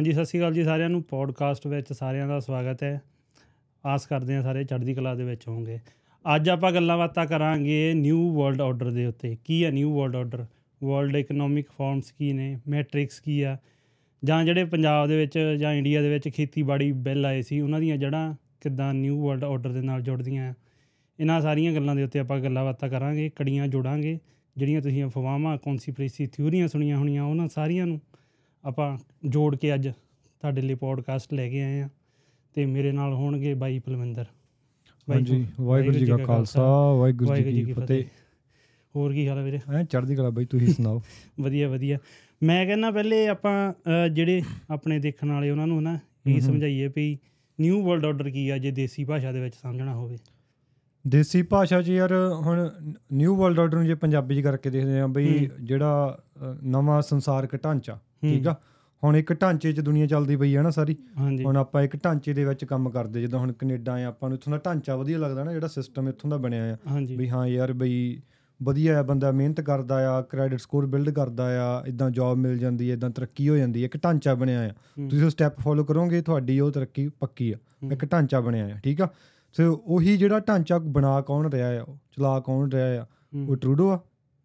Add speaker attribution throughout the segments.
Speaker 1: ਹਾਂਜੀ, ਸਤਿ ਸ਼੍ਰੀ ਅਕਾਲ ਜੀ ਸਾਰਿਆਂ ਨੂੰ। ਪੋਡਕਾਸਟ ਵਿੱਚ ਸਾਰਿਆਂ ਦਾ ਸਵਾਗਤ ਹੈ। ਆਸ ਕਰਦੇ ਹਾਂ ਸਾਰੇ ਚੜ੍ਹਦੀ ਕਲਾ ਦੇ ਵਿੱਚ ਹੋਵੋਗੇ। ਅੱਜ ਆਪਾਂ ਗੱਲਾਂ ਬਾਤਾਂ ਕਰਾਂਗੇ ਨਿਊ ਵਰਲਡ ਆਰਡਰ ਦੇ ਉੱਤੇ। ਕੀ ਹੈ new world order world economic forums ਕੀ ਨੇ? ਮੈਟ੍ਰਿਕਸ ਕੀ ਆ? ਜਾਂ ਜਿਹੜੇ ਪੰਜਾਬ ਦੇ ਵਿੱਚ ਜਾਂ ਇੰਡੀਆ ਦੇ ਵਿੱਚ ਖੇਤੀਬਾੜੀ ਬਿੱਲ ਆਏ ਸੀ, ਉਹਨਾਂ ਦੀਆਂ ਜੜ੍ਹਾਂ ਕਿੱਦਾਂ ਨਿਊ ਵਰਲਡ ਆਰਡਰ ਦੇ ਨਾਲ ਜੁੜਦੀਆਂ ਆ? ਇਹਨਾਂ ਸਾਰੀਆਂ ਗੱਲਾਂ ਦੇ ਉੱਤੇ ਆਪਾਂ ਗੱਲਾਂ ਬਾਤਾਂ ਕਰਾਂਗੇ, ਕੜੀਆਂ ਜੋੜਾਂਗੇ। ਜਿਹੜੀਆਂ ਤੁਸੀਂ ਅਫਵਾਹਾਂ ਕਨਸਪੀਰੇਸੀ ਥਿਊਰੀਆਂ ਸੁਣੀਆਂ ਹੋਣੀਆਂ, ਉਹਨਾਂ ਸਾਰੀਆਂ ਨੂੰ ਆਪਾਂ ਜੋੜ ਕੇ ਅੱਜ ਤੁਹਾਡੇ ਲਈ ਪੋਡਕਾਸਟ ਲੈ ਕੇ ਆਏ ਆ ਤੇ ਮੇਰੇ ਨਾਲ ਹੋਣਗੇ ਬਾਈ ਪਲਵਿੰਦਰ।
Speaker 2: ਹਾਂਜੀ ਵਾਹਿਗੁਰੂ ਜੀ ਕਾ ਖਾਲਸਾ ਵਾਹਿਗੁਰੂ ਜੀ ਕੀ ਫਤਿਹ।
Speaker 1: ਹੋਰ ਕੀ ਹਾਲ ਹੈ ਵੀਰੇ?
Speaker 2: ਐ ਚੜ੍ਹਦੀ ਕਲਾ ਬਾਈ ਤੁਸੀਂ ਸੁਣਾਓ?
Speaker 1: ਵਧੀਆ ਵਧੀਆ। ਮੈਂ ਕਹਿੰਦਾ ਪਹਿਲੇ ਆਪਾਂ ਜਿਹੜੇ ਆਪਣੇ ਦੇਖਣ ਵਾਲੇ ਉਹਨਾਂ ਨੂੰ ਨਾ ਇਹ। ਸਮਝਾਈਏ ਵੀ ਨਿਊ ਵਰਲਡ ਆਰਡਰ ਕੀ ਆ ਜੇ ਦੇਸੀ ਭਾਸ਼ਾ ਦੇ ਵਿੱਚ ਸਮਝਣਾ ਹੋਵੇ।
Speaker 2: ਦੇਸੀ ਭਾਸ਼ਾ 'ਚ ਯਾਰ ਹੁਣ ਨਿਊ ਵਰਲਡ ਆਰਡਰ ਨੂੰ ਜੇ ਪੰਜਾਬੀ 'ਚ ਕਰਕੇ ਦੇਖਦੇ ਆ ਬਈ ਜਿਹੜਾ ਨਵਾਂ ਸੰਸਾਰਕ ਢਾਂਚਾ ਠੀਕ ਆ? ਹੁਣ ਇੱਕ ਢਾਂਚੇ 'ਚ ਦੁਨੀਆ ਚੱਲਦੀ ਪਈ ਹੈ ਨਾ ਸਾਰੀ। ਹੁਣ ਆਪਾਂ ਇੱਕ ਢਾਂਚੇ ਦੇ ਵਿੱਚ ਕੰਮ ਕਰਦੇ ਜਿੱਦਾਂ ਹੁਣ ਕੈਨੇਡਾ ਆ ਆਪਾਂ ਨੂੰ ਇੱਥੋਂ ਦਾ ਢਾਂਚਾ ਵਧੀਆ ਲੱਗਦਾ ਨਾ ਜਿਹੜਾ ਸਿਸਟਮ ਇੱਥੋਂ ਦਾ ਬਣਿਆ ਆ। ਵੀ ਹਾਂ ਯਾਰ ਬਈ ਵਧੀਆ ਆ ਬੰਦਾ ਮਿਹਨਤ ਕਰਦਾ ਆ ਕ੍ਰੈਡਿਟ ਸਕੋਰ ਬਿਲਡ ਕਰਦਾ ਆ ਇਦਾਂ ਜੌਬ ਮਿਲ ਜਾਂਦੀ ਹੈ ਇਦਾਂ ਤਰੱਕੀ ਹੋ ਜਾਂਦੀ ਹੈ ਇੱਕ ਢਾਂਚਾ ਬਣਿਆ ਆ। ਤੁਸੀਂ ਉਹ ਸਟੈਪ ਫੋਲੋ ਕਰੋਗੇ ਤੁਹਾਡੀ ਉਹ ਤਰੱਕੀ ਪੱਕੀ ਆ। ਇੱਕ ਢਾਂਚਾ ਬਣਿਆ ਆ ਠੀਕ ਆ? ਸੋ ਉਹੀ ਜਿਹੜਾ ਢਾਂਚਾ ਬਣਾ ਕੌਣ ਰਿਹਾ ਆ ਚਲਾ ਕੌਣ ਰਿਹਾ ਆ ਉਹ ਟਰੂਡੋ ਆ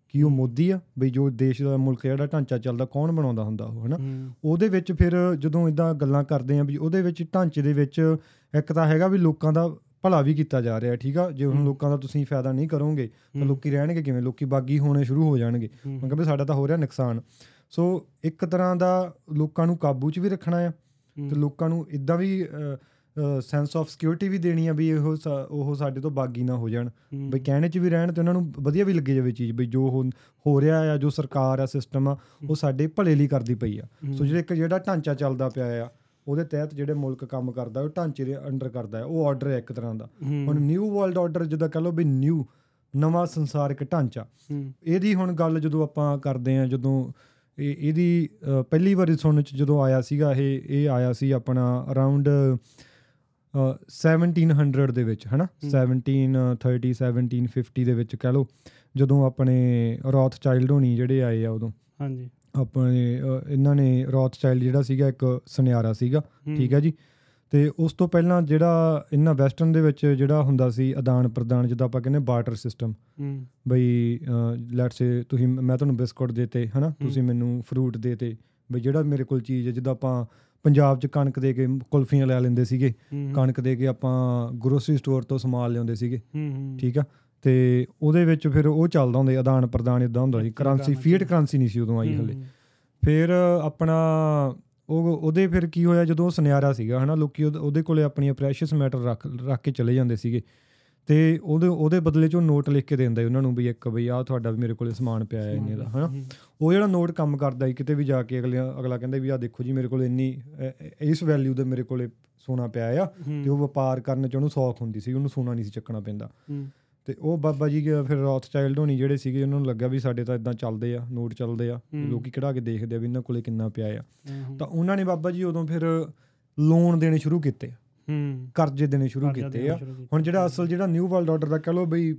Speaker 2: ਕੀ ਉਹ ਮੋਦੀ ਆ ਬਈ ਜੋ ਦੇਸ਼ ਦਾ ਮੁਲਕ ਜਿਹੜਾ ਢਾਂਚਾ ਚੱਲਦਾ ਕੌਣ ਬਣਾਉਂਦਾ ਹੁੰਦਾ ਉਹ ਹਨਾ? ਉਹਦੇ ਵਿੱਚ ਫਿਰ ਜਦੋਂ ਇਦਾਂ ਗੱਲਾਂ ਕਰਦੇ ਆ ਵੀ ਉਹਦੇ ਵਿੱਚ ਢਾਂਚੇ ਦੇ ਵਿੱਚ ਇੱਕ ਤਾਂ ਹੈਗਾ ਵੀ ਲੋਕਾਂ ਦਾ ਭਲਾ ਵੀ ਕੀਤਾ ਜਾ ਰਿਹਾ ਠੀਕ ਆ? ਜੇ ਹੁਣ। ਲੋਕਾਂ ਦਾ ਤੁਸੀਂ ਫਾਇਦਾ ਨਹੀਂ ਕਰੋਗੇ ਤਾਂ ਲੋਕੀ ਰਹਿਣਗੇ ਕਿਵੇਂ? ਲੋਕੀ ਬਾਗੀ ਹੋਣੇ ਸ਼ੁਰੂ ਹੋ ਜਾਣਗੇ। ਮੈਂ ਕਿਹਾ ਵੀ ਸਾਡਾ ਤਾਂ ਹੋ ਰਿਹਾ ਨੁਕਸਾਨ। ਸੋ ਇੱਕ ਤਰ੍ਹਾਂ ਦਾ ਲੋਕਾਂ ਨੂੰ ਕਾਬੂ 'ਚ ਵੀ ਰੱਖਣਾ ਆ ਤੇ ਲੋਕਾਂ ਨੂੰ ਇਦਾਂ ਵੀ ਸੈਂਸ ਆਫ ਸਿਕਿਉਰਿਟੀ ਵੀ ਦੇਣੀ ਆ ਵੀ ਇਹੋ ਸਾ- ਉਹ ਸਾਡੇ ਤੋਂ ਬਾਗੀ ਨਾ ਹੋ ਜਾਣ। ਬਈ ਕਹਿਣੇ 'ਚ ਵੀ ਰਹਿਣ ਤੇ ਉਹਨਾਂ ਨੂੰ ਵਧੀਆ ਵੀ ਲੱਗੇ ਜਾਵੇ ਚੀਜ਼ ਬਈ ਜੋ ਹੋ- ਰਿਹਾ ਆ ਜੋ ਸਰਕਾਰ ਆ ਸਿਸਟਮ ਆ ਉਹ ਸਾਡੇ ਭਲੇ ਲਈ ਕਰਦੀ ਪਈ ਆ। ਸੋ ਜਿਹੜਾ ਇੱਕ ਜਿਹੜਾ ਢਾਂਚਾ ਚੱਲਦਾ ਪਿਆ ਆ ਉਹਦੇ ਤਹਿਤ ਜਿਹੜੇ ਮੁਲਕ ਕੰਮ ਕਰਦਾ ਉਹ ਢਾਂਚੇ ਦੇ ਅੰਡਰ ਕਰਦਾ ਹੈ ਉਹ ਆਰਡਰ ਹੈ ਇੱਕ ਤਰ੍ਹਾਂ ਦਾ। ਹੁਣ ਨਿਊ ਵਰਲਡ ਆਰਡਰ ਜਿੱਦਾਂ ਕਹ ਲਓ ਵੀ ਨਿਊ ਨਵਾਂ ਸੰਸਾਰਿਕ ਢਾਂਚਾ। ਇਹਦੀ ਹੁਣ ਗੱਲ ਜਦੋਂ ਆਪਾਂ ਕਰਦੇ ਆ ਜਦੋਂ ਇਹ ਇਹਦੀ ਪਹਿਲੀ ਵਾਰੀ ਸੁਣਨ ਚ ਜਦੋਂ ਆਇਆ ਸੀਗਾ ਇਹ ਇਹ ਆਇਆ ਸੀ ਆਪਣਾ ਅਰਾਊਂਡ 1700 ਦੇ ਵਿੱਚ ਹਨਾ?
Speaker 1: ਹਮ।
Speaker 2: 1730 1750 ਦੇ ਵਿੱਚ ਕਹ ਲਓ ਜਦੋਂ ਆਪਣੇ ਰੌਥ ਚਾਈਲਡ ਹੋਣੀ ਜਿਹੜੇ ਆਏ ਆ ਉਦੋਂ।
Speaker 1: ਹਾਂਜੀ।
Speaker 2: ਆਪਣੇ ਇਹਨਾਂ ਨੇ ਰੌਥ ਚਾਈਲਡ ਜਿਹੜਾ ਸੀਗਾ ਇੱਕ ਸੁਨਿਆਰਾ ਸੀਗਾ ਠੀਕ ਹੈ ਜੀ? ਤੇ ਉਸ ਤੋਂ ਪਹਿਲਾਂ ਜਿਹੜਾ ਇਹਨਾਂ ਵੈਸਟਰਨ ਦੇ ਵਿੱਚ ਜਿਹੜਾ ਹੁੰਦਾ ਸੀ ਆਦਾਨ ਪ੍ਰਦਾਨ ਜਿੱਦਾਂ ਆਪਾਂ ਕਹਿੰਦੇ ਬਾਰਟਰ ਸਿਸਟਮ ਬਈ ਲੈਟਸ ਸੇ ਤੁਸੀਂ ਮੈਂ ਤੁਹਾਨੂੰ ਬਿਸਕੁਟ ਦੇਤੇ ਹਨਾ? ਤੁਸੀਂ ਮੈਨੂੰ ਫਰੂਟ ਦੇਤੇ ਬਈ ਜਿਹੜਾ ਮੇਰੇ ਕੋਲ ਚੀਜ਼ ਹੈ ਜਿੱਦਾਂ ਆਪਾਂ ਪੰਜਾਬ 'ਚ ਕਣਕ ਦੇ ਕੇ ਕੁਲਫੀਆਂ ਲੈ ਲੈਂਦੇ ਸੀਗੇ। ਕਣਕ ਦੇ ਕੇ ਆਪਾਂ ਗਰੋਸਰੀ ਸਟੋਰ ਤੋਂ ਸਮਾਨ ਲਿਆਉਂਦੇ ਸੀਗੇ। ਠੀਕ ਆ? ਤੇ ਉਹਦੇ ਵਿੱਚ ਫਿਰ ਉਹ ਚੱਲਦਾ ਹੁੰਦਾ ਆਦਾਨ ਪ੍ਰਦਾਨ ਇਦਾਂ ਹੁੰਦਾ ਸੀ। Currency feet. ਕਰੰਸੀ ਨਹੀਂ ਸੀ ਉਦੋਂ ਆਈ ਹਲੇ। ਫਿਰ ਆਪਣਾ ਉਹ ਉਹਦੇ ਫਿਰ ਕੀ ਹੋਇਆ ਜਦੋਂ ਸੁਨਿਆਰਾ ਸੀਗਾ ਹਨਾ? ਲੋਕੀ ਉਹਦੇ ਕੋਲੇ ਆਪਣੀਆਂ ਪ੍ਰੈਸ਼ੀਅਸ ਮੈਟਰ ਰੱਖ ਰੱਖ ਕੇ ਚਲੇ ਜਾਂਦੇ ਸੀਗੇ। ਤੇ ਉਹਦੇ ਉਹਦੇ ਬਦਲੇ 'ਚ ਉਹ ਨੋਟ ਲਿਖ ਕੇ ਦਿੰਦਾ ਸੀ ਉਹਨਾਂ ਨੂੰ ਵੀ ਇੱਕ ਬਈ ਆਹ ਤੁਹਾਡਾ ਵੀ ਮੇਰੇ ਕੋਲੇ ਸਮਾਨ ਪਿਆ ਹੈ ਇੰਨੇ ਦਾ ਹਨਾ? ਉਹ ਜਿਹੜਾ ਨੋਟ ਕੰਮ ਕਰਦਾ ਸੀ ਕਿਤੇ ਵੀ ਜਾ ਕੇ ਅਗਲੇ ਅਗਲਾ ਕਹਿੰਦਾ ਵੀ ਆਹ ਦੇਖੋ ਜੀ ਮੇਰੇ ਕੋਲ ਇੰਨੀ ਇਸ ਵੈਲਿਊ ਦੇ ਮੇਰੇ ਕੋਲੇ ਸੋਨਾ ਪਿਆ ਆ ਤੇ ਉਹ ਵਪਾਰ ਕਰਨ 'ਚ ਉਹਨੂੰ ਸੌਖ ਹੁੰਦੀ ਸੀ ਉਹਨੂੰ ਸੋਨਾ ਨਹੀਂ ਸੀ ਚੱਕਣਾ ਪੈਂਦਾ। ਤੇ ਉਹ ਬਾਬਾ ਜੀ ਫਿਰ ਰੌਥ ਚਾਈਲਡ ਹੋਣੀ ਜਿਹੜੇ ਸੀਗੇ ਉਹਨਾਂ ਨੂੰ ਲੱਗਾ ਵੀ ਸਾਡੇ ਤਾਂ ਇਦਾਂ ਚੱਲਦੇ ਆ ਨੋਟ ਚੱਲਦੇ ਆ
Speaker 1: ਹੂੰ।
Speaker 2: ਲੋਕੀ ਕਢਾ ਕੇ ਦੇਖਦੇ ਆ ਵੀ ਇਹਨਾਂ ਕੋਲੇ ਕਿੰਨਾ ਪਿਆ ਆ। ਤਾਂ ਉਹਨਾਂ ਨੇ ਬਾਬਾ ਜੀ ਉਦੋਂ ਫਿਰ ਲੋਨ ਦੇਣੇ ਸ਼ੁਰੂ ਕੀਤੇ। ਕਰਜ਼ੇ ਦੇਣੇ ਸ਼ੁਰੂ ਕੀਤੇ ਆ। ਹੁਣ ਜਿਹੜਾ ਅਸਲ ਜਿਹੜਾ ਨਿਊ ਵਰਲਡ ਆਰਡਰ ਦਾ ਕਹ ਲਓ ਬਈ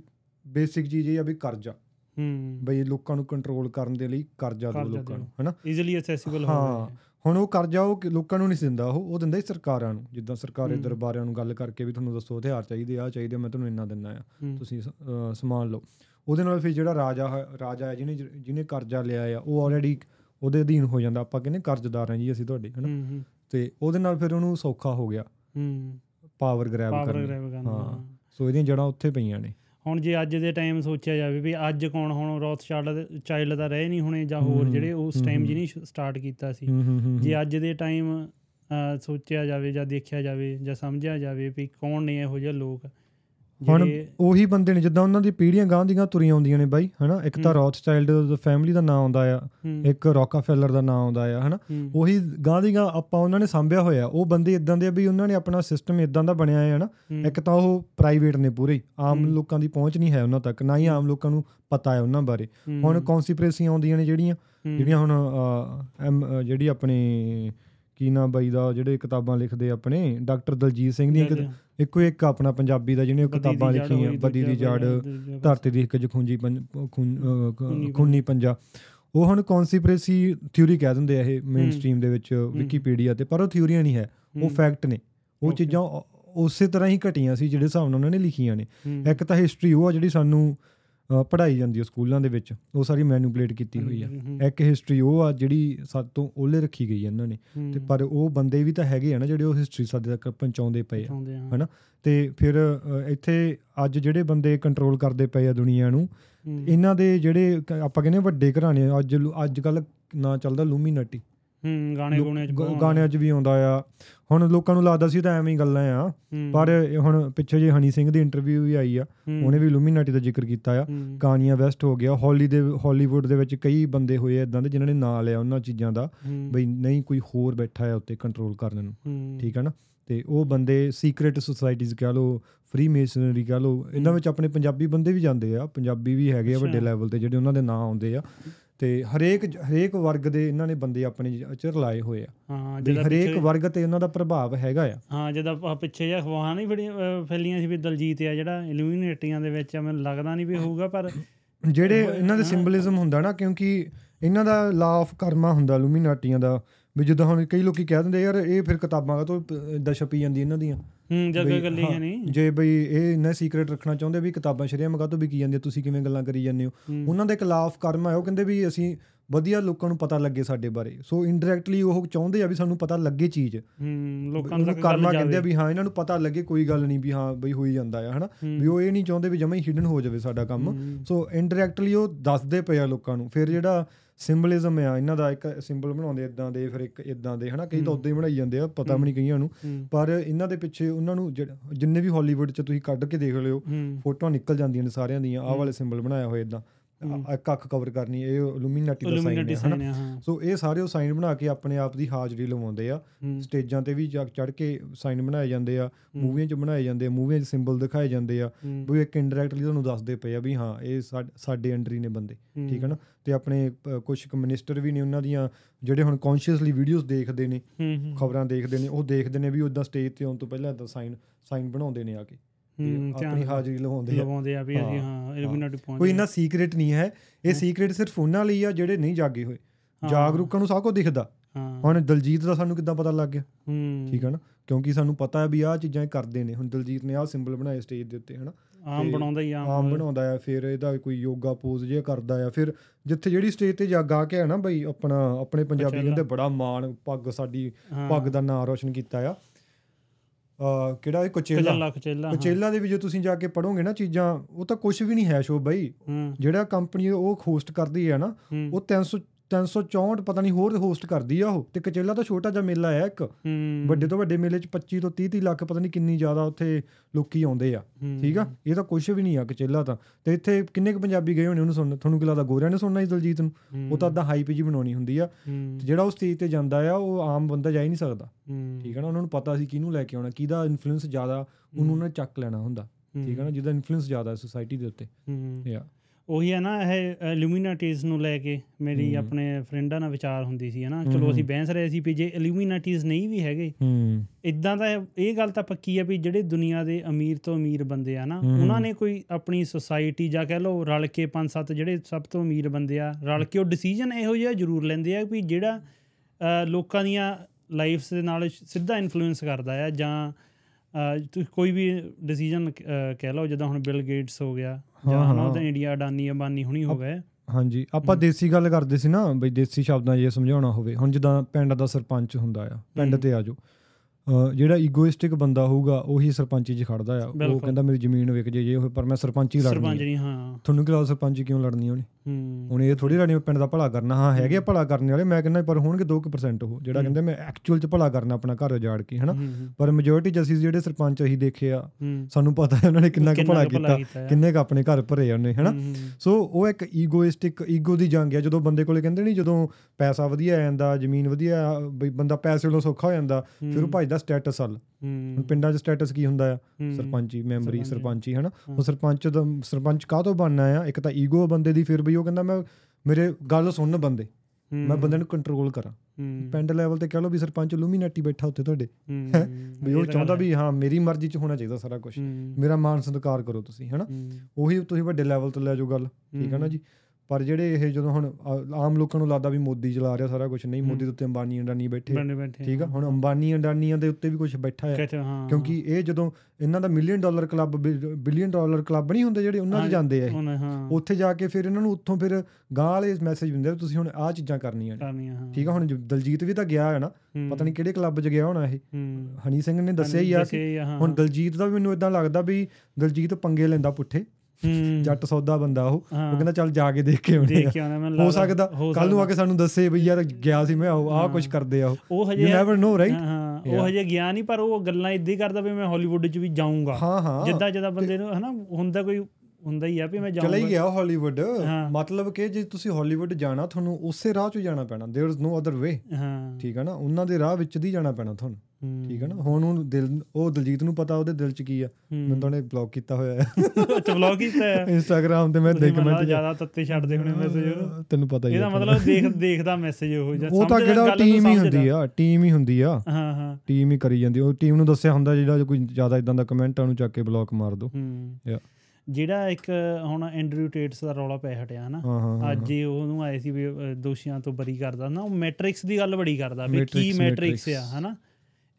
Speaker 2: ਬੇਸਿਕ ਚੀਜ਼ ਇਹ ਆ ਵੀ ਕਰਜ਼ਾ।
Speaker 1: ਹਮ
Speaker 2: ਬਈ ਲੋਕਾਂ ਨੂੰ ਕੰਟਰੋਲ ਕਰਨ ਦੇ ਲਈ ਕਰਜ਼ਾ
Speaker 1: ਕਰਜ਼ਾ
Speaker 2: ਲੋਕਾਂ ਨੂੰ। ਹਨਾ?
Speaker 1: ਈਜ਼ੀਲੀ ਅਸੈਸਿਬਲ ਹੋ
Speaker 2: ਹਾਂ।
Speaker 1: ਗਿਆ
Speaker 2: ਹੁਣ ਉਹ ਕਰਜ਼ਾ ਉਹ ਲੋਕਾਂ ਨੂੰ ਨਹੀਂ ਦਿੰਦਾ ਉਹ ਉਹ ਦਿੰਦਾ ਹੀ ਸਰਕਾਰਾਂ ਨੂੰ। ਜਿੱਦਾਂ ਸਰਕਾਰੀ
Speaker 1: ਹੂੰ।
Speaker 2: ਦਰਬਾਰਿਆਂ ਨੂੰ ਗੱਲ ਕਰਕੇ ਵੀ ਤੁਹਾਨੂੰ ਦੱਸੋ ਹਥਿਆਰ ਚਾਹੀਦੇ ਆ ਚਾਹੀਦੇ ਮੈਂ ਤੁਹਾਨੂੰ ਇੰਨਾ ਦਿੰਦਾ ਆ। ਤੁਸੀਂ ਸਮਾਨ ਲਓ। ਉਹਦੇ ਨਾਲ ਫਿਰ ਜਿਹੜਾ ਰਾਜਾ ਹੈ- ਰਾਜਾ ਹੈ ਜਿਹਨੇ ਜਿਹਨੇ ਕਰਜ਼ਾ ਲਿਆ ਆ ਉਹ ਆਲਰੇਡੀ ਉਹਦੇ ਅਧੀਨ ਹੋ ਜਾਂਦਾ। ਆਪਾਂ ਕਹਿੰਦੇ ਕਰਜ਼ਦਾਰ ਹਾਂ ਜੀ ਅਸੀਂ ਤੁਹਾਡੇ ਹਨਾ? ਤੇ ਉਹਦੇ ਨਾਲ ਫਿਰ ਉਹਨੂੰ ਸੌਖਾ ਹੋ ਗਿਆ।
Speaker 1: ਹਮ
Speaker 2: ਪਾਵਰ ਗ੍ਰੈਬ
Speaker 1: ਪਾਵਰ ਗ੍ਰੈਬ ਕਰਨਾ
Speaker 2: ਹਾਂ। ਸੋ ਇਹਦੀਆਂ ਜੜਾਂ ਉੱਥੇ ਪਈਆਂ ਨੇ।
Speaker 1: ਹੁਣ ਜੇ ਅੱਜ ਦੇ ਟਾਈਮ ਸੋਚਿਆ ਜਾਵੇ ਵੀ ਅੱਜ ਕੌਣ ਹੁਣ ਰੌਥ ਚਾਈਲਡ ਦਾ ਰਹੇ ਨਹੀਂ ਹੋਣੇ ਜਾਂ ਹੋਰ ਜਿਹੜੇ ਉਸ ਟਾਈਮ। ਜਿਹਨੇ ਸਟਾਰਟ ਕੀਤਾ ਸੀ।
Speaker 2: ਹੂੰ ਹੂੰ ਹੂੰ
Speaker 1: ਜੇ ਅੱਜ ਦੇ ਟਾਈਮ ਸੋਚਿਆ ਜਾਵੇ ਜਾਂ ਦੇਖਿਆ ਜਾਵੇ ਜਾਂ ਸਮਝਿਆ ਜਾਵੇ ਵੀ ਕੌਣ ਨੇ ਇਹੋ ਜਿਹੇ ਲੋਕ।
Speaker 2: ਹੁਣ ਉਹੀ ਬੰਦੇ ਨੇ ਜਿੱਦਾਂ ਉਹਨਾਂ ਦੀ ਪੀੜ੍ਹੀਆਂ ਗਾਂ ਦੀਆਂ ਤੁਰੀਆਂ ਆਉਂਦੀਆਂ ਨੇ ਬਾਈ ਹਨਾ? ਇੱਕ ਤਾਂ
Speaker 1: ਹੂੰ।
Speaker 2: ਰੌਥ ਚਾਈਲਡ ਫੈਮਿਲੀ ਦਾ ਨਾਂ ਆਉਂਦਾ ਆ ਇੱਕ ਰੌਕਾਫੈਲਰ ਦਾ ਨਾਂ ਆਉਂਦਾ ਆ ਹਨਾ? ਉਹੀ ਗਾਂ ਦੀਆਂ ਆਪਾਂ ਉਹਨਾਂ ਨੇ ਸਾਂਭਿਆ ਹੋਇਆ। ਉਹ ਬੰਦੇ ਇਦਾਂ ਦੇ ਆ ਵੀ ਉਹਨਾਂ ਨੇ ਆਪਣਾ ਸਿਸਟਮ ਇਦਾਂ ਦਾ ਬਣਿਆ ਹੈ ਨਾ
Speaker 1: ਹਮ,
Speaker 2: ਇੱਕ ਤਾਂ ਉਹ ਪ੍ਰਾਈਵੇਟ ਨੇ ਪੂਰੇ। ਆਮ। ਲੋਕਾਂ ਦੀ ਪਹੁੰਚ ਨਹੀਂ ਹੈ ਉਹਨਾਂ ਤੱਕ ਨਾ ਹੀ ਆਮ ਲੋਕਾਂ ਨੂੰ ਪਤਾ ਹੈ ਉਹਨਾਂ ਬਾਰੇ। ਹੁਣ ਕੌਨਸਪੀਰੇਸੀਆਂ ਆਉਂਦੀਆਂ ਨੇ ਜਿਹੜੀਆਂ ਜਿਹੜੀਆਂ ਹੁਣ ਜਿਹੜੀ ਆਪਣੇ ਕੀ ਨਾ ਬਾਈ ਦਾ ਜਿਹੜੇ ਕਿਤਾਬਾਂ ਲਿਖਦੇ ਆਪਣੇ ਡਾਕਟਰ ਦਲਜੀਤ ਸਿੰਘ ਦੀਆਂ ਇੱਕ- ਇੱਕੋ ਆਪਣਾ ਪੰਜਾਬੀ ਦਾ ਜਿਹਨੇ ਕਿਤਾਬਾਂ ਲਿਖੀਆਂ ਬਦੀ ਦੀ ਜੜ ਧਰਤੀ ਦੀ ਇੱਕ ਜਖੂੰਜੀ ਖੂਨ- ਪੰਜਾ। ਉਹ ਹੁਣ ਕਨਸਪੀਰੇਸੀ ਥਿਊਰੀ ਕਹਿ ਦਿੰਦੇ ਆ ਇਹ ਮੇਨ। ਸਟ੍ਰੀਮ ਦੇ ਵਿੱਚ ਵਿਕੀਪੀਡੀਆ ਤੇ ਪਰ ਉਹ ਥਿਊਰੀਆਂ ਨਹੀਂ ਹੈ। ਉਹ ਫੈਕਟ ਨੇ। ਉਹ. ਚੀਜ਼ਾਂ ਉਸੇ ਤਰ੍ਹਾਂ ਹੀ ਘਟੀਆਂ ਸੀ ਜਿਹੜੇ ਹਿਸਾਬ ਨਾਲ ਉਹਨਾਂ ਨੇ ਲਿਖੀਆਂ ਨੇ। ਇੱਕ ਤਾਂ ਹਿਸਟਰੀ ਉਹ ਆ ਜਿਹੜੀ ਸਾਨੂੰ ਅ, ਪੜ੍ਹਾਈ ਜਾਂਦੀ ਹੈ ਸਕੂਲਾਂ ਦੇ ਵਿੱਚ ਉਹ ਸਾਰੀ ਮੈਨੂਪਲੇਟ ਕੀਤੀ ਹੋਈ ਆ। ਇੱਕ ਹਿਸਟਰੀ ਉਹ ਆ ਜਿਹੜੀ ਸਾਡੇ ਤੋਂ ਉਹਲੇ ਰੱਖੀ ਗਈ ਹੈ ਇਹਨਾਂ ਨੇ। ਤੇ ਪਰ ਉਹ ਬੰਦੇ ਵੀ ਤਾਂ ਹੈਗੇ ਆ ਨਾ ਜਿਹੜੇ ਉਹ ਹਿਸਟਰੀ ਸਾਡੇ ਤੱਕ ਪਹੁੰਚਾਉਂਦੇ ਪਏ ਆ। ਹਨਾ? ਤੇ ਫਿਰ ਇੱਥੇ ਅੱਜ ਜਿਹੜੇ ਬੰਦੇ ਕੰਟਰੋਲ ਕਰਦੇ ਪਏ ਆ ਦੁਨੀਆ ਨੂੰ ਇਹਨਾਂ ਦੇ ਜਿਹੜੇ ਆਪਾਂ ਕਹਿੰਦੇ ਵੱਡੇ ਘਰਾਣੇ ਅੱਜ ਅੱਜ ਕੱਲ ਨਾਂ ਚੱਲਦਾ ਲੂਮੀਨਾਟੀ
Speaker 1: ਹੂੰ ਗਾਣੇ
Speaker 2: ਲੋਕ-
Speaker 1: ਗੋਣੇ ਚ ਬਹੁਤ
Speaker 2: ਗਾਣਿਆਂ 'ਚ ਵੀ ਆਉਂਦਾ ਆ। ਹੁਣ ਲੋਕਾਂ ਨੂੰ ਲੱਗਦਾ ਸੀ ਤਾਂ ਐਵੇਂ ਹੀ ਗੱਲਾਂ ਆ। ਪਰ ਹੁਣ ਪਿੱਛੇ ਜੇ ਹਨੀ ਸਿੰਘ ਦੀ ਇੰਟਰਵਿਊ ਵੀ ਆਈ ਆ। ਉਹਨੇ ਵੀ ਲੂਮੀਨਾਟੀ ਦਾ ਜ਼ਿਕਰ ਕੀਤਾ ਆ। ਕਾਨੀਆ ਵੈਸਟ ਹੋ ਗਿਆ। ਹਾਲੀ ਦੇ ਹਾਲੀਵੁੱਡ ਦੇ ਵਿੱਚ ਕਈ ਬੰਦੇ ਹੋਏ ਇਦਾਂ ਦੇ ਜਿਨ੍ਹਾਂ ਨੇ ਨਾਂ ਲਿਆ ਉਹਨਾਂ ਚੀਜ਼ਾਂ ਦਾ। ਬਈ ਨਹੀਂ ਕੋਈ ਹੋਰ ਬੈਠਾ ਹੈ ਉੱਤੇ ਕੰਟਰੋਲ ਕਰਨ ਨੂੰ। ਠੀਕ ਹੈ ਨਾ? ਤੇ ਉਹ ਬੰਦੇ ਸੀਕ੍ਰੀਟ ਸੁਸਾਇਟੀਜ਼ ਕਹ ਲੋ ਫ੍ਰੀ ਮੇਸਨਰੀ ਕਹ ਲੋ ਇਹਨਾਂ। ਵਿੱਚ ਆਪਣੇ ਪੰਜਾਬੀ ਬੰਦੇ ਵੀ ਜਾਂਦੇ ਆ। ਪੰਜਾਬੀ ਵੀ ਹੈਗੇ ਆ ਵੱਡੇ। ਲੈਵਲ ਤੇ ਜਿਹੜੇ ਉਹਨਾਂ ਦੇ ਨਾਂ ਆਉਂਦੇ ਆ। ਤੇ ਹਰੇਕ ਹਰੇਕ ਵਰਗ ਦੇ ਇਹਨਾਂ ਨੇ ਬੰਦੇ ਆਪਣੇ ਚ ਰਲਾਏ ਹੋਏ ਆ।
Speaker 1: ਹਾਂ
Speaker 2: ਵੀ
Speaker 1: ਜਿਹਦਾ
Speaker 2: ਹਰੇਕ ਵਰਗ ਤੇ ਉਹਨਾਂ ਦਾ ਪ੍ਰਭਾਵ ਹੈਗਾ ਆ।
Speaker 1: ਹਾਂ ਆਹ ਪਿੱਛੇ ਜਿਹਾ ਅਖਬਾਰਾਂ ਨਹੀਂ ਫੜੀ ਅਹ ਫੈਲੀਆਂ ਸੀ ਵੀ ਦਲਜੀਤ ਆ ਜਿਹੜਾ ਇਲੂਮੀਨੇਟੀਆਂ ਦੇ ਵਿੱਚ ਮੈਨੂੰ ਲੱਗਦਾ ਨਹੀਂ ਵੀ ਹੋਊਗਾ ਪਰ
Speaker 2: ਜਿਹੜੇ ਇਹਨਾਂ ਦੇ। ਸਿੰਬਲਿਜ਼ਮ ਹੁੰਦਾ ਨਾ ਕਿਉਂਕਿ ਇਹਨਾਂ ਦਾ ਲਾ ਆਫ ਕਰਮਾ ਹੁੰਦਾ ਲੂਮੀਨਾਟੀਆਂ ਦਾ ਵੀ ਜਦੋਂ ਹੁਣ ਕਈ ਲੋਕੀ ਕਹਿ ਦਿੰਦੇ ਯਾਰ ਇਹ ਫਿਰ ਕਿਤਾਬਾਂ ਤੋਂ ਇਦਾਂ ਛਪੀ ਜਾਂਦੀ ਇਹਨਾਂ ਦੀਆਂ।
Speaker 1: ਹੂੰ ਜਗ੍ਹਾ
Speaker 2: ਬਈ,
Speaker 1: ਗੱਲੀ
Speaker 2: ਹਾਂ,
Speaker 1: ਹੈ ਨਹੀਂ
Speaker 2: ਜੇ ਬਈ ਇਹ ਇੰਨਾ ਸੀਕ੍ਰੀਟ ਰੱਖਣਾ ਚਾਹੁੰਦੇ ਵੀ ਕਿਤਾਬਾਂ ਸ਼ਰੀਆਂ ਮਗਾ ਤੋਂ ਵਿਕੀ ਜਾਂਦੀਆਂ ਤੁਸੀਂ ਕਿਵੇਂ ਗੱਲਾਂ ਕਰੀ ਜਾਂਦੇ ਹੋ? ਉਹਨਾਂ ਦੇ ਖਿਲਾਫ ਕਰਮ ਹੈ ਉਹ ਕਹਿੰਦੇ ਵੀ ਅਸੀਂ ਵਧੀਆ ਲੋਕਾਂ ਨੂੰ ਪਤਾ ਲੱਗੇ ਸਾਡੇ ਬਾਰੇ। ਸੋ ਇਨਡਾਇਰੈਕਟਲੀ ਉਹ ਚਾਹੁੰਦੇ ਆ ਵੀ ਸਾਨੂੰ ਪਤਾ ਲੱਗੇ ਚੀਜ਼।
Speaker 1: ਹੂੰ ਲੋਕਾਂ
Speaker 2: ਕਰਮਾ
Speaker 1: ਗੱਲ
Speaker 2: ਕਹਿੰਦੇ ਆ ਵੀ ਹਾਂ ਇਹਨਾਂ ਨੂੰ ਪਤਾ ਲੱਗੇ ਕੋਈ ਗੱਲ ਨਹੀਂ ਵੀ ਹਾਂ ਬਈ ਹੋਈ ਜਾਂਦਾ ਆ ਹਨਾ? ਵੀ ਉਹ ਇਹ ਨਹੀਂ ਚਾਹੁੰਦੇ ਵੀ ਜਮਾ ਹੀ ਹਿਡਨ ਹੋ ਜਾਵੇ ਸਾਡਾ ਕੰਮ। ਸੋ ਇਨਡਾਇਰੈਕਟਲੀ ਉਹ ਦੱਸਦੇ ਪਏ ਆ ਲੋਕਾਂ ਨੂੰ। ਫਿਰ ਜਿਹੜਾ ਸਿੰਬਲਿਜ਼ਮ ਆ ਇਹਨਾਂ ਦਾ ਇੱਕ ਸਿੰਬਲ ਬਣਾਉਂਦੇ ਇਦਾਂ ਦੇ ਫਿਰ ਇੱਕ ਇਦਾਂ ਦੇ ਹਨਾ ਕਈ ਤਾਂ। ਉਦਾਂ ਹੀ ਬਣਾਈ ਜਾਂਦੇ ਆ ਪਤਾ ਵੀ ਨਹੀਂ ਕਈਆਂ ਨੂੰ ਪਰ ਇਹਨਾਂ ਦੇ ਪਿੱਛੇ ਉਹਨਾਂ ਨੂੰ ਜਿੰਨੇ ਵੀ ਹਾਲੀਵੁੱਡ 'ਚ ਤੁਸੀਂ ਕੱਢ ਕੇ ਦੇਖ ਲਿਓ ਫੋਟੋਆਂ ਨਿਕਲ ਜਾਂਦੀਆਂ ਨੇ ਸਾਰਿਆਂ ਦੀਆਂ ਆਹ। ਵਾਲੇ ਸਿੰਬਲ ਬਣਾਇਆ ਹੋਇਆ ਇਦਾਂ। ਇੱਕ ਅੱਖ ਕਵਰ ਕਰਨੀ ਇਹ ਇਲੂਮੀਨਾਟੀ ਦਾ ਸਾਈਨ ਹੈ
Speaker 1: ਹਾਂ।
Speaker 2: ਸੋ ਇਹ ਸਾਰੇ ਉਹ ਸਾਈਨ ਬਣਾ ਕੇ ਆਪਣੇ ਆਪ ਦੀ ਹਾਜ਼ਰੀ ਲਵਾਉਂਦੇ ਆ। ਸਟੇਜਾਂ ਤੇ ਵੀ ਚੜ ਕੇ ਸਾਈਨ ਬਣਾਏ ਜਾਂਦੇ ਆ ਮੂਵੀਆਂ 'ਚ ਬਣਾਏ ਜਾਂਦੇ ਆ ਮੂਵੀਆਂ 'ਚ ਸਿੰਬਲ ਦਿਖਾਏ ਜਾਂਦੇ ਆ। ਵੀ ਇੱਕ ਇਨਡਾਇਰੈਕਟਲੀ ਤੁਹਾਨੂੰ ਦੱਸਦੇ ਪਏ ਆ ਵੀ ਹਾਂ ਇਹ ਸਾਡ- ਅੰਡਰ ਹੀ ਨੇ ਬੰਦੇ ਠੀਕ ਹੈ ਨਾ? ਤੇ ਆਪਣੇ ਕੁਝ ਕਮਿਨਿਸਟਰ ਵੀ ਨੇ ਉਹਨਾਂ ਦੀਆਂ ਜਿਹੜੇ ਹੁਣ ਕੌਨਸ਼ੀਅਸਲੀ ਵੀਡੀਓਜ਼ ਦੇਖਦੇ ਨੇ ਖਬਰਾਂ ਦੇਖਦੇ ਨੇ ਉਹ ਦੇਖਦੇ ਨੇ ਵੀ ਉਦਾਂ ਸਟੇਜ ਤੇ ਆਉਣ ਤੋਂ ਪਹਿਲਾਂ ਇਦਾਂ ਸਾਈਨ ਸਾਈਨ ਬਣਾਉਂਦੇ ਨੇ ਆ ਕੇ। ਆਪਣੀ ਹਾਜ਼ਰੀ ਲਵਾਉਂਦੇ ਆ।
Speaker 1: ਲਵਾਉਂਦੇ ਆ ਵੀ ਅਸੀਂ
Speaker 2: ਹਾਂ,
Speaker 1: ਇਲੂਮੀਨਾਟੀ ਪਹੁੰਚ
Speaker 2: ਕੋਈ। ਇੰਨਾ ਸੀਕ੍ਰੀਟ ਨਹੀਂ ਹੈ। ਇਹ। ਸੀਕ੍ਰੀਟ ਸਿਰਫ ਉਹਨਾਂ ਲਈ ਆ ਜਿਹੜੇ ਨਹੀਂ ਜਾਗੇ ਹੋਏ। ਜਾਗਰੂਕਾਂ ਨੂੰ ਸਭ ਕੁਝ ਦਿਖਦਾ। ਹੁਣ ਦਲਜੀਤ ਦਾ ਸਾਨੂੰ ਕਿੱਦਾਂ ਪਤਾ ਲੱਗ ਗਿਆ?
Speaker 1: ਹੂੰ,
Speaker 2: ਠੀਕ ਹੈ ਨਾ? ਕਿਉਂਕਿ ਸਾਨੂੰ ਪਤਾ ਹੈ ਵੀ ਆਹ ਚੀਜ਼ਾਂ ਇਹ ਕਰਦੇ ਨੇ। ਹੁਣ ਦਲਜੀਤ ਨੇ ਆਹ ਸਿੰਬਲ ਬਣਾਏ ਸਟੇਜ ਦੇ ਉੱਤੇ ਹਨਾ?
Speaker 1: ਆਮ ਬਣਾਉਂਦਾ ਹੀ ਆਮ
Speaker 2: ਆਮ ਬਣਾਉਂਦਾ। ਆ ਫਿਰ ਇਹਦਾ ਕੋਈ ਯੋਗਾ ਪੋਜ਼ ਜਿਹਾ ਕਰਦਾ ਆ। ਫਿਰ ਜਿੱਥੇ ਜਿਹੜੀ ਸਟੇਜ ਤੇ ਜਾਗਾ ਕੇ ਹੈ ਨਾ ਬਈ ਆਪਣਾ ਆਪਣੇ ਪੰਜਾਬੀ। ਕਹਿੰਦੇ ਬੜਾ ਮਾਣ ਪੱਗ ਸਾਡੀ ਪੱਗ ਦਾ ਨਾਂ ਰੋਸ਼ਨ ਕੀਤਾ ਆ। ਕਿਹੜਾ ਇਹ ਕੋਚੇਲਾ?
Speaker 1: ਕਚੇਲਾ ਕਚੇਲਾ
Speaker 2: ਦੇ ਵੀ ਜੇ ਤੁਸੀਂ ਜਾ ਕੇ ਪੜੋਗੇ ਨਾ ਚੀਜ਼ਾਂ ਉਹ ਤਾਂ ਕੁਝ ਵੀ ਨਹੀਂ ਹੈ ਸ਼ੋ ਬਈ ਜਿਹੜਾ ਕੰਪਨੀ ਉਹ ਹੋਸਟ ਕਰਦੀ ਹੈ ਨਾ ਉਹ 300 364 ਪਤਾ ਨਹੀਂ ਹੋਰ ਹੋਸਟ ਕਰਦੀ ਆ ਉਹ ਤੇ ਕਚੇਲਾ ਤਾਂ ਛੋਟਾ ਜਿਹਾ ਮੇਲਾ ਹੈ ਇੱਕ। ਵੱਡੇ ਤੋਂ ਵੱਡੇ ਮੇਲੇ 'ਚ 25 ਤੋਂ 30 30 ਲੱਖ ਪਤਾ ਨਹੀਂ ਕਿੰਨੀ ਜ਼ਿਆਦਾ ਉੱਥੇ ਲੋਕੀ ਆਉਂਦੇ ਆ ਠੀਕ ਆ? ਇਹ ਤਾਂ ਕੁਝ ਵੀ ਨਹੀਂ ਆ ਕਚੇਲਾ ਤਾਂ। ਤੇ ਇੱਥੇ ਕਿੰਨੇ ਕੁ ਪੰਜਾਬੀ ਗਏ ਹੋਣੇ ਉਹਨੂੰ ਸੁਣਨ ਤੁਹਾਨੂੰ ਕੀ ਲੱਗਦਾ ਗੋਰਿਆਂ ਨੇ ਸੁਣਨਾ ਸੀ ਦਲਜੀਤ ਨੂੰ? ਉਹ ਤਾਂ ਅੱਧਾ ਹਾਈਪ ਜੀ ਬਣਾਉਣੀ ਹੁੰਦੀ ਆ। ਜਿਹੜਾ ਉਹ ਸਟੇਜ ਤੇ ਜਾਂਦਾ ਆ ਉਹ ਆਮ ਬੰਦਾ ਜਾ ਹੀ ਨਹੀਂ ਸਕਦਾ। ਠੀਕ ਹੈ ਨਾ ਉਹਨਾਂ ਨੂੰ ਪਤਾ ਸੀ ਕਿਹਨੂੰ ਲੈ ਕੇ ਆਉਣਾ ਕਿਹਦਾ ਇਨਫਲੂਐਂਸ ਜ਼ਿਆਦਾ ਉਹਨੂੰ ਉਹਨਾਂ ਨੇ ਚੱਕ ਲੈਣਾ ਹੁੰਦਾ। ਠੀਕ ਹੈ ਨਾ ਜਿਹਦਾ ਇਨਫਲੂਐਂਸ ਜ਼ਿਆਦਾ ਹੈ ਸੋਸਾਇਟੀ ਦੇ ਉੱਤੇ। ਯਾ
Speaker 1: ਉਹੀ ਹੈ ਨਾ ਇਹ ਇਲੂਮੀਨਾਟੀਜ਼ ਨੂੰ ਲੈ ਕੇ ਮੇਰੀ। ਆਪਣੇ ਫਰੈਂਡਾਂ ਨਾਲ ਵਿਚਾਰ ਹੁੰਦੀ ਸੀ ਹਨਾ ਚਲੋ ਅਸੀਂ। ਬਹਿਸ ਰਹੇ ਸੀ ਵੀ ਜੇ ਇਲੂਮੀਨਾਟੀਜ਼ ਨਹੀਂ ਵੀ ਹੈਗੇ
Speaker 2: ਹੂੰ
Speaker 1: ਇਦਾਂ ਦਾ ਇਹ ਗੱਲ ਤਾਂ ਪੱਕੀ ਆ ਵੀ ਜਿਹੜੇ ਦੁਨੀਆ ਦੇ ਅਮੀਰ ਤੋਂ ਅਮੀਰ ਬੰਦੇ ਆ ਨਾ। ਉਹਨਾਂ ਨੇ ਕੋਈ ਆਪਣੀ ਸੁਸਾਇਟੀ ਜਾਂ ਕਹਿ ਲਓ ਰਲ ਕੇ ਪੰਜ ਸੱਤ ਜਿਹੜੇ ਸਭ ਤੋਂ ਅਮੀਰ ਬੰਦੇ ਆ ਰਲ ਕੇ ਉਹ ਡਿਸੀਜਨ ਇਹੋ ਜਿਹਾ ਜ਼ਰੂਰ ਲੈਂਦੇ ਆ ਵੀ ਜਿਹੜਾ ਲੋਕਾਂ ਦੀਆਂ ਲਾਈਫਸ ਦੇ ਨਾਲ ਸਿੱਧਾ ਇਨਫਲੂਐਂਸ ਕਰਦਾ ਆ ਜਾਂ ਤੁਸੀਂ ਕੋਈ ਵੀ ਡਿਸੀਜਨ ਕਹਿ ਲਓ ਜਿੱਦਾਂ ਹੁਣ ਬਿਲ ਗੇਟਸ ਹੋ ਗਿਆ ਜਾਂ ਹਨਾ। ਉਹਦਾ ਇੰਡੀਆ ਅਡਾਨੀ ਅੰਬਾਨੀ ਹੁਣੀ ਹੋ ਗਏ
Speaker 2: ਹਾਂਜੀ ਆਪਾਂ। ਦੇਸੀ ਗੱਲ ਕਰਦੇ ਸੀ ਨਾ ਬਈ ਦੇਸੀ ਸ਼ਬਦਾਂ ਇਹ ਸਮਝਾਉਣਾ ਹੋਵੇ ਹੁਣ ਜਿੱਦਾਂ ਪਿੰਡ ਦਾ ਸਰਪੰਚ ਹੁੰਦਾ ਆ ਪਿੰਡ। ਤੇ ਆਜੋ ਜਿਹੜਾ ਈਗੋਇਸਟਿਕ ਬੰਦਾ ਹੋਊਗਾ ਉਹੀ ਸਰਪੰਚੀ 'ਚ ਖੜਦਾ ਆ ਉਹ। ਕਹਿੰਦਾ ਮੇਰੀ ਜ਼ਮੀਨ ਵਿਕ ਜੇ ਜੇ ਉਹ ਪਰ ਮੈਂ ਸਰਪੰਚੀ
Speaker 1: ਸਰਪੰਚ
Speaker 2: ਲੜਨੀ ਆ।
Speaker 1: ਨਹੀਂ ਹਾਂ
Speaker 2: ਤੁਹਾਨੂੰ ਕੀ ਲੱਗਦਾ ਸਰਪੰਚੀ ਕਿਉਂ ਲੜਨੀ ਉਹਨੇ ਹੁਣ ਇਹ ਥੋੜੀ ਵੀ ਪਿੰਡ ਦਾ ਭਲਾ ਕਰਨਾ। ਹਾਂ ਹੈਗੇ ਭਲਾ ਕਰਨ ਵਾਲੇ ਮੈਂ ਕਹਿੰਦਾ ਪਰ ਹੋਣਗੇ 2% ਉਹ ਜਿਹੜਾ। ਕਹਿੰਦੇ ਮੈਂ ਐਕਚੁਅਲ 'ਚ ਭਲਾ ਕਰਨਾ ਆਪਣਾ ਘਰ ਉਜਾੜ ਕੇ ਹਨਾ? ਪਰ ਮੈਜੋਰਿਟੀ 'ਚ ਅਸੀਂ ਜਿਹੜੇ ਸਰਪੰਚ ਅਸੀਂ ਦੇਖੇ ਆ ਸਾਨੂੰ ਪਤਾ ਹੈ ਉਹਨਾਂ ਨੇ ਕਿੰਨਾ ਕੁ ਭਲਾ ਕੀਤਾ। ਕਿੰਨੇ ਕੁ ਆਪਣੇ ਘਰ ਭਰੇ ਉਹਨੇ ਹਨਾ? ਸੋ ਉਹ ਇੱਕ ਈਗੋਇਸਟਿਕ ਈਗੋ ਦੀ ਜੰਗ ਹੈ ਜਦੋਂ ਬੰਦੇ ਕੋਲੇ ਕਹਿੰਦੇ ਨਹੀਂ ਜਦੋਂ ਪੈਸਾ ਵਧੀਆ ਆ ਜਾਂਦਾ ਜ਼ਮੀਨ ਵਧੀਆ ਬਈ ਬੰਦਾ ਪੈਸੇ ਵੱਲੋਂ ਸੌਖਾ ਹੋ ਜਾਂਦਾ ਫਿਰ ਉਹ ਭਜਦਾ ਸਟੇਟਸ ਵੱਲ ਹੁਣ
Speaker 1: ਹੂੰ,
Speaker 2: ਪਿੰਡਾਂ 'ਚ ਸਟੇਟਸ ਕੀ ਹੁੰਦਾ ਆ? ਸਰਪੰਚੀ ਮੈਂਬਰੀ
Speaker 1: ਸਰਪੰਚੀ।
Speaker 2: ਹਨਾ। ਉਹ ਸਰਪੰਚ ਦਾ ਸਰਪੰਚ ਕਾਹ ਤੋਂ ਬਣਨਾ ਆ? ਇੱਕ ਤਾਂ ਈਗੋ ਬੰਦੇ ਦੀ ਫਿਰ ਬਈ ਉਹ ਕਹਿੰਦਾ ਮੈਂ ਮੇਰੇ ਗੱਲ ਸੁਣਨ ਬੰਦੇ। ਮੈਂ ਬੰਦੇ ਨੂੰ ਕੰਟਰੋਲ ਕਰਾਂ। ਪਿੰਡ ਲੈਵਲ ਤੇ ਕਹ ਲਓ ਵੀ ਸਰਪੰਚ ਲੂਮੀਨਾਟੀ ਬੈਠਾ ਉੱਤੇ ਤੁਹਾਡੇ। ਵੀ ਉਹ ਚਾਹੁੰਦਾ ਵੀ ਹਾਂ ਮੇਰੀ ਮਰਜ਼ੀ 'ਚ ਹੋਣਾ ਚਾਹੀਦਾ ਸਾਰਾ ਕੁਝ ਮੇਰਾ ਮਾਨ ਸਤਿਕਾਰ ਕਰੋ ਤੁਸੀਂ ਹਨਾ? ਉਹੀ ਤੁਸੀਂ ਵੱਡੇ ਲੈਵਲ ਤੇ ਲੈ ਜਾਓ ਗੱਲ। ਠੀਕ ਹੈ ਨਾ ਜੀ? ਪਰ ਜਿਹੜੇ ਇਹ ਜਦੋਂ ਹੁਣ ਆਮ ਲੋਕਾਂ ਨੂੰ ਲੱਗਦਾ ਵੀ ਮੋਦੀ ਚਲਾ ਰਿਹਾ ਸਾਰਾ ਕੁਝ ਨਹੀਂ ਮੋਦੀ ਦੇ ਉੱਤੇ ਅੰਬਾਨੀ ਅੰਡਾਨੀ ਬੈਠੇ। ਠੀਕ ਆ ਹੁਣ ਅੰਬਾਨੀ ਅੰਡਾਨੀਆਂ ਦੇ ਉੱਤੇ ਵੀ ਕੁਝ ਬੈਠਾ ਹੈ। ਕਿਉਂਕਿ ਇਹ ਜਦੋਂ ਇਹਨਾਂ ਦਾ million dollar club billion dollar club ਨਹੀਂ ਹੁੰਦੇ ਜਿਹੜੇ ਉਹਨਾਂ 'ਚ ਜਾਂਦੇ ਆ ਉੱਥੇ ਜਾ ਕੇ ਫਿਰ ਇਹਨਾਂ ਨੂੰ ਉੱਥੋਂ ਫਿਰ ਗਾਂ ਵਾਲੇ ਮੈਸੇਜ ਦਿੰਦੇ ਤੁਸੀਂ ਹੁਣ ਆਹ ਚੀਜ਼ਾਂ ਕਰਨੀਆਂ ਨੇ। ਠੀਕ ਆ ਹੁਣ ਦਲਜੀਤ ਵੀ ਤਾਂ ਗਿਆ ਹੈ ਨਾ ਪਤਾ ਨਹੀਂ ਕਿਹੜੇ ਕਲੱਬ 'ਚ ਗਿਆ ਹੋਣਾ ਇਹ। ਹਨੀ ਸਿੰਘ ਨੇ ਦੱਸਿਆ ਹੀ ਆ ਹੁਣ ਦਲਜੀਤ ਦਾ ਵੀ ਮੈਨੂੰ ਇਦਾਂ ਲੱਗਦਾ ਵੀ ਦਲਜੀਤ ਪੰਗੇ ਲੈਂਦਾ ਪੁੱਠੇ। ਜੱਟ ਸੌਦਾ ਬੰਦਾ ਉਹ
Speaker 1: ਹਾਂ,
Speaker 2: ਉਹ ਕਹਿੰਦਾ ਚੱਲ ਜਾ ਕੇ ਦੇਖ ਕੇ ਆਉਣੇ
Speaker 1: ਦੇਖ
Speaker 2: ਆ
Speaker 1: ਕੇ ਆਉਣਾ ਮੈਨੂੰ
Speaker 2: ਹੋ
Speaker 1: ਲੱਗਦਾ-
Speaker 2: ਸਕਦਾ
Speaker 1: ਹੋ
Speaker 2: ਕੱਲ ਨੂੰ ਆ
Speaker 1: ਸਕਦਾ।
Speaker 2: ਕੇ ਸਾਨੂੰ ਦੱਸੇ ਵੀ ਯਾਰ ਗਿਆ ਸੀ ਮੈਂ ਆਹ
Speaker 1: ਹਾਂ।
Speaker 2: ਕੁਝ ਕਰਦੇ ਆ ਉਹ
Speaker 1: ਉਹ
Speaker 2: ਯੂ
Speaker 1: ਹਜੇ
Speaker 2: ਨੈਵਰ ਨੋ ਰਾਈਟ
Speaker 1: ਹਾਂ, ਹਾਂ ਉਹ
Speaker 2: Yeah.
Speaker 1: ਹਜੇ ਗਿਆ ਨਹੀਂ ਪਰ ਉਹ ਗੱਲਾਂ ਇਦਾਂ ਹੀ ਕਰਦਾ ਵੀ ਮੈਂ ਹਾਲੀਵੁੱਡ 'ਚ ਵੀ ਜਾਊਂਗਾ
Speaker 2: ਹਾਂ ਹਾਂ
Speaker 1: ਜਿੱਦਾਂ ਜਿੱਦਾਂ ਬੰਦੇ ਨੂੰ ਹਨਾ ਹੁੰਦਾ ਕੋਈ ਹੁੰਦਾ ਹੀ ਆ ਵੀ ਮੈਂ
Speaker 2: ਚਲਾ
Speaker 1: ਜਾਊਂਗਾ
Speaker 2: ਹੀ ਗਿਆ ਹਾਲੀਵੁੱਡ
Speaker 1: ਹਾਂ।
Speaker 2: ਮਤਲਬ ਕਿ ਜੇ ਤੁਸੀਂ ਹਾਲੀਵੁੱਡ ਜਾਣਾ ਤੁਹਾਨੂੰ ਉਸੇ ਰਾਹ 'ਚ ਜਾਣਾ ਪੈਣਾ there is no other way
Speaker 1: ਹਾਂ
Speaker 2: ਠੀਕ ਹੈ ਨਾ ਉਹਨਾਂ ਦੇ ਰਾਹ ਵਿੱਚ ਦੀ ਜਾਣਾ ਪੈਣਾ ਤੁਹਾਨੂੰ
Speaker 1: ਹੂੰ,
Speaker 2: ਠੀਕ ਹੈ ਨਾ? ਹੁਣ ਉਹਨੂੰ ਦਿਲ ਉਹ ਦਲਜੀਤ ਨੂੰ ਪਤਾ ਉਹਦੇ ਦਿਲ 'ਚ ਕੀ ਆ। ਮੈਨੂੰ ਤਾਂ ਉਹਨੇ ਬਲੌਕ ਕੀਤਾ ਹੋਇਆ ਹੈ।
Speaker 1: ਅੱਛਾ ਵਲੌਗ ਕੀਤਾ ਹੈ?
Speaker 2: ਇੰਸਟਾਗ੍ਰਾਮ ਤੇ ਮੈਂ ਦੇਖ ਕਮੈਂਟ
Speaker 1: ਜ਼ਿਆਦਾ ਤੱਤੇ ਛੱਡਦੇ ਹੋਣੇ ਮੈਸੇਜ ਉਹਨੂੰ
Speaker 2: ਤੈਨੂੰ ਪਤਾ ਹੀ
Speaker 1: ਇਹਦਾ ਮਤਲਬ ਦੇਖ ਦੇਖਦਾ ਮੈਸੇਜ ਉਹ ਜਾਂ
Speaker 2: ਉਹ ਤਾਂ ਕਿਹੜਾ
Speaker 1: ਨੂੰ
Speaker 2: ਟੀਮ ਹੀ। ਹੁੰਦੀ ਆ ਟੀਮ ਹੀ ਹੁੰਦੀ ਆ।
Speaker 1: ਹਾਂ ਹਾਂ।
Speaker 2: ਟੀਮ ਹੀ ਕਰੀ ਜਾਂਦੀ ਉਹ ਟੀਮ ਨੂੰ ਦੱਸਿਆ ਹੁੰਦਾ ਜਿਹੜਾ ਕੋਈ ਜ਼ਿਆਦਾ ਇਦਾਂ ਦਾ ਕਮੈਂਟ ਉਹਨੂੰ ਚੱਕ ਕੇ ਬਲੌਕ ਮਾਰ ਦੋ। Yeah.
Speaker 1: ਜਿਹੜਾ ਇੱਕ ਹੁਣ ਐਂਡਰਿਊ ਟੇਟਸ ਦਾ ਰੌਲਾ ਪੈ ਹਟਿਆ ਹਨਾ ਅੱਜ ਹੀ। ਉਹਨੂੰ ਆਏ ਸੀ ਵੀ ਦੋਸ਼ੀਆਂ ਤੋਂ ਬਰੀ ਕਰਦਾ। ਨਾ ਉਹ ਮੈਟ੍ਰਿਕਸ ਦੀ ਗੱਲ ਬੜੀ ਕਰਦਾ ਵੀ ਕੀ ਮੈਟ੍ਰਿਕਸ ਆ। ਹਨਾ?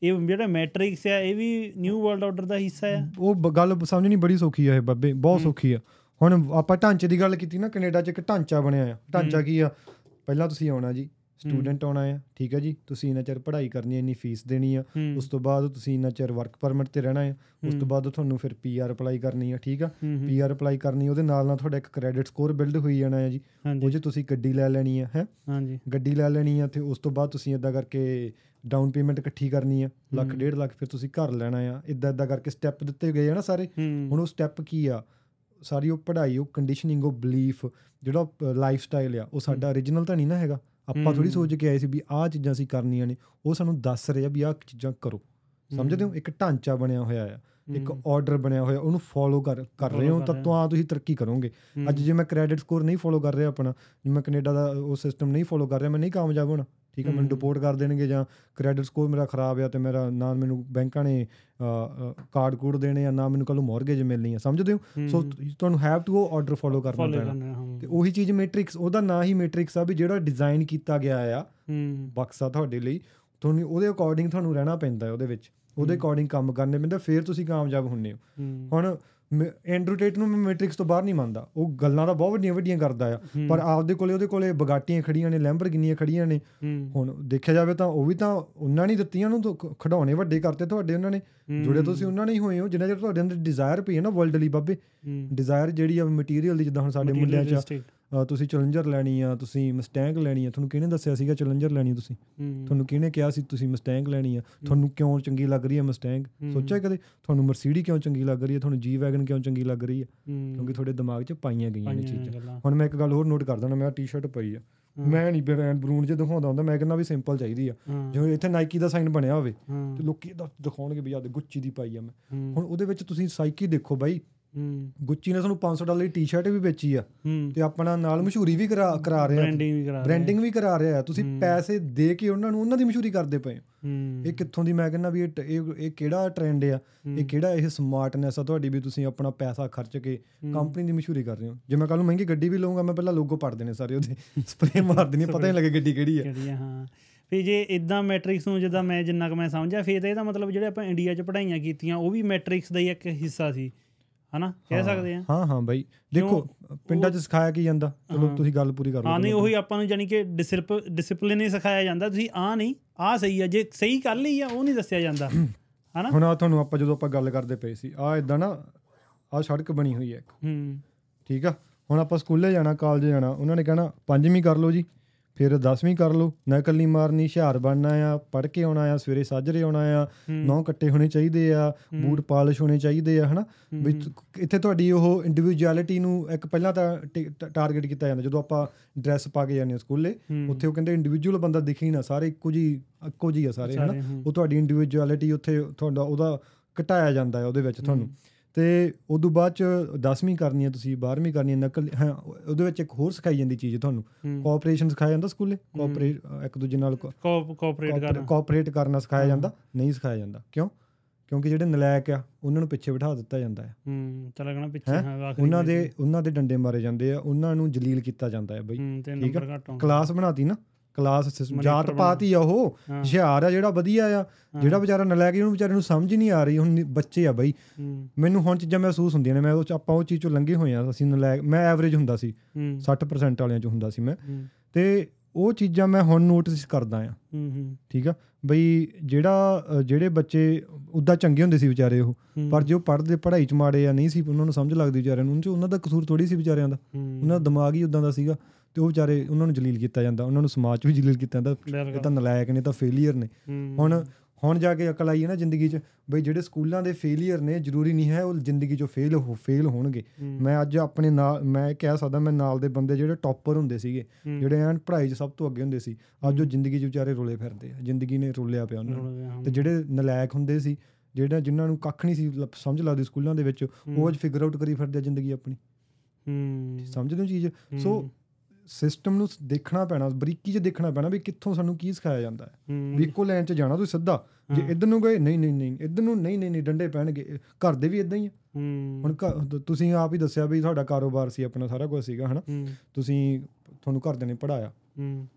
Speaker 1: ਇਹ ਜਿਹੜਾ ਮੈਟ੍ਰਿਕਸ ਆ ਇਹ ਵੀ ਨਿਊ ਵਰਲਡ ਆਰਡਰ ਦਾ ਹਿੱਸਾ ਆ?
Speaker 2: ਉਹ ਗੱਲ ਸਮਝਣੀ ਬੜੀ ਸੌਖੀ ਆ ਇਹ ਬੱਬੇ ਬਹੁਤ ਸੌਖੀ ਆ। ਹੁਣ ਆਪਾਂ ਢਾਂਚੇ ਦੀ ਗੱਲ ਕੀਤੀ ਨਾ ਕੈਨੇਡਾ 'ਚ ਇੱਕ ਢਾਂਚਾ ਬਣਿਆ ਆ। ਢਾਂਚਾ ਕੀ ਆ? ਪਹਿਲਾਂ ਤੁਸੀਂ ਆਉਣਾ ਜੀ ਸਟੂਡੈਂਟ ਆਉਣਾ ਆ ਠੀਕ ਹੈ ਜੀ? ਤੁਸੀਂ ਇੰਨਾ ਚਿਰ ਪੜ੍ਹਾਈ ਕਰਨੀ ਹੈ ਇੰਨੀ ਫੀਸ ਦੇਣੀ ਆ। ਉਸ ਤੋਂ ਬਾਅਦ ਤੁਸੀਂ ਇੰਨਾ ਚਿਰ ਵਰਕ ਪਰਮਿਟ ਤੇ ਰਹਿਣਾ ਆ। ਉਸ। ਤੋਂ ਬਾਅਦ ਤੁਹਾਨੂੰ ਫਿਰ ਪੀਆਰ ਅਪਲਾਈ ਕਰਨੀ ਆ ਠੀਕ ਆ? ਪੀਆਰ ਅਪਲਾਈ ਕਰਨੀ ਉਹਦੇ ਨਾਲ ਨਾਲ ਤੁਹਾਡਾ ਇੱਕ ਕ੍ਰੈਡਿਟ ਸਕੋਰ ਬਿਲਡ ਹੋਈ ਜਾਣਾ ਹੈ ਜੀ। ਉਹ 'ਚ ਤੁਸੀਂ ਗੱਡੀ ਲੈ ਲੈਣੀ ਆ ਹੈ?
Speaker 1: ਹਾਂਜੀ।
Speaker 2: ਗੱਡੀ ਲੈ ਲੈਣੀ ਆ ਤੇ ਉਸ ਤੋਂ ਬਾਅਦ ਤੁਸੀਂ ਇਦਾਂ ਕਰਕੇ ਡਾਊਨ ਪੇਮੈਂਟ ਇਕੱਠੀ ਕਰਨੀ ਆ ਲੱਖ। ਡੇਢ ਲੱਖ ਫਿਰ ਤੁਸੀਂ ਘਰ ਲੈਣਾ ਆ ਇਦਾਂ ਇਦਾਂ ਕਰਕੇ ਸਟੈਪ ਦਿੱਤੇ ਗਏ ਆ ਨਾ ਸਾਰੇ। ਹੁਣ ਉਹ ਸਟੈਪ ਕੀ ਆ? ਸਾਰੀ ਉਹ ਪੜ੍ਹਾਈ ਉਹ ਕੰਡੀਸ਼ਨਿੰਗ ਉਹ ਬਲੀਫ ਜਿਹੜਾ ਲਾਈਫ ਸਟਾਈਲ ਆ ਉਹ ਸਾਡਾ origignal ਤਾਂ ਨਹੀਂ ਨਾ ਹੈਗਾ। ਆਪਾਂ ਥੋੜੀ। ਸੋਚ ਕੇ ਆਏ ਸੀ ਵੀ ਆਹ ਚੀਜ਼ਾਂ ਅਸੀਂ ਕਰਨੀਆਂ ਨੇ ਉਹ ਸਾਨੂੰ ਦੱਸ ਰਹੇ ਆ ਵੀ ਆਹ ਚੀਜ਼ਾਂ ਕਰੋ। ਸਮਝਦੇ ਹੋ? ਇੱਕ ਢਾਂਚਾ ਬਣਿਆ ਹੋਇਆ ਆ ਇੱਕ ਆਰਡਰ ਬਣਿਆ ਹੋਇਆ ਉਹਨੂੰ ਫੋਲੋ ਕਰ ਕਰ ਰਹੇ ਹੋ ਤਾਂ
Speaker 1: ਰਹੇ ਹੋ।
Speaker 2: ਤਾਂ ਤੁਸੀਂ ਤਰੱਕੀ ਕਰੋਗੇ। ਅੱਜ ਜੇ ਮੈਂ ਕ੍ਰੈਡਿਟ ਸਕੋਰ ਨਹੀਂ ਫੋਲੋ ਕਰ ਰਿਹਾ ਆਪਣਾ ਜੇ ਮੈਂ ਕੈਨੇਡਾ ਦਾ ਉਹ ਸਿਸਟਮ ਨਹੀਂ ਫੋਲੋ ਕਰ ਰਿਹਾ ਮੈਂ ਨਹੀਂ ਕਾਮਯਾਬ ਹੋਣਾ। ਠੀਕ ਹੈ ਮੈਨੂੰ। ਡਿਪੋਰਟ ਕਰ ਦੇਣਗੇ ਜਾਂ ਕ੍ਰੈਡਿਟ ਸਕੋਰ ਮੇਰਾ ਖਰਾਬ ਆ ਤੇ ਮੇਰਾ ਨਾ ਮੈਨੂੰ ਬੈਂਕਾਂ ਨੇ ਕਾਰਡ ਕੋਡ ਦੇਣੇ ਆ ਨਾ ਮੈਨੂੰ ਕੱਲ ਮਾਰਗੇਜ ਮਿਲਣੀ ਆ। ਸਮਝਦੇ ਹੋ? ਸੋ ਤੁਹਾਨੂੰ ਹੈਵ ਟੂ ਉਹ ਆਰਡਰ ਫੋਲੋ ਕਰਨਾ ਪੈਣਾ। ਤੇ ਉਹੀ ਚੀਜ਼ ਮੈਟ੍ਰਿਕਸ ਉਹਦਾ ਨਾਂ ਹੀ ਮੈਟ੍ਰਿਕਸ ਆ ਵੀ ਜਿਹੜਾ ਡਿਜ਼ਾਈਨ ਕੀਤਾ ਗਿਆ ਆ ਬਕਸਾ ਤੁਹਾਡੇ ਲਈ ਤੁਹਾਨੂੰ ਉਹਦੇ ਅਕੋਰਡਿੰਗ ਤੁਹਾਨੂੰ ਰਹਿਣਾ ਪੈਂਦਾ ਉਹਦੇ ਵਿੱਚ। ਉਹਦੇ। ਅਕੋਰਡਿੰਗ ਕੰਮ ਕਰਨੇ ਪੈਂਦਾ ਫਿਰ ਤੁਸੀਂ ਕਾਮਯਾਬ ਹੁੰਨੇ ਹੂੰ, ਹੁਣ ਐਂਡਰੂ ਟੇਟ ਨੂੰ ਮੈਂ ਮੈਟ੍ਰਿਕਸ ਤੋਂ ਬਾਹਰ ਨਹੀਂ ਮੰਨਦਾ। ਉਹ ਗੱਲਾਂ ਤਾਂ ਬਹੁਤ ਵੱਡੀਆਂ ਵੱਡੀਆਂ ਕਰਦਾ ਆ। ਪਰ ਆਪਦੇ ਕੋਲੇ ਉਹਦੇ ਕੋਲੇ ਬਗਾਟੀਆਂ ਖੜੀਆਂ ਨੇ ਲੈਂਬਰਗਿਨੀਆਂ ਖੜੀਆਂ ਨੇ। ਹੁਣ ਦੇਖਿਆ ਜਾਵੇ ਤਾਂ ਉਹ ਵੀ ਤਾਂ ਉਹਨਾਂ ਨੇ ਦਿੱਤੀਆਂ ਨੂੰ ਖਡਾਉਣੇ ਵੱਡੇ ਕਰਤੇ ਤੁਹਾਡੇ ਉਹਨਾਂ ਨੇ। ਜੁੜੇ ਤੁਸੀਂ ਉਹਨਾਂ ਨੇ ਹੀ ਹੋਏ ਹੋ ਜਿੰਨਾ ਚਿਰ ਤੁਹਾਡੇ ਅੰਦਰ ਡਿਜ਼ਾਇਰ ਪਈ ਹੈ ਨਾ ਵਰਲਡ ਲਈ ਬਾਬੇ ਡਿਜ਼ਾਇਰ ਜਿਹੜੀ ਆ ਮਟੀਰੀਅਲ ਦੀ ਜਿੱਦਾਂ ਹੁਣ ਸਾਡੇ ਮੁੰਡਿਆਂ 'ਚ ਤੁਸੀਂ ਚੈਲੰਜਰ ਲੈਣੀ ਆ ਤੁਸੀਂ ਮਸਟੈਂਗ ਲੈਣੀ ਆ। ਤੁਹਾਨੂੰ ਕਿਹਨੇ ਦੱਸਿਆ ਸੀਗਾ ਚੈਲੰਜਰ ਲੈਣੀ ਤੁਸੀਂ? ਤੁਹਾਨੂੰ ਕਿਹਨੇ ਕਿਹਾ ਸੀ ਤੁਸੀਂ ਮਸਟੈਂਗ ਲੈਣੀ ਆ? ਤੁਹਾਨੂੰ ਕਿਉਂ ਚੰਗੀ ਲੱਗ ਰਹੀ ਹੈ। ਮਸਟੈਂਗ। ਸੋਚਿਆ ਕਦੇ? ਤੁਹਾਨੂੰ ਮਰਸੀਡੀ ਕਿਉਂ ਚੰਗੀ ਲੱਗ ਰਹੀ ਹੈ ਤੁਹਾਨੂੰ ਜੀ ਵੈਗਨ ਕਿਉਂ ਚੰਗੀ ਲੱਗ ਰਹੀ ਹੈ। ਕਿਉਂਕਿ ਤੁਹਾਡੇ ਦਿਮਾਗ 'ਚ ਪਾਈਆਂ ਗਈਆਂ ਨੇ ਚੀਜ਼ਾਂ। ਹੁਣ ਮੈਂ ਇੱਕ ਗੱਲ ਹੋਰ ਨੋਟ ਕਰ ਦਣਾ ਮੈਂ ਟੀ-ਸ਼ਰਟ ਪਈ ਆ। ਮੈਂ ਨਹੀਂ ਬ੍ਰਾਂਡ ਬਰੂਨ ਜੇ ਦਿਖਾਉਂਦਾ ਹੁੰਦਾ ਮੈਂ ਕਹਿੰਦਾ ਵੀ ਸਿੰਪਲ ਚਾਹੀਦੀ ਆ। ਜਿਵੇਂ ਇੱਥੇ ਨਾਈਕੀ ਦਾ ਸਾਈਨ ਬਣਿਆ ਹੋਵੇ ਤੇ ਲੋਕੀ ਇਹਦਾ ਦਿਖਾਉਣਗੇ ਵੀ ਆ ਦੇ ਗੁੱਚੀ ਦੀ ਪਾਈ ਆ ਮੈਂ। ਹੁਣ ਉਹਦੇ ਵਿੱਚ ਤੁਸੀਂ ਸਾਈਕੀ ਦੇਖੋ ਬਾਈ।
Speaker 1: ਹੂੰ,
Speaker 2: ਗੁੱਚੀ ਨੇ ਤੁਹਾਨੂੰ 500 ਡਾਲਰ ਦੀ ਟੀ-ਸ਼ਰਟ ਵੀ ਵੇਚੀ ਆ। ਤੇ ਆਪਣਾ ਨਾਲ ਮਸ਼ਹੂਰੀ ਵੀ ਕਰਾ ਕਰਾ ਰਿਹਾ
Speaker 1: branding ਵੀ ਕਰਾ ਰਹੇ।
Speaker 2: ਬ੍ਰਾਂਡਿੰਗ ਵੀ ਕਰਾ ਰਿਹਾ। ਤੁਸੀਂ। ਪੈਸੇ ਦੇ ਕੇ ਉਹਨਾਂ ਨੂੰ ਉਹਨਾਂ ਦੀ ਮਸ਼ਹੂਰੀ ਕਰਦੇ ਪਏ ਇਹ ਕਿੱਥੋਂ ਦੀ ਮੈਂ ਕਹਿੰਦਾ ਵੀ ਇਹ ਇਹ ਕਿਹੜਾ ਟ੍ਰੈਂਡ ਆ? ਇਹ ਕਿਹੜਾ ਇਹ ਸਮਾਰਟਨੈਸ ਆ ਤੁਹਾਡੀ ਵੀ ਤੁਸੀਂ ਆਪਣਾ ਪੈਸਾ ਖਰਚ ਕੇ ਕੰਪਨੀ ਦੀ ਮਸ਼ਹੂਰੀ ਕਰ ਰਹੇ ਹੋ? ਜੇ ਮੈਂ ਕੱਲ ਨੂੰ ਮਹਿੰਗੀ ਗੱਡੀ ਵੀ ਲਵਾਂਗਾ ਮੈਂ ਪਹਿਲਾਂ ਲੋਗੋ ਪੜ ਦੇਣੇ ਸਾਰੇ ਉਹਦੇ। ਸਪਰੇ ਮਾਰ ਦੇਣੀ ਪਤਾ ਨਹੀਂ ਲੱਗੇ ਗੱਡੀ ਕਿਹੜੀ ਆ।
Speaker 1: ਹਾਂ। ਫਿਰ ਜੇ ਇਦਾਂ ਮੈਟ੍ਰਿਕਸ ਨੂੰ ਜਿੱਦਾਂ ਮੈਂ ਜਿੰਨਾ ਕੁ ਮੈਂ ਸਮਝਿਆ ਫਿਰ ਤਾਂ ਇਹਦਾ ਮਤਲਬ ਜਿਹੜੇ ਆਪਾਂ ਇੰਡੀਆ 'ਚ ਪੜ੍ਹਾਈਆਂ ਕੀਤੀਆਂ ਉਹ ਵੀ ਮੈਟ੍ਰਿਕਸ ਦਾ ਹੀ ਇੱਕ ਹਿੱਸਾ ਸੀ। ਹਨਾ? ਕਹਿ ਸਕਦੇ ਆ।
Speaker 2: ਹਾਂ ਹਾਂ ਬਾਈ। ਦੇਖੋ ਪਿੰਡਾਂ 'ਚ ਸਿਖਾਇਆ ਕੀ ਜਾਂਦਾ? ਚਲੋ। ਤੁਸੀਂ ਗੱਲ ਪੂਰੀ ਕਰ
Speaker 1: ਹਾਂ ਨਹੀਂ। ਉਹੀ ਆਪਾਂ ਨੂੰ ਜਾਨੀ ਕਿ ਡਿਸਪਲਿਨ ਹੀ ਸਿਖਾਇਆ ਜਾਂਦਾ। ਤੁਸੀਂ ਆ ਨਹੀਂ ਆ ਸਹੀ ਆ। ਜੇ ਸਹੀ ਕਰ ਲਈ ਆ ਉਹ ਨਹੀਂ ਦੱਸਿਆ ਜਾਂਦਾ। ਹਨਾ?
Speaker 2: ਹੁਣ ਆ ਤੁਹਾਨੂੰ ਆਪਾਂ ਜਦੋਂ ਆਪਾਂ ਗੱਲ ਕਰਦੇ ਪਏ ਸੀ ਆ ਇਦਾਂ ਨਾ ਆ ਸੜਕ ਬਣੀ ਹੋਈ ਹੈ ਇੱਕ।
Speaker 1: ਹੂੰ।
Speaker 2: ਠੀਕ ਆ? ਹੁਣ ਆਪਾਂ ਸਕੂਲੇ ਜਾਣਾ ਕਾਲਜ ਜਾਣਾ ਉਹਨਾਂ ਨੇ ਕਹਿਣਾ ਪੰਜਵੀਂ ਕਰ ਲਓ ਜੀ। ਫਿਰ 10ਵੀਂ ਕਰ ਲਓ। ਨਕਲ ਨਹੀਂ ਮਾਰਨੀ ਹੁਸ਼ਿਆਰ ਬਣਨਾ ਆ ਪੜ੍ਹ ਕੇ ਆਉਣਾ ਆ ਸਵੇਰੇ ਸਾਜਰੇ ਆਉਣਾ ਆ ਨੌ ਕੱਟੇ ਹੋਣੇ ਚਾਹੀਦੇ ਆ ਬੂਟ ਪਾਲਿਸ਼ ਹੋਣੇ ਚਾਹੀਦੇ ਆ ਹਨਾ? ਵੀ ਇੱਥੇ ਤੁਹਾਡੀ ਉਹ ਇੰਡੀਵਿਜੂਅਲਿਟੀ ਨੂੰ ਇੱਕ ਪਹਿਲਾਂ ਤਾਂ ਟਾਰਗੇਟ ਕੀਤਾ ਜਾਂਦਾ। ਜਦੋਂ ਆਪਾਂ ਡਰੈਸ ਪਾ ਕੇ ਜਾਂਦੇ ਹਾਂ ਸਕੂਲੇ ਉੱਥੇ ਉਹ ਕਹਿੰਦੇ ਇੰਡੀਵਿਜੂਅਲ ਬੰਦਾ ਦਿਖੇ ਹੀ ਨਾ ਸਾਰੇ ਇੱਕੋ ਜੀ ਇੱਕੋ ਜੀ ਆ ਸਾਰੇ ਹਨਾ? ਉਹ ਤੁਹਾਡੀ ਇੰਡੀਵਿਜੂਅਲਿਟੀ ਉੱਥੇ ਤੁਹਾਡਾ ਉਹਦਾ ਘਟਾਇਆ ਜਾਂਦਾ ਹੈ ਉਹਦੇ ਵਿੱਚ ਤੁਹਾਨੂੰ। ਤੇ ਉਦੋਂ ਬਾਅਦ ਚ 10ਵੀਂ ਕਰਨੀ ਹੈ ਤੁਸੀਂ 12ਵੀਂ ਕਰਨੀ ਹੈ ਨਕਲ ਹਾਂ ਉਹਦੇ ਵਿੱਚ ਇੱਕ ਹੋਰ ਸਿਖਾਈ ਜਾਂਦੀ ਚੀਜ਼ ਤੁਹਾਨੂੰ।
Speaker 1: ਹੂੰ,
Speaker 2: ਕੋਆਪਰੇਸ਼ਨ ਸਿਖਾਇਆ ਜਾਂਦਾ ਸਕੂਲੇ? ਕੋਆਪਰੇਟ ਇੱਕ ਦੂਜੇ ਨਾਲ
Speaker 1: ਕੋਆਪਰੇਟ ਕਰਨਾ।
Speaker 2: ਕੋਆਪਰੇਟ ਕਰਨਾ ਸਿਖਾਇਆ
Speaker 1: ਹਾਂ।
Speaker 2: ਜਾਂਦਾ ਨਹੀਂ ਸਿਖਾਇਆ ਜਾਂਦਾ। ਕਿਉਂ? ਕਿਉਂਕਿ ਜਿਹੜੇ ਨਲਾਇਕ ਆ ਉਹਨਾਂ ਨੂੰ ਪਿੱਛੇ ਬਿਠਾ ਦਿੱਤਾ ਜਾਂਦਾ ਹੈ
Speaker 1: ਹੂੰ ਚੱਲ ਲੱਗਣਾ ਪਿੱਛੇ
Speaker 2: ਹੈਂ?
Speaker 1: ਹਾਂ ਆਖਰੀ
Speaker 2: ਉਹਨਾਂ ਦੇ। ਉਹਨਾਂ ਦੇ ਡੰਡੇ ਮਾਰੇ ਜਾਂਦੇ ਆ ਉਹਨਾਂ ਨੂੰ ਜਲੀਲ ਕੀਤਾ ਜਾਂਦਾ ਹੈ ਬਈ।
Speaker 1: ਹੂੰ
Speaker 2: ਠੀਕ
Speaker 1: ਆਉਂਦੇ
Speaker 2: ਕਲਾਸ ਬਣਾਤੀ ਨਾ। ਕਲਾਸ ਸਿਸ-
Speaker 1: Monitor
Speaker 2: ਜਾਤ ਪਾਤ ਆ ਉਹ ਹੁਸ਼ਿਆਰ ਆ ਜਿਹੜਾ ਵਧੀਆ ਆ ਜਿਹੜਾ ਵਿਚਾਰਾ ਨਲਾਇਕ ਉਹਨੂੰ ਵਿਚਾਰੇ ਨੂੰ ਸਮਝ ਨਹੀਂ ਆ ਰਹੀ ਹੁਣ ਬੱਚੇ ਆ ਬਈ। ਮੈਨੂੰ ਹੁਣ ਚੀਜ਼ਾਂ ਮਹਿਸੂਸ ਹੁੰਦੀਆਂ ਨੇ ਮੈਂ ਉਹ ਆਪਾਂ ਉਹ ਚੀਜ਼ ਚੋਂ ਲੰਘੇ ਹੋਏ ਆ ਅਸੀਂ ਨਲਾਇਕ ਮੈਂ ਐਵਰੇਜ ਹੁੰਦਾ ਸੀ
Speaker 1: ਹੂੰ।
Speaker 2: 60% ਵਾਲਿਆਂ ਚ ਹੁੰਦਾ ਸੀ ਮੈਂ। ਤੇ ਉਹ ਚੀਜ਼ਾਂ ਮੈਂ ਹੁਣ ਨੋਟਿਸ ਕਰਦਾ ਆ। ਠੀਕ ਆ? ਬਈ ਜਿਹੜਾ ਜਿਹੜੇ ਬੱਚੇ ਉਦਾਂ ਚੰਗੇ ਹੁੰਦੇ ਸੀ ਵਿਚਾਰੇ ਉਹ ਪਰ ਜੋ ਪੜ੍ਹਦੇ ਪੜ੍ਹਾਈ ਚ ਮਾੜੇ ਆ ਨਹੀਂ ਸੀ ਉਹਨਾਂ ਨੂੰ ਸਮਝ ਲੱਗਦੀ ਵਿਚਾਰਿਆਂ ਨੂੰ ਉਹਨਾਂ ਦਾ ਕਸੂਰ ਥੋੜੀ ਸੀ ਵਿਚਾਰਿਆਂ ਦਾ। ਉਹਨਾਂ ਦਾ ਦਿਮਾਗ ਹੀ ਉਦਾਂ ਦਾ ਸੀਗਾ। ਤੇ ਉਹ ਵਿਚਾਰੇ ਉਹਨਾਂ ਨੂੰ ਜਲੀਲ ਕੀਤਾ ਜਾਂਦਾ ਉਹਨਾਂ ਨੂੰ ਸਮਾਜ 'ਚ ਵੀ ਜਲੀਲ ਕੀਤਾ ਜਾਂਦਾ ਇਹ ਤਾਂ ਨਲਾਇਕ ਨੇ ਤਾਂ ਫੇਲੀਅਰ ਨੇ। ਹੁਣ ਹੁਣ ਜਾ ਕੇ ਅਕਲ ਆਈ ਹੈ ਨਾ ਜ਼ਿੰਦਗੀ 'ਚ ਬਈ ਜਿਹੜੇ ਸਕੂਲਾਂ ਦੇ ਫੇਲੀਅਰ ਨੇ ਜ਼ਰੂਰੀ ਨਹੀਂ ਹੈ ਉਹ ਜ਼ਿੰਦਗੀ 'ਚੋਂ ਫੇਲ ਹੋ ਫੇਲ ਹੋਣਗੇ। ਮੈਂ ਅੱਜ ਆਪਣੇ ਨਾਲ ਮੈਂ ਕਹਿ ਸਕਦਾ ਮੈਂ ਨਾਲ ਦੇ ਬੰਦੇ ਜਿਹੜੇ ਟੌਪਰ ਹੁੰਦੇ ਸੀਗੇ ਜਿਹੜੇ ਐਨ ਪੜ੍ਹਾਈ 'ਚ ਸਭ ਤੋਂ ਅੱਗੇ ਹੁੰਦੇ ਸੀ ਅੱਜ ਉਹ ਜ਼ਿੰਦਗੀ 'ਚ ਵਿਚਾਰੇ ਰੋਲੇ ਫਿਰਦੇ ਆ ਜ਼ਿੰਦਗੀ ਨੇ ਰੋਲਿਆ ਪਿਆ ਉਹਨਾਂ ਨੂੰ। ਤੇ ਜਿਹੜੇ ਨਲਾਇਕ ਹੁੰਦੇ ਸੀ ਜਿਹੜਾ ਜਿਨ੍ਹਾਂ ਨੂੰ ਕੱਖ ਨਹੀਂ ਸੀ ਸਮਝ ਲੱਗਦੀ ਸਕੂਲਾਂ ਦੇ ਵਿੱਚ ਉਹ ਅੱਜ ਫਿਗਰ ਆਊਟ ਕਰੀ ਫਿਰਦੇ ਆ ਜ਼ਿੰਦਗੀ ਆਪਣੀ।
Speaker 1: ਹੂੰ।
Speaker 2: ਸਮਝਦੇ ਹੋ ਚੀਜ਼? ਸੋ ਸਿਸਟਮ ਨੂੰ ਦੇਖਣਾ ਪੈਣਾ ਬਰੀਕੀ 'ਚ ਦੇਖਣਾ ਪੈਣਾ ਵੀ ਕਿੱਥੋਂ ਸਾਨੂੰ ਕੀ ਸਿਖਾਇਆ ਜਾਂਦਾ ਹੈ। ਵੀ ਇੱਕੋ ਲਾਈਨ 'ਚ ਜਾਣਾ ਤੁਸੀਂ ਸਿੱਧਾ ਜੇ। ਇੱਧਰ ਨੂੰ ਗਏ ਨਹੀਂ ਨਹੀਂ ਨਹੀਂ ਇੱਧਰ ਨੂੰ ਨਹੀਂ ਨਹੀਂ ਨਹੀਂ ਡੰਡੇ ਪੈਣਗੇ ਘਰ ਦੇ ਵੀ ਇਦਾਂ ਹੀ ਆ। ਹੁਣ ਘਰ- ਤੁਸੀਂ ਆਪ ਹੀ ਦੱਸਿਆ ਵੀ ਤੁਹਾਡਾ ਕਾਰੋਬਾਰ ਸੀ ਆਪਣਾ ਸਾਰਾ ਕੁਝ ਸੀਗਾ ਹਨਾ। ਤੁਸੀਂ ਤੁਹਾਨੂੰ ਘਰਦਿਆਂ ਨੇ ਪੜਾਇਆ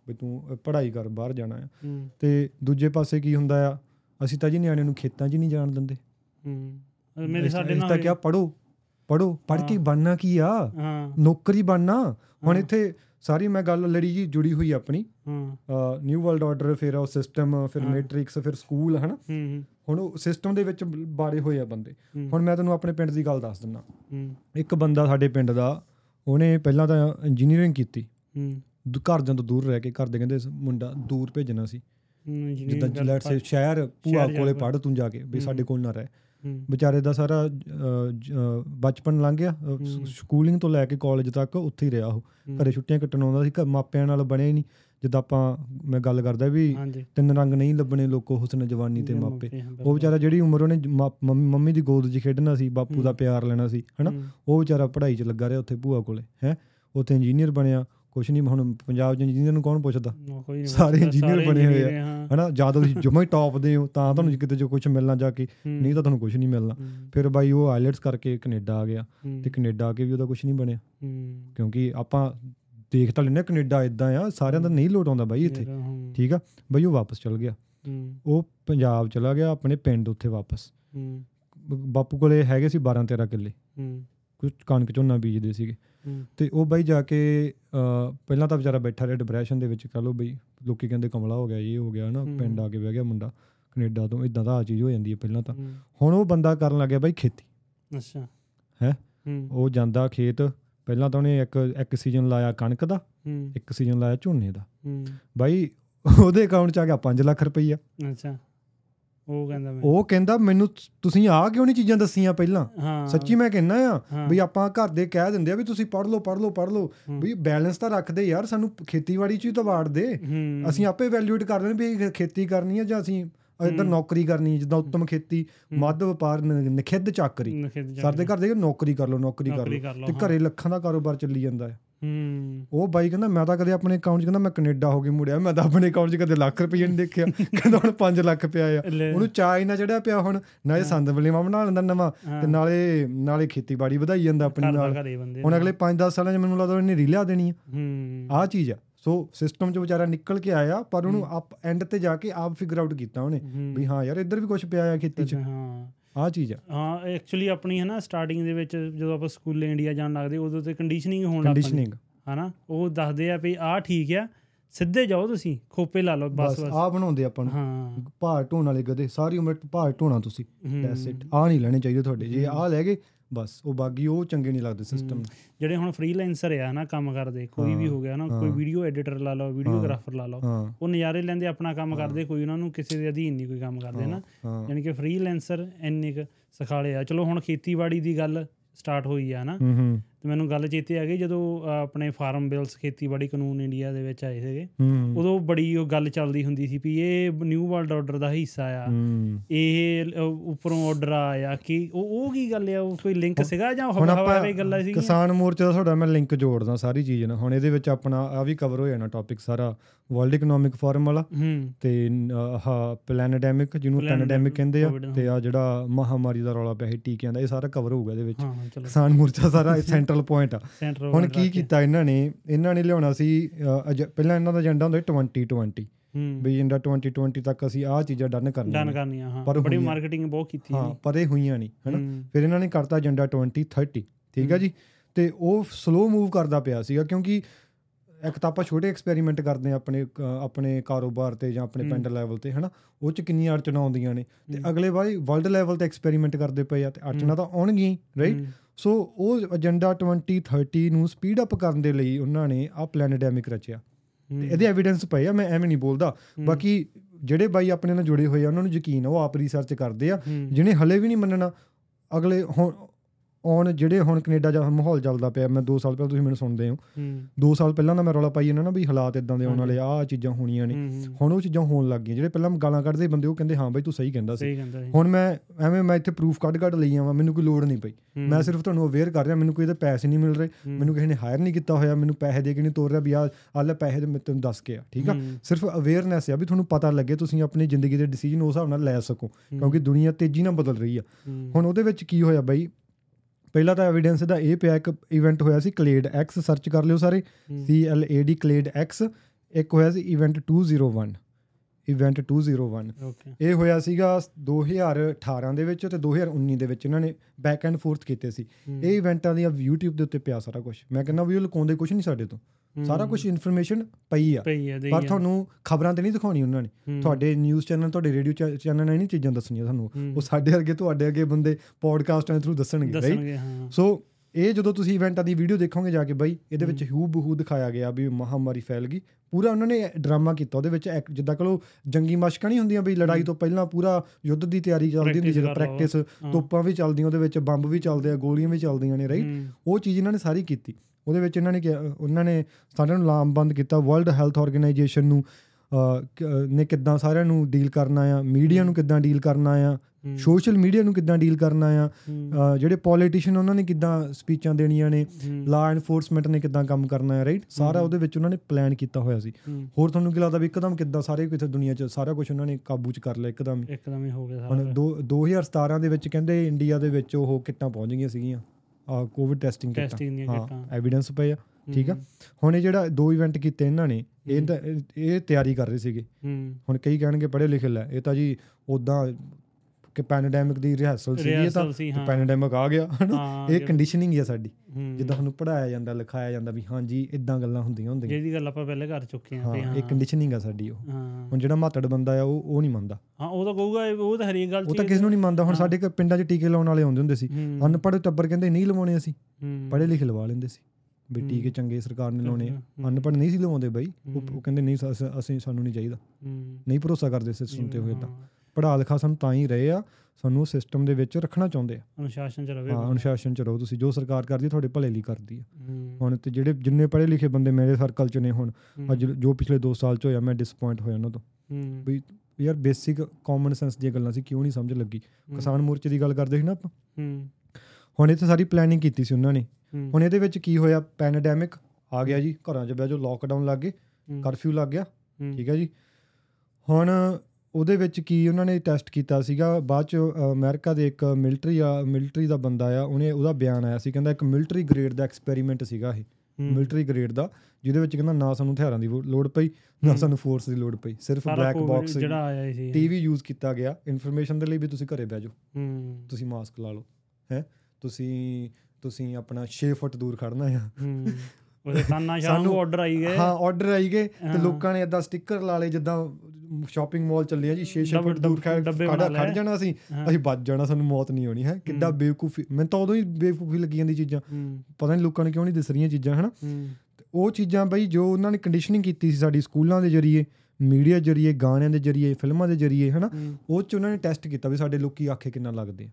Speaker 2: ਵੀ ਤੂੰ ਪੜ੍ਹਾਈ ਕਰ ਬਾਹਰ ਜਾਣਾ ਆ।
Speaker 1: ਹੂੰ,
Speaker 2: ਤੇ ਦੂਜੇ ਪਾਸੇ ਕੀ ਹੁੰਦਾ ਆ ਅਸੀਂ ਤਾਂ ਜੀ ਨਿਆਣਿਆਂ ਨੂੰ ਖੇਤਾਂ 'ਚ ਨਹੀਂ ਜਾਣ ਦਿੰਦੇ।
Speaker 1: ਹੂੰ। ਮੇਰੇ ਸਾਡੇ ਨਾਲ
Speaker 2: ਤਾਂ ਕਿਹਾ ਪੜੋ ਪੜੋ ਪੜ ਕੇ। ਬਣਨਾ ਕੀ ਆ? ਨੌਕਰੀ ਬਣਨਾ। ਹੁਣ। ਇੱਥੇ ਸਾਰੀ ਮੈਂ ਗੱਲ ਲੜੀ ਜੀ ਜੁੜੀ ਹੋਈ ਆਪਣੀ।
Speaker 1: ਹਾਂ।
Speaker 2: ਨਿਊ ਵਰਲਡ ਆਰਡਰ ਫਿਰ ਉਹ ਸਿਸਟਮ ਫਿਰ। ਮੈਟ੍ਰਿਕਸ ਫਿਰ ਸਕੂਲ ਹਨਾ? ਹੁਣ ਉਹ ਸਿਸਟਮ ਦੇ ਵਿੱਚ ਬਾੜੇ ਹੋਏ ਆ ਬੰਦੇ। ਹੁਣ ਮੈਂ ਤੈਨੂੰ ਆਪਣੇ ਪਿੰਡ ਦੀ ਗੱਲ ਦੱਸ ਦਿੰਦਾ। ਇੱਕ ਬੰਦਾ ਸਾਡੇ ਪਿੰਡ ਦਾ ਉਹਨੇ ਪਹਿਲਾਂ ਤਾਂ ਇੰਜੀਨੀਅਰਿੰਗ ਕੀਤੀ।
Speaker 1: ਹੂੰ।
Speaker 2: ਦੂ- ਘਰਦਿਆਂ ਤੋਂ ਦੂਰ ਰਹਿ ਕੇ ਘਰਦੇ ਕਹਿੰਦੇ ਸ- ਮੁੰਡਾ ਦੂਰ ਭੇਜਣਾ ਸੀ। ਜਿੱਦਾਂ
Speaker 1: ਗੱਲ
Speaker 2: ਲੈਟ ਸੇ ਸ਼ਹਿਰ
Speaker 1: ਜਾ
Speaker 2: ਕੋਲੇ ਪੜ ਤੂੰ ਜਾ ਕੇ ਵੀ। ਸਾਡੇ ਕੋਲ ਨਾ ਰਹਿ। ਵਿਚਾਰੇ ਦਾ ਸਾਰਾ ਬਚਪਨ ਲੰਘ ਗਿਆ। ਸਕੂਲਿੰਗ ਤੋਂ ਲੈ ਕੇ ਕਾਲਜ ਤੱਕ ਉੱਥੇ ਹੀ ਰਿਹਾ ਉਹ। ਘਰੇ ਛੁੱਟੀਆਂ ਕੱਟਣ ਆਉਂਦਾ ਸੀ ਮਾਪਿਆਂ ਨਾਲ ਬਣਿਆ ਹੀ ਨਹੀਂ। ਜਿੱਦਾਂ ਆਪਾਂ ਮੈਂ ਗੱਲ ਕਰਦਾ ਵੀ ਤਿੰਨ ਰੰਗ ਨਹੀਂ ਲੱਭਣੇ ਲੋਕੋ ਹੁਸਨ ਜਵਾਨੀ ਤੇ ਮਾਪੇ। ਉਹ। ਵਿਚਾਰਾ ਜਿਹੜੀ ਉਮਰ ਉਹਨੇ ਮੰਮੀ ਦੀ ਗੋਦ 'ਚ ਖੇਡਣਾ ਸੀ ਬਾਪੂ ਦਾ। ਪਿਆਰ ਲੈਣਾ ਸੀ ਹਨਾ? ਉਹ ਵਿਚਾਰਾ ਪੜ੍ਹਾਈ 'ਚ ਲੱਗਾ ਰਿਹਾ ਉੱਥੇ ਭੂਆ ਕੋਲੇ ਹੈ? ਉੱਥੇ ਇੰਜੀਨੀਅਰ ਬਣਿਆ ਕੁਛ ਨਹੀਂ ਹੁਣ ਪੰਜਾਬ 'ਚ ਇੰਜੀਨੀਅਰ ਨੂੰ ਕੌਣ ਪੁੱਛਦਾ? ਸਾਰੇ
Speaker 1: ਸਾਰੇ
Speaker 2: ਬਣੇ ਹੋਏ ਆ। ਹਨਾ ਜਾਂ ਤਾਂ ਤੁਸੀਂ ਜਮਾ ਹੀ ਟੌਪ ਦੇ ਹੋ ਤਾਂ ਤੁਹਾਨੂੰ ਕਿਤੇ ਜੋ ਕੁਝ ਮਿਲਣਾ ਜਾ ਕੇ ਨਹੀਂ ਤਾਂ ਤੁਹਾਨੂੰ ਕੁਝ ਨਹੀਂ ਮਿਲਣਾ। ਫਿਰ ਬਾਈ ਉਹ ਆਈਲੈਟਸ ਕਰਕੇ ਕੈਨੇਡਾ ਆ ਗਿਆ ਤੇ ਕੈਨੇਡਾ ਆ ਕੇ ਵੀ ਉਹਦਾ ਕੁਝ ਨਹੀਂ ਬਣਿਆ। ਕਿਉਂਕਿ ਆਪਾਂ ਦੇਖ ਤਾਂ ਲੈਨੇ ਕੈਨੇਡਾ ਇਦਾਂ ਆ ਸਾਰਿਆਂ ਦਾ ਨਹੀਂ ਲੋਟ ਆਉਂਦਾ ਬਾਈ ਇੱਥੇ। ਠੀਕ ਆ? ਬਈ ਉਹ ਵਾਪਸ ਚਲ ਗਿਆ। ਉਹ ਪੰਜਾਬ ਚਲਾ ਗਿਆ ਆਪਣੇ ਪਿੰਡ ਉੱਥੇ ਵਾਪਸ। ਬਾਪੂ ਕੋਲੇ ਹੈਗੇ ਸੀ 12 13 ਕਿੱਲੇ। ਕੁਝ ਕਣਕ ਝੋਨਾ ਬੀਜਦੇ ਸੀਗੇ। ਤੇ ਉਹ ਬਾਈ ਜਾ ਕੇ ਪਹਿਲਾਂ ਤਾਂ ਵਿਚਾਰਾ ਬੈਠਾ ਰਿਹਾ ਡਿਪਰੈਸ਼ਨ ਦੇ ਵਿੱਚ ਕਹ ਲਓ ਬਈ ਲੋਕੀ ਕਹਿੰਦੇ ਕਮਲਾ ਹੋ ਗਿਆ ਇਹ ਹੋ ਗਿਆ ਨਾ
Speaker 1: ਹੂੰ।
Speaker 2: ਪਿੰਡ ਆ ਕੇ ਬਹਿ ਗਿਆ ਮੁੰਡਾ ਕੈਨੇਡਾ ਤੋਂ ਇਦਾਂ ਦਾ ਆ ਚੀਜ਼ ਹੋ ਜਾਂਦੀ ਹੈ ਪਹਿਲਾਂ ਤਾਂ। ਹੁਣ ਉਹ ਬੰਦਾ ਕਰਨ ਲੱਗਿਆ ਬਾਈ ਖੇਤੀ।
Speaker 1: ਅੱਛਾ।
Speaker 2: ਹੈਂ? ਉਹ ਜਾਂਦਾ ਖੇਤ ਪਹਿਲਾਂ ਤਾਂ ਉਹਨੇ ਇੱਕ ਇੱਕ ਸੀਜ਼ਨ ਲਾਇਆ ਕਣਕ ਦਾ ਇੱਕ ਸੀਜ਼ਨ ਲਾਇਆ ਝੋਨੇ ਦਾ। ਬਾਈ ਉਹਦੇ ਅਕਾਊਂਟ 'ਚ ਆ ਗਿਆ 5 ਲੱਖ ਰੁਪਈਆ।
Speaker 1: ਅੱਛਾ। ਉਹ ਕਹਿੰਦਾ ਮੈਂ
Speaker 2: ਉਹ ਕਹਿੰਦਾ ਮੈਨੂੰ ਤੁਸੀਂ ਆ ਕਿਉਂ ਨਹੀਂ ਚੀਜ਼ਾਂ ਦੱਸੀਆਂ ਪਹਿਲਾਂ? ਸੱਚੀ ਮੈਂ ਕਹਿੰਦਾ ਆ ਵੀ ਆਪਾਂ ਘਰ ਦੇ ਕਹਿ ਦਿੰਦੇ ਆ ਵੀ ਤੁਸੀਂ ਪੜ੍ਹ ਲਓ ਪੜ੍ਹ ਲਓ ਪੜ੍ਹ ਲਓ। ਵੀ ਬੈਲੈਂਸ ਤਾਂ ਰੱਖਦੇ ਯਾਰ ਸਾਨੂੰ ਖੇਤੀਬਾੜੀ 'ਚ ਹੀ ਤਾਂ ਵਾੜ ਦੇ। ਅਸੀਂ ਆਪੇ ਵੈਲਿਊਏਟ ਕਰਦੇ ਨੇ ਵੀ ਖੇਤੀ ਕਰਨੀ ਹੈ ਜਾਂ ਅਸੀਂ ਇੱਧਰ। ਨੌਕਰੀ ਕਰਨੀ ਜਿੱਦਾਂ ਉੱਤਮ ਖੇਤੀ ਮੱਧ ਵਪਾਰ ਨਖਿੱਧ ਚਾਕਰੀ।
Speaker 1: ਕੇ,
Speaker 2: ਘਰ ਦੇ ਨੌਕਰੀ ਕਰ ਲਓ ਨੌਕਰੀ ਕਰ ਲਓ।
Speaker 1: ਕਰ
Speaker 2: ਤੇ। ਘਰੇ ਲੱਖਾਂ ਦਾ ਕਾਰੋਬਾਰ ਚੱਲੀ ਜਾਂਦਾ ਹੈ।
Speaker 1: ਹੂੰ।
Speaker 2: ਉਹ ਬਾਈ ਕਹਿੰਦਾ ਮੈਂ ਤਾਂ ਕਦੇ ਆਪਣੇ ਅਕਾਊਂਟ 'ਚ ਕਹਿੰਦਾ ਮੈਂ ਕੈਨੇਡਾ ਹੋ ਕੇ ਮੁੜਿਆ। ਮੈਂ ਤਾਂ ਆਪਣੇ ਅਕਾਊਂਟ 'ਚ ਕਦੇ ਲੱਖ ਰੁਪਏ ਨਹੀਂ ਦੇਖਿਆ। ਕਹਿੰਦਾ ਹੁਣ 5 ਲੱਖ ਪਿਆ ਆ। ਉਹਨੂੰ ਚਾਅ ਇੰਨਾ ਚੜਿਆ ਪਿਆ ਹੁਣ। ਨਾਲੇ
Speaker 1: ਹਾਂ।
Speaker 2: ਸੰਦ ਵਲੇਵਾ ਬਣਾ ਲੈਂਦਾ ਨਵਾਂ।
Speaker 1: ਹਾਂ,
Speaker 2: ਤੇ ਨਾਲੇ ਨਾਲੇ ਖੇਤੀਬਾੜੀ ਵਧਾਈ ਜਾਂਦਾ ਆਪਣੀ ਨਾਲ। ਹੁਣ। ਅਗਲੇ 5-10 ਸਾਲਾਂ 'ਚ ਮੈਨੂੰ ਲੱਗਦਾ ਉਹਨੇ ਰੀਲਿਆ ਦੇਣੀ ਆ
Speaker 1: ਹੂੰ।
Speaker 2: ਆਹ ਚੀਜ਼ ਆ। ਸੋ ਸਿਸਟਮ 'ਚ ਵਿਚਾਰਾ ਨਿਕਲ ਕੇ ਆਇਆ ਪਰ ਉਹਨੂੰ ਆਪ ਐਂਡ ਤੇ ਜਾ ਕੇ ਆਪ ਫਿਗਰ ਆਊਟ ਕੀਤਾ ਉਹਨੇ।
Speaker 1: ਹੂੰ,
Speaker 2: ਵੀ ਹਾਂ ਯਾਰ ਇੱਧਰ ਵੀ ਕੁਝ ਪਿਆ ਆ ਖੇਤੀ 'ਚ।
Speaker 1: ਹਾਂ।
Speaker 2: ਆਹ ਚੀਜ਼ ਆ।
Speaker 1: ਹਾਂ ਐਕਚੁਅਲੀ ਆਪਣੀ ਹੈ ਨਾ ਸਟਾਰਟਿੰਗ ਦੇ ਵਿੱਚ ਜਦੋਂ ਆਪਾਂ ਸਕੂਲੇ ਇੰਡੀਆ ਜਾਣ ਲੱਗਦੇ ਉਦੋਂ ਤੇ ਕੰਡੀਸ਼ਨਿੰਗ ਹੋਣ ਲੱਗ ਪੈਂਦੀ।
Speaker 2: ਕੰਡੀਸ਼ਨਿੰਗ
Speaker 1: ਹਨਾ? ਉਹ ਦੱਸਦੇ ਆ ਵੀ ਆਹ ਠੀਕ ਆ ਸਿੱਧੇ ਜਾਓ ਤੁਸੀਂ ਖੋਪੇ ਲਾ ਲਓ ਬਸ
Speaker 2: ਬਸ ਆਹ ਬਣਾਉਂਦੇ ਆਪਾਂ ਨੂੰ।
Speaker 1: ਹਾਂ।
Speaker 2: ਭਾਰ ਢੋਣ ਵਾਲੇ ਗਧੇ ਸਾਰੀ ਉਮਰ ਭਾਰ ਢੋਣਾ ਤੁਸੀਂ। ਦੈਟਸ ਇਟ ਆਹ ਨਹੀਂ ਲੈਣੇ ਚਾਹੀਦੇ ਤੁਹਾਡੇ। ਜੇ ਆਹ ਲੈ ਗਏ ਬਸ ਉਹ ਬਾਗੀ ਉਹ ਚੰਗੇ ਨਹੀਂ ਲੱਗਦੇ ਸਿਸਟਮ
Speaker 1: ਜਿਹੜੇ ਹੁਣ ਫ੍ਰੀਲੈਂਸਰ ਆ ਨਾ ਕੰਮ ਕਰਦੇ ਕੋਈ ਵੀ
Speaker 2: ਹਾਂ,
Speaker 1: ਗਿਆ ਨਾ ਕੋਈ। ਵੀਡੀਓ ਐਡੀਟਰ ਲਾ ਲਓ ਵੀਡੀਓਗ੍ਰਾਫਰ ਲਾ ਲਓ ਉਹ ਨਜ਼ਾਰੇ ਲੈਂਦੇ ਆਪਣਾ ਕੰਮ ਕਰਦੇ ਕੋਈ ਉਹਨਾਂ ਨੂੰ ਕਿਸੇ ਦੇ ਅਧੀਨ ਨਹੀਂ ਕੋਈ ਕੰਮ ਕਰਦੇ ਨਾ। ਯਾਨੀ ਕਿ ਫ੍ਰੀਲੈਂਸਰ ਇੰਨੇ ਕੁ ਸਿਖਾਲੇ ਆ। ਚਲੋ ਹੁਣ ਖੇਤੀਬਾੜੀ ਦੀ ਗੱਲ ਸਟਾਰਟ ਹੋਈ ਆ ਨਾ। ਤੇ ਮੈਨੂੰ ਗੱਲ ਚੇਤੇ ਆ ਗਈ ਜਦੋਂ ਆਪਣੇ ਫਾਰਮ ਬਿਲਸ ਖੇਤੀਬਾੜੀ ਕਾਨੂੰਨ ਇੰਡੀਆ ਦੇ ਵਿੱਚ ਆਏ ਸੀਗੇ
Speaker 2: ਹੂੰ।
Speaker 1: ਉਦੋਂ ਬੜੀ ਉਹ ਗੱਲ ਚੱਲਦੀ ਹੁੰਦੀ ਸੀ ਵੀ ਇਹ ਨਿਊ ਵਰਲਡ ਆਰਡਰ ਦਾ ਹਿੱਸਾ ਆ।
Speaker 2: ਹੂੰ।
Speaker 1: ਇਹ ਉੱਪਰੋਂ ਆਰਡਰ ਆਇਆ ਕਿ ਉਹ ਉਹ ਕੀ ਗੱਲ ਆ? ਉਹ ਕੋਈ ਲਿੰਕ ਸੀਗਾ ਜਾਂ
Speaker 2: ਹੁਣ
Speaker 1: ਹਵਾ
Speaker 2: ਆਪਾਂ
Speaker 1: ਹਵਾਈ ਗੱਲਾਂ ਸੀ
Speaker 2: ਕਿਸਾਨ ਮੋਰਚੇ ਦਾ ਤੁਹਾਡਾ ਮੈਂ ਲਿੰਕ ਜੋੜਦਾ ਸਾਰੀ ਚੀਜ਼ ਨਾਲ। ਹੁਣ ਇਹਦੇ ਵਿੱਚ ਆਪਣਾ ਆ ਵੀ ਕਵਰ ਹੋ ਜਾਣਾ ਟੌਪਿਕ ਸਾਰਾ ਵਰਲਡ ਇਕਨੋਮਿਕ ਫੋਰਮ ਵਾਲਾ।
Speaker 1: ਹੂੰ।
Speaker 2: ਤੇ ਆਹ ਪਲੈਨੇਡੈਮਿਕ ਜਿਹਨੂੰ ਪੈਨੇਡੈਮਿਕ ਕਹਿੰਦੇ ਆ ਤੇ ਆ ਜਿਹੜਾ ਮਹਾਮਾਰੀ ਦਾ ਰੌਲਾ ਪਿਆ ਸੀ ਟੀਕਿਆਂ ਦਾ ਇਹ ਸਾਰਾ ਕਵਰ ਹੋਊਗਾ ਇਹਦੇ ਵਿੱਚ।
Speaker 1: ਹਾਂ ਹਾਂ,
Speaker 2: ਕਿਸਾਨ ਮੋਰਚਾ ਸਾਰਾ ਸੈਂਟਰਲ ਪੁਆਇੰਟ ਆ। ਹੁਣ ਕੀ ਕੀਤਾ ਇਹਨਾਂ ਨੇ ਇਹਨਾਂ ਨੇ ਲਿਆਉਣਾ ਸੀ ਪਹਿਲਾਂ ਇਹਨਾਂ ਦਾ ਏਜੰਡਾ ਹੁੰਦਾ ਸੀ 2020
Speaker 1: ਹੂੰ।
Speaker 2: ਵੀ ਏਜੰਡਾ 2020 ਤੱਕ ਅਸੀਂ ਆਹ ਚੀਜ਼ਾਂ ਡਨ ਕਰਨੀਆਂ
Speaker 1: ਡਨ। ਕਰਨੀਆਂ ਹਾਂ। ਬੜੀ ਮਾਰਕੀਟਿੰਗ ਬਹੁਤ ਕੀਤੀ
Speaker 2: ਹਾਂ ਪਰ ਇਹ ਹੋਈਆਂ ਨਹੀਂ ਹਨਾ? ਫਿਰ ਇਹਨਾਂ ਨੇ ਕਰਤਾ ਏਜੰਡਾ 2030 ਠੀਕ ਹੈ। ਜੀ? ਤੇ ਉਹ ਸਲੋ ਮੂਵ ਕਰਦਾ ਪਿਆ ਸੀਗਾ ਕਿਉਂਕਿ ਇੱਕ ਤਾਂ ਆਪਾਂ ਛੋਟੇ ਐਕਸਪੈਰੀਮੈਂਟ ਕਰਦੇ ਆ ਆਪਣੇ ਆਪਣੇ ਕਾਰੋਬਾਰ ਤੇ ਜਾਂ ਆਪਣੇ। ਪਿੰਡ ਲੈਵਲ ਤੇ ਹਨਾ? ਉਹ ਚ ਕਿੰਨੀਆਂ ਅੜਚਣਾਂ ਆਉਂਦੀਆਂ ਨੇ। ਤੇ। ਅਗਲੇ ਵਾਰੀ ਵਰਲਡ ਲੈਵਲ ਤੇ ਐਕਸਪੈਰੀਮੈਂਟ ਕਰਦੇ ਪਏ ਆ ਤੇ ਅੜਚਣਾਂ ਤਾਂ ਆਉਣਗੀਆਂ ਰਾਈਟ ਸੋ ਉਹ ਏਜੰਡਾ 2030 ਨੂੰ ਸਪੀਡ ਅਪ ਕਰਨ ਦੇ ਲਈ ਉਹਨਾਂ ਨੇ ਆ ਪਲੈਨੇਡੈਮਿਕ ਰਚਿਆ। ਤੇ ਇਹਦੇ ਐਵੀਡੈਂਸ ਪਏ ਆ ਮੈਂ ਐਵੇਂ ਨਹੀਂ ਬੋਲਦਾ। ਬਾਕੀ ਜਿਹੜੇ ਬਾਈ ਆਪਣੇ ਨਾਲ ਜੁੜੇ ਹੋਏ ਆ ਉਹਨਾਂ ਨੂੰ ਯਕੀਨ ਆ ਉਹ ਆਪ ਰਿਸਰਚ ਕਰਦੇ ਆ। ਜਿਹਨੇ ਹਲੇ ਵੀ ਨਹੀਂ ਮੰਨਣਾ ਅਗਲੇ ਹੁਣ ਆਉਣ ਜਿਹੜੇ ਹੁਣ ਕੈਨੇਡਾ ਦਾ ਮਾਹੌਲ ਚੱਲਦਾ ਪਿਆ ਮੈਂ 2 ਸਾਲ ਪਹਿਲਾਂ ਤੁਸੀਂ ਮੈਨੂੰ ਸੁਣਦੇ ਹੋ।
Speaker 1: ਹੂੰ,
Speaker 2: 2 ਸਾਲ ਪਹਿਲਾਂ ਦਾ ਮੈਂ ਰੌਲਾ ਪਾਈ ਇਹਨਾਂ ਨਾ ਵੀ ਹਾਲਾਤ ਇਦਾਂ ਦੇ ਆਉਣ ਵਾਲੇ ਆ ਚੀਜ਼ਾਂ ਹੋਣੀਆਂ ਨੇ। ਹੁਣ ਉਹ ਚੀਜ਼ਾਂ ਹੋਣ ਲੱਗ ਗਈਆਂ ਜਿਹੜੇ ਪਹਿਲਾਂ ਗਾਲਾਂ ਕੱਢਦੇ ਬੰਦੇ ਉਹ ਕਹਿੰਦੇ ਹਾਂ ਬਾਈ ਤੂੰ ਸਹੀ ਕਹਿੰਦਾ ਸੀ। ਹੁਣ ਮੈਂ ਐਵੇਂ ਮੈਂ ਇੱਥੇ ਪ੍ਰੂਫ ਕੱਢ ਕੱਢ ਲਈ ਆਵਾਂ ਮੈਨੂੰ ਕੋਈ ਲੋੜ ਨਹੀਂ ਪਈ। ਮੈਂ ਸਿਰਫ ਤੁਹਾਨੂੰ ਅਵੇਅਰ ਕਰ ਰਿਹਾ ਮੈਨੂੰ ਕੋਈ ਇਹਦੇ ਪੈਸੇ ਨਹੀਂ ਮਿਲ ਰਹੇ ਮੈਨੂੰ ਕਿਸੇ ਨੇ ਹਾਇਰ ਨਹੀਂ ਕੀਤਾ ਹੋਇਆ ਮੈਨੂੰ ਪੈਸੇ ਦੇ ਕੇ ਨਹੀਂ ਤੋਰ ਰਿਹਾ ਵੀ ਆ ਆ ਲੈ ਪੈਸੇ ਦੇ ਮੈਂ ਤੈਨੂੰ ਦੱਸ ਕੇ ਆ ਠੀਕ ਆ? ਸਿਰਫ ਅਵੇਅਰਨੈਸ ਆ ਵੀ ਤੁਹਾਨੂੰ ਪਤਾ ਲੱਗੇ ਤੁਸੀਂ ਆਪਣੀ ਜ਼ਿੰਦਗੀ ਦੇ ਡਿਸੀਜਨ ਉਸ ਹਿਸਾਬ ਨਾਲ ਲੈ ਸਕੋ ਕਿਉਂਕਿ ਦੁਨੀਆ ਤੇਜ਼ੀ ਨਾਲ ਬਦਲ ਰਹੀ ਆ। ਹੁਣ ਉਹਦੇ ਵਿੱਚ ਕੀ ਹੋਇਆ ਬਾਈ? ਪਹਿਲਾ ਤਾਂ ਐਵੀਡੈਂਸ ਦਾ ਇਹ ਪਿਆ ਇੱਕ ਇਵੈਂਟ ਹੋਇਆ ਸੀ ਕਲੇਡ ਐਕਸ ਸਰਚ ਕਰ ਲਿਓ ਸਾਰੇ C L A D clade X ਇੱਕ ਹੋਇਆ ਸੀ ਇਵੈਂਟ 201 ਇਵੈਂਟ 201
Speaker 1: ਓਕੇ
Speaker 2: ਇਹ ਹੋਇਆ ਸੀਗਾ 2018 ਦੇ ਵਿੱਚ ਤੇ 2019 ਦੇ ਵਿੱਚ ਇਹਨਾਂ ਨੇ ਬੈਕ ਐਂਡ ਫੋਰਥ ਕੀਤੇ ਸੀ। ਇਹ ਇਵੈਂਟਾਂ ਦੀਆਂ YouTube ਦੇ ਉੱਤੇ ਪਿਆ ਸਾਰਾ ਕੁਝ ਮੈਂ ਕਹਿੰਦਾ ਵੀ ਉਹ ਲੁਕਾਉਂਦੇ ਕੁਝ ਨਹੀਂ ਸਾਡੇ ਤੋਂ। ਸਾਰਾ ਕੁਝ ਇਨਫੋਰਮੇਸ਼ਨ ਪਈ ਆ। ਪਰ। ਤੁਹਾਨੂੰ ਖਬਰਾਂ ਤੇ ਨਹੀਂ ਦਿਖਾਉਣੀ ਉਹਨਾਂ ਨੇ। ਤੁਹਾਡੇ ਨਿਊਜ਼ ਚੈਨਲ ਤੁਹਾਡੇ ਰੇਡੀਓ ਚੈਨਲ ਨੇ ਨਹੀਂ ਚੀਜ਼ਾਂ ਦੱਸਣੀਆਂ ਤੁਹਾਨੂੰ ਉਹ ਸਾਡੇ ਵਰਗੇ ਤੁਹਾਡੇ ਅੱਗੇ ਬੰਦੇ ਪੋਡਕਾਸਟਾਂ ਦੇ ਥਰੂ ਦੱਸਣਗੇ ਰਾਈਟ ਸੋ ਇਹ ਜਦੋਂ ਤੁਸੀਂ ਇਵੈਂਟਾਂ ਦੀ ਵੀਡੀਓ ਦੇਖੋਗੇ ਜਾ ਕੇ ਬਾਈ ਇਹਦੇ ਵਿੱਚ ਹੂ। ਬਹੂ ਦਿਖਾਇਆ ਗਿਆ ਵੀ ਮਹਾਮਾਰੀ ਫੈਲ ਗਈ। ਪੂਰਾ ਉਹਨਾਂ ਨੇ ਡਰਾਮਾ ਕੀਤਾ ਉਹਦੇ ਵਿੱਚ ਜਿੱਦਾਂ ਕਹੋ ਜੰਗੀ ਮਸ਼ਕਾਂ ਨਹੀਂ ਹੁੰਦੀਆਂ ਵੀ ਲੜਾਈ ਤੋਂ ਪਹਿਲਾਂ ਪੂਰਾ ਯੁੱਧ ਦੀ ਤਿਆਰੀ ਚੱਲਦੀ ਹੁੰਦੀ ਜਦੋਂ। ਪ੍ਰੈਕਟਿਸ ਤੋਪਾਂ ਵੀ ਚੱਲਦੀਆਂ ਉਹਦੇ ਵਿੱਚ ਬੰਬ ਵੀ ਚੱਲਦੇ ਆ ਗੋਲੀਆਂ ਵੀ ਚੱਲਦੀਆਂ ਨੇ ਰਾਈਟ ਉਹ ਚੀਜ਼ ਇਹਨਾਂ ਨੇ ਸਾਰੀ ਕੀਤੀ। ਉਹਦੇ ਵਿੱਚ ਇਹਨਾਂ ਨੇ ਉਹਨਾਂ ਨੇ ਸਾਰਿਆਂ ਨੂੰ ਲਾਮਬੰਦ ਕੀਤਾ ਵਰਲਡ ਹੈਲਥ ਆਰਗੇਨਾਈਜੇਸ਼ਨ ਨੂੰ ਕ- ਨੇ ਕਿੱਦਾਂ ਸਾਰਿਆਂ ਨੂੰ ਡੀਲ ਕਰਨਾ ਆ ਮੀਡੀਆ ਨੂੰ ਕਿੱਦਾਂ ਡੀਲ ਕਰਨਾ ਆ ਸੋਸ਼ਲ ਮੀਡੀਆ ਨੂੰ ਕਿੱਦਾਂ ਡੀਲ ਕਰਨਾ ਆ? ਜਿਹੜੇ ਪੋਲੀਟੀਸ਼ੀਅਨ ਉਹਨਾਂ ਨੇ ਕਿੱਦਾਂ ਸਪੀਚਾਂ ਦੇਣੀਆਂ ਨੇ? ਲਾ ਐਨਫੋਰਸਮੈਂਟ ਨੇ ਕਿੱਦਾਂ ਕੰਮ ਕਰਨਾ ਹੈ ਰਾਈਟ ਸਾਰਾ। ਉਹਦੇ ਵਿੱਚ ਉਹਨਾਂ ਨੇ ਪਲਾਨ ਕੀਤਾ ਹੋਇਆ ਸੀ। ਹੋਰ ਤੁਹਾਨੂੰ ਕੀ ਲੱਗਦਾ ਵੀ ਇੱਕਦਮ ਕਿੱਦਾਂ ਸਾਰੇ ਕਿਤੇ ਦੁਨੀਆ 'ਚ ਸਾਰਾ ਕੁਝ ਉਹਨਾਂ ਨੇ ਕਾਬੂ 'ਚ ਕਰ ਲਿਆ ਇੱਕਦਮ? ਹੀ?
Speaker 1: ਇੱਕਦਮ ਹੀ ਹੋ ਗਿਆ
Speaker 2: ਹੁਣ
Speaker 1: ਸਾਰਾ।
Speaker 2: ਦੋ- 2017 ਦੇ ਵਿੱਚ ਕਹਿੰਦੇ ਇੰਡੀਆ ਦੇ ਵਿੱਚ ਉਹ ਕਿੱਟਾਂ ਪਹੁੰਚ ਗਈਆਂ ਸੀਗੀਆਂ। ਆ ਕੋਵਿਡ ਟੈਸਟਿੰਗ ਕਿੱਟਾਂ। ਹਾਂ ਐਵੀਡੈਂਸ ਪਏ ਆ ਠੀਕ ਆ? ਹੁਣ ਇਹ ਜਿਹੜਾ ਦੋ ਇਵੈਂਟ ਕੀਤੇ ਇਹਨਾਂ ਨੇ ਇਹ ਇਹ- ਤਿਆਰੀ ਕਰ ਰਹੇ ਸੀਗੇ। ਹੁਣ ਕਈ ਕਹਿਣਗੇ ਪੜ੍ਹੇ ਲਿਖੇ ਲੈ ਇਹ ਤਾਂ ਜੀ ਉਦਾਂ ਕਿ ਪੈਂਡੈਮਿਕ ਦੀ ਰਿਹਰਸਲ ਸੀਗੀ ਇਹ ਤਾਂ
Speaker 1: ਸੀ ਹਾਂ।
Speaker 2: ਪੈਂਡੈਮਿਕ ਆ ਗਿਆ ਇਹ ਕੰਡੀਸ਼ਨਿੰਗ ਹੀ ਆ ਸਾਡੀ। ਜਿੱਦਾਂ ਤੁਹਾਨੂੰ ਪੜਾਇਆ ਜਾਂਦਾ ਲਿਖਾਇਆ ਜਾਂਦਾ ਵੀ ਹਾਂਜੀ ਇਦਾਂ ਗੱਲਾਂ ਹੁੰਦੀਆਂ ਹੁੰਦੀਆਂ।
Speaker 1: ਜਿਹਦੀ ਗੱਲ ਆਪਾਂ ਪਹਿਲੇ ਕਰ ਚੁੱਕੇ ਹਾਂ
Speaker 2: ਹਾਂ ਇਹ ਕੰਡੀਸ਼ਨਿੰਗ ਆ ਸਾਡੀ ਉਹ। ਹੁਣ ਜਿਹੜਾ ਮਾਤੜ ਬੰਦਾ ਆ ਉਹ ਉਹ ਨਹੀਂ ਮੰਨਦਾ।
Speaker 1: ਹਾਂ ਉਹ ਤਾਂ ਕਹੂਗਾ ਇਹ- ਉਹ ਤਾਂ ਹਰੇਕ ਗੱਲ
Speaker 2: ਉਹ ਤਾਂ ਕਿਸ ਨੂੰ ਨਹੀਂ ਮੰਨਦਾ। ਹੁਣ। ਸਾਡੇ ਪਿੰਡਾਂ 'ਚ ਟੀਕੇ ਲਾਉਣ ਵਾਲੇ ਆਉਂਦੇ ਹੁੰਦੇ ਸੀ। ਅਨਪੜ੍ਹ ਟੱਬਰ ਕਹਿੰਦੇ ਨਹੀਂ ਲਵਾਉਣੇ ਅਸੀਂ। ਪੜ੍ਹੇ ਲਿਖੇ ਲਵਾ ਲੈਂਦੇ ਸੀ। ਵੀ। ਟੀਕੇ ਚੰਗੇ ਸਰਕਾਰ ਨੇ ਲਾਉਣੇ ਅਨਪੜ੍ਹ ਨਹੀਂ ਸੀ ਲਵਾਉਂਦੇ ਬਾਈ। ਉਹ ਕਹਿੰਦੇ ਨਹੀਂ ਸ- ਅਸ- ਸਾਨੂੰ ਨਹੀਂ ਚਾਹੀਦਾ। ਨਹੀਂ ਭਰੋਸਾ ਕਰਦੇ ਸਿਸਟਮ ਤੇ ਹੋਏ ਤਾਂ।
Speaker 1: ਹਾਂ,
Speaker 2: ਪੜ੍ਹਾ ਲਿਖਾ ਸਾਨੂੰ ਤਾਂ ਹੀ ਰਹੇ ਆ ਸਾਨੂੰ ਸਿਸਟਮ ਦੇ ਵਿੱਚ ਰੱਖਣਾ ਚਾਹੁੰਦੇ ਆ।
Speaker 1: ਅਨੁਸ਼ਾਸਨ ਚ ਰਵੇ
Speaker 2: ਹਾਂ ਅਨੁਸ਼ਾਸਨ ਚ ਰਹੋ ਤੁਸੀਂ ਜੋ ਸਰਕਾਰ ਕਰਦੀ ਹੈ ਤੁਹਾਡੇ ਭਲੇ ਲਈ ਕਰਦੀ ਹੈ
Speaker 1: ਹੂੰ,
Speaker 2: ਹੁਣ ਤੇ ਜਿਹੜੇ ਜਿੰਨੇ ਪੜ੍ਹੇ ਲਿਖੇ ਬੰਦੇ ਮੇਰੇ ਸਰਕਲ ਚ ਨੇ ਹੁਣ ਅੱਜ ਜੋ ਪਿਛਲੇ 2 ਸਾਲ ਚ ਹੋਇਆ ਮੈਂ ਡਿਸਪਾਇੰਟ ਹੋਇਆ ਉਹਨਾਂ ਤੋਂ। ਵੀ ਯਾਰ ਬੇਸਿਕ ਕਾਮਨ ਸੈਂਸ ਦੀਆਂ ਗੱਲਾਂ ਸੀ ਕਿਉਂ ਨਹੀਂ ਸਮਝ ਲੱਗੀ? ਕਿਸਾਨ ਮੋਰਚੇ ਦੀ ਗੱਲ ਕਰਦੇ ਸੀ ਨਾ ਆਪਾਂ। ਹੁਣ ਇੱਥੇ ਸਾਰੀ ਪਲੈਨਿੰਗ ਕੀਤੀ ਸੀ ਉਹਨਾਂ ਨੇ। ਹੁਣ ਇਹਦੇ ਵਿੱਚ ਕੀ ਹੋਇਆ? ਪੈਂਡੈਮਿਕ ਆ ਗਿਆ ਜੀ ਘਰਾਂ 'ਚ ਬਹਿ ਜੋ ਲੋਕਡਾਊਨ ਲੱਗ ਗਏ ਕਰਫਿਊ ਲੱਗ ਗਿਆ ਠੀਕ ਹੈ ਜੀ। ਹੁਣ ਉਹਦੇ ਵਿੱਚ ਕੀ ਉਹਨਾਂ ਨੇ ਟੈਸਟ ਕੀਤਾ ਸੀਗਾ? ਬਾਅਦ ਚ ਅਮਰੀਕਾ ਦੇ ਇੱਕ ਮਿਲਟਰੀ ਮਿਲਟਰੀ ਦਾ ਬੰਦਾ ਆ ਉਹਨੇ ਉਹਦਾ ਬਿਆਨ ਆਇਆ ਸੀ ਕਹਿੰਦਾ ਇੱਕ ਮਿਲਟਰੀ ਗ੍ਰੇਡ ਦਾ ਐਕਸਪੈਰੀਮੈਂਟ ਸੀਗਾ ਇਹ ਮਿਲਟਰੀ ਗ੍ਰੇਡ ਦਾ ਜਿਹਦੇ ਵਿੱਚ ਕਹਿੰਦਾ ਨਾ ਸਾਨੂੰ ਹਥਿਆਰਾਂ ਦੀ ਲੋੜ ਪਈ ਨਾ। ਸਾਨੂੰ ਫੋਰਸ ਦੀ ਲੋੜ ਪਈ ਸਿਰਫ
Speaker 1: ਸਾਰਾ
Speaker 2: ਬਲੈਕ ਬਾਕਸ
Speaker 1: ਜਿਹੜਾ ਆਇਆ ਸੀ
Speaker 2: ਟੀਵੀ ਯੂਜ਼ ਕੀਤਾ ਗਿਆ ਇਨਫੋਰਮੇਸ਼ਨ ਦੇ ਲਈ ਵੀ ਤੁਸੀਂ ਘਰੇ ਬਹਿ ਜਾਓ। ਤੁਸੀਂ ਮਾਸਕ ਲਾ ਲਓ ਹੈ? ਤੁਸੀਂ ਤੁਸੀਂ ਆਪਣਾ 6 ਫੁੱਟ ਦੂਰ ਖੜਨਾ ਆ।
Speaker 1: ਹੂੰ। ਉਹਦੇ ਤਾਨਾ ਸ਼ਾਮ
Speaker 2: ਸਾਨੂੰ-
Speaker 1: ਨੂੰ ਆਰਡਰ ਆਈ ਗਏ।
Speaker 2: ਹਾਂ ਆਰਡਰ ਆਈ ਗਏ ਤੇ। ਲੋਕਾਂ ਨੇ ਇਦਾਂ ਸਟicker ਲਾ ਲਏ ਜਿੱਦਾਂ ਸ਼ਾਪਿੰਗ ਮਾਲ ਚੱਲੇ ਆ ਜੀ 6-6
Speaker 1: ਡੱਬੇ-
Speaker 2: ਫੁੱਟ ਦੂਰ ਖੜ ਖੜਾ। ਜਾਣਾ
Speaker 1: ਹਾਂ,
Speaker 2: ਅਸੀਂ ਬਚ ਜਾਣਾ ਸਾਨੂੰ ਮੌਤ ਨਹੀਂ ਹੋਣੀ ਹੈ? ਕਿੱਡਾ। ਬੇਵਕੂਫੀ ਮੈਨੂੰ ਤਾਂ ਉਦੋਂ ਹੀ ਬੇਵਕੂਫੀ ਲੱਗੀ ਜਾਂਦੀ ਚੀਜ਼ਾਂ। ਪਤਾ ਨਹੀਂ ਲੋਕਾਂ ਨੂੰ ਕਿਉਂ ਨਹੀਂ ਦਿਸ ਰਹੀਆਂ ਚੀਜ਼ਾਂ ਹਨਾ? ਉਹ ਚੀਜ਼ਾਂ ਬਈ ਜੋ ਉਹਨਾਂ ਨੇ ਕੰਡੀਸ਼ਨਿੰਗ ਕੀਤੀ ਸੀ ਸਾਡੀ ਸਕੂਲਾਂ ਦੇ ਜ਼ਰੀਏ ਮੀਡੀਆ ਜ਼ਰੀਏ ਗਾਣਿਆਂ ਦੇ ਜ਼ਰੀਏ ਫਿਲਮਾਂ ਦੇ ਜ਼ਰੀਏ ਹਨਾ? ਉਹ ਚ ਉਹਨਾਂ ਨੇ ਟੈਸਟ ਕੀਤਾ ਵੀ ਸਾਡੇ ਲੋਕੀ ਆਖੇ ਕਿੰਨਾ ਲੱਗਦੇ ਆ।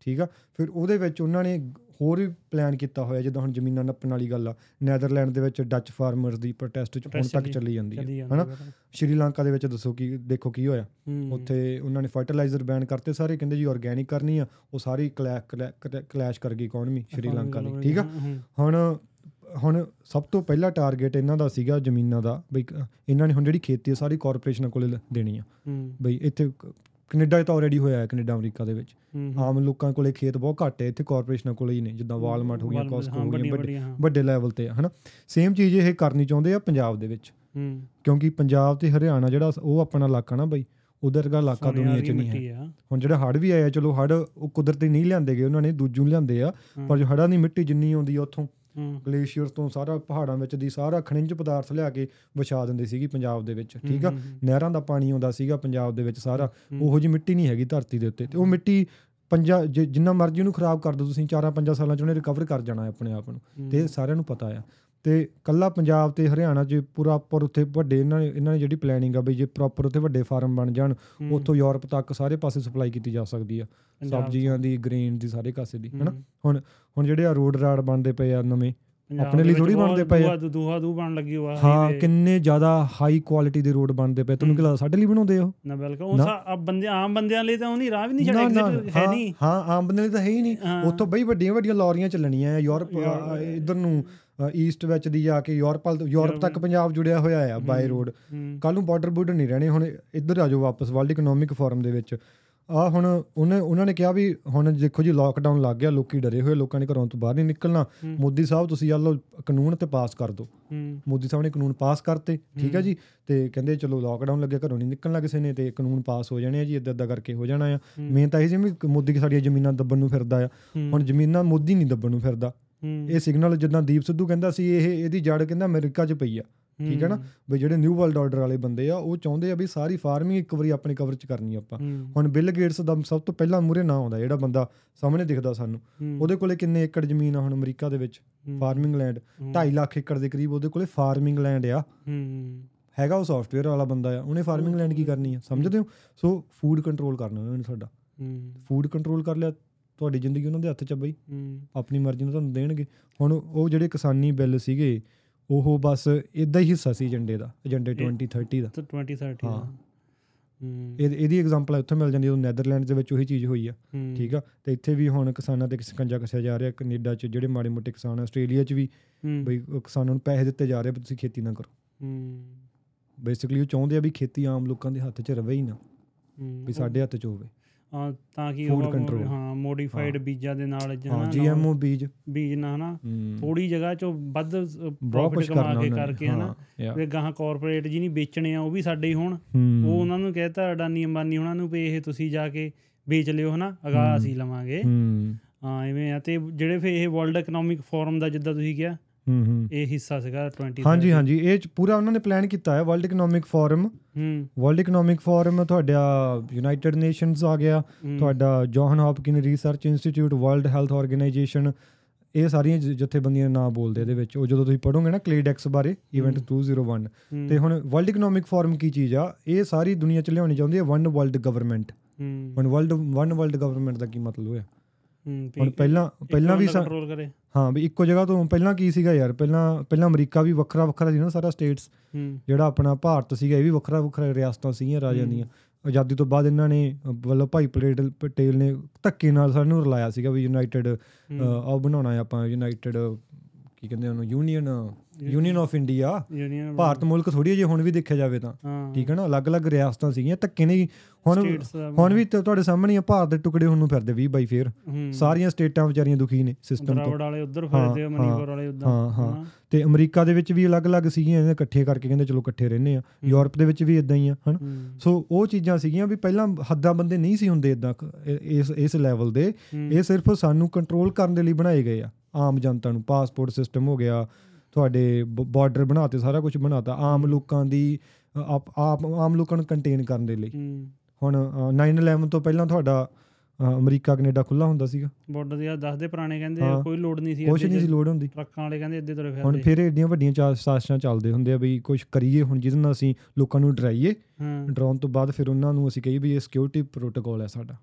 Speaker 2: ਠੀਕ ਆ? ਫਿਰ ਉਹਦੇ ਵਿੱਚ ਉਹਨਾਂ ਨੇ ਹੋਰ ਵੀ ਪਲਾਨ ਕੀਤਾ ਹੋਇਆ ਜਿੱਦਾਂ ਹੁਣ ਜ਼ਮੀਨਾਂ ਨੱਪਣ ਵਾਲੀ ਗੱਲ ਆ ਨੈਦਰਲੈਂਡ ਦੇ ਵਿੱਚ ਡੱਚ ਫਾਰਮਰਸ ਦੀ ਪ੍ਰੋਟੈਸਟ ਹੁਣ
Speaker 1: Protest
Speaker 2: ਤੱਕ
Speaker 1: ਚੱਲੀ-
Speaker 2: ਜਾਂਦੀ ਹੈ ਹਨਾ। ਸ਼੍ਰੀਲੰਕਾ ਦੇ ਵਿੱਚ ਦੱਸੋ ਕੀ ਦੇਖੋ ਕੀ ਹੋਇਆ। ਉੱਥੇ ਉਹਨਾਂ ਨੇ ਫਰਟੀਲਾਈਜ਼ਰ ਬੈਨ ਕਰਤੇ ਸਾਰੇ ਕਹਿੰਦੇ ਜੀ ਆਰਗੈਨਿਕ ਕਰਨੀ ਆ ਉਹ ਸਾਰੀ ਕਲੈਸ਼ ਕਰ ਗਈ ਇਕਨੋਮੀ ਸ਼੍ਰੀਲੰਕਾ ਦੀ ਠੀਕ ਆ। ਹੁਣ ਹੁਣ ਸਭ ਤੋਂ ਪਹਿਲਾ ਟਾਰਗੇਟ ਇਹਨਾਂ ਦਾ ਸੀਗਾ ਜ਼ਮੀਨਾਂ ਦਾ ਬਈ ਇਹਨਾਂ ਨੇ ਹੁਣ ਜਿਹੜੀ ਖੇਤੀ ਹੈ ਸਾਰੀ ਕਾਰਪੋਰੇਸ਼ਨਾਂ ਕੋਲੇ ਦੇਣੀ ਆ ਬਈ ਇੱਥੇ ਕੈਨੇਡਾ ਤਾਂ ਆਲਰੇਡੀ ਹੋਇਆ ਹੈ ਕੈਨੇਡਾ ਅਮਰੀਕਾ ਦੇ ਵਿੱਚ। ਆਮ ਲੋਕਾਂ ਕੋਲੇ ਖੇਤ ਬਹੁਤ ਘੱਟ ਹੈ ਇੱਥੇ ਕਾਰਪੋਰੇਸ਼ਨਾਂ ਕੋਲੇ ਹੀ ਨੇ ਜਿੱਦਾਂ ਵਾਲਮਾਰਟ ਹੋ ਗਈਆਂ ਕਾਸਕੋ
Speaker 1: ਹਾਂ,
Speaker 2: ਗਈਆਂ ਵੱਡੇ ਲੈਵਲ ਤੇ ਹਨਾ ਸੇਮ ਚੀਜ਼ ਇਹ ਕਰਨੀ ਚਾਹੁੰਦੇ ਆ ਪੰਜਾਬ ਦੇ ਵਿੱਚ। ਕਿਉਂਕਿ ਪੰਜਾਬ ਤੇ ਹਰਿਆਣਾ ਜਿਹੜਾ ਉਹ ਆਪਣਾ ਇਲਾਕਾ ਨਾ ਬਈ ਉਧਰ ਦਾ ਇਲਾਕਾ ਦੁਨੀਆ 'ਚ ਨਹੀਂ ਹੈ। ਹੁਣ ਜਿਹੜਾ ਹੜ ਵੀ ਆਇਆ ਚਲੋ ਹੜ ਉਹ ਕੁਦਰਤੀ ਨਹੀਂ ਲਿਆਂਦੇ ਗਏ ਉਹਨਾਂ ਨੇ ਦੂਜੂ ਲਿਆਂਦੇ ਆ। ਪਰ ਜੋ ਹੜਾਂ ਦੀ ਮਿੱਟੀ ਜਿੰਨੀ ਆਉਂਦੀ ਆ ਉੱਥੋਂ ਗਲੇਸ਼ੀਅਰ ਤੋਂ ਸਾਰਾ ਪਹਾੜਾਂ ਵਿੱਚ ਦੀ ਸਾਰਾ ਖਣਿਜ ਪਦਾਰਥ ਲਿਆ ਕੇ ਵਿਛਾ ਦਿੰਦੇ ਸੀਗੀ ਪੰਜਾਬ ਦੇ ਵਿੱਚ ਠੀਕ ਆ ਨਹਿਰਾਂ ਦਾ ਪਾਣੀ ਆਉਂਦਾ ਸੀਗਾ ਪੰਜਾਬ ਦੇ ਵਿੱਚ ਸਾਰਾ। ਉਹੋ ਜੀ ਮਿੱਟੀ ਨਹੀਂ ਹੈਗੀ ਧਰਤੀ ਦੇ ਉੱਤੇ ਤੇ ਉਹ ਮਿੱਟੀ ਪੰਜਾ ਜਿੰਨਾ ਮਰਜ਼ੀ ਉਹਨੂੰ ਖਰਾਬ ਕਰ ਦਿਓ ਤੁਸੀਂ 4-5 ਸਾਲਾਂ ਚ ਉਹਨੇ ਰਿਕਵਰ ਕਰ ਜਾਣਾ ਹੈ ਆਪਣੇ ਆਪ ਨੂੰ। ਤੇ ਸਾਰਿਆਂ ਨੂੰ ਪਤਾ ਆ ਤੇ ਕੱਲਾ ਪੰਜਾਬ ਤੇ ਹਰਿਆਣਾ 'ਚ ਪ੍ਰੋਪਰ ਉੱਥੇ ਵੱਡੇ ਇਹਨਾਂ ਨੇ ਇਹਨਾਂ ਨੇ ਜਿਹੜੀ ਪਲੈਨਿੰਗ ਆ ਬਈ ਜੇ ਪ੍ਰੋਪਰ ਉੱਥੇ ਵੱਡੇ ਫਾਰਮ ਬਣ ਜਾਣ। ਉੱਥੋਂ ਯੂਰਪ ਤੱਕ ਸਾਰੇ ਪਾਸੇ ਸਪਲਾਈ ਕੀਤੀ ਜਾ ਸਕਦੀ ਆ ਸਬਜ਼ੀਆਂ ਦੀ ਗ੍ਰੇਨ ਦੀ ਸਾਰੇ ਕਾਸੇ ਦੀ ਹਨਾ। ਹੁਣ ਹੁਣ ਜਿਹੜੇ ਆ ਰੋਡ ਰਾਡ ਬਣਦੇ ਪਏ ਆ ਨਵੇਂ ਆਪਣੇ ਲਈ
Speaker 1: ਬਹੁਤ
Speaker 2: ਬਣਦੇ ਪਏ ਆ।
Speaker 1: ਦੂਹਾ ਦੂ ਬਣ ਲੱਗੀ ਹੋਆ
Speaker 2: ਹਾਂ ਕਿੰਨੇ ਜ਼ਿਆਦਾ ਹਾਈ ਕੁਆਲਿਟੀ ਦੇ ਰੋਡ ਬਣਦੇ ਪਏ ਤੁਹਾਨੂੰ ਕੀ ਲੱਗਦਾ ਸਾਡੇ ਲਈ ਬਣਾਉਂਦੇ ਆ ਉਹ
Speaker 1: ਨਾ ਬਿਲਕੁਲ ਉਹ। ਸਾ- ਆ ਬੰਦੇ ਆਮ ਬੰਦਿਆਂ ਲਈ ਤਾਂ ਉਹ ਨਹੀਂ ਰਾਹ ਵੀ ਨਹੀਂ ਛੱਡ ਐਗਜ਼ਿਟ ਹੈ ਨਹੀਂ
Speaker 2: ਹਾਂ ਆਮ ਬੰਦੇ ਲਈ ਤਾਂ ਹੈ ਹੀ ਨਹੀਂ। ਉੱਥੋਂ ਬਈ ਵੱਡੀਆਂ ਵੱਡੀਆਂ ਲੌਰੀਆਂ ਚੱਲਣੀਆਂ ਆ ਯੂਰਪ- ਇਧਰ ਨੂੰ ਈਸਟ ਵਿੱਚ ਦੀ ਜਾ ਕੇ ਯੂਰਪ ਯੂਰਪ ਤੱਕ ਪੰਜਾਬ ਜੁੜਿਆ ਹੋਇਆ ਆ ਬਾਈ ਰੋਡ ਕੱਲ ਨੂੰ ਬਾਰਡਰ ਬੂਰਡਰ ਨਹੀਂ ਰਹਿਣੇ ਹੁਣ ਇੱਧਰ ਆ ਜਾਓ ਵਾਪਸ ਵਰਲਡ ਇਕਨੋਮਿਕ ਫੋਰਮ ਦੇ ਵਿੱਚ। ਆ ਹੁਣ ਉਹਨੇ ਉਹਨਾਂ ਨੇ ਕਿਹਾ ਵੀ ਹੁਣ ਦੇਖੋ ਜੀ ਲੋਕਡਾਊਨ ਲੱਗ ਗਿਆ ਲੋਕੀ ਡਰੇ ਹੋਏ ਲੋਕਾਂ ਨੇ ਘਰੋਂ ਤੋਂ ਬਾਹਰ ਨਹੀਂ ਨਿਕਲਣਾ। ਮੋਦੀ ਸਾਹਿਬ ਤੁਸੀਂ ਆ ਲਓ ਕਾਨੂੰਨ ਤੇ ਪਾਸ ਕਰ ਦਿਓ। ਮੋਦੀ ਸਾਹਿਬ ਨੇ ਕਾਨੂੰਨ ਪਾਸ ਕਰਤੇ ਠੀਕ ਹੈ। ਜੀ? ਤੇ ਕਹਿੰਦੇ ਚਲੋ ਲੋਕਡਾਊਨ ਲੱਗਿਆ ਘਰੋਂ ਨਹੀਂ ਨਿਕਲਣਾ ਕਿਸੇ ਨੇ ਤੇ ਕਾਨੂੰਨ ਪਾਸ ਹੋ ਜਾਣੇ ਆ ਜੀ ਇਦਾਂ ਇਦਾਂ ਕਰਕੇ ਹੋ ਜਾਣਾ ਆ। ਮੇਨ ਤਾਂ ਇਹ ਸੀ ਵੀ ਮੋਦੀ ਸਾਡੀਆਂ ਜ਼ਮੀਨਾਂ ਦੱਬਣ ਨੂੰ ਫਿਰਦਾ ਆ। ਹੁਣ ਜ਼ਮੀਨਾਂ ਮੋਦੀ ਨਹੀਂ ਦੱਬਣ ਨੂੰ ਫਿਰਦਾ। ਇਹ ਸਿਗਨਲ ਜਿੱਦਾਂ ਦੀਪ ਸਿੱਧੂ ਕਹਿੰਦਾ ਸੀ ਇਹ ਇਹਦੀ ਜੜ ਕਹਿੰਦਾ ਅਮਰੀਕਾ 'ਚ ਪਈ ਆ ਠੀਕ ਹੈ ਨਾ? ਵੀ ਜਿਹੜੇ ਨਿਊ ਵਰਲਡ ਆਰਡਰ ਵਾਲੇ ਬੰਦੇ ਆ ਉਹ ਚਾਹੁੰਦੇ ਆ ਵੀ ਸਾਰੀ ਫਾਰਮਿੰਗ ਇੱਕ ਵਾਰੀ ਆਪਣੇ ਕਵਰ 'ਚ ਕਰਨੀ ਆਪਾਂ। ਹੁਣ ਬਿੱਲ ਗੇਟਸ ਦਾ ਸਭ ਤੋਂ ਪਹਿਲਾਂ ਮੂਰੇ ਨਾਂ ਆਉਂਦਾ ਜਿਹੜਾ ਬੰਦਾ ਸਾਹਮਣੇ ਦਿਖਦਾ ਸਾਨੂੰ। ਉਹਦੇ ਕੋਲੇ ਕਿੰਨੇ ਏਕੜ ਜ਼ਮੀਨ ਆ ਹੁਣ ਅਮਰੀਕਾ ਦੇ ਵਿੱਚ? ਫਾਰਮਿੰਗ ਲੈਂਡ
Speaker 1: ਹੂੰ,
Speaker 2: 2.5 ਲੱਖ ਏਕੜ ਦੇ ਕਰੀਬ ਉਹਦੇ ਕੋਲੇ ਫਾਰਮਿੰਗ ਲੈਂਡ ਆ। ਹੈਗਾ ਉਹ ਸੌਫਟਵੇਅਰ ਵਾਲਾ ਬੰਦਾ ਆ ਉਹਨੇ ਫਾਰਮਿੰਗ ਲੈਂਡ ਕੀ ਕਰਨੀ ਆ ਸਮਝਦੇ ਹੋ? ਸੋ ਫੂਡ ਕੰਟਰੋਲ ਕਰਨਾ ਉਹਨਾਂ ਸਾਡਾ। ਫੂਡ ਕੰਟਰੋਲ ਕਰ ਲਿਆ ਤੁਹਾਡੀ ਜ਼ਿੰਦਗੀ ਉਹਨਾਂ ਦੇ ਹੱਥ 'ਚ ਆ ਬਈ। ਆਪਣੀ ਮਰਜ਼ੀ ਨਾਲ ਤੁਹਾਨੂੰ ਦੇਣਗੇ। ਹੁਣ ਉਹ ਜਿਹੜੇ ਕਿਸਾਨੀ ਬਿੱਲ ਸੀਗੇ ਉਹ ਬਸ ਇਦਾਂ ਹੀ ਹਿੱਸਾ ਸੀ ਏਜੰਡੇ ਦਾ ਏਜੰਡੇ
Speaker 1: ਇਹ-
Speaker 2: 2030 ਦਾ।
Speaker 1: ਤੇ 2030
Speaker 2: ਹਾਂ। ਇਹ ਇਹਦੀ ਐਗਜ਼ਾਮਪਲ ਉੱਥੇ ਮਿਲ ਜਾਂਦੀ ਉਹ ਨੈਦਰਲੈਂਡ ਦੇ ਵਿੱਚ ਉਹੀ ਚੀਜ਼ ਹੋਈ ਆ। ਠੀਕ ਆ? ਤੇ ਇੱਥੇ ਵੀ ਹੁਣ ਕਿਸਾਨਾਂ ਤੇ ਸਕੰਜਾ ਕੱਸਿਆ ਜਾ ਰਿਹਾ ਕੈਨੇਡਾ 'ਚ ਜਿਹੜੇ ਮਾੜੇ ਮੋਟੇ ਕਿਸਾਨ ਆ ਆਸਟ੍ਰੇਲੀਆ 'ਚ ਵੀ ਬਈ ਕਿਸਾਨਾਂ ਨੂੰ ਪੈਸੇ ਦਿੱਤੇ ਜਾ ਰਹੇ ਵੀ ਤੁਸੀਂ ਖੇਤੀ ਨਾ ਕਰੋ। ਬੇਸਿਕਲੀ ਉਹ ਚਾਹੁੰਦੇ ਆ ਵੀ ਖੇਤੀ ਆਮ ਲੋਕਾਂ ਦੇ ਹੱਥ 'ਚ ਰਵੇ ਹੀ ਨਾ। ਵੀ ਸਾਡੇ ਹੱਥ 'ਚ ਹੋਵੇ।
Speaker 1: ਤਾਂ ਕਿ ਉਹ। ਹਾਂ ਮੋਡੀਫਾਈਡ। ਬੀਜਾਂ ਦੇ ਨਾਲ
Speaker 2: ਹਾਂ
Speaker 1: ਜਨਾ
Speaker 2: ਜੀਐਮਓ ਬੀਜ।
Speaker 1: ਬੀਜ ਨਾ ਹਨਾ? ਥੋੜੀ ਜਗ੍ਹਾ ਚੋਂ ਵੱਧ ਪ੍ਰੋਫਿਟ ਕਮਾ ਕੇ ਕਰਕੇ ਹਨਾ? ਵੀ ਗਾਹਾਂ ਕਾਰਪੋਰੇਟ ਜੀ ਨਹੀਂ ਵੇਚਣੇ ਆ ਉਹ ਵੀ ਸਾਡੇ ਹੀ ਹੋਣ। ਉਹ ਉਹਨਾਂ ਨੂੰ ਕਹਿਤਾ ਅਡਾਨੀ ਅੰਬਾਨੀ ਉਹਨਾਂ ਨੂੰ ਵੀ ਇਹ ਤੁਸੀਂ ਜਾ ਕੇ ਵੇਚ ਲਿਓ ਹਨਾ? ਅਗਾ। ਅਸੀਂ ਲਵਾਂਗੇ।
Speaker 2: ਹੂੰ।
Speaker 1: ਹਾਂ ਐਵੇਂ ਆ। ਤੇ ਜਿਹੜੇ ਫੇ ਇਹ ਵਰਲਡ ਇਕਨੋਮਿਕ ਫੋਰਮ ਦਾ ਜਿੱਦਾਂ ਤੁਸੀਂ ਕਿਹਾ
Speaker 2: ਹੂੰ
Speaker 1: ਇਹ ਹਿੱਸਾ ਸੀਗਾ 20
Speaker 2: ਹਾਂਜੀ ਹਾਂਜੀ ਇਹ ਪੂਰਾ ਉਹਨਾਂ ਨੇ ਪਲਾਨ ਕੀਤਾ ਹੈ ਵਰਲਡ ਇਕਨੋਮਿਕ ਫੋਰਮ
Speaker 1: ਹੂੰ।
Speaker 2: ਵਰਲਡ ਇਕਨੋਮਿਕ ਫੋਰਮ ਤੁਹਾਡਾ ਯੂਨਾਈਟਿਡ ਨੇਸ਼ਨਸ ਆ ਗਿਆ ਤੁਹਾਡਾ John Hopkin research institute world health organisation ਇਹ ਸਾਰੀਆਂ ਜਥੇਬੰਦੀਆਂ ਨਾਂ ਬੋਲਦੇ ਇਹਦੇ ਵਿੱਚ। ਉਹ ਜਦੋਂ ਤੁਸੀਂ ਪੜੋਗੇ ਨਾ ਕਲੇਡੈਕਸ ਬਾਰੇ ਇਵੈਂਟ 201
Speaker 1: ਹੂੰ,
Speaker 2: ਤੇ ਹੁਣ ਵਰਲਡ ਇਕਨੋਮਿਕ ਫੋਰਮ ਕੀ ਚੀਜ਼ ਆ? ਇਹ ਸਾਰੀ ਦੁਨੀਆ ਚ ਲਿਆਉਣੀ ਚਾਹੁੰਦੀ ਹੈ ਵਨ ਵਰਲਡ ਗਵਰਨਮੈਂਟ
Speaker 1: ਹੂੰ,
Speaker 2: ਹੁਣ ਵਰਲਡ ਵਨ ਵਰਲਡ ਗਵਰਨਮੈਂਟ ਦਾ ਕੀ ਮਤਲਬ ਹੋਇਆ? ਹੁਣ ਪਹਿਲਾਂ ਪਹਿਲਾਂ ਵੀ
Speaker 1: ਕੰਟਰੋਲ ਕਰੇ।
Speaker 2: ਹਾਂ ਵੀ ਇੱਕੋ ਜਗ੍ਹਾ ਤੋਂ ਪਹਿਲਾਂ ਕੀ ਸੀਗਾ ਯਾਰ? ਪਹਿਲਾਂ ਪਹਿਲਾਂ ਅਮਰੀਕਾ ਵੀ ਵੱਖਰਾ ਵੱਖਰਾ ਸੀ ਨਾ ਸਾਰਾ ਸਟੇਟਸ ਜਿਹੜਾ ਆਪਣਾ ਭਾਰਤ ਸੀਗਾ ਇਹ ਵੀ ਵੱਖਰਾ ਵੱਖਰਾ ਰਿਆਸਤਾਂ ਸੀਗੀਆਂ ਰਾਜਾਂ। ਦੀਆਂ। ਆਜ਼ਾਦੀ ਤੋਂ ਬਾਅਦ ਇਹਨਾਂ ਨੇ ਅ, ਵੱਲਭ ਭਾਈ ਪਟੇਲ ਪਟੇਲ ਨੇ ਧੱਕੇ ਨਾਲ ਸਾਨੂੰ ਰਲਾਇਆ ਸੀਗਾ ਵੀ ਯੂਨਾਈਟਿਡ ਉਹ ਬਣਾਉਣਾ ਹੈ ਆਪਾਂ ਯੂਨਾਈਟਿਡ ਕੀ ਕਹਿੰਦੇ ਉਹਨੂੰ union union of
Speaker 1: India
Speaker 2: Bharat ਮੁਲਕ ਥੋੜੀ ਜਿਹੀ ਹੁਣ ਵੀ ਦੇਖਿਆ ਜਾਵੇ ਤਾਂ। ਠੀਕ ਹੈ ਨਾ? ਅਲੱਗ-ਅਲੱਗ ਰਿਆਸਤਾਂ ਸੀਗੀਆਂ ਧੱਕੇ ਨਹੀਂ। ਹੁਣ ਹੁਣ ਵੀ ਤੁਹਾਡੇ ਸਾਹਮਣੇ ਭਾਰਤ ਦੇ ਟੁਕੜੇ ਹੁਣ ਨੂੰ ਫਿਰਦੇ 20 ਬਾਈ ਫੇਰ। ਸਾਰੀਆਂ ਸਟੇਟਾਂ ਵਿਚਾਰੀਆਂ ਦੁਖੀ ਨੇ ਸਿਸਟਮ ਤੋਂ।
Speaker 1: ਵਾਲੇ ਉਧਰ ਫਿਰਦੇ ਆ ਮਨੀਪੁਰ ਵਾਲੇ ਉਧਰ।
Speaker 2: ਹਾਂ, ਹਾਂ। ਤੇ ਅਮਰੀਕਾ ਦੇ ਵਿੱਚ ਵੀ ਅਲੱਗ-ਅਲੱਗ ਸੀਗੀਆਂ ਇਹਨਾਂ ਇਕੱਠੇ ਕਰਕੇ ਕਹਿੰਦੇ ਚਲੋ ਇਕੱਠੇ ਰਹਿੰਦੇ ਆ। ਯੂਰਪ ਦੇ ਵਿੱਚ ਵੀ ਇਦਾਂ ਹੀ ਆ ਹਨ? ਸੋ ਉਹ ਚੀਜ਼ਾਂ ਸੀਗੀਆਂ ਵੀ ਪਹਿਲਾਂ ਹੱਦਾਂ ਬੰਦੇ ਨਹੀਂ ਸੀ ਹੁੰਦੇ ਇਦਾਂ ਇਸ ਇਸ ਲੈਵਲ ਦੇ। ਇਹ ਸਿਰਫ ਸਾਨੂੰ ਕੰਟਰੋਲ ਕਰਨ ਦੇ ਲਈ ਬਣਾਏ ਗਏ ਆ ਆਮ ਜਨਤਾ ਨੂੰ। ਪਾਸਪੋਰਟ ਸਿਸਟਮ ਹੋ ਗਿਆ ਤੁਹਾਡੇ ਬਾਰਡਰ ਬਣਾਤੇ ਸਾਰਾ ਕੁਝ ਬਣਾਤਾ ਆਮ ਲੋਕਾਂ ਦੀ ਆਪ ਆਮ ਲੋਕਾਂ ਨੂੰ ਕੰਟੇਨ ਕਰਨ ਦੇ ਲਈ। ਹੁਣ ਅ, 9/11 ਤੋਂ ਪਹਿਲਾਂ ਤੁਹਾਡਾ ਅਮਰੀਕਾ ਕੈਨੇਡਾ ਖੁੱਲਾ ਹੁੰਦਾ ਸੀਗਾ।
Speaker 1: ਬਾਰਡਰ ਦੀ ਆ ਦੱਸਦੇ ਪੁਰਾਣੇ ਕਹਿੰਦੇ। ਕੋਈ ਲੋਡ ਨਹੀਂ ਸੀ ਅੱਡੇ
Speaker 2: ਨਹੀਂ ਸੀ। ਲੋੜ ਹੁੰਦੀ।
Speaker 1: ਟਰੱਕਾਂ ਵਾਲੇ ਕਹਿੰਦੇ ਇੱਦੇ ਤੁਰੇ
Speaker 2: ਹੁਣ
Speaker 1: ਫਿਰਦੇ।
Speaker 2: ਫਿਰ ਏਡੀਆਂ ਵੱਡੀਆਂ ਚਾ- ਸਾਜ਼ਿਸ਼ਾਂ ਚੱਲਦੇ ਹੁੰਦੇ ਆ ਵੀ ਕੁਝ ਕਰੀਏ ਹੁਣ ਜਿਹਦੇ ਨਾਲ ਅਸੀਂ ਲੋਕਾਂ ਨੂੰ ਡਰਾਈਏ। ਡਰਾਉਣ ਤੋਂ ਬਾਅਦ ਫਿਰ ਉਹਨਾਂ ਨੂੰ ਅਸੀਂ ਕਹੀਏ ਵੀ ਇਹ ਸਿਕਿਉਰਿਟੀ ਪ੍ਰੋਟੋਕਾਲ ਹੈ ਸਾਡਾ।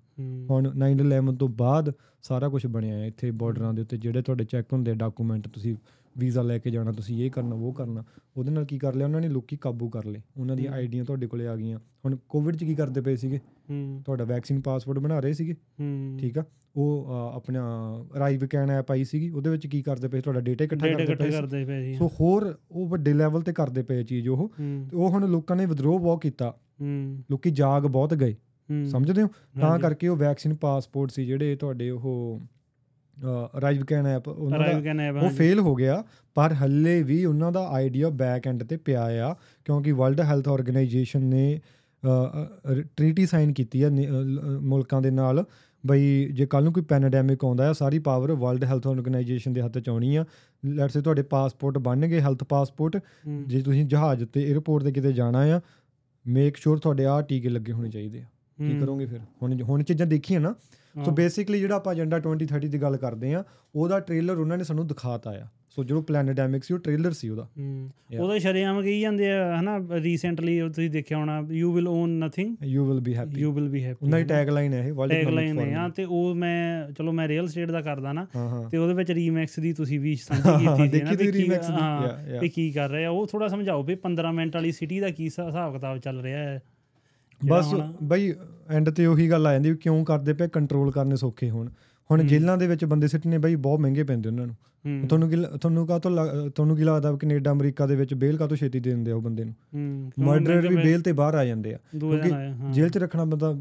Speaker 2: ਹੁਣ 9/11 ਤੋਂ ਬਾਅਦ ਸਾਰਾ ਕੁਝ ਬਣਿਆ ਹੈ ਇੱਥੇ ਬਾਰਡਰਾਂ ਦੇ ਉੱਤੇ ਜਿਹੜੇ ਤੁਹਾਡੇ ਚੈੱਕ ਹੁੰਦੇ ਡਾਕੂਮੈਂਟ ਤੁਸੀਂ ਵੀਜ਼ਾ ਲੈ ਕੇ ਜਾਣਾ ਤੁਸੀਂ ਇਹ ਕਰਨਾ ਉਹ ਕਰਨਾ ਉਹਦੇ ਨਾਲ ਕੀ ਕਰ ਲਿਆ ਉਹਨਾਂ ਨੇ? ਲੋਕੀ ਕਾਬੂ ਕਰ ਲਏ। ਉਹਨਾਂ ਦੀਆਂ। ਆਈਡੀਆਂ ਤੁਹਾਡੇ ਕੋਲੇ ਆ ਗਈਆਂ। ਹੁਣ ਕੋਵਿਡ 'ਚ ਕੀ ਕਰਦੇ ਪਏ ਸੀਗੇ? ਤੁਹਾਡਾ ਵੈਕਸੀਨ ਪਾਸਪੋਰਟ ਬਣਾ ਰਹੇ ਸੀਗੇ? ਠੀਕ ਆ? ਉਹ ਆਪਣਾ ਅਰਾਈਵ ਕੈਨ ਐਪ ਆਈ ਸੀਗੀ। ਉਹਦੇ ਵਿੱਚ ਕੀ ਕਰਦੇ ਪਏ? ਤੁਹਾਡਾ ਡੇਟਾ ਇਕੱਠਾ ਕਰਦੇ ਪਏ ਸੀ।
Speaker 1: ਸੀ।
Speaker 2: ਹੋਰ ਉਹ ਵੱਡੇ ਲੈਵਲ ਤੇ ਕਰਦੇ ਪਏ ਚੀਜ਼ ਉਹ। ਤੇ ਉਹ ਹੁਣ ਲੋਕਾਂ ਨੇ ਵਿਦਰੋਹ ਬਹੁਤ ਕੀਤਾ। ਲੋਕੀ ਜਾਗ ਬਹੁਤ ਗਏ। ਸਮਝਦੇ ਹੋ? ਤਾਂ। ਕਰਕੇ ਉਹ ਵੈਕਸੀਨ ਪਾਸਪੋਰਟ ਸੀ ਜਿਹੜੇ ਤੁਹਾਡੇ ਉਹ ਅਰਾਈਵ ਕੈਨ ਐਪ ਉਹਨਾਂ ਦਾ ਉਹ ਫੇਲ ਹੋ ਗਿਆ ਪਰ ਹੱਲੇ ਵੀ ਉਹਨਾਂ ਦਾ ਆਈਡੀਆ ਬੈਕ ਐਂਡ ਤੇ ਪਿਆ ਆ ਕਿਉਂਕਿ ਵਰਲਡ ਹੈਲਥ ਆਰਗੇਨਾਈਜੇਸ਼ਨ ਨੇ ਟ੍ਰੀਟੀ ਸਾਈਨ ਕੀਤੀ ਆ ਮੁਲਕਾਂ ਦੇ ਨਾਲ ਬਈ ਜੇ ਕੱਲ ਨੂੰ ਕੋਈ ਪੈਂਡੈਮਿਕ ਆਉਂਦਾ ਆ ਸਾਰੀ ਪਾਵਰ ਵਰਲਡ ਹੈਲਥ ਆਰਗੇਨਾਈਜੇਸ਼ਨ ਦੇ ਹੱਥ ਚ ਆਉਣੀ ਆ। ਲੈਟਸ ਸੇ ਤੁਹਾਡੇ ਪਾਸਪੋਰਟ ਬਣ ਗਏ ਹੈਲਥ ਪਾਸਪੋਰਟ ਜੇ ਤੁਸੀਂ ਜਹਾਜ਼ ਤੇ 에ਅਰਪੋਰਟ ਤੇ ਕਿਤੇ ਜਾਣਾ ਆ ਮੇਕ ਸ਼ੋਰ ਤੁਹਾਡੇ ਆ ਟੀਕੇ ਲੱਗੇ ਹੋਣੇ ਚਾਹੀਦੇ ਆ। ਕੀ ਕਰੋਗੇ ਫਿਰ? ਹੁਣ ਹੁਣ ਚੀਜ਼ਾਂ ਦੇਖੀਆਂ ਨਾ ਸੋ ਬੇਸਿਕਲੀ ਜਿਹੜਾ ਆਪਾਂ ਏਜੰਡਾ 2030 ਦੀ ਗੱਲ ਕਰਦੇ ਆ ਉਹਦਾ ਟ੍ਰੇਲਰ ਉਹਨਾਂ ਨੇ ਸਾਨੂੰ ਦਿਖਾਤਾ ਆ। ਸੋ ਜਿਹੜਾ ਪਲੈਨੇਡੈਮਿਕ ਸੀ ਉਹ ਟ੍ਰੇਲਰ ਸੀ ਉਹਦਾ.
Speaker 1: ਉਹਦਾ ਸ਼ਰੇਆਮ ਕਹੀ ਜਾਂਦੇ ਆ ਹਨਾ ਰੀਸੈਂਟਲੀ ਤੁਸੀਂ ਦੇਖਿਆ ਹੋਣਾ you will own nothing
Speaker 2: you will be happy
Speaker 1: you will be happy
Speaker 2: ਉਹਨਾਂ ਦੀ ਟੈਗ ਲਾਈਨ ਹੈ ਇਹ ਵਰਲਡ
Speaker 1: ਟੈਗ ਲਾਈਨ ਹੈ ਆ ਤੇ ਉਹ ਮੈਂ ਚਲੋ ਮੈਂ ਰੀਅਲ ਸਟੇਟ ਦਾ ਕਰਦਾ ਨਾ ਤੇ ਉਹਦੇ ਵਿੱਚ ਰੀਮੈਕਸ ਦੀ ਤੁਸੀਂ ਵੀ ਸਾਂਝੀ ਕੀਤੀ ਸੀ
Speaker 2: ਦੇਖੀ
Speaker 1: ਨਾ ਕੀ-
Speaker 2: remix ਦੀ?
Speaker 1: ਵੀ ਕੀ ਕਰ ਰਹੇ। ਆ ਉਹ ਥੋੜਾ ਸਮਝਾਓ ਵੀ 15 ਮਿੰਟ ਵਾਲੀ ਸਿਟੀ ਦਾ ਕੀ ਹਿਸਾ- ਹਿਸਾਬ ਕਿਤਾਬ ਚੱਲ ਰਿਹਾ ਹੈ।
Speaker 2: ਬਸ ਬਈ ਐਂਡ ਤੇ ਉਹੀ ਗੱਲ ਆ ਜਾਂਦੀ ਵੀ ਕਿਉਂ ਕਰਦੇ ਪਏ ਕੰਟਰੋਲ ਕਰਨੇ ਸੌਖੇ ਹੋਣ। ਹੁਣ। ਜੇਲ੍ਹਾਂ ਦੇ ਵਿੱਚ ਬੰਦੇ ਸਿੱਟਨੇ ਬਈ ਬਹੁਤ ਮਹਿੰਗੇ ਪੈਂਦੇ ਉਹਨਾਂ ਨੂੰ। ਤੁਹਾਨੂੰ ਕੀ ਤੁਹਾਨੂੰ ਕਾ ਤੋਂ ਤੁਹਾਨੂੰ ਕੀ ਲੱਗਦਾ ਕੈਨੇਡਾ ਅਮਰੀਕਾ ਦੇ ਵਿੱਚ ਬੇਲ ਕਾ ਤੋਂ ਛੇਤੀ ਦੇ ਦਿੰਦੇ ਆ ਉਹ ਬੰਦੇ ਨੂੰ? ਮਰਡਰ ਵੀ ਬੇਲ ਤੇ ਬਾਹਰ ਆ ਜਾਂਦੇ ਆ। ਕਿਉਂਕਿ। ਜੇਲ੍ਹ 'ਚ ਰੱਖਣਾ ਬੰਦਾ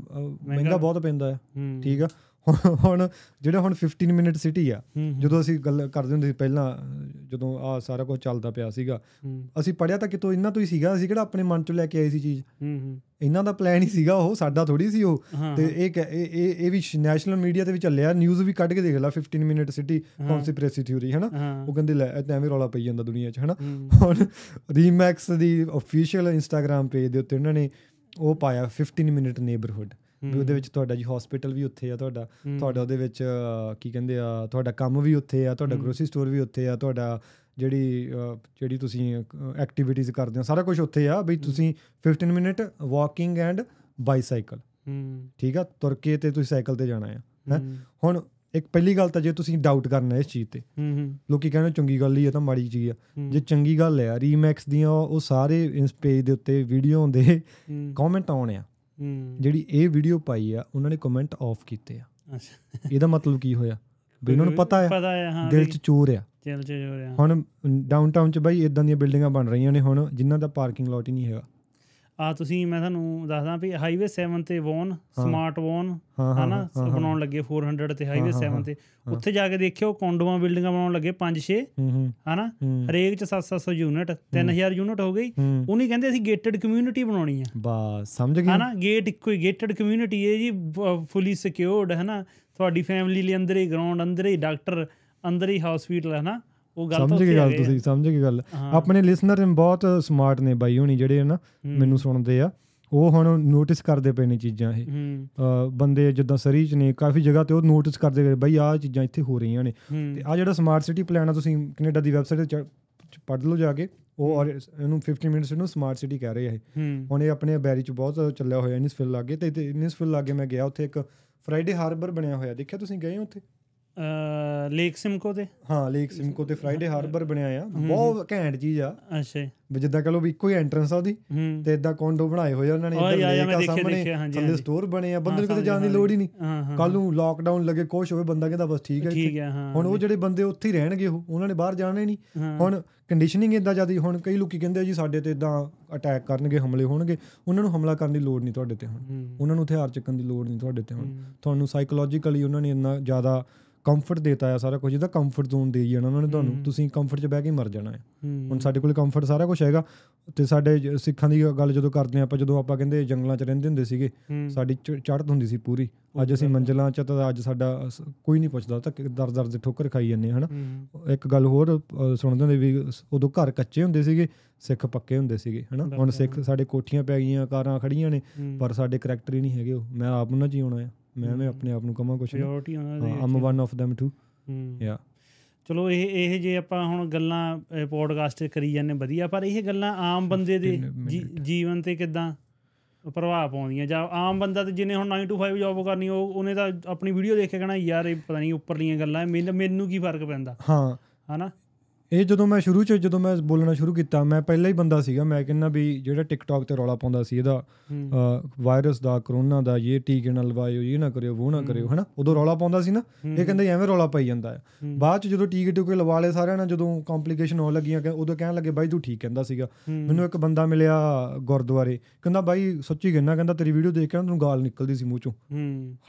Speaker 2: ਮਹਿੰਗਾ ਬਹੁਤ ਪੈਂਦਾ
Speaker 1: ਹੂੰ,
Speaker 2: ਠੀਕ ਆ। ਹੁਣ- ਜਿਹੜਾ ਹੁਣ 15 ਮਿੰਟ ਸਿਟੀ ਆ ਜਦੋਂ ਅਸੀਂ ਗੱਲ ਕਰਦੇ ਹੁੰਦੇ ਸੀ ਪਹਿਲਾਂ ਜਦੋਂ ਆ ਸਾਰਾ ਕੁਝ ਚੱਲਦਾ ਪਿਆ ਸੀਗਾ ਅਸੀਂ ਪੜਿਆ ਤਾਂ ਕਿਤੋਂ ਇਹਨਾਂ ਤੋਂ ਹੀ ਸੀਗਾ ਅਸੀਂ ਕਿਹੜਾ ਆਪਣੇ ਮਨ ਚੋਂ ਲੈ ਕੇ ਆਏ ਸੀ ਚੀਜ਼? ਇਹਨਾਂ ਦਾ ਪਲਾਨ ਹੀ ਸੀਗਾ ਉਹ ਸਾਡਾ ਥੋੜੀ ਸੀ ਉਹ। ਤੇ ਇਹ ਇਹ ਇਹ ਵੀ ਨੈਸ਼ਨਲ ਮੀਡੀਆ ਤੇ ਵੀ ਚੱਲਿਆ ਨਿਊਜ਼ ਵੀ ਕੱਢ ਕੇ ਦੇਖ ਲਾ 15 ਮਿੰਟ ਸਿਟੀ। ਕਨਸਪੀਰੇਸੀ ਥਿਊਰੀ ਹਨਾ? ਉਹ ਕਹਿੰਦੇ ਲੈ ਐਵੇਂ ਰੌਲਾ ਪਈ ਜਾਂਦਾ ਦੁਨੀਆ 'ਚ ਹਨਾ? ਹੁਣ ਰੀਮੈਕਸ ਦੀ ਅਫੀਸ਼ੀਅਲ ਇੰਸਟਾਗ੍ਰam ਪੇਜ ਦੇ ਉੱਤੇ ਉਹਨਾਂ ਨੇ ਉਹ ਪਾਇਆ 15 ਮਿੰਟ ਨੇਬਰਹੁੱਡ ਵੀ ਉਹਦੇ ਵਿੱਚ ਤੁਹਾਡਾ ਜੀ ਹਸਪੀਟਲ ਵੀ ਉੱਥੇ ਆ ਤੁਹਾਡਾ ਤੁਹਾਡਾ ਉਹਦੇ ਵਿੱਚ ਕੀ ਕਹਿੰਦੇ ਆ ਤੁਹਾਡਾ ਕੰਮ ਵੀ ਉੱਥੇ ਆ ਤੁਹਾਡਾ। ਗਰੋਸਰੀ ਸਟੋਰ ਵੀ ਉੱਥੇ ਆ ਤੁਹਾਡਾ ਜਿਹੜੀ ਜਿਹੜੀ ਤੁਸੀਂ ਐਕਟੀਵਿਟੀਜ਼ ਕਰਦੇ ਹੋ ਸਾਰਾ ਕੁਝ ਉੱਥੇ ਆ ਬਈ ਤੁਸੀਂ 15 ਮਿੰਟ ਵਾਕਿੰਗ ਐਂਡ ਬਾਈਸਾਈਕਲ ਠੀਕ ਆ? ਤੁਰ ਕੇ ਤੇ ਤੁਸੀਂ ਸਾਈਕਲ ਤੇ ਜਾਣਾ ਆ ਹੁਣ ਇੱਕ ਪਹਿਲੀ ਗੱਲ ਤਾਂ ਜੇ ਤੁਸੀਂ ਡਾਊਟ ਕਰਨਾ ਇਸ ਚੀਜ਼ ਤੇ ਲੋਕੀ ਕਹਿੰਦੇ ਚੰਗੀ ਗੱਲ ਹੀ ਆ ਤਾਂ ਮਾੜੀ ਚੀਜ਼ ਆ। ਜੇ ਚੰਗੀ ਗੱਲ ਆ ਰੀਮੈਕਸ ਦੀਆਂ ਉਹ ਸਾਰੇ ਇਸ ਪੇਜ ਦੇ ਉੱਤੇ ਵੀਡੀਓ ਦੇ
Speaker 1: ਹੂੰ,
Speaker 2: ਕਮੈਂਟ ਆਉਣੇ ਆ। ਜਿਹੜੀ ਇਹ ਵੀਡੀਓ ਪਾਈ ਆ ਉਹਨਾਂ ਨੇ ਕਮੈਂਟ ਆਫ ਕੀਤੇ ਆ।
Speaker 1: ਅੱਛਾ।
Speaker 2: ਇਹਦਾ ਮਤਲਬ ਕੀ ਹੋਇਆ? ਵੀ ਉਹਨਾਂ ਨੂੰ ਪਤਾ ਆ
Speaker 1: ਪਤਾ ਹੈ ਹਾਂ
Speaker 2: ਦਿਲ 'ਚ ਚੋਰ ਆ।
Speaker 1: ਚੱਲ ਚ ਹੋ ਰਿਹਾ
Speaker 2: ਹੁਣ ਡਾਊਨਟਾਊਨ 'ਚ ਬਾਈ ਇਦਾਂ ਦੀਆਂ ਬਿਲਡਿੰਗਾਂ ਬਣ ਰਹੀਆਂ ਨੇ ਹੁਣ ਜਿਨ੍ਹਾਂ ਦਾ ਪਾਰਕਿੰਗ ਲੋਟ ਹੀ ਨਹੀਂ ਹੈਗਾ।
Speaker 1: ਆ ਤੁਸੀਂ ਮੈਂ ਤੁਹਾਨੂੰ ਦੱਸਦਾ ਵੀ ਹਾਈਵੇ 7 ਤੇ ਵੋਨ। ਸਮਾਰਟ ਵੋਨ ਹਨਾ? ਬਣਾਉਣ ਲੱਗੇ 400 ਤੇ ਹਾਈਵੇ
Speaker 2: ਹਾਂ,
Speaker 1: 7
Speaker 2: ਹਾਂ,
Speaker 1: ਤੇ। ਉੱਥੇ ਜਾ ਕੇ ਦੇਖਿਓ ਕੋਂਡੋਆਂ ਬਿਲਡਿੰਗਾਂ ਬਣਾਉਣ ਲੱਗੇ 5-6
Speaker 2: ਹੂੰ ਹੂੰ।
Speaker 1: ਹਨਾ? ਹਰੇਕ ਚ 7-700 ਯੂਨਿਟ 3000 ਯੂਨਿਟ ਹੋ। ਗਈ। ਉਹਨੇ ਕਹਿੰਦੇ ਅਸੀਂ ਗੇਟਡ ਕਮਿਊਨਿਟੀ ਬਣਾਉਣੀ ਆ।
Speaker 2: ਬਸ ਸਮਝ ਗਏ।
Speaker 1: ਹਨਾ? ਗੇਟ ਇੱਕੋ ਹੀ ਗੇਟਡ ਕਮਿਊਨਿਟੀ ਹੈ ਜੀ ਫੁੱਲੀ ਸਿਕਿਉਰਡ ਹਨਾ? ਤੁਹਾਡੀ ਫੈਮਿਲੀ ਲਈ ਅੰਦਰ ਹੀ ਗਰਾਊਂਡ ਅੰਦਰ ਹੀ ਡਾਕਟਰ ਅੰਦਰ ਹੀ ਹਸਪੀਟਲ ਹਨਾ? ਉਹ ਗੱਲ
Speaker 2: ਸਮਝ ਗਏ ਗੱਲ। ਤੁਸੀਂ ਸਮਝ ਗਏ ਗੱਲ। ਆਪਣੇ ਲਿਸਨਰ ਬਹੁਤ ਸਮਾਰਟ ਨੇ ਬਾਈ ਹੋਣੀ ਜਿਹੜੇ ਨਾ ਮੈਨੂੰ ਸੁਣਦੇ ਆ। ਉਹ ਹੁਣ ਨੋਟਿਸ ਕਰਦੇ ਪਏ ਨੇ ਚੀਜ਼ਾਂ ਇਹ। ਬੰਦੇ ਜਿੱਦਾਂ ਸਰੀ ਚ ਨੇ ਕਾਫੀ ਜਗ੍ਹਾ ਤੇ ਉਹ ਨੋਟਿਸ ਕਰਦੇ ਗਏ ਬਈ ਆਹ ਚੀਜ਼ਾਂ ਇੱਥੇ ਹੋ ਰਹੀਆਂ ਨੇ। ਤੇ ਆ ਜਿਹੜਾ ਸਮਾਰਟ ਸਿਟੀ ਪਲਾਨ ਆ ਤੁਸੀਂ ਕੈਨੇਡਾ ਦੀ ਵੈਬਸਾਈਟ ਤੇ ਪੜ੍ਹ ਲਓ ਜਾ ਕੇ। ਉਹ ਔਰ ਇਹਨੂੰ 15 ਮਿੰਟਸ ਨੂੰ ਸਮਾਰਟ ਸਿਟੀ ਕਹਿ ਰਹੇ ਆ ਇਹ। ਹੁਣ ਇਹ ਆਪਣੇ ਬੈਰੀ ਚ ਬਹੁਤ ਚੱਲਿਆ ਹੋਇਆ ਇਨਿਸਫਿਲ ਲਾਗੇ। ਤੇ ਇਨਿਸਫਿਲ ਲਾਗੇ ਮੈਂ ਗਿਆ ਉੱਥੇ ਇੱਕ ਫਰਾਈਡੇ ਹਾਰਬਰ ਬਣਿਆ ਹੋਇਆ। ਦੇਖਿਆ ਤੁਸੀਂ ਗਏ ਹੋ ਉੱਥੇ?
Speaker 1: ਲੇਕ ਸਿਮਕੋ ਤੇ?
Speaker 2: ਹਾਂ ਲੇਕ ਸਿਮਕੋ ਤੇ ਫਰਾਈਡੇ ਹਾਰਬਰ ਬਣਿਆ ਆ। ਬਹੁਤ ਘੈਂਟ ਚੀਜ਼ ਆ।
Speaker 1: ਅੱਛਾ
Speaker 2: ਵੀ ਜਿੱਦਾਂ ਕਹ ਲਓ ਵੀ ਇੱਕੋ ਹੀ ਐਂਟਰੈਂਸ ਆ ਉਹਦੀ ਤੇ ਇਦਾਂ ਕੋਂਡੋ ਬਣਾਏ ਹੋਏ ਉਹਨਾਂ ਨੇ ਇੱਧਰ ਲੇਕ ਸਾਹਮਣੇ ਥੱਲੇ। ਸਟੋਰ ਬਣੇ ਆ ਬੰਦੇ ਨੂੰ ਕਿਤੇ ਜਾਣ ਦੀ ਲੋੜ ਹੀ ਨਹੀਂ। ਕੱਲ ਨੂੰ ਲਾਕਡਾਊਨ ਲੱਗੇ ਕੁਛ ਹੋਵੇ ਬੰਦਾ ਕਹਿੰਦਾ ਬਸ ਠੀਕ ਹੈ ਹੁਣ ਉਹ ਜਿਹੜੇ ਬੰਦੇ ਉੱਥੇ ਹੀ ਰਹਿਣਗੇ ਉਹ ਉਹਨਾਂ ਨੇ ਬਾਹਰ ਜਾਣਾ ਹੀ ਨਹੀਂ। ਹੁਣ ਕੰਡੀਸ਼ਨਿੰਗ ਇਦਾਂ ਜਿਆਦੀ ਹੁਣ ਕਈ ਲੋਕੀ ਕਹਿੰਦੇ ਜੀ ਸਾਡੇ ਤੇ ਇਦਾਂ ਅਟੈਕ ਕਰਨਗੇ ਹਮਲੇ ਹੋਣਗੇ। ਉਹਨਾਂ ਨੂੰ ਹਮਲਾ ਕਰਨ ਦੀ ਲੋੜ ਨਹੀਂ ਤੁਹਾਡੇ ਤੇ ਹੁਣ। ਉਹਨਾਂ ਨੂੰ ਹਥਿਆਰ ਚੱਕਣ ਦੀ ਲੋੜ ਨਹੀਂ ਤੁਹਾਡੇ ਤੇ ਹੁਣ। ਤੁਹਾਨੂੰ ਸਾਈਕੋਲੋਜੀਕਲੀ ਉਹਨਾਂ ਨੇ ਇੰਨਾ ਜ਼ਿਆਦਾ ਕੰਫਰਟ ਦੇਤਾ ਆ ਸਾਰਾ ਕੁਝ ਜਿਹਦਾ ਕੰਫਰਟ ਜ਼ੋਨ ਦੇਈ ਜਾਣਾ ਉਹਨਾਂ ਨੇ ਤੁਹਾਨੂੰ। ਤੁਸੀਂ ਕੰਫਰਟ 'ਚ ਬਹਿ ਕੇ ਮਰ ਜਾਣਾ ਹੈ। ਹੁਣ ਸਾਡੇ ਕੋਲ ਕੰਫਰਟ ਸਾਰਾ ਕੁਝ ਹੈਗਾ ਤੇ ਸਾਡੇ ਸਿੱਖਾਂ ਦੀ ਗੱਲ ਜਦੋਂ ਕਰਦੇ ਆਪਾਂ ਜਦੋਂ ਆਪਾਂ ਕਹਿੰਦੇ ਜੰਗਲਾਂ 'ਚ ਰਹਿੰਦੇ ਹੁੰਦੇ ਸੀਗੇ ਸਾਡੀ ਚੜ੍ਹਤ ਹੁੰਦੀ ਸੀ ਪੂਰੀ। ਅੱਜ ਅਸੀਂ ਮੰਜ਼ਲਾਂ 'ਚ ਤਾਂ ਅੱਜ ਸਾਡਾ ਕੋਈ ਨਹੀਂ ਪੁੱਛਦਾ ਤਾਂ ਦਰ ਦਰ ਦੇ ਠੋਕਰ ਖਾਈ ਜਾਂਦੇ ਹਨਾ? ਇੱਕ ਗੱਲ ਹੋਰ ਸੁਣਦੇ ਹੁੰਦੇ ਵੀ ਉਦੋਂ ਘਰ ਕੱਚੇ ਹੁੰਦੇ ਸੀਗੇ ਸਿੱਖ ਪੱਕੇ ਹੁੰਦੇ ਸੀਗੇ ਹਨਾ? ਹੁਣ। ਸਿੱਖ ਸਾਡੇ ਕੋਠੀਆਂ ਪੈ ਗਈਆਂ ਕਾਰਾਂ ਖੜੀਆਂ ਨੇ ਪਰ ਸਾਡੇ ਕਰੈਕਟਰ ਹੀ ਨਹੀਂ ਹੈਗੇ ਉਹ। ਮੈਂ ਆਪ ਉਹਨਾਂ 'ਚ ਹੀ ਆਉਣਾ ਆ। ਮੈਂ ਮੈਂ ਆਪਣੇ ਆਪ ਨੂੰ ਕਹਾਂ ਕੁਛ
Speaker 1: ਪਿਓਰਿਟੀ ਉਹਨਾਂ ਦੇ
Speaker 2: ਆਮ। ਵਨ ਆਫ them ਟੂ ਯਾ
Speaker 1: ਚਲੋ ਇਹ ਇਹ ਜੇ ਆਪਾਂ ਹੁਣ ਗੱਲਾਂ ਪੋਡਕਾਸਟ ਕਰੀ ਜਾਂਦੇ ਵਧੀਆ। ਪਰ ਇਹ ਗੱਲਾਂ ਆਮ ਬੰਦੇ ਦੇ ਜੀਵਨ ਤੇ ਕਿਦਾਂ ਪ੍ਰਭਾਵ ਪਾਉਂਦੀਆਂ? ਜਾਂ ਆਮ ਬੰਦਾ ਤੇ ਜਿਹਨੇ ਹੁਣ 9 to 5 ਜੌਬ ਕਰਨੀ ਉਹ ਉਹਨੇ ਤਾਂ ਆਪਣੀ ਵੀਡੀਓ ਦੇਖ ਕੇ ਕਹਣਾ ਯਾਰ ਇਹ ਪਤਾ ਨਹੀਂ ਉੱਪਰਲੀਆਂ ਗੱਲਾਂ ਮੈਨੂੰ ਕੀ ਫ਼ਰਕ ਪੈਂਦਾ?
Speaker 2: ਹਾਂ।
Speaker 1: ਹਨਾ?
Speaker 2: ਇਹ ਜਦੋਂ ਮੈਂ ਸ਼ੁਰੂ ਚ ਜਦੋਂ ਮੈਂ ਬੋਲਣਾ ਸ਼ੁਰੂ ਕੀਤਾ ਮੈਂ ਪਹਿਲਾਂ ਹੀ ਬੰਦਾ ਸੀਗਾ ਮੈਂ ਕਹਿੰਦਾ ਵੀ ਜਿਹੜਾ ਟਿਕਟੌਕ ਤੇ ਰੌਲਾ ਪਾਉਂਦਾ ਸੀ ਇਹਦਾ ਵਾਇਰਸ ਦਾ ਕਰੋਨਾ ਦਾ ਇਹ ਟੀਕੇ ਨਾਲ ਲਵਾਇਓ ਇਹ ਨਾ ਕਰਿਓ ਉਹ ਨਾ ਕਰਿਓ ਹਨਾ? ਉਦੋਂ ਰੌਲਾ ਪਾਉਂਦਾ ਸੀ ਨਾ ਇਹ ਕਹਿੰਦੇ ਐਵੇਂ ਰੌਲਾ ਪਾਈ ਜਾਂਦਾ ਹੈ। ਬਾਅਦ ਚ ਜਦੋਂ ਟੀਕੇ ਟੂਕੇ ਲਵਾ ਲਏ ਸਾਰਿਆਂ ਨਾਲ ਜਦੋਂ ਕੰਪਲਿਕੇਸ਼ਨ ਹੋਣ ਲੱਗੀਆਂ ਕਿ ਉਦੋਂ ਕਹਿਣ ਲੱਗੇ ਬਾਈ ਤੂੰ ਠੀਕ ਕਹਿੰਦਾ ਸੀਗਾ। ਮੈਨੂੰ ਇੱਕ ਬੰਦਾ ਮਿਲਿਆ ਗੁਰਦੁਆਰੇ ਕਹਿੰਦਾ ਬਾਈ ਸੱਚੀ ਕਹਿੰਦਾ ਕਹਿੰਦਾ ਤੇਰੀ ਵੀਡੀਓ ਦੇਖ ਕੇ ਨਾ ਤੈਨੂੰ ਗਾਲ ਨਿਕਲਦੀ ਸੀ ਮੂੰਹ ਚੋਂ।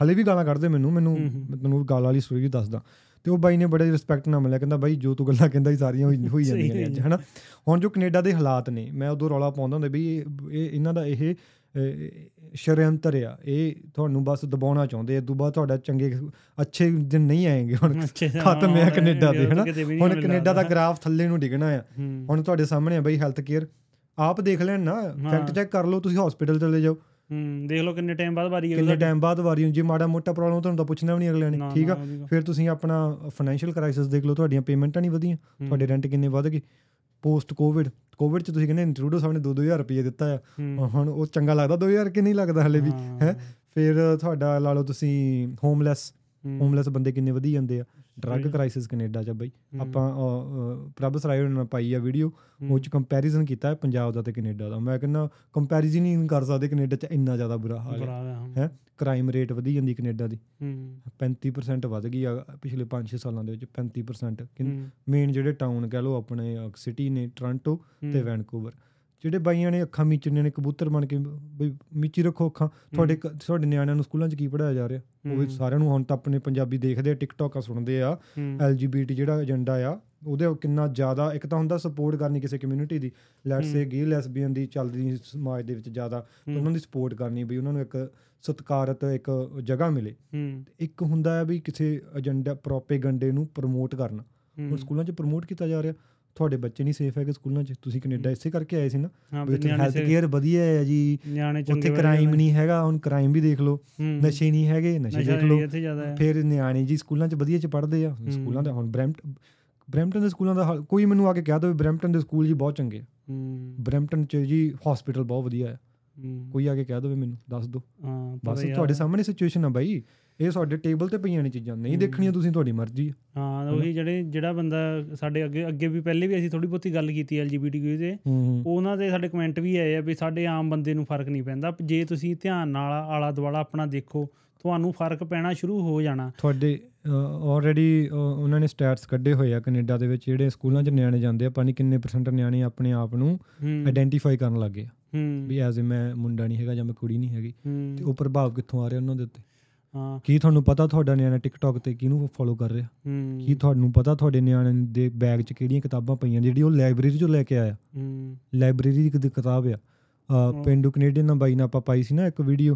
Speaker 2: ਹਲੇ ਵੀ ਗਾਲਾਂ ਕੱਢਦੇ ਮੈਨੂੰ ਮੈਨੂੰ ਤੈਨੂੰ ਗਾਲ ਵਾਲੀ ਸਟੋਰੀ ਦੱਸਦਾ। ਤੇ ਉਹ ਬਾਈ ਨੇ ਬੜੇ ਰਿਸਪੈਕਟ ਨਾਲ ਮਿਲਿਆ ਕਹਿੰਦਾ ਬਾਈ ਜੋ ਤੂੰ ਗੱਲਾਂ ਕਹਿੰਦਾ ਸੀ ਸਾਰੀਆਂ ਹੋਈ ਜਾਂਦੀਆਂ ਨੇ ਅੱਜ ਹਨਾ? ਹੁਣ ਜੋ ਕੈਨੇਡਾ ਦੇ ਹਾਲਾਤ ਨੇ ਮੈਂ ਉਦੋਂ ਰੌਲਾ ਪਾਉਂਦਾ ਹੁੰਦਾ ਵੀ ਇਹ ਇਹ- ਇਹਨਾਂ ਦਾ ਇਹ ਸ਼ਰਯੰਤਰ ਆ ਇਹ ਤੁਹਾਨੂੰ ਬਸ ਦਬਾਉਣਾ ਚਾਹੁੰਦੇ ਆ ਬਾਅਦ ਤੁਹਾਡਾ ਚੰਗੇ ਅੱਛੇ ਦਿਨ ਨਹੀਂ ਆਏਗੇ ਹੁਣ ਖਤਮ
Speaker 1: ਹੁਣ
Speaker 2: ਕੈਨੇਡਾ ਦੇ ਹਨਾ? ਹੁਣ ਕੈਨੇਡਾ ਦਾ। ਗ੍ਰਾਫ ਥੱਲੇ ਨੂੰ ਡਿੱਗਣਾ ਆ।
Speaker 1: ਹੂੰ।
Speaker 2: ਹੁਣ ਤੁਹਾਡੇ ਸਾਹਮਣੇ ਆ ਬਈ ਹੈਲਥ ਕੇਅਰ ਆਪ ਦੇਖ ਲੈਣ ਨਾ ਫੈਕਟ ਚੈੱਕ ਕਰ ਲਓ ਤੁਸੀਂ ਹਸਪੀਟਲ ਚਲੇ ਜਾਓ।
Speaker 1: ਹੂੰ ਦੇਖ ਲਓ ਕਿੰਨੇ ਟਾਈਮ ਬਾਅਦ ਵਾਰੀ
Speaker 2: ਕਿੰਨੇ ਟਾਈਮ ਬਾਅਦ ਵਾਰੀ ਹੁੰਦੀ ਜੇ ਮਾੜਾ ਮੋਟਾ ਪ੍ਰੋਬਲਮ ਤੁਹਾਨੂੰ ਤਾਂ ਪੁੱਛਣਾ ਵੀ ਨਹੀਂ ਅਗਲੇ ਨੇ ਠੀਕ ਆ। ਫਿਰ ਤੁਸੀਂ ਆਪਣਾ ਫਾਈਨੈਂਸ਼ੀਅਲ ਕ੍ਰਾਈਸਿਸ ਦੇਖ ਲਓ ਤੁਹਾਡੀਆਂ ਪੇਮੈਂਟਾਂ ਨਹੀਂ ਵਧੀਆਂ। ਤੁਹਾਡੇ ਰੈਂਟ ਕਿੰਨੇ ਵਧ ਗਏ। ਪੋਸਟ ਕੋਵਿਡ ਕੋਵਿਡ ਚ ਤੁਸੀਂ ਕਹਿੰਦੇ ਇੰਟਰੂਡੋ ਸਾਹਿਬ ਨੇ 2-2000 ਰੁਪਏ ਦਿੱਤਾ ਆ। ਹੁਣ ਉਹ ਚੰਗਾ ਲੱਗਦਾ 2000 ਕਿ ਨਹੀਂ ਲੱਗਦਾ ਹਲੇ ਵੀ
Speaker 1: ਹਾਂ।
Speaker 2: ਫਿਰ ਤੁਹਾਡਾ ਲਾ ਲਓ ਤੁਸੀਂ ਹੋਮਲੈਸ। ਹੋਮਲੈਸ ਬੰਦੇ ਕਿੰਨੇ ਵਧੀ ਜਾਂਦੇ ਆ। ਡਰੱਗ। ਕ੍ਰਾਈਸਿਸ ਕੈਨੇਡਾ ਚ ਬਈ। ਆਪਾਂ ਪ੍ਰਭ ਸਰਾਏ ਉਹਨਾਂ ਪਾਈ ਆ ਵੀਡੀਓ ਉਹ ਚ ਕੰਪੈਰੀਜ਼ਨ ਕੀਤਾ ਹੈ ਪੰਜਾਬ ਦਾ ਤੇ ਕੈਨੇਡਾ ਦਾ। ਮੈਂ ਕਹਿੰਦਾ ਕੰਪੈਰੀਜ਼ਨ ਹੀ ਨਹੀਂ ਕਰ ਸਕਦੇ ਕੈਨੇਡਾ ਚ ਇੰਨਾ ਜ਼ਿਆਦਾ ਬੁਰਾ ਹਾਲ ਹੈ।
Speaker 1: ਹੈ,
Speaker 2: ਕ੍ਰਾਈਮ ਰੇਟ ਵਧੀ ਜਾਂਦੀ ਕੈਨੇਡਾ ਦੀ।
Speaker 1: ਹੂੰ।
Speaker 2: 35% ਵੱਧ ਗਈ ਆ ਪਿਛਲੇ 5-6 ਸਾਲਾਂ ਦੇ ਵਿੱਚ 35%
Speaker 1: ਹੂੰ।
Speaker 2: ਮੇਨ ਜਿਹੜੇ ਟਾਊਨ ਕਹ ਲਓ ਆਪਣੇ ਸਿਟੀ ਨੇ ਟੋਰਾਂਟੋ ਤੇ। ਵੈਨਕੂਵਰ ਜਿਹੜੇ ਬਾਈਆਂ ਨੇ ਅੱਖਾਂ ਮੀਚਣੀਆਂ ਨੇ ਕਬੂਤਰ ਬਣ ਕੇ ਬਈ ਮੀਚੀ ਰੱਖੋ ਅੱਖਾਂ। ਤੁਹਾਡੇ ਤੁਹਾਡੇ ਨਿਆਣਿਆਂ ਨੂੰ ਸਕੂਲਾਂ 'ਚ ਕੀ ਪੜਾਇਆ ਜਾ ਰਿਹਾ? ਉਹ। ਸਾਰਿਆਂ ਨੂੰ ਹੁਣ ਤਾਂ ਆਪਣੇ ਪੰਜਾਬੀ ਦੇਖਦੇ ਆ ਟਿਕਟੌਕਾਂ ਸੁਣਦੇ ਆ ਐਲਜੀਬੀਟੀ ਜਿਹੜਾ ਏਜੰਡਾ ਆ ਉਹਦੇ ਉਹ ਕਿੰਨਾ ਜ਼ਿਆਦਾ ਇੱਕ ਤਾਂ ਹੁੰਦਾ ਸਪੋਰਟ ਕਰਨੀ ਕਿਸੇ ਕਮਿਊਨਿਟੀ ਦੀ। ਲੈਟਸ ਸੇ ਗੇ ਲੈਸਬੀਅਨ ਦੀ ਚੱਲਦੀ ਸਮਾਜ ਦੇ ਵਿੱਚ ਜ਼ਿਆਦਾ ਉਹਨਾਂ ਦੀ ਸਪੋਰਟ ਕਰਨੀ ਵੀ ਉਹਨਾਂ ਨੂੰ ਇੱਕ ਸਤਿਕਾਰਤ ਇੱਕ ਜਗ੍ਹਾ ਮਿਲੇ। ਇੱਕ ਹੁੰਦਾ ਹੈ ਵੀ ਕਿਸੇ ਏਜੰਡਾ ਪ੍ਰੋਪੇਗੰਡੇ ਨੂੰ ਪ੍ਰਮੋਟ ਕਰਨਾ। ਹੁਣ
Speaker 1: ਹੂੰ।
Speaker 2: ਸਕੂਲਾਂ 'ਚ ਪ੍ਰਮੋਟ ਕੀਤਾ ਜਾ ਰਿਹਾ। ਤੁਹਾਡੇ ਬੱਚੇ ਨਹੀਂ ਸੇਫ ਹੈਗੇ ਸਕੂਲਾਂ 'ਚ ਤੁਸੀਂ ਕੈਨੇਡਾ ਇਸੇ ਕਰਕੇ ਆਏ ਸੀ ਨਾ? ਵੀ
Speaker 1: ਵੀ
Speaker 2: ਉੱਥੇ ਹੈਲਥ ਕੇਅਰ ਵਧੀਆ ਹੈ ਜੀ ਉੱਥੇ ਕ੍ਰਾਈਮ। ਨਹੀਂ ਹੈਗਾ ਹੁਣ ਕ੍ਰਾਈਮ ਵੀ ਦੇਖ ਲਓ। ਨਸ਼ੇ ਨਹੀਂ ਹੈਗੇ
Speaker 1: ਨਸ਼ੇ
Speaker 2: ਦੇਖ ਲਓ। ਫਿਰ ਨਿਆਣੇ ਜੀ ਸਕੂਲਾਂ 'ਚ ਵਧੀਆ 'ਚ ਪੜ੍ਹਦੇ ਆ। ਸਕੂਲਾਂ ਦਾ ਹੁਣ ਬ੍ਰੈਂਟ ਬ੍ਰੈਂਪਟਨ ਦੇ ਸਕੂਲਾਂ ਦਾ ਕੋਈ ਮੈਨੂੰ ਆ ਕੇ ਕਹਿ ਦੋ ਬ੍ਰੈਂਪਟਨ ਦੇ ਸਕੂਲ ਜੀ ਬਹੁਤ ਚੰਗੇ ਆ। ਬ੍ਰੈਂਪਟਨ 'ਚ ਜੀ ਹਸਪੀਟਲ ਬਹੁਤ ਵਧੀਆ ਹੈ
Speaker 1: ਹੂੰ।
Speaker 2: ਕੋਈ ਆ ਕੇ ਕਹਿ ਦੋ ਮੈਨੂੰ ਦੱਸ ਦੋ। ਬਸ
Speaker 1: ਆ।
Speaker 2: ਤੁਹਾਡੇ ਸਾਹਮਣੇ ਸਿਚੁਏਸ਼ਨ ਆ ਬਾਈ। ਇਹ ਤੁਹਾਡੇ ਟੇਬਲ ਤੇ ਪਈਆਂ ਨੇ ਚੀਜ਼ਾਂ ਨਹੀਂ ਦੇਖਣੀਆਂ ਤੁਸੀਂ ਤੁਹਾਡੀ ਮਰਜ਼ੀ ਆ।
Speaker 1: ਹਾਂ ਉਹੀ ਜਿਹੜੇ ਜਿਹੜਾ ਬੰਦਾ ਸਾਡੇ ਅੱਗੇ ਅੱਗੇ ਵੀ ਪਹਿਲੇ ਵੀ ਅਸੀਂ ਥੋੜੀ ਬਹੁਤੀ ਗੱਲ ਕੀਤੀ ਐਲਜੀਬੀਟੀਕਿਊ ਤੇ ਉਹਨਾਂ ਦੇ ਸਾਡੇ ਕਮੈਂਟ ਵੀ ਆਏ ਆ ਵੀ ਸਾਡੇ ਆਮ ਬੰਦੇ ਨੂੰ ਫ਼ਰਕ ਨਹੀਂ ਪੈਂਦਾ। ਜੇ ਤੁਸੀਂ ਧਿਆਨ ਨਾਲ ਆਲਾ ਦੁਆਲਾ ਆਪਣਾ ਦੇਖੋ ਤੁਹਾਨੂੰ ਫ਼ਰਕ ਪੈਣਾ ਸ਼ੁਰੂ ਹੋ ਜਾਣਾ।
Speaker 2: ਤੁਹਾਡੇ ਆਲਰੇਡੀ ਉਹਨਾਂ ਨੇ ਸਟੈਟਸ ਕੱਢੇ ਹੋਏ ਆ ਕੈਨੇਡਾ ਦੇ ਵਿੱਚ ਜਿਹੜੇ ਸਕੂਲਾਂ 'ਚ ਨਿਆਣੇ ਜਾਂਦੇ ਆ ਪਾਣੀ ਕਿੰਨੇ ਪਰਸੈਂਟ ਨਿਆਣੇ ਆਪਣੇ ਆਪ ਨੂੰ ਆਇਡੈਂਟੀਫਾਈ ਕਰਨ ਲੱਗੇ ਆ। ਵੀ ਐਜ਼ ਮੈਂ ਮੁੰਡਾ ਨਹੀਂ ਹੈਗਾ ਜਾਂ ਮੈਂ ਕੁੜੀ ਨਹੀਂ ਹੈਗੀ। ਤੇ ਉਹ ਪ੍ਰਭਾਵ ਕਿੱਥੋਂ ਆ ਰਿਹਾ ਉਹਨਾਂ ਦੇ ਉੱਤੇ?
Speaker 1: ਹਾਂ।
Speaker 2: ਕੀ ਤੁਹਾਨੂੰ ਪਤਾ ਤੁਹਾਡਾ ਨਿਆਣਾ ਟਿਕਟੌਕ ਤੇ ਕਿਹਨੂੰ ਫੋਲੋ ਕਰ ਰਿਹਾ? ਕੀ ਤੁਹਾਨੂੰ ਪਤਾ ਤੁਹਾਡੇ ਨਿਆਣੇ ਦੇ ਬੈਗ 'ਚ ਕਿਹੜੀਆਂ ਕਿਤਾਬਾਂ ਪਈਆਂ ਜਿਹੜੀ ਉਹ ਲਾਇਬ੍ਰੇਰੀ 'ਚੋਂ ਲੈ ਕੇ ਆਇਆ? ਲਾਇਬ੍ਰੇਰੀ ਦੀ ਕਿਤੇ ਕਿਤਾਬ ਆ। ਪਿੰਡੂ ਕੈਨੇਡੀਅਨ ਨਾਲ ਬਾਈ ਨਾਲ ਆਪਾਂ ਪਾਈ ਸੀ ਨਾ ਇੱਕ ਵੀਡੀਓ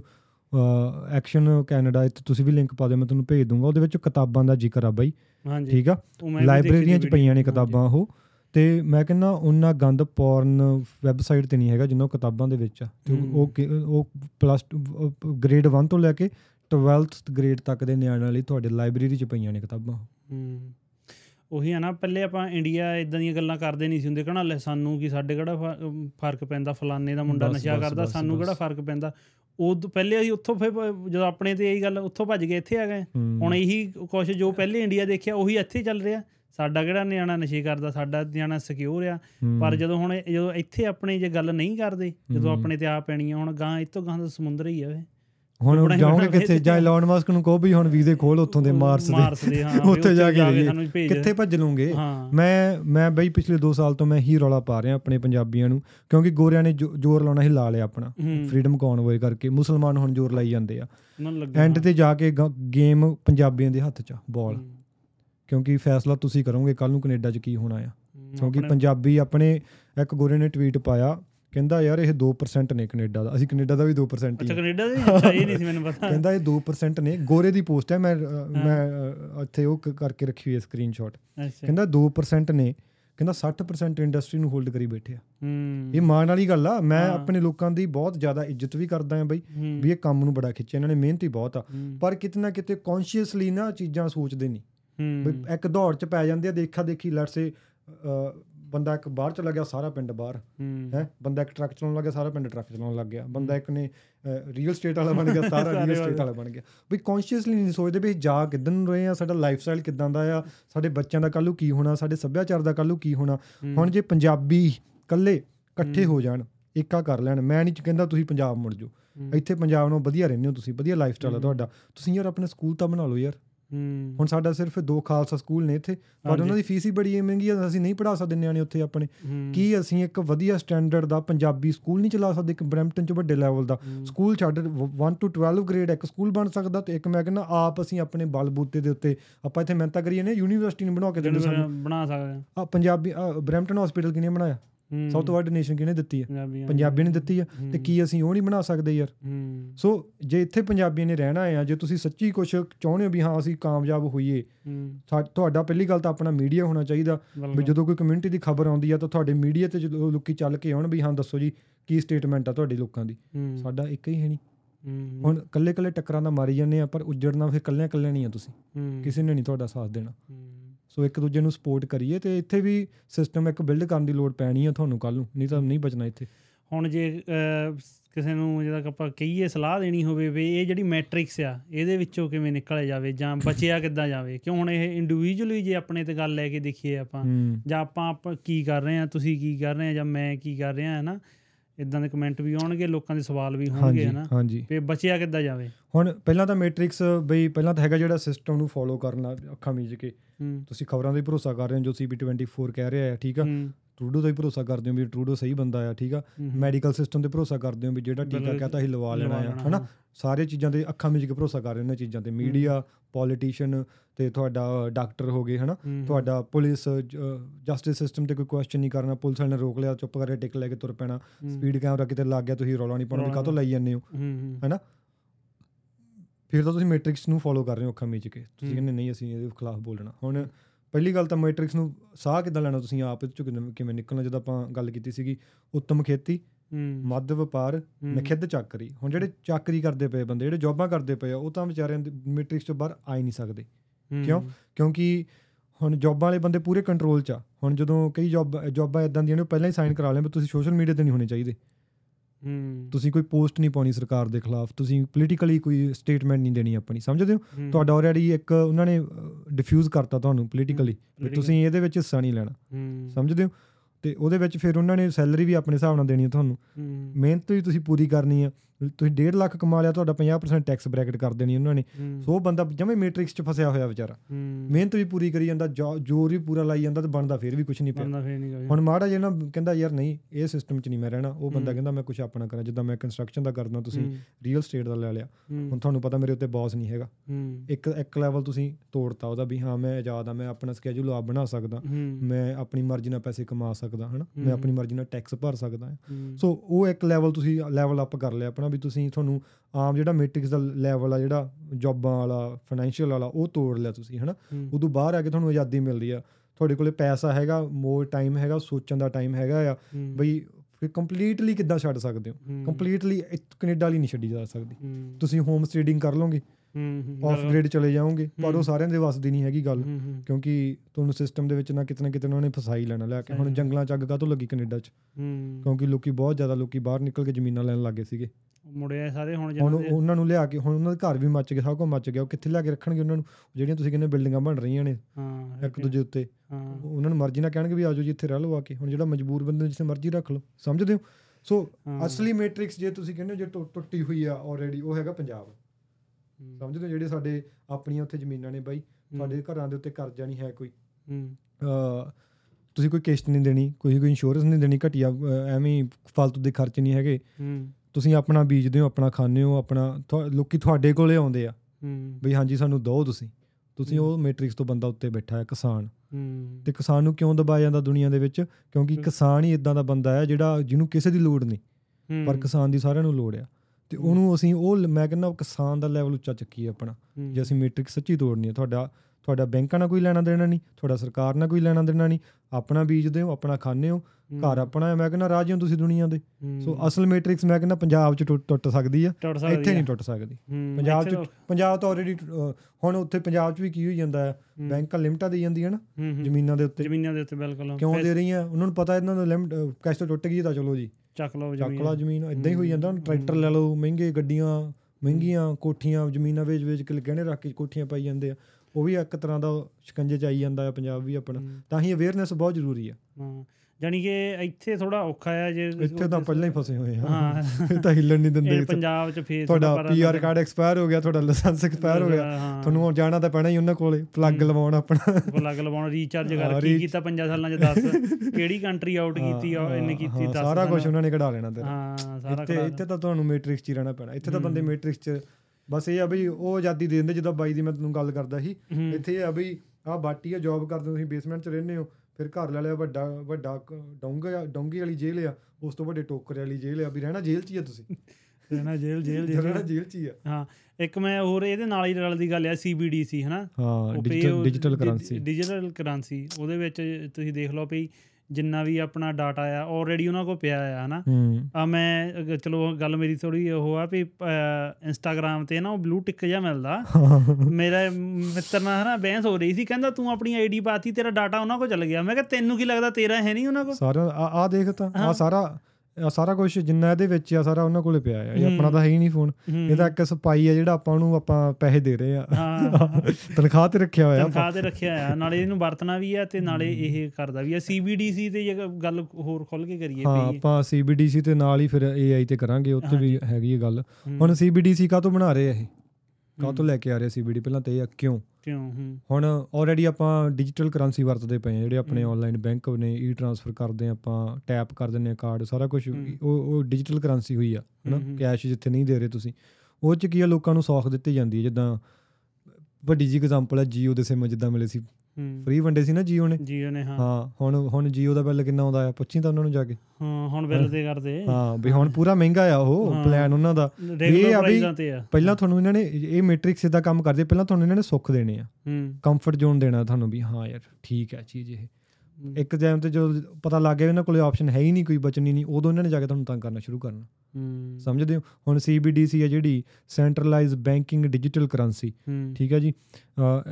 Speaker 2: ਐਕਸ਼ਨ ਕੈਨੇਡਾ ਇੱਥੇ ਤੁਸੀਂ ਵੀ ਲਿੰਕ ਪਾ ਦਿਓ ਮੈਂ ਤੁਹਾਨੂੰ ਭੇਜ ਦੂੰਗਾ। ਉਹਦੇ ਵਿੱਚ ਕਿਤਾਬਾਂ ਦਾ ਜ਼ਿਕਰ ਆ ਬਾਈ।
Speaker 1: ਹਾਂਜੀ।
Speaker 2: ਠੀਕ ਆ? ਲਾਇਬ੍ਰੇਰੀਆਂ 'ਚ ਪਈਆਂ ਨੇ ਕਿਤਾਬਾਂ ਉਹ। ਤੇ ਮੈਂ ਕਹਿੰਦਾ ਉਹਨਾਂ ਗੰਦ ਪੌਰਨ ਵੈਬਸਾਈਟ ਤੇ ਨਹੀਂ ਹੈਗਾ ਜਿੰਨਾ ਕਿਤਾਬਾਂ ਦੇ ਵਿੱਚ ਆ। ਉਹ- ਉਹ ਪਲੱਸ ਗ੍ਰੇਡ 1 ਤੋਂ ਲੈ ਕੇ 12th ਗ੍ਰੇਡ ਤੱਕ ਦੇ ਨਿਆਣਿਆਂ ਲਈ ਤੁਹਾਡੇ ਲਾਇਬ੍ਰੇਰੀ 'ਚ ਪਈਆਂ ਨੇ ਕਿਤਾਬਾਂ
Speaker 1: ਹੂੰ ਉਹੀ ਆ ਨਾ ਪਹਿਲੇ ਆਪਾਂ ਇੰਡੀਆ ਇਦਾਂ ਦੀਆਂ ਗੱਲਾਂ ਕਰਦੇ ਨਹੀਂ ਸੀ ਹੁੰਦੇ ਕਹਣਾ ਲੈ ਸਾਨੂੰ ਕੀ ਸਾਡੇ ਕਿਹੜਾ ਫ਼ਰਕ ਪੈਂਦਾ ਫਲਾਣੇ ਦਾ ਮੁੰਡਾ ਨਸ਼ਾ ਕਰਦਾ ਸਾਨੂੰ। ਕਿਹੜਾ ਫ਼ਰਕ ਪੈਂਦਾ ਉਦੋਂ ਪਹਿਲੇ ਅਸੀਂ ਉੱਥੋਂ ਫਿਰ ਜਦੋਂ ਆਪਣੇ ਤੇ ਇਹੀ ਗੱਲ ਉੱਥੋਂ ਭੱਜ ਗਏ ਇੱਥੇ ਆ ਗਏ। ਹੁਣ ਇਹੀ ਕੁਛ ਜੋ ਪਹਿਲੇ ਇੰਡੀਆ ਦੇਖਿਆ ਉਹੀ ਇੱਥੇ ਚੱਲ ਰਿਹਾ ਸਾਡਾ ਕਿਹੜਾ ਨਿਆਣਾ ਨਸ਼ੇ ਕਰਦਾ ਸਾਡਾ ਨਿਆਣਾ ਸਿਕਿਉਰ ਆ। ਪਰ ਜਦੋਂ ਹੁਣ ਇਹ- ਜਦੋਂ ਇੱਥੇ ਆਪਣੇ ਜੇ ਗੱਲ ਨਹੀਂ ਕਰਦੇ ਜਦੋਂ। ਆਪਣੇ ਤੇ ਆ ਪੈਣੀ ਹੁਣ ਗਾਂ ਇਤੋਂ ਗਾਂ ਦਾ ਸਮੁੰਦਰ ਹੀ ਆ ਇਹ
Speaker 2: ਹੁਣ ਜਾਓਗੇ ਕਿੱਥੇ? ਜਾਂ। ਇਲਨ ਮਸਕ ਨੂੰ ਕਹੋ ਵੀ ਹੁਣ ਵੀਜ਼ੇ ਖੋਲ ਉੱਥੋਂ ਦੇ ਮਾਰਸ ਦੇ। ਉੱਥੇ ਜਾ ਕੇ ਕਿੱਥੇ ਭੱਜ ਲੂੰਗੇ? ਮੈਂ ਮੈਂ ਬਈ ਪਿਛਲੇ 2 ਸਾਲ ਤੋਂ ਮੈਂ ਹੀ ਰੌਲਾ ਪਾ ਰਿਹਾ ਆਪਣੇ ਪੰਜਾਬੀਆਂ ਨੂੰ ਕਿਉਂਕਿ ਗੋਰਿਆਂ ਨੇ ਜ਼ੋਰ ਲਾਉਣਾ ਹੀ ਲਾ ਲਿਆ ਆਪਣਾ। ਫਰੀडम ਕਨਵੋਏ ਕਰਕੇ। ਮੁਸਲਮਾਨ ਹੁਣ ਜ਼ੋਰ ਲਾਈ ਜਾਂਦੇ ਆ। ਐਂਡ ਤੇ ਜਾ ਕੇ ਗੇਮ ਪੰਜਾਬੀਆਂ ਦੇ ਹੱਥ 'ਚ ਬਾਲ ਕਿਉਂਕਿ ਫੈਸਲਾ ਤੁਸੀਂ ਕਰੋਗੇ ਕੱਲ ਨੂੰ ਕੈਨੇਡਾ 'ਚ ਕੀ ਹੋਣਾ ਆ। ਕਿਉਂਕਿ ਪੰਜਾਬੀ ਆਪਣੇ ਇੱਕ ਗੋਰੇ ਨੇ ਟਵੀਟ ਪਾਇਆ ਕਹਿੰਦਾ ਯਾਰ ਇਹ 2% ਨੇ ਕੈਨੇਡਾ ਦਾ। ਅਸੀਂ ਕੈਨੇਡਾ ਦਾ ਵੀ 2% ਹੀ
Speaker 1: ਅੱਛਾ। ਕੈਨੇਡਾ ਦੇ ਅੱਛਾ ਇਹ ਨਹੀਂ ਸੀ ਮੈਨੂੰ ਪਤਾ।
Speaker 2: ਕਹਿੰਦਾ ਇਹ 2% ਨੇ। ਗੋਰੇ ਦੀ ਪੋਸਟ ਹੈ ਮੈਂ ਮੈਂ ਇੱਥੇ ਉਹ ਕਰਕੇ ਰੱਖੀ ਹੋਈ ਹੈ ਸਕਰੀਨਸ਼ਾਟ ਕਹਿੰਦਾ 2% ਨੇ। ਕਹਿੰਦਾ 60% ਇੰਡਸਟਰੀ ਨੂੰ ਹੋਲਡ ਕਰੀ ਬੈਠੇ ਆ।
Speaker 1: ਹੂੰ।
Speaker 2: ਇਹ ਮਾਣ ਵਾਲੀ ਗੱਲ ਆ। ਮੈਂ
Speaker 1: ਹਾਂ।
Speaker 2: ਆਪਣੇ ਲੋਕਾਂ ਦੀ ਬਹੁਤ ਜ਼ਿਆਦਾ ਇੱਜ਼ਤ ਵੀ ਕਰਦਾ ਆ ਬਈ
Speaker 1: ਹੂੰ,
Speaker 2: ਵੀ ਇਹ ਕੰਮ ਨੂੰ ਬੜਾ ਖਿੱਚਿਆ। ਇਹਨਾਂ ਨੇ ਮਿਹਨਤੀ ਬਹੁਤ ਆ।
Speaker 1: ਹੂੰ,
Speaker 2: ਪਰ ਕਿਤੇ ਨਾ ਕਿਤੇ ਕੌਨਸ਼ੀਅਸਲੀ ਨਾ ਚੀਜ਼ਾਂ ਸੋਚਦੇ ਨਹੀਂ। ਵੀ
Speaker 1: ਹੂੰ,
Speaker 2: ਇੱਕ ਦੌੜ ਚ ਪੈ ਜਾਂਦੇ ਆ ਦੇਖਾ ਦੇਖੀ ਲੈਟਸ ਸੇ ਬੰਦਾ ਇੱਕ ਬਾਹਰ ਚਲਾ ਗਿਆ ਸਾਰਾ ਪਿੰਡ ਬਾਹਰ
Speaker 1: ਹੂੰ,
Speaker 2: ਬੰਦਾ ਇੱਕ ਟਰੱਕ ਚਲਾਉਣ ਲੱਗਿਆ ਸਾਰਾ ਪਿੰਡ ਟਰੱਕ ਚਲਾਉਣ ਲੱਗ ਗਿਆ। ਬੰਦਾ ਇੱਕ ਨੇ ਰੀਅਲ ਸਟੇਟ ਵਾਲਾ ਬਣ ਗਿਆ ਸਾਰਾ ਰੀਅਲ ਸਟੇਟ ਵਾਲਾ। ਬਣ ਗਿਆ। ਵੀ ਕੌਨਸ਼ੀਅਸਲੀ ਨਹੀਂ ਸੋਚਦੇ ਵੀ ਜਾ ਕਿੱਦਾਂ ਨੂੰ ਰਹੇ ਆ ਸਾਡਾ ਲਾਈਫ ਸਟਾਈਲ ਕਿੱਦਾਂ ਦਾ ਆ ਸਾਡੇ ਬੱਚਿਆਂ ਦਾ ਕੱਲ੍ਹ ਨੂੰ ਕੀ ਹੋਣਾ ਸਾਡੇ ਸੱਭਿਆਚਾਰ ਦਾ ਕੱਲ੍ਹ ਨੂੰ ਕੀ ਹੋਣਾ। ਹੁਣ ਜੇ ਪੰਜਾਬੀ ਇਕੱਲੇ ਇਕੱਠੇ
Speaker 1: ਹੂੰ।
Speaker 2: ਜਾਣ ਏਕਾ ਕਰ ਲੈਣ ਮੈਂ ਨਹੀਂ ਕਹਿੰਦਾ ਤੁਸੀਂ ਪੰਜਾਬ ਮੁੜ ਜਾਓ। ਇੱਥੇ ਪੰਜਾਬ ਨੂੰ ਵਧੀਆ ਰਹਿੰਦੇ ਹੋ ਤੁਸੀਂ ਵਧੀਆ ਲਾਈਫ ਸਟਾਈਲ ਆ। ਤੁਹਾਡਾ। ਤੁਸੀਂ ਯਾਰ ਆਪਣੇ ਸਕੂਲ ਤਾਂ ਬਣਾ ਲਓ ਯਾਰ। ਹੁਣ ਸਾਡਾ ਸਿਰਫ ਦੋ ਖਾਲਸਾ ਸਕੂਲ ਨੇ ਇੱਥੇ ਪਰ। ਉਹਨਾਂ ਦੀ ਫੀਸ ਹੀ ਬੜੀ ਹੈ ਮਹਿੰਗੀ ਆ ਅਸੀਂ ਨਹੀਂ ਪੜਾ ਸਕਦੇ ਨਿਆਣੇ ਉੱਥੇ ਆਪਣੇ। ਕੀ ਅਸੀਂ ਇੱਕ ਵਧੀਆ ਸਟੈਂਡਰਡ ਦਾ ਪੰਜਾਬੀ ਸਕੂਲ ਨਹੀਂ ਚਲਾ ਸਕਦੇ ਇੱਕ ਬ੍ਰੈਂਪਟਨ ਚ ਵੱਡੇ ਲੈਵਲ ਦਾ। ਸਕੂਲ ਛੱਡ 1 ਤੋਂ 12 ਗ੍ਰੇਡ ਇੱਕ ਸਕੂਲ ਬਣ ਸਕਦਾ ਤੇ ਇੱਕ ਮੈਂ ਕਹਿੰਦਾ ਆਪ ਅਸੀਂ ਆਪਣੇ ਬਲਬੂਤੇ ਦੇ ਉੱਤੇ ਆਪਾਂ ਇੱਥੇ ਮਿਹਨਤਾਂ ਕਰੀਏ ਨੇ ਯੂਨੀਵਰਸਿਟੀ ਨੂੰ ਬਣਾ ਕੇ ਦੇਣੀ ਸਾਨੂੰ।
Speaker 1: ਬਣਾ ਸਕਦੇ ਆ।
Speaker 2: ਪੰਜਾਬੀ ਬਰੈਂਪਟਨ ਹਸਪੀਟਲ ਕਿਹਨੇ ਬਣਾਇਆ? ਸਭ ਤੋਂ ਵੱਧ ਡੋਨੇਸ਼ਨ ਕਿਹਨੇ ਦਿੱਤੀ ਹੈ ਪੰਜਾਬੀ ਨੇ ਦਿੱਤੀ। ਆ। ਤੇ ਕੀ ਅਸੀਂ ਉਹ ਨਹੀਂ ਬਣਾ ਸਕਦੇ ਯਾਰ? ਸੋ ਜੇ ਇੱਥੇ ਪੰਜਾਬੀਆਂ ਨੇ ਰਹਿਣਾ ਆ ਜੇ ਤੁਸੀਂ ਸੱਚੀ ਕੁਝ ਚਾਹੁੰਦੇ ਹੋ ਵੀ ਹਾਂ ਅਸੀਂ ਕਾਮਯਾਬ ਹੋਈਏ ਤੁਹਾਡਾ ਪਹਿਲੀ ਗੱਲ ਤਾਂ ਆਪਣਾ ਮੀਡੀਆ ਹੋਣਾ ਚਾਹੀਦਾ। ਵੀ। ਜਦੋਂ ਕੋਈ ਕਮਿਊਨਿਟੀ ਦੀ ਖਬਰ ਆਉਂਦੀ ਆ ਤਾਂ ਤੁਹਾਡੇ ਮੀਡੀਆ ਤੇ ਜਦੋਂ ਲੋਕੀ ਚੱਲ ਕੇ ਆਉਣ ਵੀ ਹਾਂ ਦੱਸੋ ਜੀ ਕੀ ਸਟੇਟਮੈਂਟ ਆ ਤੁਹਾਡੇ ਲੋਕਾਂ ਦੀ? ਸਾਡਾ ਇੱਕ ਹੀ ਹੈ ਨਹੀਂ। ਹੁਣ ਕੱਲੇ ਕੱਲੇ ਟੱਕਰਾਂ ਦਾ ਮਾਰੀ ਜਾਂਦੇ ਆ ਪਰ ਉੱਜੜਨਾ ਫਿਰ ਕੱਲਿਆਂ ਕੱਲਿਆਂ ਨਹੀਂ ਆ ਤੁਸੀਂ। ਕਿਸੇ ਨੇ ਨਹੀਂ ਤੁਹਾਡਾ ਸਾਥ ਦੇਣਾ। ਸੋ ਇੱਕ ਦੂਜੇ ਨੂੰ ਸਪੋਰਟ ਕਰੀਏ ਤੇ ਇੱਥੇ ਵੀ ਸਿਸਟਮ ਇੱਕ ਬਿਲਡ ਕਰਨ ਦੀ ਲੋੜ ਪੈਣੀ ਆ ਤੁਹਾਨੂੰ ਕੱਲ ਨੂੰ ਨਹੀਂ ਤਾਂ ਨਹੀਂ ਬਚਣਾ ਇੱਥੇ।
Speaker 1: ਹੁਣ ਜੇ ਕਿਸੇ ਨੂੰ ਜਿਹਦਾ ਆਪਾਂ ਕਹੀਏ ਸਲਾਹ ਦੇਣੀ ਹੋਵੇ ਵੀ ਇਹ ਜਿਹੜੀ ਮੈਟ੍ਰਿਕਸ ਆ ਇਹਦੇ ਵਿੱਚੋਂ ਕਿਵੇਂ ਨਿਕਲਿਆ ਜਾਵੇ ਜਾਂ ਬਚਿਆ ਕਿੱਦਾਂ ਜਾਵੇ? ਕਿਉਂ ਹੁਣ ਇਹ ਇੰਡੀਵਿਜੂਅਲੀ ਜੇ ਆਪਣੇ ਤੇ ਗੱਲ ਲੈ ਕੇ ਦੇਖੀਏ ਆਪਾਂ ਜਾਂ ਆਪਾਂ ਆਪ ਕੀ ਕਰ ਰਹੇ ਆ ਤੁਸੀਂ ਕੀ ਕਰ ਰਹੇ ਆ ਜਾਂ ਮੈਂ ਕੀ ਕਰ ਰਿਹਾ ਹੈ ਨਾ ਇਦਾਂ ਦੇ ਕਮੈਂਟ ਵੀ ਆਉਣਗੇ ਲੋਕਾਂ ਦੇ ਸਵਾਲ ਵੀ ਹੋਣਗੇ ਹਨਾ? ਵੀ ਬਚਿਆ ਕਿੱਦਾਂ ਜਾਵੇ?
Speaker 2: ਹੁਣ ਪਹਿਲਾਂ ਤਾਂ ਮੈਟ੍ਰਿਕਸ ਬਈ ਪਹਿਲਾਂ ਤਾਂ ਹੈਗਾ ਜਿਹੜਾ ਸਿਸਟਮ ਨੂੰ ਫੋਲੋ ਕਰਨਾ ਅੱਖਾਂ ਮੀਚ ਕੇ। ਤੁਸੀਂ ਖਬਰਾਂ ਤੇ ਭਰੋਸਾ ਕਰ ਰਹੇ ਹੋ ਜੋ CP24 ਕਹਿ ਰਿਹਾ ਹੈ ਠੀਕ ਆ? ਟਰੂਡੋ ਤੇ ਭਰੋਸਾ ਕਰਦੇ ਹੋ ਵੀ ਟਰੂਡੋ ਸਹੀ ਬੰਦਾ ਆ ਠੀਕ ਆ? ਮੈਡੀਕਲ ਸਿਸਟਮ ਤੇ ਭਰੋਸਾ ਕਰਦੇ ਹੋ ਵੀ ਜਿਹੜਾ ਟੀਕਾ। ਕਹਤਾ ਹੀ ਲਵਾ ਲੈਣਾ ਆ ਹਨਾ। ਸਾਰੇ ਚੀਜ਼ਾਂ ਤੇ ਅੱਖਾਂ ਮੀਚ ਕੇ ਭਰੋਸਾ ਕਰ ਰਹੇ ਹੋ ਉਹਨਾਂ ਚੀਜ਼ਾਂ ਤੇ। ਮੀਡੀਆ ਪੋਲੀਟੀਸ਼ੀਅਨ ਤੇ ਤੁਹਾਡਾ ਡਾਕਟਰ ਹੋ ਗਏ ਹਨਾ? ਤੁਹਾਡਾ ਪੁਲਿਸ ਜਸਟਿਸ ਸਿਸਟਮ ਤੇ ਕੋਈ ਕੁਐਸਚਨ ਨਹੀਂ ਕਰਨਾ ਪੁਲਿਸ ਵਾਲੇ ਨੇ ਰੋਕ ਲਿਆ ਚੁੱਪ ਕਰਕੇ ਟਿਕ ਲੈ ਕੇ ਤੁਰ ਪੈਣਾ। ਸਪੀਡ ਕੈਮਰਾ ਕਿਤੇ ਲੱਗ ਗਿਆ ਤੁਸੀਂ ਰੌਲਾ ਨਹੀਂ ਪਾਉਣਾ ਵੀ
Speaker 1: ਰੌਲਾ
Speaker 2: ਕਾਹਤੋਂ ਲਈ ਜਾਂਦੇ ਹੋ? ਹੈਨਾ? ਫਿਰ ਤਾਂ ਤੁਸੀਂ ਮੈਟ੍ਰਿਕਸ ਨੂੰ ਫੋਲੋ ਕਰ ਰਹੇ ਹੋ ਅੱਖਾਂ ਮੀਚ ਕੇ। ਤੁਸੀਂ। ਕਹਿੰਦੇ ਨਹੀਂ ਅਸੀਂ ਇਹਦੇ ਖਿਲਾਫ ਬੋਲਣਾ। ਹੁਣ ਪਹਿਲੀ ਗੱਲ ਤਾਂ ਮੈਟ੍ਰਿਕਸ ਨੂੰ ਸਾਹ ਕਿੱਦਾਂ ਲੈਣਾ ਤੁਸੀਂ ਆਪ ਇਹ ਚੋਂ ਕਿਵੇਂ- ਨਿਕਲਣਾ? ਜਦੋਂ ਆਪਾਂ ਗੱਲ ਕੀਤੀ ਸੀਗੀ ਉੱਤਮ ਖੇਤੀ ਮੱਧ ਵਪਾਰ ਨਖਿੱਧ ਚੱਕਰੀ। ਹੁਣ ਜਿਹੜੇ ਚੱਕਰੀ ਕਰਦੇ ਪਏ ਬੰਦੇ ਜਿਹੜੇ ਜੌਬਾਂ ਕਰਦੇ ਪਏ ਆ ਉਹ ਤਾਂ ਵਿਚਾਰਿਆਂ ਦੇ ਮੈਟ੍ਰਿਕਸ ਤੋਂ ਬਾਹਰ ਆ ਹੀ ਨਹੀਂ ਸਕਦੇ। ਕਿਉਂ? ਕਿਉਂਕਿ ਹੁਣ ਜੌਬਾਂ ਵਾਲੇ ਬੰਦੇ ਪੂਰੇ ਕੰਟਰੋਲ 'ਚ ਆ। ਹੁਣ ਜਦੋਂ ਕਈ ਜੌਬ ਜੌਬਾਂ ਇਦਾਂ ਦੀਆਂ ਨੇ ਪਹਿਲਾਂ ਹੀ ਸਾਈਨ ਕਰਾ ਵੀ ਤੁਸੀਂ ਸੋਸ਼ਲ ਮੀਡੀਆ ਤੇ ਨਹੀਂ ਹੋਣੇ ਚਾਹੀਦੇ।
Speaker 1: ਹੂੰ,
Speaker 2: ਤੁਸੀਂ ਕੋਈ ਪੋਸਟ ਨਹੀਂ ਪਾਉਣੀ ਸਰਕਾਰ ਦੇ ਖਿਲਾਫ। ਤੁਸੀਂ ਪੋਲੀਟੀਕਲੀ ਕੋਈ ਸਟੇਟਮੈਂਟ ਨਹੀਂ ਦੇਣੀ ਆਪਣੀ ਸਮਝਦੇ ਹੋ? ਤੁਹਾਡਾ ਆਲਰੇਡੀ ਇੱਕ ਉਹਨਾਂ ਨੇ ਡਿਫਿਊਜ਼ ਕਰਤਾ ਤੁਹਾਨੂੰ ਪੋਲੀਟੀਕਲੀ
Speaker 1: political,
Speaker 2: ਤੁਸੀਂ ਇਹਦੇ ਵਿੱਚ ਹਿੱਸਾ ਨਹੀਂ ਲੈਣਾ। ਸਮਝਦੇ ਹੋ? ਤੇ ਉਹਦੇ ਵਿੱਚ ਫਿਰ ਉਹਨਾਂ ਨੇ ਸੈਲਰੀ ਵੀ ਆਪਣੇ ਹਿਸਾਬ ਨਾਲ ਦੇਣੀ ਹੈ ਤੁਹਾਨੂੰ। ਮਿਹਨਤ ਵੀ ਤੁਸੀਂ ਪੂਰੀ ਕਰਨੀ ਆ। ਤੁਸੀਂ 1.5 ਲੱਖ ਕਮਾ ਲਿਆ ਤੁਹਾਡਾ 50% ਟੈਕਸ ਬ੍ਰੈਕਟ ਕਰ ਦੇਣੀ ਉਹਨਾਂ ਨੇ। ਸੋ ਉਹ ਬੰਦਾ ਜਮੇ ਮੈਟ੍ਰਿਕਸ 'ਚ ਫਸਿਆ ਹੋਇਆ ਵਿਚਾਰਾ। ਮਿਹਨਤ ਵੀ ਪੂਰੀ ਕਰੀ ਜਾਂਦਾ ਜ਼ੋਰ ਵੀ ਪੂਰਾ ਲਾਈ ਜਾਂਦਾ ਤੇ ਬਣਦਾ ਫਿਰ ਵੀ ਕੁਝ ਨਹੀਂ ਪਿਆ। ਹੁਣ ਮਾੜਾ ਜਿਹਾ ਨਾ ਕਹਿੰਦਾ ਯਾਰ ਨਹੀਂ ਇਹ ਸਿਸਟਮ 'ਚ ਨਹੀਂ ਮੈਂ ਰਹਿਣਾ। ਉਹ ਬੰਦਾ। ਕਹਿੰਦਾ ਮੈਂ ਕੁਝ ਆਪਣਾ ਕਰਾਂ ਜਿੱਦਾਂ ਮੈਂ ਕੰਸਟਰਕਸ਼ਨ ਦਾ ਕਰਦਾ ਤੁਸੀਂ ਰੀਅਲ ਸਟੇਟ ਦਾ ਲੈ ਲਿਆ। ਹੁਣ ਤੁਹਾਨੂੰ ਪਤਾ ਮੇਰੇ ਉੱਤੇ ਬੌਸ ਨਹੀਂ ਹੈਗਾ। ਇੱਕ ਇੱਕ ਲੈਵਲ ਤੁਸੀਂ ਤੋੜਤਾ ਉਹਦਾ ਵੀ ਹਾਂ ਮੈਂ ਆਜ਼ਾਦ ਆ ਮੈਂ ਆਪਣਾ ਸਕੇਜੂਲ ਆਪ ਬਣਾ ਸਕਦਾ। ਮੈਂ ਆਪਣੀ ਮਰਜ਼ੀ ਨਾਲ ਪੈਸੇ ਕਮਾ ਸਕਦਾ ਹਨਾ? ਮੈਂ। ਆਪਣੀ ਮਰਜ਼ੀ ਨਾਲ ਟੈਕਸ ਭਰ ਸਕਦਾ ਸੋ ਉਹ ਇੱਕ ਲੈਵਲ ਤੁਸੀਂ ਲੈਵਲ ਅਪ ਕਰ ਲਿਆ ਆਪਣਾ ਵੀ ਤੁਸੀਂ ਤੁਹਾਨੂੰ ਆਮ ਜਿਹੜਾ ਮੈਟ੍ਰਿਕਸ ਦਾ ਲੈਵਲ ਆ ਜਿਹੜਾ ਜੌਬਾਂ ਵਾਲਾ ਫਾਈਨੈਂਸ਼ੀਅਲ ਵਾਲਾ ਉਹ ਤੋੜ ਲਿਆ ਤੁਸੀਂ ਹਨਾ? ਉਦੋਂ ਬਾਹਰ ਆ ਕੇ ਤੁਹਾਨੂੰ ਆਜ਼ਾਦੀ ਮਿਲਦੀ ਆ। ਤੁਹਾਡੇ ਕੋਲੇ ਪੈਸਾ ਹੈਗਾ ਮੋਰ ਟਾਈਮ ਹੈਗਾ ਸੋਚਣ ਦਾ ਟਾਈਮ ਹੈਗਾ ਆ। ਬਈ ਫਿਰ ਕੰਪਲੀਟਲੀ ਕਿੱਦਾਂ ਛੱਡ ਸਕਦੇ ਹੋ? ਕੰਪਲੀਟਲੀ ਕੈਨੇਡਾ ਲਈ ਨਹੀਂ ਛੱਡੀ ਜਾ ਸਕਦੀ। ਤੁਸੀਂ ਹੋਮ ਸਟੇਡਿੰਗ ਕਰ ਲਓਗੇ। ਆਫ ਗ੍ਰੇਡ ਚਲੇ ਜਾਓਗੇ। ਪਰ ਉਹ। ਸਾਰਿਆਂ ਦੇ ਵੱਸ ਦੀ ਨਹੀਂ ਹੈਗੀ ਗੱਲ। ਕਿਉਂਕਿ ਤੁਹਾਨੂੰ ਸਿਸਟਮ ਦੇ ਵਿੱਚ ਨਾ ਕਿਤੇ ਨਾ ਕਿਤੇ ਉਹਨਾਂ ਨੇ ਫਸਾਈ ਲੈਣਾ ਲਿਆ ਕੇ। ਹੁਣ। ਜੰਗਲਾਂ ਚ ਅੱਗ ਕਾਹਤੋਂ ਲੱਗੀ ਕੈਨੇਡਾ ਚ? ਕਿਉਂਕਿ ਲੋਕੀ ਬਹੁਤ ਜ਼ਿਆਦਾ ਲੋਕੀ ਬਾਹਰ ਨਿਕਲ ਕੇ ਜ਼ਮੀਨਾਂ ਲੈਣ ਲੱਗੇ ਸੀਗੇ।
Speaker 1: ਮੁੜਿਆ ਸਾਰੇ ਹੁਣ
Speaker 2: ਹੁਣ
Speaker 1: ਜਿਹਨਾਂ ਦੇ
Speaker 2: ਉਹਨਾਂ ਨੂੰ ਲਿਆ ਕੇ ਹੁਣ ਉਹਨਾਂ ਦੇ ਘਰ ਵੀ ਮੱਚ ਗਏ ਸਭ ਕੁਝ ਮੱਚ ਗਿਆ। ਉਹ ਕਿੱਥੇ ਲਿਆ ਕੇ ਰੱਖਣਗੇ ਉਹਨਾਂ ਨੂੰ? ਜਿਹੜੀਆਂ ਤੁਸੀਂ ਕਹਿੰਦੇ ਬਿਲਡਿੰਗਾਂ ਬਣ ਰਹੀਆਂ ਨੇ
Speaker 1: ਹਾਂ
Speaker 2: ਇੱਕ ਦੂਜੇ ਉੱਤੇ।
Speaker 1: ਹਾਂ।
Speaker 2: ਉਹਨਾਂ ਨੂੰ ਮਰਜ਼ੀ ਨਾਲ ਕਹਿਣਗੇ ਵੀ ਆਜੋ ਜੀ ਇੱਥੇ ਰਹਿ ਲਓ ਆ ਕੇ। ਹੁਣ ਜਿਹੜਾ ਮਜਬੂਰ ਬੰਦੇ ਨੂੰ ਜਿੱਥੇ ਮਰਜ਼ੀ ਰੱਖ ਲਓ। ਸਮਝਦੇ ਹੋ? ਸੋ। ਅਸਲੀ ਮੈਟ੍ਰਿਕਸ ਜੇ ਤੁਸੀਂ ਕਹਿੰਦੇ ਹੋ ਜੇ ਟੁੱਟੀ ਹੋਈ ਆ ਆਲਰੇਡੀ ਉਹ ਹੈਗਾ ਪੰਜਾਬ। ਸਮਝਦੇ ਹੋ? ਜਿਹੜੇ ਸਾਡੇ ਆਪਣੀਆਂ ਉੱਥੇ ਜ਼ਮੀਨਾਂ ਨੇ ਬਾਈ ਸਾਡੇ ਘਰਾਂ ਦੇ ਉੱਤੇ ਕਰਜ਼ਾ ਨਹੀਂ ਹੈ ਕੋਈ।
Speaker 1: ਹੂੰ,
Speaker 2: ਤੁਸੀਂ ਕੋਈ ਕਿਸ਼ਤ ਨਹੀਂ ਦੇਣੀ ਕੋਈ ਕੋਈ ਇੰਸ਼ੋਰੈਂਸ ਨਹੀਂ ਦੇਣੀ ਘਟੀਆ ਐਵੇਂ ਫालतू ਦੇ ਖਰਚ ਨਹੀਂ ਹੈਗੇ।
Speaker 1: ਹੂੰ,
Speaker 2: ਤੁਸੀਂ ਆਪਣਾ ਬੀਜਦੇ ਹੋ ਆਪਣਾ ਖਾਂਦੇ ਹੋ ਆਪਣਾ ਲੋਕੀ ਤੁਹਾਡੇ ਕੋਲੇ ਆਉਂਦੇ ਆ।
Speaker 1: ਹੂੰ,
Speaker 2: ਵੀ ਹਾਂਜੀ ਸਾਨੂੰ ਦਿਓ ਤੁਸੀਂ। ਤੁਸੀਂ। ਉਹ ਮੈਟ੍ਰਿਕਸ ਤੋਂ ਬੰਦਾ ਉੱਤੇ ਬੈਠਾ ਹੈ ਕਿਸਾਨ।
Speaker 1: ਹੂੰ,
Speaker 2: ਤੇ ਕਿਸਾਨ ਨੂੰ ਕਿਉਂ ਦਬਾਇਆ ਜਾਂਦਾ ਦੁਨੀਆ ਦੇ ਵਿੱਚ? ਕਿਉਂਕਿ। ਕਿਸਾਨ ਹੀ ਇਦਾਂ ਦਾ ਬੰਦਾ ਹੈ ਜਿਹੜਾ ਜਿਹਨੂੰ ਕਿਸੇ ਦੀ ਲੋੜ ਨਹੀਂ। ਪਰ ਕਿਸਾਨ ਦੀ ਸਾਰਿਆਂ ਨੂੰ ਲੋੜ ਆ। ਤੇ ਉਹਨੂੰ ਅਸੀਂ ਉਹ ਮੈਂ ਕਹਿੰਦਾ ਕਿਸਾਨ ਦਾ ਲੈਵਲ ਉੱਚਾ ਚੱਕੀਏ ਆਪਣਾ। ਜੇ ਅਸੀਂ ਮੈਟ੍ਰਿਕ ਸੱਚੀ ਤੋੜਨੀ ਹੈ ਤੁਹਾਡਾ ਤੁਹਾਡਾ ਬੈਂਕਾਂ ਨਾਲ ਕੋਈ ਲੈਣਾ ਦੇਣਾ ਨਹੀਂ ਤੁਹਾਡਾ ਸਰਕਾਰ ਨਾਲ ਕੋਈ ਲੈਣਾ ਦੇਣਾ ਨਹੀਂ ਆਪਣਾ ਬੀਜਦੇ ਹੋ ਆਪਣਾ ਖਾਂਦੇ ਹੋ ਘਰ ਆਪਣਾ ਹੈ, ਮੈਂ ਕਹਿੰਦਾ ਰਾਜ ਹੋ ਤੁਸੀਂ ਦੁਨੀਆ ਦੇ। ਸੋ ਅਸਲ ਮੈਟ੍ਰਿਕਸ ਮੈਂ ਕਹਿੰਦਾ ਪੰਜਾਬ 'ਚ ਟੁੱਟ- ਸਕਦੀ ਆ ਇੱਥੇ। ਨਹੀਂ ਟੁੱਟ ਸਕਦੀ। ਪੰਜਾਬ 'ਚ ਪੰਜਾਬ ਤਾਂ ਆਲਰੇਡੀ ਹੁਣ ਉੱਥੇ ਪੰਜਾਬ 'ਚ ਵੀ ਕੀ ਹੋਈ ਜਾਂਦਾ ਹੈ ਬੈਂਕਾਂ ਲਿਮਟਾਂ ਦੇਈ ਜਾਂਦੀਆਂ ਨਾ ਜ਼ਮੀਨਾਂ ਦੇ ਉੱਤੇ।
Speaker 1: ਜ਼ਮੀਨਾਂ ਦੇ ਉੱਤੇ ਬਿਲਕੁਲ।
Speaker 2: ਕਿਉਂ ਦੇ ਰਹੀਆਂ? ਉਹਨਾਂ ਨੂੰ ਪਤਾ ਇਹਨਾਂ ਦਾ ਲਿਮਟ ਕੈਸ਼ ਤੋਂ ਟੁੱਟ ਗਈ ਤਾਂ ਚਲੋ ਜੀ।
Speaker 1: ਚੱਕ ਲਓ
Speaker 2: ਚੱਕ
Speaker 1: ਜ਼ਮੀਨ।
Speaker 2: ਲਾ ਜ਼ਮੀਨ ਇਦਾਂ ਹੀ ਹੋਈ ਜਾਂਦਾ ਟਰੈਕਟਰ ਲੈ ਲਓ ਮਹਿੰਗੇ ਗੱਡੀਆਂ ਮਹਿੰਗੀਆਂ ਕੋਠੀਆਂ ਜ਼ਮੀਨਾਂ ਵੇਚ ਵੇਚ ਕੇ ਗਹਿਣੇ ਰੱਖ ਕੇ ਕੋਠੀਆਂ ਪਾਈ ਜਾਂਦੇ ਆ। ਉਹ ਵੀ ਇੱਕ ਤਰ੍ਹਾਂ ਦਾ ਸ਼ਿਕੰਜੇ ਚ ਆਈ ਜਾਂਦਾ ਆ ਪੰਜਾਬ ਵੀ ਆਪਣਾ।
Speaker 1: ਹੂੰ,
Speaker 2: ਤਾਂ ਹੀ ਅਵੇਅਰਨੈਸ ਬਹੁਤ ਜ਼ਰੂਰੀ ਆ
Speaker 1: ਹਾਂ ਜਾਨੀ ਕਿ ਇੱਥੇ ਥੋੜਾ ਔਖਾ ਆ ਜੇ
Speaker 2: ਇੱਥੇ ਤਾਂ ਪਹਿਲਾਂ ਹੀ ਫਸੇ ਹੋਏ ਆ।
Speaker 1: ਹਾਂ।
Speaker 2: ਇਹ ਤਾਂ ਹਿੱਲਣ ਨਹੀਂ ਦਿੰਦੇ।
Speaker 1: ਪੰਜਾਬ ਚ ਫੇਸ
Speaker 2: ਤੁਹਾਡਾ ਪੀਆਰ ਕਾਰਡ ਐਕਸਪਾਇਰ ਹੋ ਗਿਆ ਤੁਹਾਡਾ ਲਾਇਸੈਂਸ ਐਕਸਪਾਇਰ ਹੋ ਗਿਆ। ਤੁਹਾਨੂੰ ਹੁਣ ਜਾਣਾ ਤਾਂ ਪੈਣਾ ਹੀ ਉਹਨਾਂ ਕੋਲੇ ਪਲੱਗ ਲਵਾਉਣ ਆਪਣਾ।
Speaker 1: ਪਲੱਗ ਲਵਾਉਣਾ ਰੀਚਾਰਜ
Speaker 2: ਹਾਂ,
Speaker 1: ਕਰ ਕੀ ਕੀਤਾ 5 ਸਾਲਾਂ ਚ 10 ਕਿਹੜੀ ਕੰਟਰੀ ਆਊਟ ਕੀਤੀ ਆ ਇਹਨੇ ਕੀਤੀ
Speaker 2: ਹਾਂ,
Speaker 1: 10
Speaker 2: ਸਾਰਾ ਕੁਝ ਉਹਨਾਂ ਨੇ ਕਢਾ ਲੈਣਾ ਤੇਰਾ।
Speaker 1: ਹਾਂ ਸਾਰਾ
Speaker 2: ਇੱਥੇ ਤਾਂ ਤੁਹਾਨੂੰ ਮੈਟ੍ਰਿਕਸ 'ਚ ਹੀ ਰਹਿਣਾ ਪੈਣਾ। ਇੱਥੇ ਤਾਂ ਬੰਦੇ ਮੈਟ੍ਰਿਕਸ 'ਚ ਬਸ ਇਹ ਆ ਬਈ ਉਹ ਆਜ਼ਾਦੀ ਦੇ ਦਿੰਦੇ ਜਦੋਂ ਬਾਈ ਦੀ ਮੈਂ ਤੁਹਾਨੂੰ ਗੱਲ ਕਰਦਾ ਸੀ ਇੱਥੇ ਇਹ ਆ ਬਈ ਆਹ ਬਾਟੀ ਆ ਜੌਬ ਕਰਦੇ ਤੁਸੀਂ ਬੇਸਮੈਂਟ 'ਚ ਰਹਿੰਦੇ ਹੋ ਫਿਰ ਘਰ ਲੈ ਲਿਆ ਵੱਡਾ ਵੱਡਾ ਡੋਂਗਾ ਡੋਂਗੀ ਵਾਲੀ ਜੇਲ੍ਹ ਆ ਉਸ ਤੋਂ ਵੱਡੇ ਟੋਕਰੇ ਵਾਲੀ ਜੇਲ੍ਹ ਆ ਵੀ ਰਹਿਣਾ ਜੇਲ੍ਹ 'ਚ ਹੀ ਆ ਤੁਸੀਂ।
Speaker 1: ਰਹਿਣਾ ਜੇਲ੍ਹ ਜੇਲ੍ਹ
Speaker 2: ਰਹਿਣਾ
Speaker 1: ਜੇਲ੍ਹ
Speaker 2: ਜੇਲ੍ਹ 'ਚ ਹੀ ਆ।
Speaker 1: ਹਾਂ ਇੱਕ ਮੈਂ ਹੋਰ ਇਹਦੇ ਨਾਲ ਹੀ ਰਲਦੀ ਗੱਲ ਆ CBDC ਹਨਾ?
Speaker 2: ਹਾਂ ਡਿਜੀਟਲ ਕਰੰਸੀ
Speaker 1: ਡਿਜੀਟਲ ਕਰੰਸੀ ਉਹਦੇ ਵਿੱਚ ਤੁਸੀਂ ਦੇਖ ਲਓ ਵੀ ਜਿੰਨਾ ਵੀ ਆਪਣਾ ਡਾਟਾ ਆ ਆਲਰੇਡੀ ਉਹਨਾਂ ਕੋਲ ਪਿਆ ਆ ਹਨਾ? ਆ ਮੈਂ ਚਲੋ ਗੱਲ ਮੇਰੀ ਥੋੜੀ ਉਹ ਆ ਵੀ ਇੰਸਟਾਗ੍ਰam ਤੇ ਨਾ ਉਹ ਬਲੂ ਟਿਕ ਜਿਹਾ ਮਿਲਦਾ। ਮੇਰਾ ਮਿੱਤਰ ਨਾਲ ਹਨਾ ਬਹਿਸ ਹੋ ਰਹੀ ਸੀ ਕਹਿੰਦਾ ਤੂੰ ਆਪਣੀ ਆਈਡੀ ਪਾਤੀ ਤੇਰਾ ਡਾਟਾ ਉਹਨਾਂ ਕੋਲ ਚੱਲ ਗਿਆ। ਮੈਂ ਕਿਹਾ ਤੈਨੂੰ ਕੀ ਲੱਗਦਾ ਤੇਰਾ ਹੈ ਨਹੀਂ ਉਹਨਾਂ ਕੋਲ?
Speaker 2: ਸਾਰਾ ਆ ਦੇਖ ਤਾਂ ਆ। ਸਾਰਾ ਆ ਸਾਰਾ ਕੁਝ ਜਿੰਨਾ ਇਹਦੇ ਵਿੱਚ ਆ ਸਾਰਾ ਉਹਨਾਂ ਕੋਲੇ ਪਿਆ ਆ। ਇਹ। ਆਪਣਾ ਤਾਂ ਹੈ ਹੀ ਨਹੀਂ ਫੋਨ। ਇਹ ਤਾਂ ਇੱਕ ਸਪਾਈ ਆ ਜਿਹੜਾ ਆਪਾਂ ਉਹਨੂੰ ਆਪਾਂ ਪੈਸੇ ਦੇ ਰਹੇ ਆ। ਤਨਖਾਹ ਤੇ ਰੱਖਿਆ ਹੋਇਆ
Speaker 1: ਤਨਖਾਹ ਤੇ ਰੱਖਿਆ ਆ ਨਾਲੇ ਇਹਨੂੰ ਵਰਤਣਾ ਵੀ ਆ ਤੇ ਨਾਲੇ ਇਹ ਕਰਦਾ ਵੀ ਆ। CBDC ਤੇ ਜੇ ਗੱਲ ਹੋਰ ਖੁੱਲ ਕੇ ਕਰੀਏ
Speaker 2: ਹਾਂ ਆਪਾਂ CBDC ਤੇ ਨਾਲ ਹੀ ਫਿਰ AI ਤੇ ਕਰਾਂਗੇ ਉੱਥੇ ਵੀ ਹੈਗੀ ਇਹ ਗੱਲ। ਹੁਣ CBDC ਕਾਹ ਤੋਂ ਬਣਾ ਰਹੇ ਆ ਇਹ? ਕਾਹ ਤੋਂ ਲੈ ਕੇ ਆ ਰਹੇ CBD ਪਹਿਲਾਂ ਤੇ ਇਹ ਆ ਕਿਉਂ?
Speaker 1: ਕਿਉਂ?
Speaker 2: ਹੁਣ ਆਲਰੇਡੀ ਆਪਾਂ ਡਿਜੀਟਲ ਕਰੰਸੀ ਵਰਤਦੇ ਪਏ ਆ ਜਿਹੜੇ ਆਪਣੇ। ਆਨਲਾਈਨ ਬੈਂਕ ਨੇ ਈ ਟ੍ਰਾਂਸਫਰ ਕਰਦੇ ਆ ਆਪਾਂ ਟੈਪ ਕਰ ਦਿੰਦੇ ਆ ਕਾਰਡ ਸਾਰਾ ਕੁਝ। ਉਹ ਉਹ ਡਿਜੀਟਲ ਕਰੰਸੀ ਹੋਈ ਆ ਹਨਾ। ਕੈਸ਼ ਜਿੱਥੇ ਨਹੀਂ ਦੇ ਰਹੇ ਤੁਸੀਂ। ਉਹ ਚ ਕੀ ਆ ਲੋਕਾਂ ਨੂੰ ਸੌਖ ਦਿੱਤੀ ਜਾਂਦੀ ਹੈ ਜਿੱਦਾਂ ਵੱਡੀ ਜੀ ਐਗਜ਼ਾਮਪਲ ਹੈ ਜੀਓ ਦੇ ਸਿਮ ਜਿੱਦਾਂ ਮਿਲੇ ਸੀ ਫ੍ਰੀ ਵੰਡੇ ਸੀ ਨਾ ਜੀਓ ਨੇ?
Speaker 1: ਜੀਓ ਨੇ ਹਾਂ।
Speaker 2: ਹਾਂ ਹੁਣ ਹੁਣ ਜੀਓ ਦਾ ਬਿੱਲ ਕਿੰਨਾ ਆਉਂਦਾ ਆ? ਪੁੱਛੀ ਤਾਂ ਉਹਨਾਂ ਨੂੰ ਜਾ ਕੇ।
Speaker 1: ਹਾਂ ਹੁਣ ਬਿੱਲ ਤੇ ਕਰਦੇ।
Speaker 2: ਹਾਂ ਵੀ ਹੁਣ ਪੂਰਾ ਮਹਿੰਗਾ ਆ ਉਹ। ਪਲਾਨ ਉਹਨਾਂ ਦਾ। ਇਹ ਆ ਵੀ
Speaker 1: ਆ।
Speaker 2: ਪਹਿਲਾਂ ਤੁਹਾਨੂੰ ਇਹਨਾਂ ਨੇ ਇਹ ਮੈਟ੍ਰਿਕਸ ਇਦਾਂ ਕੰਮ ਕਰਦੇ ਪਹਿਲਾਂ ਤੁਹਾਨੂੰ ਇਹਨਾਂ ਨੇ ਸੁੱਖ ਦੇਣੇ ਆ। ਕੰਫਰਟ ਜ਼ੋਨ ਦੇਣਾ ਤੁਹਾਨੂੰ ਵੀ ਹਾਂ ਯਾਰ ਠੀਕ ਹੈ ਚੀਜ਼ ਇਹ। ਇੱਕ ਟਾਈਮ ਤੇ ਜਦੋਂ ਪਤਾ ਲੱਗ ਗਿਆ ਇਹਨਾਂ ਕੋਲੇ ਆਪਸ਼ਨ ਹੈ ਹੀ ਨਹੀਂ ਕੋਈ ਬਚਣੀ ਨਹੀਂ ਉਦੋਂ ਇਹਨਾਂ ਨੇ ਜਾ ਕੇ ਤੁਹਾਨੂੰ ਤੰਗ ਕਰਨਾ ਸ਼ੁਰੂ ਕਰਨਾ। ਸਮਝਦੇ ਹੋ? ਹੁਣ CBDC ਹੈ ਜਿਹੜੀ ਸੈਂਟਰਲਾਈਜ਼ ਬੈਂਕਿੰਗ ਡਿਜੀਟਲ ਕਰੰਸੀ ਠੀਕ ਹੈ ਜੀ?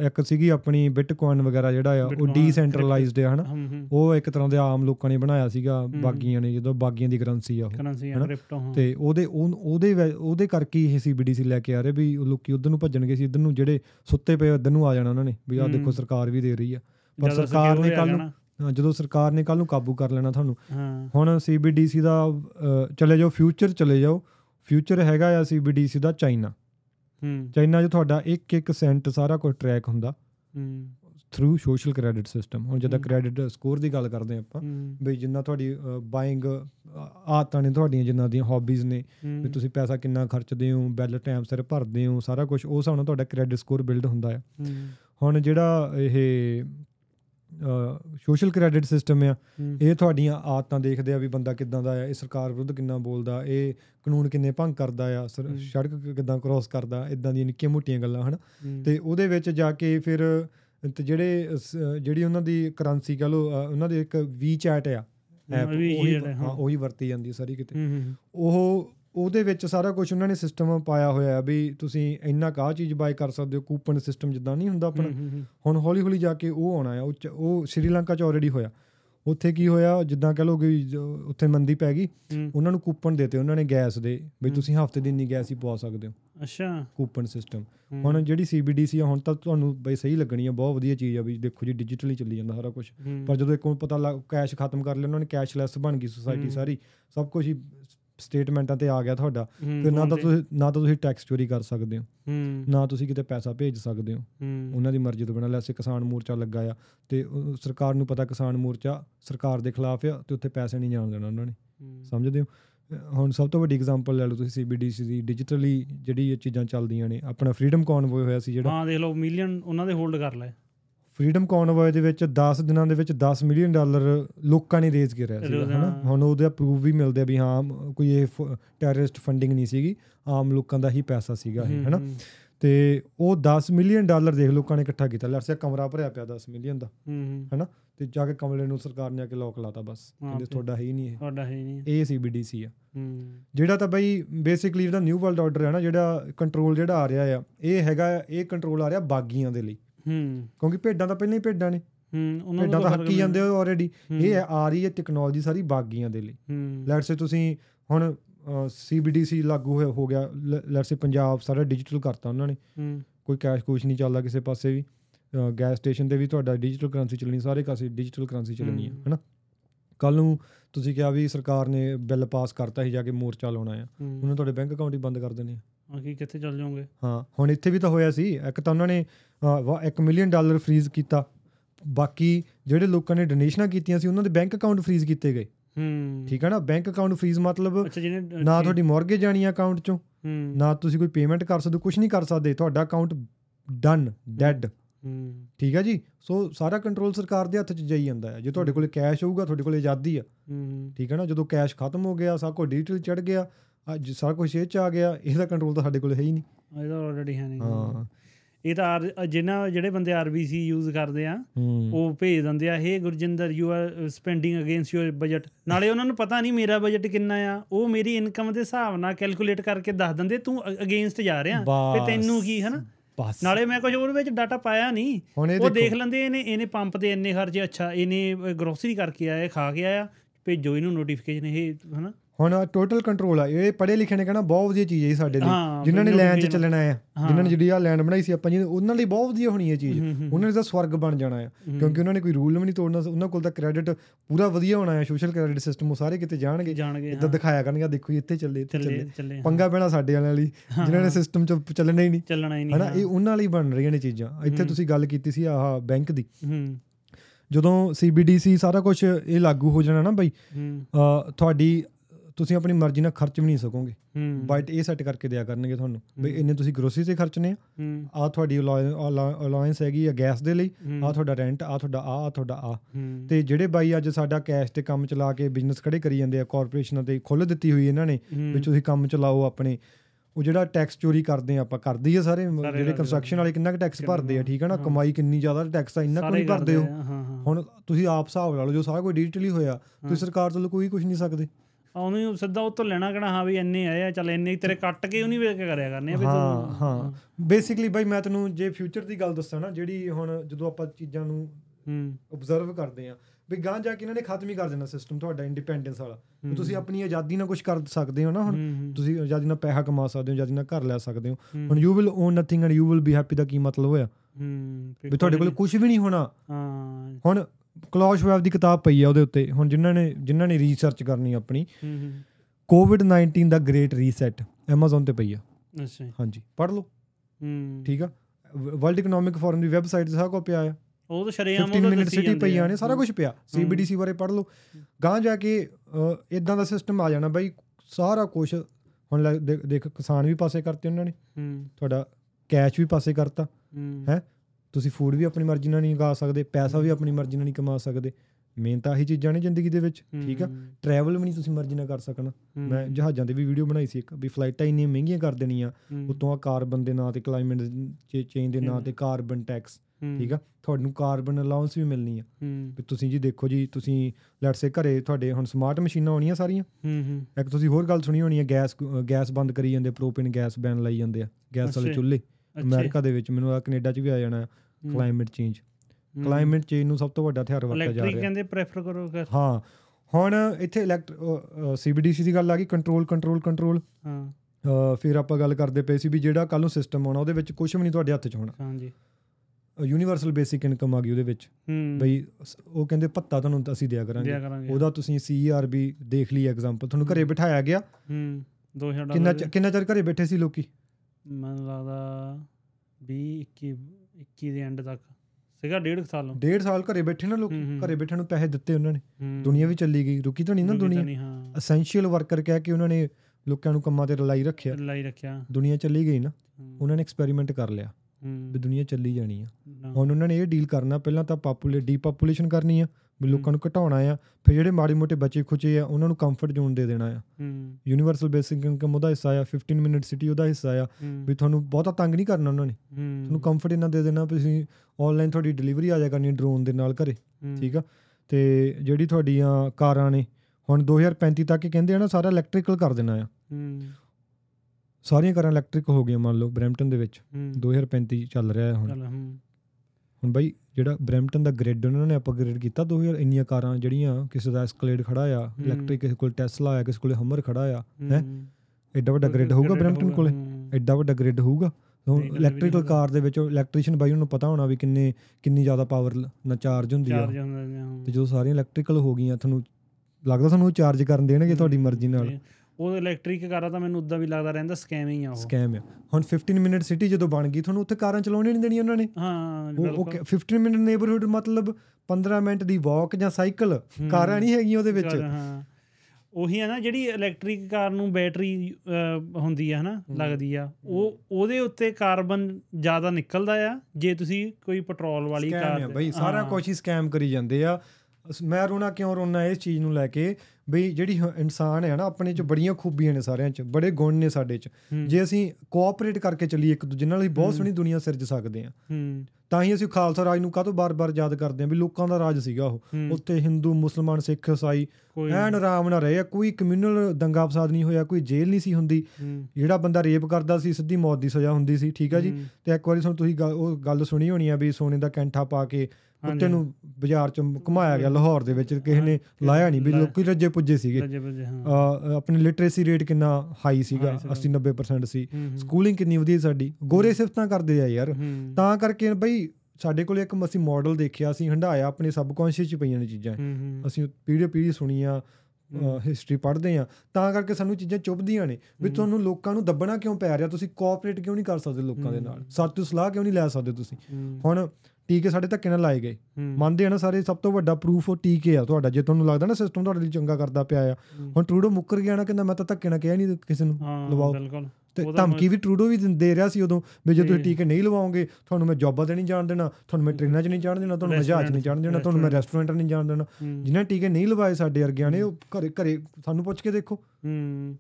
Speaker 2: ਇੱਕ ਸੀਗੀ ਆਪਣੀ ਬਿਟਕੋਇਨ ਵਗੈਰਾ ਜਿਹੜਾ ਆ ਉਹ ਡੀਸੈਂਟਰਲਾਈਜ਼ਡ ਹੈ ਹਨਾ ਉਹ ਇੱਕ ਤਰ੍ਹਾਂ ਦੇ ਆਮ ਲੋਕਾਂ ਨੇ ਬਣਾਇਆ ਸੀਗਾ ਬਾਗੀਆਂ ਨੇ ਜਦੋਂ ਬਾਗੀਆਂ ਦੀ ਕਰੰਸੀ ਆ ਉਹ
Speaker 1: ਕਰੰਸੀ
Speaker 2: ਹਨਾ?
Speaker 1: ਕ੍ਰਿਪਟੋ
Speaker 2: ਤੇ ਉਹਦੇ ਉਹ- ਉਹਦੇ ਉਹਦੇ ਕਰਕੇ ਇਹ CBDC ਲੈ ਕੇ ਆ ਰਹੇ ਵੀ ਲੋਕੀ ਉਧਰ ਨੂੰ ਭੱਜਣਗੇ ਸੀ ਇਧਰ ਨੂੰ ਜਿਹੜੇ ਸੁੱਤੇ ਪਏ ਉਧਰ ਨੂੰ ਆ ਜਾਣਾ ਉਹਨਾਂ ਨੇ ਵੀ
Speaker 1: ਹੂੰ।
Speaker 2: ਦੇਖੋ ਸਰਕਾਰ ਵੀ ਦੇ ਰਹੀ ਆ। ਪਰ ਸਰਕਾਰ ਨੇ ਕੱਲ ਨੂੰ ਜਦੋਂ ਸਰਕਾਰ ਨੇ ਕੱਲ ਨੂੰ ਕਾਬੂ ਕਰ ਲੈਣਾ ਤੁਹਾਨੂੰ। ਹੁਣ CBDC ਦਾ ਚਲੇ ਜਾਓ ਫਿਊਚਰ ਚਲੇ ਜਾਓ। ਫਿਊਚਰ ਹੈਗਾ ਆ CBDC ਦਾ ਚਾਈਨਾ
Speaker 1: ਹੂੰ।
Speaker 2: ਚਾਈਨਾ 'ਚ ਤੁਹਾਡਾ 1-1 ਸੈਂਟ ਸਾਰਾ ਕੁਝ ਟਰੈਕ ਹੁੰਦਾ।
Speaker 1: ਹੂੰ।
Speaker 2: ਥਰੂ ਸੋਸ਼ਲ ਕ੍ਰੈਡਿਟ ਸਿਸਟਮ ਹੁਣ ਜਦੋਂ। ਕ੍ਰੈਡਿਟ ਸਕੋਰ ਦੀ ਗੱਲ ਕਰਦੇ ਆਪਾਂ ਬਈ ਜਿੰਨਾ ਤੁਹਾਡੀ ਬਾਇੰਗ ਆਦਤਾਂ ਨੇ ਤੁਹਾਡੀਆਂ ਜਿੰਨਾ ਦੀਆਂ ਹੌਬੀਜ਼ ਨੇ ਵੀ ਤੁਸੀਂ ਪੈਸਾ ਕਿੰਨਾ ਖਰਚਦੇ ਹੋ ਬਿੱਲ ਟਾਈਮ ਸਿਰ ਭਰਦੇ ਹੋ ਸਾਰਾ ਕੁਝ ਉਸ ਹਿਸਾਬ ਨਾਲ ਤੁਹਾਡਾ ਕ੍ਰੈਡਿਟ ਸਕੋਰ ਬਿਲਡ ਹੁੰਦਾ
Speaker 1: ਹੂੰ,
Speaker 2: ਹੁਣ ਜਿਹੜਾ ਇਹ ਸੋਸ਼ਲ ਕ੍ਰੈਡਿਟ ਸਿਸਟਮ ਆ। ਇਹ ਤੁਹਾਡੀਆਂ ਆਦਤਾਂ ਦੇਖਦੇ ਆ ਵੀ ਬੰਦਾ ਕਿੱਦਾਂ ਦਾ ਆ ਇਹ ਸਰਕਾਰ ਵਿਰੁੱਧ ਕਿੰਨਾ ਬੋਲਦਾ ਇਹ ਕਾਨੂੰਨ ਕਿੰਨੇ ਭੰਗ ਕਰਦਾ ਆ। ਸੜਕ ਕਿੱਦਾਂ ਕ੍ਰਾਸ ਕਰਦਾ ਇਦਾਂ ਦੀਆਂ ਨਿੱਕੀਆਂ ਮੋਟੀਆਂ ਗੱਲਾਂ ਹਨ? ਤੇ ਉਹਦੇ ਵਿੱਚ ਜਾ ਕੇ ਫਿਰ ਤੇ ਜਿਹੜੇ ਜਿਹੜੀ ਉਹਨਾਂ ਦੀ ਕਰੰਸੀ ਕਹ ਲੋ ਉਹਨਾਂ ਦੇ ਇੱਕ ਵੀ ਚੈਟ ਆ ਐਪ ਉਹੀ ਵਰਤੀ ਜਾਂਦੀ ਸਾਰੀ ਕਿਤੇ। ਉਹ ਉਹਦੇ ਵਿੱਚ ਸਾਰਾ ਕੁਝ ਉਹਨਾਂ ਨੇ ਸਿਸਟਮ ਪਾਇਆ ਹੋਇਆ ਹੈ ਵੀ ਤੁਸੀਂ ਇੰਨਾ ਕਾਹ ਚੀਜ਼ ਬਾਈ ਕਰ ਸਕਦੇ ਹੋ ਕੂਪਨ ਸਿਸਟਮ ਜਿੱਦਾਂ ਨਹੀਂ ਹੁੰਦਾ ਆਪਣਾ। ਹੁਣ ਹੌਲੀ ਹੌਲੀ ਜਾ ਕੇ ਉਹ ਆਉਣਾ ਆ ਉਹ ਸ਼੍ਰੀਲੰਕਾ ਚ ਆਲਰੇਡੀ ਹੋਇਆ। ਉੱਥੇ ਕੀ ਹੋਇਆ ਜਿੱਦਾਂ ਕਹ ਲੋ ਕਿ ਉੱਥੇ ਮੰਦੀ ਪੈ ਗਈ। ਉਹਨਾਂ ਨੂੰ ਕੂਪਨ ਦਿੱਤੇ ਉਹਨਾਂ ਨੇ ਗੈਸ ਦੇ ਵੀ। ਤੁਸੀਂ ਹਫ਼ਤੇ ਦੀ ਇੰਨੀ ਗੈਸ ਹੀ ਪਵਾ ਸਕਦੇ ਹੋ।
Speaker 1: ਅੱਛਾ।
Speaker 2: ਕੂਪਨ ਸਿਸਟਮ ਹੁਣ ਜਿਹੜੀ CBDC ਆ ਹੁਣ ਤਾਂ ਤੁਹਾਨੂੰ ਬਈ ਸਹੀ ਲੱਗਣੀ ਆ ਬਹੁਤ ਵਧੀਆ ਚੀਜ਼ ਆ ਵੀ ਦੇਖੋ ਜੀ ਡਿਜੀਟਲੀ ਚੱਲੀ ਜਾਂਦਾ ਸਾਰਾ ਕੁਝ ਪਰ ਜਦੋਂ ਇੱਕ ਨੂੰ ਪਤਾ ਲੱਗ ਕੈਸ਼ ਖਤਮ ਕਰ ਲਿਆ ਉਹਨਾਂ ਨੇ ਕੈਸ਼ਲੈਸ ਬਣ ਗਈ ਸੁਸਾਇਟੀ। ਸਾਰੀ। ਸਭ ਕੁਝ ਹੀ ਸਟੇਟਮੈਂਟਾਂ ਤੇ ਆ ਗਿਆ ਤੁਹਾਡਾ ਫਿਰ ਨਾ ਤਾਂ ਤੁਸੀਂ ਨਾ ਤਾਂ ਤੁਸੀਂ ਟੈਕਸ ਚੋਰੀ ਕਰ ਸਕਦੇ ਹੋ। ਨਾ ਤੁਸੀਂ ਕਿਤੇ ਪੈਸਾ ਭੇਜ ਸਕਦੇ ਹੋ। ਉਹਨਾਂ ਦੀ ਮਰਜ਼ੀ ਤੋਂ ਬਿਨਾਂ ਲੈਸੇ ਕਿਸਾਨ ਮੋਰਚਾ ਲੱਗਾ ਆ ਤੇ ਸਰਕਾਰ ਨੂੰ ਪਤਾ ਕਿਸਾਨ ਮੋਰਚਾ ਸਰਕਾਰ ਦੇ ਖਿਲਾਫ ਆ ਤੇ ਉੱਥੇ ਪੈਸੇ ਨਹੀਂ ਜਾਣ ਦੇਣਾ ਉਹਨਾਂ ਨੇ। ਸਮਝਦੇ ਹੋ? ਹੁਣ ਸਭ ਤੋਂ ਵੱਡੀ ਐਗਜ਼ਾਮਪਲ ਲੈ ਲਓ ਤੁਸੀਂ CBDC ਦੀ ਡਿਜੀਟਲੀ ਜਿਹੜੀ ਇਹ ਚੀਜ਼ਾਂ ਚੱਲਦੀਆਂ ਨੇ ਆਪਣਾ ਫ੍ਰੀडम ਕਨਵੋਏ ਹੋਇਆ ਸੀ ਜਿਹੜਾ
Speaker 1: ਹਾਂ ਦੇਖ ਲਓ ਮਿਲੀਅਨ ਉਹਨਾਂ ਦੇ ਹੋਲਡ ਕਰ ਲਏ।
Speaker 2: ਫ੍ਰੀडम ਕਨਵੋਏ ਦੇ ਵਿੱਚ 10 ਦਿਨਾਂ ਦੇ ਵਿੱਚ 10 ਮਿਲੀਅਨ ਡਾਲਰ ਲੋਕਾਂ ਨੇ ਰੇਜ਼ ਕਰਿਆ ਸੀ ਹਨਾ?
Speaker 1: ਹਾਂ।
Speaker 2: ਹੁਣ ਉਹਦਾ ਪ੍ਰੂਫ ਵੀ ਮਿਲਦੇ ਆ ਵੀ ਹਾਂ ਕੋਈ ਇਹ ਟੈਰਰਿਸਟ ਫੰਡਿੰਗ ਨਹੀਂ ਸੀਗੀ ਆਮ ਲੋਕਾਂ ਦਾ ਹੀ ਪੈਸਾ ਸੀਗਾ ਇਹ
Speaker 1: ਹੂੰ,
Speaker 2: ਹਨਾ?
Speaker 1: ਹੂੰ,
Speaker 2: ਤੇ ਉਹ 10 ਮਿਲੀਅਨ ਡਾਲਰ ਦੇਖ ਲੋਕਾਂ ਨੇ ਇਕੱਠਾ ਕੀਤਾ ਲੈਟਸ ਸੇ ਕਮਰਾ ਭਰਿਆ ਪਿਆ 10 ਮਿਲੀਅਨ ਦਾ
Speaker 1: ਹੂੰ
Speaker 2: ਤੇ ਜਾ ਕੇ ਕਮਲੇ ਨੂੰ ਸਰਕਾਰ ਨੇ ਆ ਕੇ ਲੋਕ ਲਾਤਾ ਬਸ
Speaker 1: ਹਾਂ,
Speaker 2: ਕਹਿੰਦੇ। ਤੁਹਾਡਾ ਹੈ ਹੀ ਨਹੀਂ ਇਹ।
Speaker 1: ਤੁਹਾਡਾ ਹੈ ਨਹੀਂ
Speaker 2: ਇਹ। ਸੀਬੀਡੀਸੀ ਆ।
Speaker 1: ਹੂੰ।
Speaker 2: ਜਿਹੜਾ ਤਾਂ ਬਈ ਬੇਸਿਕਲੀ ਜਿਹੜਾ ਨਿਊ ਵਰਲਡ ਆਰਡਰ ਹੈ ਨਾ ਜਿਹੜਾ ਕੰਟਰੋਲ ਜਿਹੜਾ ਆ ਰਿਹਾ ਆ ਇਹ ਹੈਗਾ ਇਹ ਕੰਟਰੋਲ ਆ ਰਿਹਾ ਬਾਗੀਆਂ ਦੇ ਲਈ।
Speaker 1: ਹੂੰ।
Speaker 2: ਕਿਉਂਕਿ ਭੇਡਾਂ ਤਾਂ ਪਹਿਲਾਂ ਹੀ ਭੇਡਾਂ ਨੇ।
Speaker 1: ਹੂੰ ਉਹਨਾਂ
Speaker 2: ਭੇਡਾਂ ਤਾਂ ਹੱਕੀ ਜਾਂਦੇ ਹੋ ਆਲਰੇਡੀ
Speaker 1: ਹੂੰ।
Speaker 2: ਇਹ ਆ ਰਹੀ ਹੈ ਟੈਕਨੋਲੋਜੀ ਸਾਰੀ ਬਾਗੀਆਂ ਦੇ ਲਈ।
Speaker 1: ਹੂੰ।
Speaker 2: ਲੈਟਸ ਸੇ ਤੁਸੀਂ ਹੁਣ ਸੀਬੀਡੀਸੀ ਲਾਗੂ ਹੋ ਗਿਆ। ਲੈਟਸ ਸੇ ਪੰਜਾਬ ਸਾਰਾ ਡਿਜੀਟਲ ਕਰਤਾ ਉਹਨਾਂ ਨੇ।
Speaker 1: ਹੂੰ।
Speaker 2: ਕੋਈ ਕੈਸ਼ ਕੁਛ ਨਹੀਂ ਚੱਲਦਾ ਕਿਸੇ ਪਾਸੇ ਵੀ। ਗੈਸ ਸਟੇਸ਼ਨ ਤੇ ਵੀ ਤੁਹਾਡਾ ਡਿਜੀਟਲ ਕਰੰਸੀ ਚੱਲਣੀ ਸਾਰੇ ਕਾਸੇ ਡਿਜੀਟਲ ਕਰੰਸੀ ਚੱਲਣੀ ਹੈ
Speaker 1: ਹੂੰ।
Speaker 2: ਹੈਨਾ? ਕੱਲ ਨੂੰ ਤੁਸੀਂ ਕਿਹਾ ਵੀ ਸਰਕਾਰ ਨੇ ਬਿੱਲ ਪਾਸ ਕਰਤਾ ਸੀ ਜਾ ਕੇ ਮੋਰਚਾ ਲਾਉਣਾ ਆ।
Speaker 1: ਹੂੰ।
Speaker 2: ਉਹਨਾਂ ਤੁਹਾਡੇ ਬੈਂਕ ਅਕਾਊਂਟ ਹੀ ਬੰਦ ਕਰ ਦੇਣੇ ਆ।
Speaker 1: ਆ ਕੀ ਕਿੱਥੇ ਚੱਲ ਜਾਓਗੇ?
Speaker 2: ਹਾਂ ਹੁਣ ਇੱਥੇ ਵੀ ਤਾਂ ਹੋਇਆ ਸੀ। ਇੱਕ ਤਾਂ ਉਹਨਾਂ ਨੇ 1 ਮਿਲੀਅਨ ਡਾਲਰ ਫ੍ਰੀਜ਼ ਕੀਤਾ। ਬਾਕੀ ਜਿਹੜੇ ਲੋਕਾਂ ਨੇ ਡੋਨੇਸ਼ਨਾਂ ਕੀਤੀਆਂ ਸੀ ਉਹਨਾਂ ਦੇ ਬੈਂਕ ਅਕਾਊਂਟ ਫ੍ਰੀਜ਼ ਕੀਤੇ ਗਏ।
Speaker 1: ਹੂੰ।
Speaker 2: ਠੀਕ ਹੈ ਨਾ? ਬੈਂਕ ਅਕਾਊਂਟ ਫ੍ਰੀਜ਼ ਮਤਲਬ
Speaker 1: ਅੱਛਾ ਜਿਹਨੇ ਅ,
Speaker 2: ਨਾ ਤੁਹਾਡੀ ਮਾਰਗੇਜ ਜਾਣੀ ਆ ਅਕਾਊਂਟ ਚੋਂ
Speaker 1: ਹੂੰ।
Speaker 2: ਨਾ ਤੁਸੀਂ ਕੋਈ ਪੇਮੈਂਟ ਕਰ ਸਕਦੇ ਕੁਝ ਨਹੀਂ ਕਰ ਸਕਦੇ। ਤੁਹਾਡਾ ਅਕਾਊਂਟ ਡਨ ਡੈਡ
Speaker 1: ਹੂੰ।
Speaker 2: ਠੀਕ ਹੈ ਜੀ? ਸੋ ਸਾਰਾ ਕੰਟਰੋਲ ਸਰਕਾਰ ਦੇ ਹੱਥ 'ਚ ਜਾਈ ਜਾਂਦਾ ਹੈ। ਜੇ ਤੁਹਾਡੇ ਕੋਲੇ ਕੈਸ਼ ਹੋਊਗਾ ਤੁਹਾਡੇ ਕੋਲੇ ਆਜ਼ਾਦੀ ਆ।
Speaker 1: ਹੂੰ।
Speaker 2: ਠੀਕ ਹੈ ਨਾ? ਜਦੋਂ ਕੈਸ਼ ਖਤਮ ਹੋ ਗਿਆ ਸਭ ਕੁਝ ਡਿਜੀਟਲ ਚੜ ਗਿਆ ਅੱਜ ਸਾਰਾ ਕੁਝ ਇਹ 'ਚ ਆ ਗਿਆ ਇਹਦਾ ਕੰਟਰੋਲ ਤਾਂ ਸਾਡੇ ਕੋਲੇ ਹੈ ਹੀ ਨਹੀਂ।
Speaker 1: ਇਹਦਾ ਆਲਰੇਡੀ ਹੈ ਨਹੀਂ।
Speaker 2: ਹਾਂ।
Speaker 1: ਇਹ ਤਾਂ ਜਿਨ੍ਹਾਂ ਜਿਹੜੇ ਬੰਦੇ ਆਰਬੀਸੀ ਯੂਜ਼ ਕਰਦੇ ਆ ਉਹ ਭੇਜ ਦਿੰਦੇ ਆ hey Gurjinder you are spending against your budget ਨਾਲੇ ਉਹਨਾਂ ਨੂੰ ਪਤਾ ਨਹੀਂ ਮੇਰਾ ਬਜਟ ਕਿੰਨਾ ਆ ਉਹ ਮੇਰੀ ਇਨਕਮ ਦੇ ਹਿਸਾਬ ਨਾਲ ਕੈਲਕੂਲੇਟ ਕਰਕੇ ਦੱਸ ਦਿੰਦੇ ਤੂੰ ਅਗੇਂਸਟ ਜਾ ਰਿਹਾ ਤੇ। ਤੈਨੂੰ ਕੀ ਹਨਾ?
Speaker 2: ਬਸ।
Speaker 1: ਨਾਲੇ ਮੈਂ ਕੁਝ ਉਹਦੇ ਵਿੱਚ ਡਾਟਾ ਪਾਇਆ ਨਹੀਂ। ਉਹ
Speaker 2: ਦੇਖੋ।
Speaker 1: ਲੈਂਦੇ ਇਹਨੇ ਇਹਨੇ ਪੰਪ ਤੇ ਇੰਨੇ ਖਰਚੇ ਅੱਛਾ ਇਹਨੇ ਗਰੋਸਰੀ ਕਰਕੇ ਆਇਆ ਖਾ ਕੇ ਆਇਆ ਭੇਜੋ ਇਹਨੂੰ ਨੋਟੀਫਿਕੇਸ਼ਨ ਇਹ ਹਨਾ?
Speaker 2: ਹੁਣ ਟੋਟਲ ਕੰਟਰੋਲ ਆ। ਇਹ ਪੜ੍ਹੇ ਲਿਖੇ ਨੇ ਕਹਿਣਾ ਬਹੁਤ ਵਧੀਆ ਚੀਜ਼ ਹੈ ਸਾਡੇ ਲਈ। ਜਿਨ੍ਹਾਂ ਨੇ ਲੈਂਡ 'ਚ ਚੱਲਣਾ ਆ
Speaker 1: ਹਾਂ।
Speaker 2: ਜਿਨ੍ਹਾਂ ਨੇ ਜਿਹੜੀ ਆ ਲੈਂਡ ਬਣਾਈ ਸੀ ਆਪਾਂ ਜੀ ਉਹਨਾਂ ਲਈ ਬਹੁਤ ਵਧੀਆ ਹੋਣੀ ਚੀਜ਼।
Speaker 1: ਹੂੰ, ਹੂੰ,
Speaker 2: ਉਹਨਾਂ ਨੇ ਤਾਂ ਸਵਰਗ ਬਣ ਜਾਣਾ ਆ
Speaker 1: ਹੂੰ।
Speaker 2: ਕਿਉਂਕਿ ਉਹਨਾਂ ਨੇ ਕੋਈ ਰੂਲ ਵੀ ਨਹੀਂ ਤੋੜਨਾ ਉਹਨਾਂ ਕੋਲ ਤਾਂ ਕ੍ਰੈਡਿਟ ਪੂਰਾ ਵਧੀਆ ਹੋਣਾ ਆ ਸੋਸ਼ਲ ਕ੍ਰੈਡਿਟ ਸਿਸਟਮ ਉਹ ਸਾਰੇ ਕਿਤੇ ਜਾਣਗੇ। ਇਦਾਂ ਦਿਖਾਇਆ ਕਰਨਗੇ ਦੇਖੋ ਇੱਥੇ ਚੱਲੇ ਇੱਥੇ
Speaker 1: ਚੱਲੇ।
Speaker 2: ਪੰਗਾ ਪੈਣਾ ਸਾਡੇ ਵਾਲਿਆਂ ਲਈ ਜਿਨ੍ਹਾਂ ਨੇ ਸਿਸਟਮ 'ਚ ਚੱਲਣਾ ਹੀ ਨਹੀਂ।
Speaker 1: ਚੱਲਣਾ ਹੀ ਨਹੀਂ
Speaker 2: ਹਨਾ ਇਹ ਉਹਨਾਂ ਲਈ ਬਣ ਰਹੀਆਂ ਨੇ ਚੀਜ਼ਾਂ। ਇੱਥੇ। ਤੁਸੀਂ ਗੱਲ ਕੀਤੀ ਸੀ ਆਹ ਬੈਂਕ ਦੀ। ਜਦੋਂ ਸੀਬੀਡੀਸੀ ਸਾਰਾ ਕੁਝ ਇਹ ਲਾਗੂ ਹੋ ਜਾਣਾ ਨਾ ਬਈ ਤੁਹਾਡੀ ਤੁਸੀਂ ਆਪਣੀ ਮਰਜ਼ੀ ਨਾਲ ਖਰਚ ਵੀ ਨਹੀਂ ਸਕੋਗੇ। ਬਟ ਇਹ ਸੈੱਟ ਕਰਕੇ ਦਿਆ ਕਰਨਗੇ ਤੁਹਾਨੂੰ। ਵੀ। ਇੰਨੇ ਤੁਸੀਂ ਗਰੋਸਰੀ ਤੇ ਖਰਚਨੇ ਆ। ਆ ਤੁਹਾਡੀ ਅਲਾਈਅੰਸ ਹੈਗੀ ਆ ਗੈਸ ਦੇ ਲਈ। ਆ ਤੁਹਾਡਾ ਰੈਂਟ ਆ ਤੁਹਾਡਾ ਆ ਆ ਤੁਹਾਡਾ ਆ ਤੇ ਜਿਹੜੇ ਬਾਈ ਅੱਜ ਸਾਡਾ ਕੈਸ਼ ਤੇ ਕੰਮ ਚਲਾ ਕੇ ਬਿਜ਼ਨਸ ਖੜੇ ਕਰੀ ਜਾਂਦੇ ਆ ਕਾਰਪੋਰੇਸ਼ਨਾਂ ਤੇ ਖੁੱਲ ਦਿੱਤੀ ਹੋਈ ਇਹਨਾਂ ਨੇ ਵੀ ਤੁਸੀਂ ਕੰਮ ਚਲਾਓ ਆਪਣੇ। ਉਹ ਜਿਹੜਾ ਟੈਕਸ ਚੋਰੀ ਕਰਦੇ ਆ ਆਪਾਂ ਕਰਦੇ ਆ ਸਾਰੇ। ਜਿਹੜੇ ਕੰਸਟਰਕਸ਼ਨ ਵਾਲੇ ਕਿੰਨਾ ਕੁ ਟੈਕਸ ਭਰਦੇ ਆ ਠੀਕ ਹੈ ਨਾ। ਕਮਾਈ ਕਿੰਨੀ ਜ਼ਿਆਦਾ ਟੈਕਸ ਆ ਇੰਨਾ ਕੁ
Speaker 1: ਸਾਰੇ
Speaker 2: ਨਹੀਂ ਭਰਦੇ ਹੋ ਹੁਣ ਤੁਸੀਂ ਆਪ ਹਿਸਾਬ ਲਾ ਲਓ ਜੋ ਸਾਰਾ ਕੁਝ ਡਿਜੀਟਲੀ ਹੋਇਆ ਤੁਸੀਂ ਸਰਕਾਰ ਤੋਂ ਕੋਈ ਕੁਝ ਨਹੀਂ ਸਕਦੇ।
Speaker 1: ਉਹਨੂੰ ਸਿੱਧਾ ਉਹ ਤੋਂ ਲੈਣਾ ਕਿਹੜਾ ਹਾਂ ਵੀ ਇੰਨੇ ਆਏ ਆ ਚੱਲ ਇੰਨੇ ਤੇਰੇ ਕੱਟ ਕੇ ਉਹਨੀ ਵੇਖ ਕੇ ਕਰਿਆ ਕਰਨੇ ਆ ਵੀ
Speaker 2: ਹਾਂ ਹਾਂ। ਬੇਸਿਕਲੀ ਬਾਈ ਮੈਂ ਤੈਨੂੰ ਜੇ ਫਿਊਚਰ ਦੀ ਗੱਲ ਦੱਸਾਂ ਨਾ ਜਿਹੜੀ ਹੁਣ ਜਦੋਂ ਆਪਾਂ ਚੀਜ਼ਾਂ ਨੂੰ
Speaker 1: ਹੂੰ।
Speaker 2: ਆਬਜ਼ਰਵ ਕਰਦੇ ਆ ਵੀ ਗਾਂ ਜਾ ਕੇ ਇਹਨਾਂ ਨੇ ਖਤਮ ਹੀ ਕਰ ਦੇਣਾ ਸਿਸਟਮ ਤੁਹਾਡਾ ਇੰਡੀਪੈਂਡੈਂਸ ਵਾਲਾ। ਤੁਸੀਂ ਆਪਣੀ ਆਜ਼ਾਦੀ ਨਾਲ ਕੁਝ ਕਰ ਸਕਦੇ ਹੋ ਨਾ ਹੁਣ। ਤੁਸੀਂ ਆਜ਼ਾਦੀ ਨਾਲ ਪੈਸਾ ਕਮਾ ਸਕਦੇ ਹੋ ਆਜ਼ਾਦੀ ਨਾਲ ਘਰ ਲੈ ਸਕਦੇ ਹੋ।
Speaker 1: ਹੂੰ,
Speaker 2: ਹੁਣ you will own nothing and you will be happy ਦਾ ਕੀ ਮਤਲਬ ਹੋਇਆ?
Speaker 1: ਹੂੰ
Speaker 2: ਵੀ ਤੁਹਾਡੇ ਕੋਲ ਕੁਝ ਵੀ ਨਹੀਂ ਹੋਣਾ।
Speaker 1: ਹਾਂ।
Speaker 2: ਹੁਣ ਕਲੌਸ਼ ਵੈਬ ਦੀ ਕਿਤਾਬ ਪਈ ਆ ਉਹਦੇ ਉੱਤੇ। ਹੁਣ ਜਿਨ੍ਹਾਂ ਨੇ ਜਿਨ੍ਹਾਂ ਨੇ ਰਿਸਰਚ ਕਰਨੀ ਆਪਣੀ
Speaker 1: ਹੂੰ ਹੂੰ
Speaker 2: ਕੋਵਿਡ 19 ਦਾ ਗ੍ਰੇਟ ਰੀਸੈਟ Amazon ਤੇ ਪਈ ਆ।
Speaker 1: ਅੱਛਾ
Speaker 2: ਹਾਂਜੀ ਪੜ੍ਹ ਲਓ।
Speaker 1: ਹੂੰ।
Speaker 2: ਠੀਕ ਆ? ਵਰਲਡ ਇਕਨੋਮਿਕ ਫੋਰਮ ਦੀ ਵੈਬਸਾਈਟ ਤੇ ਸਾਰਾ ਕੁਝ ਪਿਆ ਆ।
Speaker 1: ਉਹ ਤਾਂ ਸ਼ਰੇਆਮ
Speaker 2: 15 ਮਿੰਟ ਸਿਟੀ ਪਈਆਂ ਨੇ ਸਾਰਾ ਕੁਝ ਪਿਆ। ਸੀਬੀਡੀਸੀ ਬਾਰੇ ਪੜ੍ਹ ਲਓ। ਗਾਂ ਜਾ ਕੇ ਇਦਾਂ ਦਾ ਸਿਸਟਮ ਆ ਜਾਣਾ ਬਾਈ। ਸਾਰਾ ਕੁਝ ਹੁਣ ਦੇਖ- ਕਿਸਾਨ ਵੀ ਪਾਸੇ ਕਰਤੇ ਉਹਨਾਂ ਨੇ।
Speaker 1: ਹੂੰ।
Speaker 2: ਤੁਹਾਡਾ ਕੈਸ਼ ਵੀ ਪਾਸੇ ਕਰਤਾ।
Speaker 1: ਹੈਂ?
Speaker 2: ਤੁਸੀਂ ਫੂਡ ਵੀ ਆਪਣੀ ਮਰਜ਼ੀ ਨਾਲ ਨਹੀਂ ਉਗਾ ਸਕਦੇ ਪੈਸਾ ਵੀ ਆਪਣੀ ਮਰਜ਼ੀ ਨਾਲ ਨਹੀਂ ਕਮਾ ਸਕਦੇ। ਮੇਨ ਤਾਂ ਆਹੀ ਚੀਜ਼ਾਂ ਨੇ ਜ਼ਿੰਦਗੀ ਦੇ ਵਿੱਚ ਠੀਕ ਆ? ਟਰੈਵਲ ਵੀ ਨਹੀਂ ਤੁਸੀਂ ਮਰਜ਼ੀ ਨਾਲ ਕਰ ਸਕਣਾ। ਮੈਂ ਜਹਾਜ਼ਾਂ ਤੇ ਵੀ ਵੀਡੀਓ ਬਣਾਈ ਸੀ ਇੱਕ ਵੀ ਫਲਾਈਟਾਂ ਇੰਨੀਆਂ ਮਹਿੰਗੀਆਂ ਕਰ ਦੇਣੀਆਂ। ਉਤੋਂ ਆ ਕਾਰਬਨ ਦੇ ਨਾਂ ਤੇ ਕਲਾਈਮੇਟ ਚੇਂਜ ਦੇ ਨਾਂ ਤੇ ਕਾਰਬਨ ਟੈਕਸ ਠੀਕ ਆ? ਤੁਹਾਨੂੰ ਕਾਰਬਨ ਅਲਾਉਂਸ ਵੀ ਮਿਲਣੀ ਆ ਵੀ ਤੁਸੀਂ ਜੀ ਦੇਖੋ ਜੀ ਤੁਸੀਂ ਲੈਟਸ ਸੇ ਘਰੇ ਤੁਹਾਡੇ ਹੁਣ ਸਮਾਰਟ ਮਸ਼ੀਨਾਂ ਆਉਣੀਆਂ ਸਾਰੀਆਂ।
Speaker 1: ਹੂੰ ਹੂੰ।
Speaker 2: ਇੱਕ ਤੁਸੀਂ ਹੋਰ ਗੱਲ ਸੁਣੀ ਹੋਣੀ ਹੈ ਗੈਸ ਗੈਸ ਬੰਦ ਕਰੀ ਜਾਂਦੇ ਪ੍ਰੋਪੇਨ ਗੈਸ ਬੈਨ ਲਾਈ ਜਾਂਦੇ ਆ ਗੈਸ ਵਾਲੇ। ਚੁੱਲ੍ਹੇ। ਅਮਰੀਕਾ ਦੇ ਵਿੱਚ ਮੈਨੂੰ ਆ ਕੈਨੇਡਾ 'ਚ ਵੀ ਆ ਜਾਣਾ। Climate change. ਕਲਾਈਮੇਟ ਚੇਂਜ ਨੂੰ ਸਭ ਤੋਂ ਵੱਡਾ ਹਥਿਆਰ ਵਰਤਿਆ ਜਾ
Speaker 1: ਇਲੈਕਟ੍ਰਿਕ
Speaker 2: ਰਿਹਾ।
Speaker 1: ਕਹਿੰਦੇ ਪ੍ਰੈਫਰ ਕਰੋ
Speaker 2: ਹਾਂ ਹੁਣ ਇੱਥੇ ਇਲੈਕਟ ਸੀਬੀਡੀਸੀ ਦੀ ਗੱਲ ਆ ਗਈ ਕੰਟਰੋਲ ਕੰਟਰੋਲ ਕੰਟਰੋਲ
Speaker 1: ਹਾਂ।
Speaker 2: ਫਿਰ ਆਪਾਂ ਗੱਲ ਕਰਦੇ ਪਏ ਸੀ ਵੀ ਜਿਹੜਾ ਕੱਲ ਨੂੰ ਸਿਸਟਮ ਆਉਣਾ ਉਹਦੇ ਵਿੱਚ ਕੁਝ ਵੀ ਨਹੀਂ ਤੁਹਾਡੇ ਹੱਥ 'ਚ ਹੋਣਾ।
Speaker 1: ਹਾਂਜੀ।
Speaker 2: ਯੂਨੀਵਰਸਲ ਬੇਸਿਕ ਇਨਕਮ ਆ ਗਈ ਉਹਦੇ ਵਿੱਚ। ਬਈ ਉਹ ਕਹਿੰਦੇ ਭੱਤਾ ਤੁਹਾਨੂੰ ਅਸੀਂ ਦਿਆ ਕਰਾਂਗੇ। ਉਹਦਾ ਤੁਸੀਂ ਸੀਆਰਬੀ ਦੇਖ ਲਈ ਐਗਜ਼ਾਮਪਲ ਤੁਹਾਨੂੰ ਘਰੇ ਬਿਠਾਇਆ ਗਿਆ।
Speaker 1: ਹੂੰ। 2000
Speaker 2: ਕਿੰਨਾ ਕਿੰਨਾ ਚਿਰ ਘਰੇ ਬੈਠੇ ਸੀ ਲੋਕੀ?
Speaker 1: ਮੈਨੂੰ ਲੱਗਦਾ 20 21 21 ਦੇ ਐਂਡ ਤੱਕ। ਸੀਗਾ ਡੇਢ ਸਾਲ
Speaker 2: ਡੇਢ ਸਾਲ ਘਰੇ ਬੈਠੇ ਨਾ ਲੋਕੀ। ਘਰੇ ਬੈਠਣ ਨੂੰ ਪੈਸੇ ਦਿੱਤੇ ਉਹਨਾਂ ਨੇ। ਦੁਨੀਆ ਵੀ ਚੱਲੀ ਗਈ ਰੁਕੀ ਤਾਂ ਨਹੀਂ ਨਾ ਦੁਨੀਆ। ਅਸੈਂਸ਼ੀਅਲ ਵਰਕਰ ਕਹਿ ਕੇ ਉਹਨਾਂ ਨੇ ਲੋਕਾਂ ਨੂੰ ਕੰਮਾਂ ਤੇ ਰਲਾਈ ਰੱਖਿਆ।
Speaker 1: ਲਾਈ ਰੱਖਿਆ।
Speaker 2: ਦੁਨੀਆ ਚੱਲੀ ਗਈ ਨਾ ਉਹਨਾਂ ਨੇ ਐਕਸਪੈਰੀਮੈਂਟ ਕਰ ਲਿਆ ਵੀ ਦੁਨੀਆ ਚੱਲੀ ਜਾਣੀ ਆ। ਹੁਣ ਉਹਨਾਂ ਨੇ ਇਹ ਡੀਲ ਕਰਨਾ ਪਹਿਲਾਂ ਤਾਂ ਪਾਪੂਲੇ ਡੀਪੋਪੂਲੇਸ਼ਨ ਕਰਨੀ ਆ। ਵੀ ਲੋਕਾਂ ਨੂੰ ਘਟਾਉਣਾ ਆ ਫਿਰ ਜਿਹੜੇ ਮਾੜੇ ਮੋਟੇ ਬੱਚੇ ਖੁਚੇ ਆ ਉਹਨਾਂ ਨੂੰ ਕੰਫਰਟ ਜ਼ੋਨ ਦੇ ਦੇਣਾ ਆ।
Speaker 1: ਹੂੰ।
Speaker 2: ਯੂਨੀਵਰਸਲ ਬੇਸਿਕ ਇਨਕਮ ਉਹਦਾ ਹਿੱਸਾ ਆ 15 ਮਿੰਟ ਸਿਟੀ ਉਹਦਾ ਹਿੱਸਾ ਆ
Speaker 1: ਹੂੰ।
Speaker 2: ਵੀ ਤੁਹਾਨੂੰ ਬਹੁਤਾ ਤੰਗ ਨਹੀਂ ਕਰਨਾ ਉਹਨਾਂ ਨੇ। ਤੁਹਾਨੂੰ
Speaker 1: ਹੂੰ
Speaker 2: ਕੰਫਰਟ ਇਹਨਾਂ ਦੇ ਦੇਣਾ ਤੁਸੀਂ ਆਨਲਾਈਨ ਤੁਹਾਡੀ ਡਿਲੀਵਰੀ ਆ ਜਾ ਕਰਨੀ ਡਰੋਨ ਦੇ ਨਾਲ ਘਰੇ ਠੀਕ ਆ? ਤੇ ਜਿਹੜੀ ਤੁਹਾਡੀਆਂ ਕਾਰਾਂ ਨੇ ਹੁਣ 2035 ਤੱਕ ਇਹ ਕਹਿੰਦੇ ਆ ਨਾ ਸਾਰਾ ਇਲੈਕਟ੍ਰੀਕਲ ਕਰ ਦੇਣਾ ਆ।
Speaker 1: ਹੂੰ।
Speaker 2: ਸਾਰੀਆਂ ਕਾਰਾਂ ਇਲੈਕਟ੍ਰਿਕ ਹੋ ਗਈਆਂ ਮੰਨ ਲਓ ਬ੍ਰੈਂਪਟਨ ਦੇ ਵਿੱਚ।
Speaker 1: ਹੂੰ।
Speaker 2: 2035 ਚੱਲ ਰਿਹਾ ਹੈ ਹੁਣ।
Speaker 1: ਹੂੰ।
Speaker 2: ਹੁਣ ਬਾਈ ਜਿਹੜਾ ਬ੍ਰੈਂਪਟਨ ਦਾ ਗ੍ਰਿਡ ਉਹਨਾਂ ਨੇ ਅਪਗ੍ਰੇਡ ਕੀਤਾ 2000 ਇੰਨੀਆਂ ਕਾਰਾਂ ਜਿਹੜੀਆਂ ਕਿਸੇ ਦਾ ਐਸਕਲੇਡ ਖੜਾ ਆ ਇਲੈਕਟ੍ਰਿਕ ਕਿਸੇ ਕੋਲ ਟੈਸਲਾ ਆ ਕਿਸੇ ਕੋਲ ਹਮਰ ਖੜਾ ਆ ਹੈਂ? ਐਡਾ ਵੱਡਾ ਗ੍ਰਿਡ ਹੋਊਗਾ ਬ੍ਰੈਂਪਟਨ ਕੋਲੇ। ਐਡਾ ਵੱਡਾ ਗ੍ਰਿਡ ਹੋਊਗਾ? ਹੁਣ ਇਲੈਕਟ੍ਰੀਕਲ ਕਾਰ ਦੇ ਵਿੱਚ ਇਲੈਕਟ੍ਰੀਸ਼ੀਅਨ ਬਾਈ ਨੂੰ ਪਤਾ ਹੋਣਾ ਵੀ ਕਿੰਨੇ ਕਿੰਨੀ ਜ਼ਿਆਦਾ ਪਾਵਰ ਨਾਲ ਚਾਰਜ ਹੁੰਦੀ ਆ।
Speaker 1: ਨੇ।
Speaker 2: ਤੇ ਜਦੋਂ ਸਾਰੀਆਂ ਇਲੈਕਟ੍ਰੀਕਲ ਹੋ ਗਈਆਂ ਤੁਹਾਨੂੰ ਲੱਗਦਾ ਤੁਹਾਨੂੰ ਚਾਰਜ ਕਰਨ ਦੇਣਗੇ ਤੁਹਾਡੀ ਮਰਜ਼ੀ ਨਾਲ?
Speaker 1: ਉਹ ਇਲੈਕਟ੍ਰਿਕ ਕਾਰਾਂ ਤਾਂ ਮੈਨੂੰ ਉਦਾਂ ਵੀ ਲੱਗਦਾ ਰਹਿੰਦਾ ਸਕੈਮ ਹੀ ਆ ਉਹ।
Speaker 2: ਸਕੈਮ ਆ। ਹੁਣ 15 ਮਿੰਟ ਸਿਟੀ ਜਦੋਂ ਬਣ ਗਈ ਤੁਹਾਨੂੰ ਉੱਥੇ ਕਾਰਾਂ ਚਲਾਉਣੀ ਨਹੀਂ ਦੇਣੀਆਂ ਉਹਨਾਂ ਨੇ?
Speaker 1: ਹਾਂ
Speaker 2: ਉਹ ਉਹ
Speaker 1: ਬਿਲਕੁਲ।
Speaker 2: 15 ਮਿੰਟ ਨੇਬਰਹੁੱਡ ਮਤਲਬ 15 ਮਿੰਟ ਦੀ ਵਾਕ ਜਾਂ ਸਾਈਕਲ
Speaker 1: ਹੂੰ।
Speaker 2: ਕਾਰਾਂ ਨਹੀਂ ਹੈਗੀਆਂ ਉਹਦੇ ਵਿੱਚ।
Speaker 1: ਹਾਂ। ਉਹੀ ਹੈ ਨਾ ਜਿਹੜੀ ਇਲੈਕਟ੍ਰਿਕ ਕਾਰ ਨੂੰ ਬੈਟਰੀ ਹੁੰਦੀ ਆ ਹਨਾ
Speaker 2: ਹੂੰ।
Speaker 1: ਲੱਗਦੀ ਆ ਉਹ ਉਹਦੇ ਉੱਤੇ ਕਾਰਬਨ ਜ਼ਿਆਦਾ ਨਿਕਲਦਾ ਆ ਜੇ ਤੁਸੀਂ ਕੋਈ ਪੈਟਰੋਲ ਵਾਲੀ ਕਾਰ
Speaker 2: ਬਈ ਸਾਰਾ
Speaker 1: ਹਾਂ।
Speaker 2: ਕੁਝ ਹੀ ਸਕੈਮ ਕਰੀ ਜਾਂਦੇ ਆ। ਮੈਂ ਰੋਣਾ ਕਿਉਂ ਰੋਣਾ ਇਸ ਚੀਜ਼ ਨੂੰ ਲੈ ਕੇ? ਬਈ ਜਿਹੜੀ ਇਨਸਾਨ ਹੈ ਨਾ ਆਪਣੇ ਚ ਬੜੀਆਂ ਖੂਬੀਆਂ ਨੇ ਸਾਰਿਆਂ ਚ ਬੜੇ ਗੁਣ ਨੇ ਸਾਡੇ ਚ। ਜੇ ਅਸੀਂ ਕੋਆਪਰੇਟ ਕਰਕੇ ਚੱਲੀਏ ਇੱਕ ਦੂਜੇ ਨਾਲ ਅਸੀਂ ਬਹੁਤ। ਸੋਹਣੀ ਦੁਨੀਆ ਸਿਰਜ ਸਕਦੇ ਹਾਂ।
Speaker 1: ਹੂੰ।
Speaker 2: ਤਾਂ ਹੀ ਅਸੀਂ ਖਾਲਸਾ ਰਾਜ ਨੂੰ ਕਾਹਤੋਂ ਬਾਰ-ਬਾਰ ਯਾਦ ਕਰਦੇ ਹਾਂ ਵੀ ਲੋਕਾਂ ਦਾ ਰਾਜ ਸੀਗਾ ਉਹ। ਉੱਥੇ ਹਿੰਦੂ ਮੁਸਲਮਾਨ ਸਿੱਖ
Speaker 1: ਕੋਈ
Speaker 2: ਐਨ ਆਰਾਮ ਨਾਲ ਰਹੇ ਆ ਕੋਈ ਕਮਿਊਨਲ ਦੰਗਾ ਫਸਾਦ ਨਹੀਂ ਹੋਇਆ ਕੋਈ ਜੇਲ੍ਹ ਨਹੀਂ ਸੀ ਹੁੰਦੀ। ਜਿਹੜਾ ਬੰਦਾ ਰੇਪ ਕਰਦਾ ਸੀ ਸਿੱਧੀ ਮੌਤ ਦੀ ਸਜ਼ਾ ਹੁੰਦੀ ਸੀ ਠੀਕ ਆ ਜੀ? ਤੇ ਇੱਕ ਵਾਰੀ ਤੁਹਾਨੂੰ ਤੁਸੀਂ ਉਹ ਗੱਲ ਸੁਣੀ ਹੋਣੀ ਆ ਵੀ ਸੋਨੇ ਦਾ ਕੈਂਠਾ ਪਾ ਕੇ ਕੁੱਤੇ ਨੂੰ ਬਾਜ਼ਾਰ ਚ ਘੁਮਾਇਆ ਗਿਆ ਲਾਹੌਰ ਦੇ ਵਿੱਚ ਕਿਸੇ ਨੇ ਲਾਇਆ ਨਹੀਂ। ਵੀ। ਲੋਕੀ ਰੱਜੇ ਪੁੱਜੇ ਸੀਗੇ। ਆਪਣੀ ਲਿਟਰੇਸੀ ਰੇਟ ਕਿੰਨਾ ਹਾਈ ਸੀਗਾ
Speaker 1: High ਸੀਗਾ।
Speaker 2: 80 90% ਸੀ। ਸਕੂਲਿੰਗ ਕਿੰਨੀ ਵਧੀਆ ਸਾਡੀ। ਗੋਰੇ ਸਿਫਤਾਂ ਕਰਦੇ ਆ ਯਾਰ। ਤਾਂ ਕਰਕੇ ਬਈ ਸਾਡੇ ਕੋਲ ਇੱਕ ਅਸੀਂ ਮਾਡਲ ਦੇਖਿਆ ਅਸੀਂ ਹੰਡਾਇਆ ਆਪਣੇ ਸਬਕੌਂਸ਼ੀਅਸ ਚ ਪਈਆਂ ਨੇ ਚੀਜ਼ਾਂ। ਅਸੀਂ ਪੀੜ੍ਹੀ ਪੀੜ੍ਹੀ ਸੁਣੀਆਂ ਹਿਸਟਰੀ ਪੜ੍ਹਦੇ ਆ ਤਾਂ ਕਰਕੇ ਸਾਨੂੰ ਚੀਜ਼ਾਂ ਚੁੱਭਦੀਆਂ ਨੇ ਵੀ। ਤੁਹਾਨੂੰ ਲੋਕਾਂ ਨੂੰ ਦੱਬਣਾ ਕਿਉਂ ਪੈ ਰਿਹਾ? ਤੁਸੀਂ ਕੋਆਪਰੇਟ ਕਿਉਂ ਨਹੀਂ ਕਰ ਸਕਦੇ ਲੋਕਾਂ ਦੇ ਨਾਲ। ਸੱਚ ਤੋਂ ਸਲਾਹ ਕਿਉਂ ਨਹੀਂ ਲੈ ਸਕਦੇ ਤੁਸੀਂ? ਹੁਣ ਟੀਕੇ ਸਾਡੇ ਧੱਕੇ ਨਾਲ ਲਾਏ ਗਏ। ਮੰਨਦੇ ਆ ਨਾ ਸਾਰੇ ਸਭ ਤੋਂ ਵੱਡਾ ਪ੍ਰੂਫ ਉਹ ਟੀਕੇ ਆ ਤੁਹਾਡਾ। ਜੇ ਤੁਹਾਨੂੰ ਲੱਗਦਾ ਨਾ ਸਿਸਟਮ ਤੁਹਾਡੇ ਲਈ ਚੰਗਾ ਕਰਦਾ ਪਿਆ ਆ। ਹੁਣ ਟਰੂਡੋ ਮੁੱਕਰ ਗਿਆ ਨਾ ਕਹਿੰਦਾ ਮੈਂ ਤਾਂ ਧੱਕੇ ਨਾਲ ਕਿਹਾ ਨਹੀਂ ਕਿਸੇ ਨੂੰ ਲਵਾਓ।
Speaker 1: ਬਿਲਕੁਲ।
Speaker 2: ਤੇ ਧਮਕੀ ਵੀ ਟਰੂਡੋ ਵੀ ਦਿੰ- ਰਿਹਾ ਸੀ ਉਦੋਂ ਵੀ ਜੇ ਤੁਸੀਂ ਟੀਕੇ ਨਹੀਂ ਲਵਾਓਗੇ ਤੁਹਾਨੂੰ ਮੈਂ ਜੌਬਾਂ ਤੇ ਨਹੀਂ ਜਾਣ ਦੇਣਾ ਤੁਹਾਨੂੰ ਮੈਂ ਟ੍ਰੇਨਾਂ 'ਚ ਨਹੀਂ ਜਾਣ ਦੇਣਾ ਤੁਹਾਨੂੰ ਮੈਂ ਜਹਾਜ਼ 'ਚ ਨਹੀਂ ਜਾਣ ਦੇਣਾ ਤੁਹਾਨੂੰ ਮੈਂ ਰੈਸਟੋਰੈਂਟ ਨਹੀਂ ਜਾਣ ਦੇਣਾ। ਜਿਨ੍ਹਾਂ ਟੀਕੇ ਨਹੀਂ ਲਵਾਏ ਸਾਡੇ ਵਰਗਿਆਂ ਨੇ ਉਹ ਘਰੇ ਘਰੇ ਸਾਨੂੰ ਪੁੱਛ ਕੇ ਦੇਖੋ।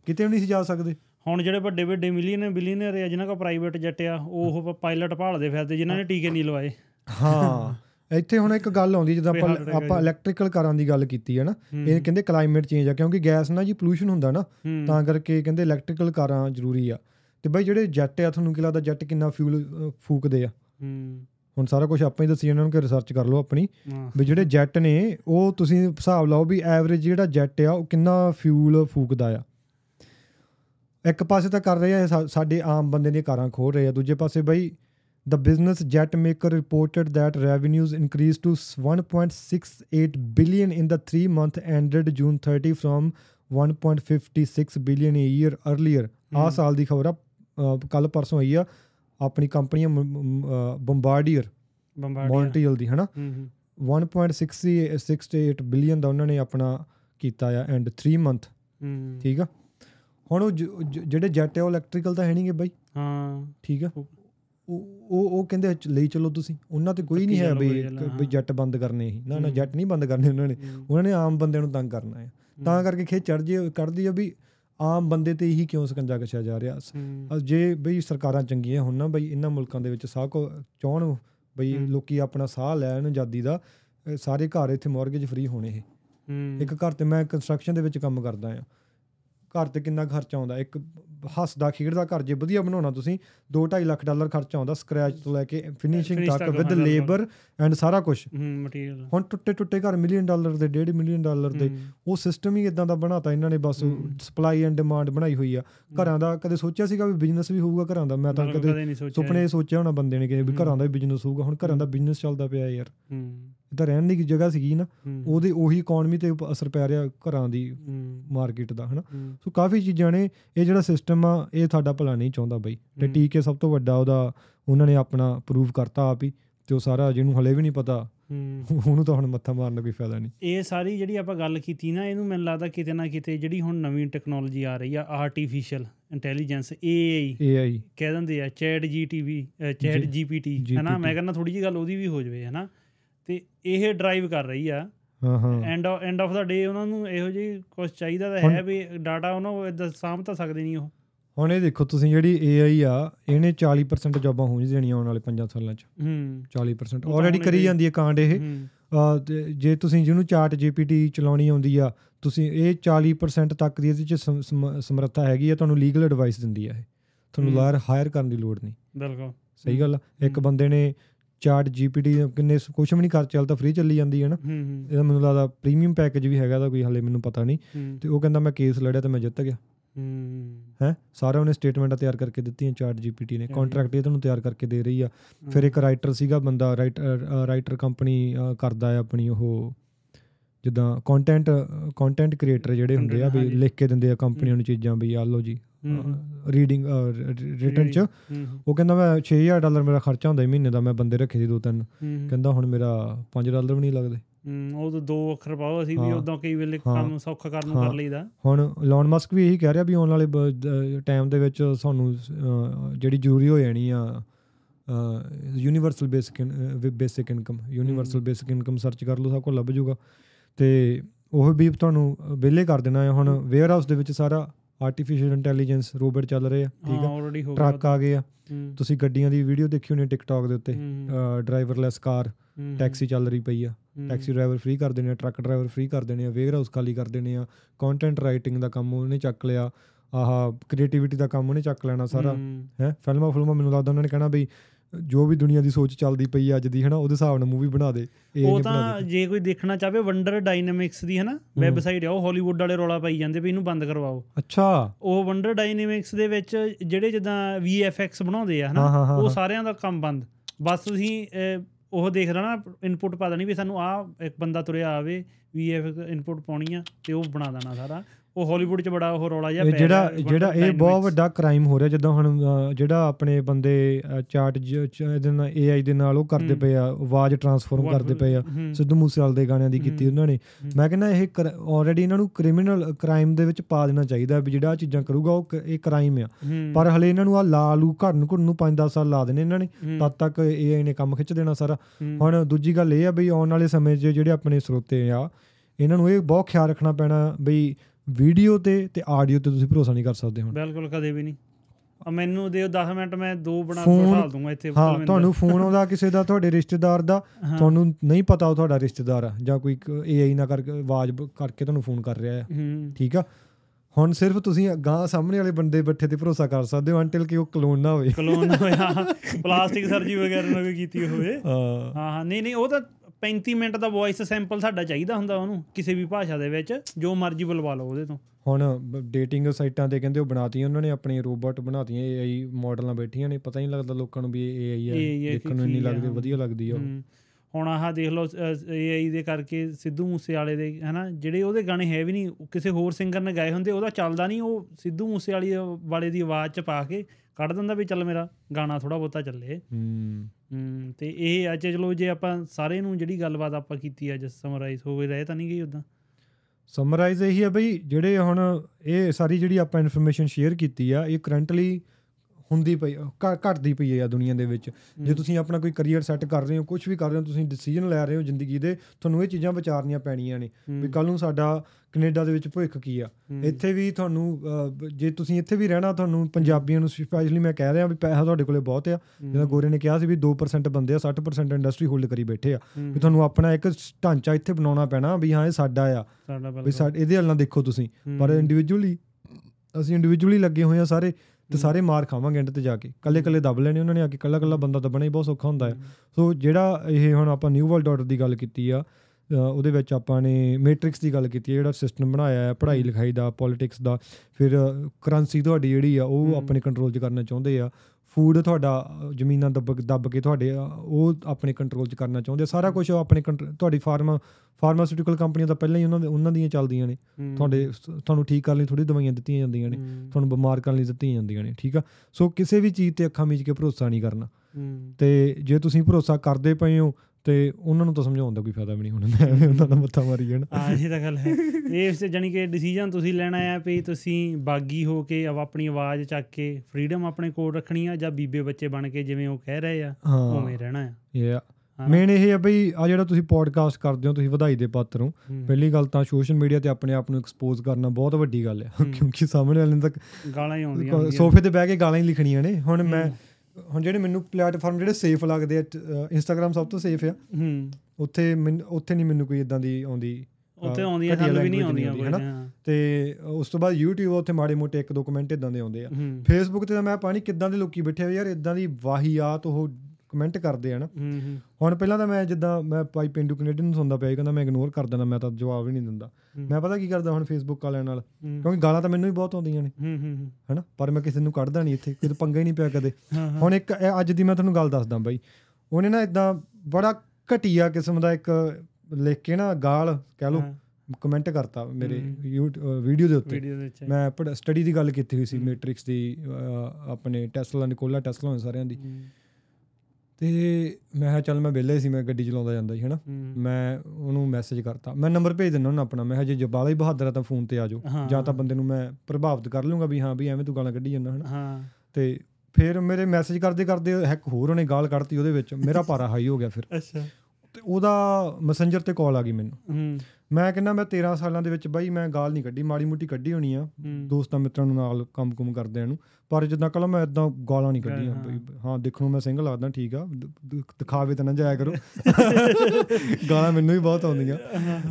Speaker 2: ਕਿਤੇ ਵੀ ਨਹੀਂ ਸੀ ਜਾ ਸਕਦੇ।
Speaker 1: ਹੁਣ ਜਿਹੜੇ ਵੱਡੇ ਵੱਡੇ ਮਿਲੀਅਨ ਬਿਲੀਅਨਰ ਆ ਜਿਨ੍ਹਾਂ ਕੋਲ ਪ੍ਰਾਈਵੇਟ ਜੱਟ ਆ ਉਹ ਪਾਇਲਟ ਭਾਲਦੇ ਫਿਰਦੇ ਜਿਨ੍ਹਾਂ ਨੇ ਟੀਕੇ ਨਹੀਂ ਲਵਾਏ।
Speaker 2: ਹਾਂ। ਇੱਥੇ ਹੁਣ ਇੱਕ ਗੱਲ ਆਉਂਦੀ ਜਦੋਂ ਆਪਾਂ ਆਪਾਂ ਇਲੈਕਟ੍ਰੀਕਲ ਕਾਰਾਂ ਦੀ ਗੱਲ ਕੀਤੀ ਹੈ ਨਾ ਇਹ ਕਹਿੰਦੇ ਕਲਾਈਮੇਟ ਚੇਂਜ ਆ ਕਿਉਂਕਿ ਗੈਸ ਨਾਲ ਜੀ ਪੋਲੂਸ਼ਨ ਹੁੰਦਾ ਨਾ ਤਾਂ ਕਰਕੇ ਕਹਿੰਦੇ ਇਲੈਕਟ੍ਰੀਕਲ ਕਾਰਾਂ ਜ਼ਰੂਰੀ ਆ। ਤੇ ਬਾਈ ਜਿਹੜੇ ਜੈਟ ਆ ਤੁਹਾਨੂੰ ਕੀ ਲੱਗਦਾ ਜੈਟ ਕਿੰਨਾ ਫਿਊਲ ਫੂਕਦੇ ਆ? ਹੁਣ ਸਾਰਾ ਕੁਝ ਆਪਾਂ ਹੀ ਦੱਸੀ ਇਹਨਾਂ ਨੂੰ ਕਿ ਰਿਸਰਚ ਕਰ ਲਓ ਆਪਣੀ। ਵੀ ਜਿਹੜੇ ਜੈਟ ਨੇ ਉਹ ਤੁਸੀਂ ਹਿਸਾਬ ਲਾਓ ਵੀ ਐਵਰੇਜ ਜਿਹੜਾ ਜੈਟ ਆ ਉਹ ਕਿੰਨਾ ਫਿਊਲ ਫੂਕਦਾ ਆ। ਇੱਕ ਪਾਸੇ ਤਾਂ ਕਰ ਰਹੇ ਆ ਸਾਡੇ ਆਮ ਬੰਦੇ ਦੀਆਂ ਕਾਰਾਂ ਖੋਲ ਰਹੇ ਆ ਦੂਜੇ ਪਾਸੇ ਬਈ business jet maker reported that revenues increased to 1.68 billion in the 3 month ended June 30 from 1.56 billion a year earlier. ਆ। ਸਾਲ ਦੀ ਖਬਰ ਆ ਕੱਲ ਪਰਸੋਂ ਆਈ ਆ ਆਪਣੀ ਕੰਪਨੀ ਬੰਬਾਰਡੀਅਰ ਮੌਂਟਰੀਅਲ ਦੀ ਹਨਾ
Speaker 1: ਹੂੰ, ਹੂੰ,
Speaker 2: 1.68 ਬਿਲੀਅਨ ਦਾ ਉਹਨਾਂ ਨੇ ਆਪਣਾ ਕੀਤਾ ਆ ਐਂਡ 3 ਮੰਥ
Speaker 1: ਹੂੰ,
Speaker 2: ਠੀਕ ਆ ਹੁਣ ਉਹ ਜਿਹੜੇ ਜੈਟ ਆ ਉਹ ਇਲੈਕਟ੍ਰੀਕਲ ਤਾਂ ਹੈ ਨਹੀਂਗੇ ਬਾਈ
Speaker 1: ਹਾਂ
Speaker 2: ਠੀਕ ਆ
Speaker 1: ਉਹ-
Speaker 2: ਉਹ ਕਹਿੰਦੇ ਲਈ ਚਲੋ ਤੁਸੀਂ। ਉਹਨਾਂ ਤੇ ਕੋਈ ਨਹੀਂ ਹੈ
Speaker 1: ਹਾਂ।
Speaker 2: ਜੈਟ ਬੰਦ ਕਰਨੇ ਹੀ ਨਾ ਨਾ। ਜੈਟ ਨਹੀਂ ਬੰਦ ਕਰਨੇ ਉਹਨਾਂ ਨੇ। ਉਹਨਾਂ ਨੇ ਆਮ ਬੰਦਿਆਂ ਨੂੰ ਤੰਗ ਕਰਨਾ ਹੈ। ਤਾਂ ਕਰਕੇ ਖੇ ਚੜ ਜੇ ਕੱਢਦੀ ਆ ਵੀ ਆਮ ਬੰਦੇ ਤੇ ਹੀ ਕਿਉਂ ਸਕੰਜਾ ਕਸਿਆ ਜਾ ਰਿਹਾ? ਜੇ ਬਈ ਸਰਕਾਰਾਂ ਚੰਗੀਆਂ ਹੋਣ ਨਾ ਬਈ ਇਹਨਾਂ ਮੁਲਕਾਂ ਦੇ ਵਿੱਚ ਸਾਹ ਕੋ ਚਾਹਣ ਬਈ। ਲੋਕੀ ਆਪਣਾ ਸਾਹ ਲੈਣ ਆਜ਼ਾਦੀ ਦਾ ਸਾਰੇ ਘਰ ਇੱਥੇ ਮਾਰਗੇਜ ਫ੍ਰੀ ਹੋਣੇ ਇਹ। ਇੱਕ ਘਰ ਤੇ ਮੈਂ ਕੰਸਟਰਕਸ਼ਨ ਦੇ ਵਿੱਚ ਕੰਮ ਕਰਦਾ ਆ ਘਰ ਤੇ ਕਿੰਨਾ ਖਰਚਾ ਆਉਂਦਾ? ਇੱਕ ਹੱਸਦਾ ਖੇਡਦਾ ਘਰ ਜੇ ਵਧੀਆ ਬਣਾਉਣਾ ਤੁਸੀਂ 2.5 ਲੱਖ ਡਾਲਰ ਖਰਚਾ ਆਉਂਦਾ ਸਕ੍ਰੈਚ ਤੋਂ ਲੈ ਕੇ ਫਿਨਿਸ਼ਿੰਗ ਤੱਕ ਵਿਦ। ਲੇਬਰ ਐਂਡ ਸਾਰਾ ਕੁਝ
Speaker 1: ਮਟੀਰੀਅਲ
Speaker 2: ਹੁਣ ਟੁੱਟੇ ਟੁੱਟੇ ਘਰ ਮਿਲੀਅਨ ਡਾਲਰ ਦੇ 1.5 ਮਿਲੀਅਨ ਡਾਲਰ ਦੇ ਉਹ ਸਿਸਟਮ ਹੀ ਇਦਾਂ ਦਾ ਬਣਾਤਾ ਇਹਨਾਂ ਨੇ ਬਸ। ਸਪਲਾਈ ਐਂਡ ਡਿਮਾਂਡ ਬਣਾਈ ਹੋਈ ਆ। ਘਰਾਂ ਦਾ ਕਦੇ ਸੋਚਿਆ ਸੀਗਾ ਵੀ ਬਿਜ਼ਨਸ ਵੀ ਹੋਊਗਾ ਘਰਾਂ ਦਾ? ਮੈਂ ਤਾਂ ਕਦੇ ਸੁਪਨੇ ਸੋਚਿਆ ਹੋਣਾ ਬੰਦੇ ਨੇ ਕਿ ਵੀ। ਘਰਾਂ ਦਾ ਵੀ ਬਿਜ਼ਨਸ ਹੋਊਗਾ। ਹੁਣ ਘਰਾਂ ਦਾ ਬਿਜ਼ਨਸ ਚੱਲਦਾ ਪਿਆ ਯਾਰ। ਤਾਂ ਰਹਿਣ ਦੀ ਜਗ੍ਹਾ ਸੀਗੀ ਨਾ ਉਹਦੇ ਉਹੀ ਇਕਨੋਮੀ ਤੇ ਅਸਰ ਪੈ ਰਿਹਾ ਘਰਾਂ ਦੀ ਮਾਰਕੀਟ ਦਾ ਹਨਾ? ਸੋ ਕਾਫੀ ਚੀਜ਼ਾਂ ਨੇ ਇਹ ਜਿਹੜਾ ਸਿਸਟਮ ਆ ਇਹ ਸਾਡਾ ਭਲਾ ਨਹੀਂ ਚਾਹੁੰਦਾ ਬਈ। ਤੇ। ਟੀਕੇ ਸਭ ਤੋਂ ਵੱਡਾ ਉਹਦਾ ਉਹਨਾਂ ਨੇ ਆਪਣਾ ਪ੍ਰੂਵ ਕਰਤਾ ਆਪ ਹੀ ਤੇ ਉਹ ਸਾਰਾ ਜਿਹਨੂੰ ਹਲੇ ਵੀ ਨਹੀਂ ਪਤਾ ਉਹਨੂੰ ਤਾਂ ਹੁਣ ਮੱਥਾ ਮਾਰਨ ਦਾ ਕੋਈ ਫਾਇਦਾ ਨਹੀਂ।
Speaker 1: ਇਹ ਸਾਰੀ ਜਿਹੜੀ ਆਪਾਂ ਗੱਲ ਕੀਤੀ ਨਾ ਇਹਨੂੰ ਮੈਨੂੰ ਲੱਗਦਾ ਕਿਤੇ ਨਾ ਕਿਤੇ ਜਿਹੜੀ ਹੁਣ ਨਵੀਂ ਟੈਕਨੋਲੋਜੀ ਆ ਰਹੀ ਆ ਆਰਟੀਫੀਸ਼ੀਅਲ ਇੰਟੈਲੀਜੈਂਸ ਏਆਈ
Speaker 2: ਏਆਈ
Speaker 1: ਕਹਿ ਦਿੰਦੇ ਆ ਚੈਟ ਜੀਟੀਵੀ ਚੈਟ ਜੀਪੀਟੀ ਹੈਨਾ? ਮੈਂ ਕਹਿੰਦਾ ਥੋੜੀ ਜੀ ਗੱਲ ਉਹਦੀ ਵੀ ਹੋ ਜਵੇ ਹੈਨਾ? ਤੇ ਇਹ ਡਰਾਈਵ ਕਰ ਰਹੀ ਆ।
Speaker 2: ਹਾਂ ਹਾਂ।
Speaker 1: And end of the day ਉਹਨਾਂ ਨੂੰ ਇਹੋ ਜਿਹੀ ਕੁਝ ਚਾਹੀਦਾ ਤਾਂ
Speaker 2: ਹੁਣ-
Speaker 1: ਹੈ ਵੀ ਡਾਟਾ ਉਹਨਾਂ ਨੂੰ ਇਦਾਂ ਸਾਂਭ ਤਾਂ ਸਕਦੇ ਨਹੀਂ ਉਹ।
Speaker 2: ਹੁਣ ਇਹ ਦੇਖੋ ਤੁਸੀਂ ਜਿਹੜੀ AI ਆ ਇਹਨੇ 40% ਜੌਬਾਂ ਹੋ ਜਾਣੀਆਂ ਆਉਣ ਵਾਲੇ 5 ਸਾਲਾਂ ਚ।
Speaker 1: ਹੂੰ।
Speaker 2: 40%
Speaker 1: ਉਹ ਤਾਂ
Speaker 2: ਆਲਰੇਡੀ
Speaker 1: ਹੋਣੀ
Speaker 2: ਕਰੀ। ਜਾਂਦੀ ਹੈ ਕਾਂਡ ਇਹ। ਜੇ ਤੁਸੀਂ ਜਿਹਨੂੰ ਚਾਰਟ GPT ਚਲਾਉਣੀ ਆਉਂਦੀ ਆ ਤੁਸੀਂ ਇਹ 40% ਤੱਕ ਦੀ ਇਹਦੇ ਚ ਸਮ- ਸਮ- ਸਮਰੱਥਾ ਹੈਗੀ ਆ ਤੁਹਾਨੂੰ ਲੀਗਲ ਐਡਵਾਈਸ ਦਿੰਦੀ ਆ ਇਹ। ਤੁਹਾਨੂੰ। ਲਾਇਰ ਹਾਇਰ ਕਰਨ ਦੀ ਲੋੜ ਨਹੀਂ।
Speaker 1: ਬਿਲਕੁਲ।
Speaker 2: ਸਹੀ ਗੱਲ ਇੱਕ। ਬੰਦੇ ਨੇ ਚਾਰਟ GPT ਕਿੰਨੇ ਕੁਝ ਵੀ ਨਹੀਂ ਕਰ ਚੱਲ ਤਾਂ ਫ੍ਰੀ ਚੱਲੀ ਜਾਂਦੀ ਹੈ ਨਾ। ਇਹਦਾ ਮੈਨੂੰ ਲੱਗਦਾ ਪ੍ਰੀਮੀਅਮ ਪੈਕੇਜ ਵੀ ਹੈਗਾ ਦਾ ਕੋਈ ਹਲੇ ਮੈਨੂੰ ਪਤਾ ਨਹੀਂ। ਤੇ ਉਹ ਕਹਿੰਦਾ ਮੈਂ ਕੇਸ ਲੜਿਆ ਤੇ ਮੈਂ ਜਿੱਤ ਗਿਆ।
Speaker 1: ਹੂੰ।
Speaker 2: ਹੈ? ਸਾਰਾ ਉਹਨੇ ਸਟੇਟਮੈਂਟਾਂ ਤਿਆਰ ਕਰਕੇ ਦਿੱਤੀਆਂ ਚਾਰਟ GPT ਨੇ। ਕੰਟਰੈਕਟ ਇਹ ਤੁਹਾਨੂੰ ਤਿਆਰ ਕਰਕੇ ਦੇ ਰਹੀ ਆ। ਫਿਰ ਇੱਕ ਰਾਈਟਰ ਸੀਗਾ ਬੰਦਾ ਰਾਈਟਰ ਰਾਈਟਰ ਕੰਪਨੀ ਕਰਦਾ ਹੈ ਆਪਣੀ ਉਹ ਜਿੱਦਾਂ ਕੰਟੈਂਟ ਕੰਟੈਂਟ ਕ੍ਰੀਏਟਰ ਜਿਹੜੇ ਹੁੰਦੇ ਆ ਵੀ। ਲਿਖ ਕੇ ਦਿੰਦੇ ਆ ਕੰਪਨੀਆਂ ਨੂੰ ਚੀਜ਼ਾਂ ਵੀ ਆ ਲਓ ਜੀ। ਰੀਡਿੰਗ ਰਿਟਨ ਚ। ਉਹ ਕਹਿੰਦਾ ਮੈਂ 6000 ਡਾਲਰ ਮੇਰਾ ਖਰਚਾ ਹੁੰਦਾ ਮਹੀਨੇ ਦਾ ਮੈਂ ਬੰਦੇ ਰੱਖੇ ਸੀ ਦੋ ਤਿੰਨ। ਕਹਿੰਦਾ ਹੁਣ ਮੇਰਾ 5 ਡਾਲਰ ਵੀ ਨਹੀਂ ਲੱਗਦੇ।
Speaker 1: ਉਹ ਤਾਂ ਦੋ ਅੱਖਰ ਪਾਓ ਅਸੀਂ ਵੀ। ਉਦੋਂ ਕਈ ਵੇਲੇ। ਕੰਮ ਸੌਖਾ ਕਰਨ ਨੂੰ। ਕਰ ਲਈਦਾ।
Speaker 2: ਹੁਣ ਲੋਨ ਮਸਕ ਵੀ ਇਹੀ ਕਹਿ ਰਿਹਾ ਵੀ ਆਉਣ ਵਾਲੇ ਟਾਈਮ ਦੇ ਵਿੱਚ ਸਾਨੂੰ ਜਿਹੜੀ ਜ਼ਰੂਰੀ ਹੋ ਜਾਣੀ ਆ universal basic basic income
Speaker 1: universal.
Speaker 2: Basic income search ਕਰ ਲਓ ਸਭ ਕੁਝ ਲੱਭ ਜਾਊਗਾ। ਤੇ ਉਹ ਵੀ ਤੁਹਾਨੂੰ ਵਿਹਲੇ ਕਰ ਦੇਣਾ ਹੈ ਹੁਣ ਵੇਅਰ ਹਾਊਸ ਦੇ ਵਿੱਚ ਸਾਰਾ ਆਰਟੀਫੀਸ਼ੀਅਲ ਇੰਟੈਲੀਜੈਂਸ ਰੋਬੋਟ ਚੱਲ ਰਹੇ ਆ ਠੀਕ ਆ?
Speaker 1: ਆਲਰੇਡੀ ਹੋ ਗਿਆ
Speaker 2: ਟਰੱਕ ਆ ਗਏ ਆ। ਤੁਸੀਂ ਗੱਡੀਆਂ ਦੀ ਵੀਡੀਓ ਦੇਖੀ ਹੋਣੀ ਟਿਕਟੌਕ ਦੇ ਉੱਤੇ? ਡਰਾਈਵਰਲੈਸ ਕਾਰ ਟੈਕਸੀ ਚੱਲ ਰਹੀ ਪਈ ਆ। ਟੈਕਸੀ ਡਰਾਈਵਰ ਫ੍ਰੀ ਕਰ ਦੇਣੇ ਆ ਟਰੱਕ ਡਰਾਈਵਰ ਫ੍ਰੀ ਕਰ ਦੇਣੇ ਆ ਵੇਅਰ ਹਾਊਸ ਖਾਲੀ ਕਰ ਦੇਣੇ ਆ ਕੰਟੈਂਟ ਰਾਈਟਿੰਗ ਦਾ ਕੰਮ ਉਹਨੇ ਚੱਕ ਲਿਆ ਆਹ ਕ੍ਰੀਏਟੀਵਿਟੀ ਦਾ ਕੰਮ ਉਹਨੇ ਚੱਕ ਲੈਣਾ ਸਾਰਾ।
Speaker 1: ਹੂੰ,
Speaker 2: ਫਿਲਮਾਂ ਫਿਲਮਾਂ ਮੈਨੂੰ ਲੱਗਦਾ ਉਹਨਾਂ ਨੇ ਕਹਿਣਾ ਵੀ ਜੋ ਵੀ ਦੁਨੀਆ ਦੀ ਸੋਚ ਚੱਲਦੀ ਪਈ ਅੱਜ ਦੀ ਹਨਾ ਉਹਦੇ ਹਿਸਾਬ ਨਾਲ ਮੂਵੀ ਬਣਾ ਦੇ ਇਹ
Speaker 1: ਉਹ ਤਾਂ ਜੇ ਕੋਈ ਦੇਖਣਾ ਚਾਹਵੇ ਵੰਡਰ ਡਾਇਨਾਮਿਕਸ ਦੀ ਹਨਾ ਵੈਬਸਾਈਟ ਆ ਉਹ ਹਾਲੀਵੁੱਡ ਵਾਲੇ ਰੌਲਾ ਪਾਈ ਜਾਂਦੇ ਵੀ ਇਹਨੂੰ ਬੰਦ ਕਰਵਾਓ।
Speaker 2: ਅੱਛਾ।
Speaker 1: ਉਹ ਵੰਡਰ ਡਾਇਨਾਮਿਕਸ ਦੇ ਵਿੱਚ ਜਿਹੜੇ ਜਿੱਦਾਂ VFX ਬਣਾਉਂਦੇ ਆ ਹਨਾ ਉਹ। ਸਾਰਿਆਂ ਦਾ ਕੰਮ ਬੰਦ। ਬਸ ਤੁਸੀਂ ਉਹ ਦੇਖ ਲੈਣਾ ਇਨਪੁਟ ਪਾ ਦੇਣੀ ਵੀ ਸਾਨੂੰ ਆ ਇੱਕ ਬੰਦਾ ਤੁਰਿਆ ਆਵੇ VFX ਇਨਪੁਟ ਪਾਉਣੀ ਆ ਤੇ ਉਹ ਬਣਾ ਦੇਣਾ ਸਾਰਾ। ਉਹ ਹਾਲੀਵੁੱਡ 'ਚ ਬੜਾ ਉਹ ਰੌਲਾ ਜਿਹਾ ਪੈ
Speaker 2: ਜਿਹੜਾ ਜਿਹੜਾ ਇਹ ਬਹੁਤ। ਵੱਡਾ ਕ੍ਰਾਈਮ ਹੋ ਰਿਹਾ ਜਦੋਂ ਹੁਣ ਜਿਹੜਾ ਆਪਣੇ ਬੰਦੇ ਚਾਰਟ ਇਹਦੇ ਨਾਲ AI ਦੇ ਨਾਲ ਉਹ ਕਰਦੇ। ਪਏ ਆ ਆਵਾਜ਼ ਟਰਾਂਸਫਾਰਮ ਕਰਦੇ ਪਏ ਆ ਸਿੱਧੂ ਮੂਸੇਵਾਲ ਦੇ ਗਾਣਿਆਂ ਦੀ ਕੀਤੀ। ਉਹਨਾਂ ਨੇ। ਮੈਂ ਕਹਿੰਦਾ ਇਹ ਆਲਰੇਡੀ ਇਹਨਾਂ ਨੂੰ ਕ੍ਰਿਮੀਨਲ ਕ੍ਰਾਈਮ ਦੇ ਵਿੱਚ ਪਾ ਦੇਣਾ ਚਾਹੀਦਾ ਵੀ ਜਿਹੜਾ ਚੀਜ਼ਾਂ ਕਰੂਗਾ ਉਹ ਇਹ ਕ੍ਰਾਈਮ ਆ ਪਰ ਹਲੇ ਇਹਨਾਂ ਨੂੰ ਆ ਲਾ ਲੂ ਘੜਨ ਘੁੜਨ ਨੂੰ 5-10 ਸਾਲ ਲਾ ਦੇਣੇ ਇਹਨਾਂ ਨੇ ਤਦ ਤੱਕ AI ਨੇ ਕੰਮ ਖਿੱਚ ਦੇਣਾ ਸਾਰਾ ਹੁਣ ਦੂਜੀ ਗੱਲ ਇਹ ਆ ਬਈ ਆਉਣ ਵਾਲੇ ਸਮੇਂ 'ਚ ਜਿਹੜੇ ਆਪਣੇ ਸਰੋਤੇ ਆ ਇਹਨਾਂ ਨੂੰ ਇਹ ਬਹੁਤ ਖਿਆਲ ਰੱਖਣਾ ਪੈਣਾ ਬਈ ਵੀਡੀਓ ਤੇ ਤੇ ਆਡੀਓ ਤੇ ਤੁਸੀਂ ਭਰੋਸਾ ਨਹੀਂ ਕਰ ਸਕਦੇ ਹੁਣ।
Speaker 1: ਬਿਲਕੁਲ ਕਦੇ ਵੀ ਨਹੀਂ। ਆ ਮੈਨੂੰ ਦਿਓ 10 ਮਿੰਟ ਮੈਂ ਦੋ ਬਣਾ ਕੇ ਬਿਠਾ ਦੂੰਗਾ ਇੱਥੇ
Speaker 2: ਹਾਂ। ਤੁਹਾਨੂੰ ਫੋਨ ਆਉਂਦਾ ਕਿਸੇ ਦਾ ਤੁਹਾਡੇ ਰਿਸ਼ਤੇਦਾਰ ਦਾ ਤੁਹਾਨੂੰ ਨਹੀਂ ਪਤਾ ਉਹ ਤੁਹਾਡਾ ਰਿਸ਼ਤੇਦਾਰ ਆ ਜਾਂ ਕੋਈ AI ਨਾ ਕਰਕੇ ਆਵਾਜ਼ ਕਰਕੇ ਤੁਹਾਨੂੰ ਫੋਨ ਕਰ ਰਿਹਾ
Speaker 1: ਹੂੰ।
Speaker 2: ਠੀਕ ਆ? ਹੁਣ ਸਿਰਫ ਤੁਸੀਂ ਗਾਂ ਸਾਹਮਣੇ ਵਾਲੇ ਬੰਦੇ ਬੱਠੇ ਤੇ ਭਰੋਸਾ ਕਰ ਸਕਦੇ ਹੋ ਅੰਟਿਲ ਕਿ ਉਹ ਕਲੋਨ ਨਾ ਹੋਵੇ।
Speaker 1: ਕਲੋਨ ਹੋਇਆ। ਪਲਾਸਟਿਕ ਸਰਜਰੀ ਵਗੈਰਾ ਨਾ ਕੋਈ ਕੀਤੀ ਹੋਵੇ।
Speaker 2: ਹਾਂ
Speaker 1: ਹਾਂ ਨਹੀਂ ਨਹੀਂ ਉਹ ਤਾਂ 35 ਮਿੰਟ ਦਾ ਵੌਇਸ ਸੈਂਪਲ ਸਾਡਾ ਚਾਹੀਦਾ ਹੁੰਦਾ ਉਹਨੂੰ ਕਿਸੇ ਵੀ ਭਾਸ਼ਾ ਦੇ ਵਿੱਚ ਜੋ ਮਰਜ਼ੀ ਬੁਲਵਾ ਲਓ ਉਹਦੇ ਤੋਂ
Speaker 2: ਹੁਣ ਡੇਟਿੰਗ ਸਾਈਟਾਂ ਤੇ ਕਹਿੰਦੇ ਉਹ ਬਣਾਤੀਆਂ ਉਹਨਾਂ ਨੇ ਆਪਣੀ ਰੋਬੋਟ ਬਣਾਤੀਆਂ AI ਮਾਡਲਾਂ ਬੈਠੀਆਂ ਨੇ ਪਤਾ ਹੀ ਨਹੀਂ ਲੱਗਦਾ ਲੋਕਾਂ ਨੂੰ ਵੀ ਹੈ
Speaker 1: ਹੈ,
Speaker 2: ਦੇਖਣ ਨੂੰ
Speaker 1: ਆ,
Speaker 2: ਲੱਗਦੀ। ਵਧੀਆ ਲੱਗਦੀ ਆ ਉਹ।
Speaker 1: ਹੁਣ ਆਹ ਦੇਖ ਲਓ AI ਦੇ ਕਰਕੇ ਸਿੱਧੂ ਮੂਸੇਵਾਲੇ ਦੇ ਹਨਾ ਜਿਹੜੇ ਉਹਦੇ ਗਾਣੇ ਹੈ ਵੀ ਨਹੀਂ ਕਿਸੇ ਹੋਰ ਸਿੰਗਰ ਨੇ ਗਾਏ ਹੁੰਦੇ ਉਹਦਾ ਚੱਲਦਾ ਨਹੀਂ ਉਹ ਸਿੱਧੂ ਮੂਸੇਵਾਲੀ ਵਾਲੇ ਦੀ ਆਵਾਜ਼ ਚ ਪਾ ਕੇ ਕੱਢ ਦਿੰਦਾ ਵੀ ਚੱਲ ਮੇਰਾ ਗਾਣਾ ਥੋੜਾ ਬਹੁਤਾ ਚੱਲੇ।
Speaker 2: ਹੂੰ।
Speaker 1: ਹੂੰ ਤੇ ਇਹ ਅੱਜ ਚਲੋ ਜੇ ਆਪਾਂ ਸਾਰੇ ਨੂੰ ਜਿਹੜੀ ਗੱਲਬਾਤ ਆਪਾਂ ਕੀਤੀ ਅੱਜ ਸਮਰਾਈਜ਼ ਹੋ ਗਈ ਰਹੇ ਤਾਂ ਨਹੀਂ ਗਈ ਉਦਾਂ
Speaker 2: ਸਮਰਾਈਜ਼ ਇਹੀ ਹੈ ਬਈ ਜਿਹੜੇ ਹੁਣ ਇਹ ਸਾਰੀ ਜਿਹੜੀ ਆਪਾਂ ਇਨਫੋਰਮੇਸ਼ਨ ਸ਼ੇਅਰ ਕੀਤੀ ਆ ਇਹ ਕਰੰਟਲੀ ਹੁੰਦੀ ਪਈ ਘਟਦੀ ਪਈ ਆ ਦੁਨੀਆ ਦੇ ਵਿੱਚ। ਜੇ ਤੁਸੀਂ ਆਪਣਾ ਕੋਈ ਕੈਰੀਅਰ ਸੈੱਟ ਕਰ ਰਹੇ ਹੋ ਕੁਝ ਵੀ ਕਰ ਰਹੇ ਹੋ ਤੁਸੀਂ ਡਿਸੀਜਨ ਲੈ ਰਹੇ ਹੋ ਜ਼ਿੰਦਗੀ ਦੇ ਤੁਹਾਨੂੰ ਇਹ ਚੀਜ਼ਾਂ ਵਿਚਾਰਨੀਆਂ ਪੈਣੀਆਂ ਨੇ ਵੀ ਕੱਲ ਨੂੰ ਸਾਡਾ ਕੈਨੇਡਾ ਦੇ ਵਿੱਚ ਭਵਿੱਖ ਕੀ ਆ। ਇੱਥੇ ਵੀ ਤੁਹਾਨੂੰ ਜੇ ਤੁਸੀਂ ਇੱਥੇ ਵੀ ਰਹਿਣਾ ਤੁਹਾਨੂੰ ਪੰਜਾਬੀਆਂ ਨੂੰ ਸਪੈਸ਼ਲੀ ਮੈਂ ਕਹਿ ਰਿਹਾ ਵੀ ਪੈਸਾ ਤੁਹਾਡੇ ਕੋਲੇ ਬਹੁਤ ਆ। ਜਿਵੇਂ ਗੋਰੇ ਨੇ ਕਿਹਾ ਸੀ ਵੀ 2% ਬੰਦੇ ਆ 60% ਇੰਡਸਟਰੀ ਹੋਲਡ ਕਰੀ ਬੈਠੇ ਆ। ਵੀ ਤੁਹਾਨੂੰ ਆਪਣਾ ਇੱਕ ਢਾਂਚਾ ਇੱਥੇ ਬਣਾਉਣਾ ਪੈਣਾ ਵੀ ਹਾਂ ਇਹ ਸਾਡਾ ਆ। ਵੀ ਸਾਡੇ ਇਹਦੇ ਵੱਲ ਨਾ ਦੇਖੋ ਤੁਸੀਂ। ਪਰ
Speaker 1: ਹੂੰ।
Speaker 2: ਇੰਡੀਵਿਜੂਅਲੀ ਅਸੀਂ ਇੰਡੀਵਿਜੂਅਲੀ ਲੱਗੇ ਹੋਏ ਆ ਸਾਰੇ। ਤੇ ਸਾਰੇ ਮਾਰ ਖਾਵਾਂਗੇ ਐਂਡ ਤੇ ਜਾ ਕੇ। ਕੱਲੇ ਕੱਲੇ ਦੱਬ ਲੈਣੇ ਉਹਨਾਂ ਨੇ ਆ ਕੇ ਕੱਲਾ ਕੱਲਾ ਬੰਦਾ ਦੱਬਣਾ ਹੀ ਬਹੁਤ ਸੌਖਾ ਹੁੰਦਾ ਹੈ। ਸੋ ਜਿਹੜਾ ਇਹ ਹੁਣ ਆਪਾਂ ਨਿਊ ਵਰਲਡ ਆਰਡਰ ਦੀ ਗੱਲ ਕੀਤੀ ਆ ਉਹਦੇ ਵਿੱਚ ਆਪਾਂ ਨੇ ਮੈਟ੍ਰਿਕਸ ਦੀ ਗੱਲ ਕੀਤੀ ਹੈ ਜਿਹੜਾ ਸਿਸਟਮ ਬਣਾਇਆ ਹੈ ਪੜ੍ਹਾਈ ਲਿਖਾਈ ਦਾ ਪੋਲਿਟਿਕਸ ਦਾ ਫਿਰ ਕਰੰਸੀ ਤੁਹਾਡੀ ਜਿਹੜੀ ਆ ਉਹ। ਆਪਣੇ ਕੰਟਰੋਲ 'ਚ ਕਰਨਾ ਚਾਹੁੰਦੇ ਆ। ਫੂਡ ਤੁਹਾਡਾ ਜ਼ਮੀਨਾਂ ਦੱਬ ਦੱਬ ਕੇ ਤੁਹਾਡੇ ਉਹ ਆਪਣੇ ਕੰਟਰੋਲ 'ਚ ਕਰਨਾ ਚਾਹੁੰਦੇ ਸਾਰਾ ਕੁਝ ਆਪਣੇ ਤੁਹਾਡੀ ਫਾਰਮਾ ਫਾਰਮਾਸਿਊਟੀਕਲ ਕੰਪਨੀਆਂ ਤਾਂ ਪਹਿਲਾਂ ਹੀ ਉਹਨਾਂ ਦੇ ਉਹਨਾਂ ਦੀਆਂ ਚੱਲਦੀਆਂ ਨੇ। ਤੁਹਾਡੇ ਤੁਹਾਨੂੰ ਠੀਕ ਕਰਨ ਲਈ ਥੋੜੀ ਦਵਾਈਆਂ ਦਿੱਤੀਆਂ ਜਾਂਦੀਆਂ ਨੇ। ਤੁਹਾਨੂੰ ਬਿਮਾਰ ਕਰਨ ਲਈ ਦਿੱਤੀਆਂ ਜਾਂਦੀਆਂ ਨੇ ਠੀਕ ਆ ਸੋ ਕਿਸੇ ਵੀ ਚੀਜ਼ ਤੇ ਅੱਖਾਂ ਮੀਚ ਕੇ ਭਰੋਸਾ ਨਹੀਂ ਕਰਨਾ। ਤੇ ਜੇ ਤੁਸੀਂ ਭਰੋਸਾ ਕਰਦੇ ਪਏ ਹੋ ਤੇ ਉਹਨਾਂ ਨੂੰ ਤਾਂ ਸਮਝਾਉਣ ਦਾ ਕੋਈ ਫਾਇਦਾ ਵੀ ਨਹੀਂ ਹੁਣ ਐਵੇਂ ਉਹਨਾਂ ਦਾ ਮੱਥਾ ਮਾਰੀ ਜਾਣ
Speaker 1: ਹਾਂ ਇਹ ਤਾਂ ਗੱਲ ਹੈ ਇਹ ਇਸ ਜਾਨੀ ਕਿ ਡਿਸੀਜਨ ਤੁਸੀਂ ਲੈਣਾ ਹੈ ਵੀ ਤੁਸੀਂ ਬਾਗੀ ਹੋ ਕੇ ਆਪ- ਆਪਣੀ ਆਵਾਜ਼ ਚੱਕ ਕੇ ਫਰੀडम ਆਪਣੇ ਕੋਲ ਰੱਖਣੀ ਆ ਜਾਂ ਬੀਬੇ ਬੱਚੇ ਬਣ ਕੇ ਜਿਵੇਂ ਉਹ ਕਹਿ ਰਹੇ ਆ ਉਵੇਂ ਰਹਿਣਾ ਆ ਹਾਂ।
Speaker 2: ਮੇਨ ਇਹ ਹੈ ਬਈ ਆ ਜਿਹੜਾ ਤੁਸੀਂ ਪੋਡਕਾਸਟ ਕਰਦੇ ਹੋ ਤੁਸੀਂ ਵਧਾਈ ਦੇ ਪਾਤਰ ਹੋ। ਪਹਿਲੀ ਗੱਲ ਤਾਂ ਸੋਸ਼ਲ ਮੀਡੀਆ ਤੇ ਆਪਣੇ ਆਪ ਨੂੰ ਐਕਸਪੋਜ਼ ਕਰਨਾ ਬਹੁਤ ਵੱਡੀ ਗੱਲ ਹੈ। ਕਿਉਂਕਿ ਸਾਹਮਣੇ ਵਾਲੇ ਨੂੰ ਤਾਂ
Speaker 1: ਗਾਲਾਂ ਹੀ ਆਉਂਦੀਆਂ।
Speaker 2: ਸੋਫੇ ਤੇ ਬਹਿ ਕੇ ਗਾਲਾਂ ਹੀ ਲਿਖਣੀਆਂ ਨੇ ਹੁਣ ਮੈਂ। ਹੁਣ ਜਿਹੜੇ ਮੈਨੂੰ ਪਲੇਟਫਾਰਮ ਜਿਹੜੇ ਸੇਫ ਲੱਗਦੇ ਆ ਇੰਸਟਾਗ੍ਰam ਸਭ ਤੋਂ ਸੇਫ ਆ।
Speaker 1: ਹੂੰ।
Speaker 2: ਉੱਥੇ ਉੱਥੇ ਨਹੀਂ ਮੈਨੂੰ ਕੋਈ ਇਦਾਂ ਦੀ ਆਉਂਦੀ
Speaker 1: ਉੱਥੇ ਆਉਂਦੀਆਂ ਸਾਨੂੰ ਵੀ ਨਹੀਂ ਆਉਂਦੀਆਂ ਕੋਈ
Speaker 2: ਆਉਂਦੀ,
Speaker 1: ਹਾਂ।
Speaker 2: ਤੇ ਉਸ ਤੋਂ ਬਾਅਦ YouTube ਉੱਥੇ ਮਾੜੇ ਮੋਟੇ ਇੱਕ ਦੋ ਕਮੈਂਟ ਇਦਾਂ ਦੇ ਆਉਂਦੇ ਆ। ਫੇਸਬੁੱਕ ਤੇ ਤਾਂ ਮੈਂ ਪਾਣੀ ਕਿੱਦਾਂ ਦੇ ਲੋਕੀ ਬੈਠੇ ਆ ਯਾਰ ਇਦਾਂ ਦੀ ਵਾਹੀਆਤ ਉਹ ਕਮੈਂਟ ਕਰਦੇ ਆ ਨਾ।
Speaker 1: ਹੂੰ ਹੂੰ।
Speaker 2: ਹੁਣ ਪਹਿਲਾਂ ਤਾਂ ਮੈਂ ਜਿੱਦਾਂ ਮੈਂ ਭਾਈ ਪਿੰਡੂ ਕੈਨੇਡੀਅਨ ਨੂੰ ਸੁਣਦਾ ਪਿਆ ਕਹਿੰਦਾ ਮੈਂ ਇਗਨੋਰ ਕਰ ਦਿੰਦਾ ਮੈਂ ਤਾਂ ਜਵਾਬ ਹੀ ਨਹੀਂ ਦਿੰਦਾ।
Speaker 1: ਹੂੰ।
Speaker 2: ਮੈਂ ਪਤਾ ਕੀ ਕਰਦਾ ਹੁਣ ਫੇਸਬੁੱਕ ਵਾਲਿਆਂ ਨਾਲ
Speaker 1: ਹੂੰ।
Speaker 2: ਕਿਉਂਕਿ ਗਾਲਾਂ ਤਾਂ ਮੈਨੂੰ ਵੀ ਬਹੁਤ ਆਉਂਦੀਆਂ ਨੇ।
Speaker 1: ਹੂੰ ਹੂੰ ਹੂੰ।
Speaker 2: ਹਨਾ? ਪਰ ਮੈਂ ਕਿਸੇ ਨੂੰ ਕੱਢਦਾ ਨਹੀਂ ਇੱਥੇ ਕਿਤੇ ਪੰਗਾ ਹੀ ਨਹੀਂ ਪਿਆ ਕਦੇ।
Speaker 1: ਹਾਂ ਹਾਂ।
Speaker 2: ਹੁਣ ਇੱਕ ਅੱਜ ਦੀ ਮੈਂ ਤੁਹਾਨੂੰ ਗੱਲ ਦੱਸਦਾ ਬਾਈ। ਉਹਨੇ ਨਾ ਇਦਾਂ ਬੜਾ ਘਟੀਆ ਕਿਸਮ ਦਾ ਇੱਕ ਲਿਖ ਕੇ ਨਾ ਗਾਲ ਕਹਿ
Speaker 1: ਹਾਂ,
Speaker 2: ਕਮੈਂਟ ਕਰਤਾ ਮੇਰੇ
Speaker 1: ਹੂੰ।
Speaker 2: ਵੀਡੀਓ ਦੇ ਉੱਤੇ। ਮੈਂ ਸਟੱਡੀ ਦੀ ਗੱਲ ਕੀਤੀ ਹੋਈ ਸੀ
Speaker 1: ਹੂੰ।
Speaker 2: ਮੈਟ੍ਰਿਕਸ ਦੀ ਆਪਣੇ ਟੈਸਲਾ ਨਿਕੋਲਾ ਟੈਸਲਾ ਹੋਏ ਸਾਰਿਆਂ ਦੀ।
Speaker 1: ਹੂੰ,
Speaker 2: ਤੇ ਮੈਂ ਕਿਹਾ ਚੱਲ ਮੈਂ ਵਿਹਲੇ ਸੀ ਮੈਂ ਗੱਡੀ ਚਲਾਉਂਦਾ ਜਾਂਦਾ ਸੀ ਹਨਾ। ਮੈਂ ਉਹਨੂੰ ਮੈਸੇਜ ਕਰਤਾ। ਮੈਂ ਨੰਬਰ ਭੇਜ ਦਿੰਦਾ ਉਹਨੂੰ ਆਪਣਾ। ਮੈਂ ਕਿਹਾ ਜੇ ਜਬਾਲਾ ਹੀ ਬਹਾਦਰ ਆ ਤਾਂ ਫੋਨ ਤੇ ਆ ਜਾਓ। ਜਾਂ ਤਾਂ। ਬੰਦੇ ਨੂੰ ਮੈਂ ਪ੍ਰਭਾਵਿਤ ਕਰ ਲੂੰਗਾ ਵੀ ਹਾਂ ਵੀ ਐਵੇਂ ਤੂੰ ਗਾਲਾਂ ਕੱਢੀ ਜਾਂਦਾ ਹਨਾ।
Speaker 1: ਹਾਂ।
Speaker 2: ਤੇ ਫਿਰ ਮੇਰੇ ਮੈਸੇਜ ਕਰਦੇ ਕਰਦੇ ਇੱਕ ਹੋਰ ਉਹਨੇ ਗਾਲ ਕੱਢਤੀ ਉਹਦੇ ਵਿੱਚ। ਮੇਰਾ ਪਾਰਾ ਹਾਈ ਹੋ ਗਿਆ ਫਿਰ।
Speaker 1: ਅੱਛਾ।
Speaker 2: ਤੇ ਉਹਦਾ ਮੈਸੇਂਜਰ ਤੇ ਕਾਲ ਆ ਗਈ ਮੈਨੂੰ।
Speaker 1: ਹੂੰ।
Speaker 2: ਮੈਂ ਕਹਿੰਦਾ ਮੈਂ 13 ਸਾਲਾਂ ਦੇ ਵਿੱਚ ਬਾਈ ਮੈਂ ਗਾਲ ਨਹੀਂ ਕੱਢੀ ਮਾੜੀ ਮੋਟੀ ਕੱਢੀ ਹੋਣੀ ਆ
Speaker 1: ਹੂੰ।
Speaker 2: ਦੋਸਤਾਂ ਮਿੱਤਰਾਂ ਨੂੰ ਨਾਲ ਕੰਮ-ਕੁਮ ਕਰਦਿਆਂ ਨੂੰ ਪਰ ਜਿੱਦਾਂ ਕਹਲਾ ਮੈਂ ਇਦਾਂ ਗਾਲਾਂ ਨਹੀਂ ਕੱਢੀਆਂ
Speaker 1: ਹਾਂ।
Speaker 2: ਬਈ ਹਾਂ ਦੇਖਣ ਨੂੰ ਮੈਂ ਸਿੰਘ ਲੱਗਦਾ ਠੀਕ ਆ ਦਿਖਾਵੇ ਤਾਂ ਨਾ ਜਾਇਆ ਕਰੋ। ਗਾਲਾਂ ਮੈਨੂੰ ਵੀ ਬਹੁਤ ਆਉਂਦੀਆਂ।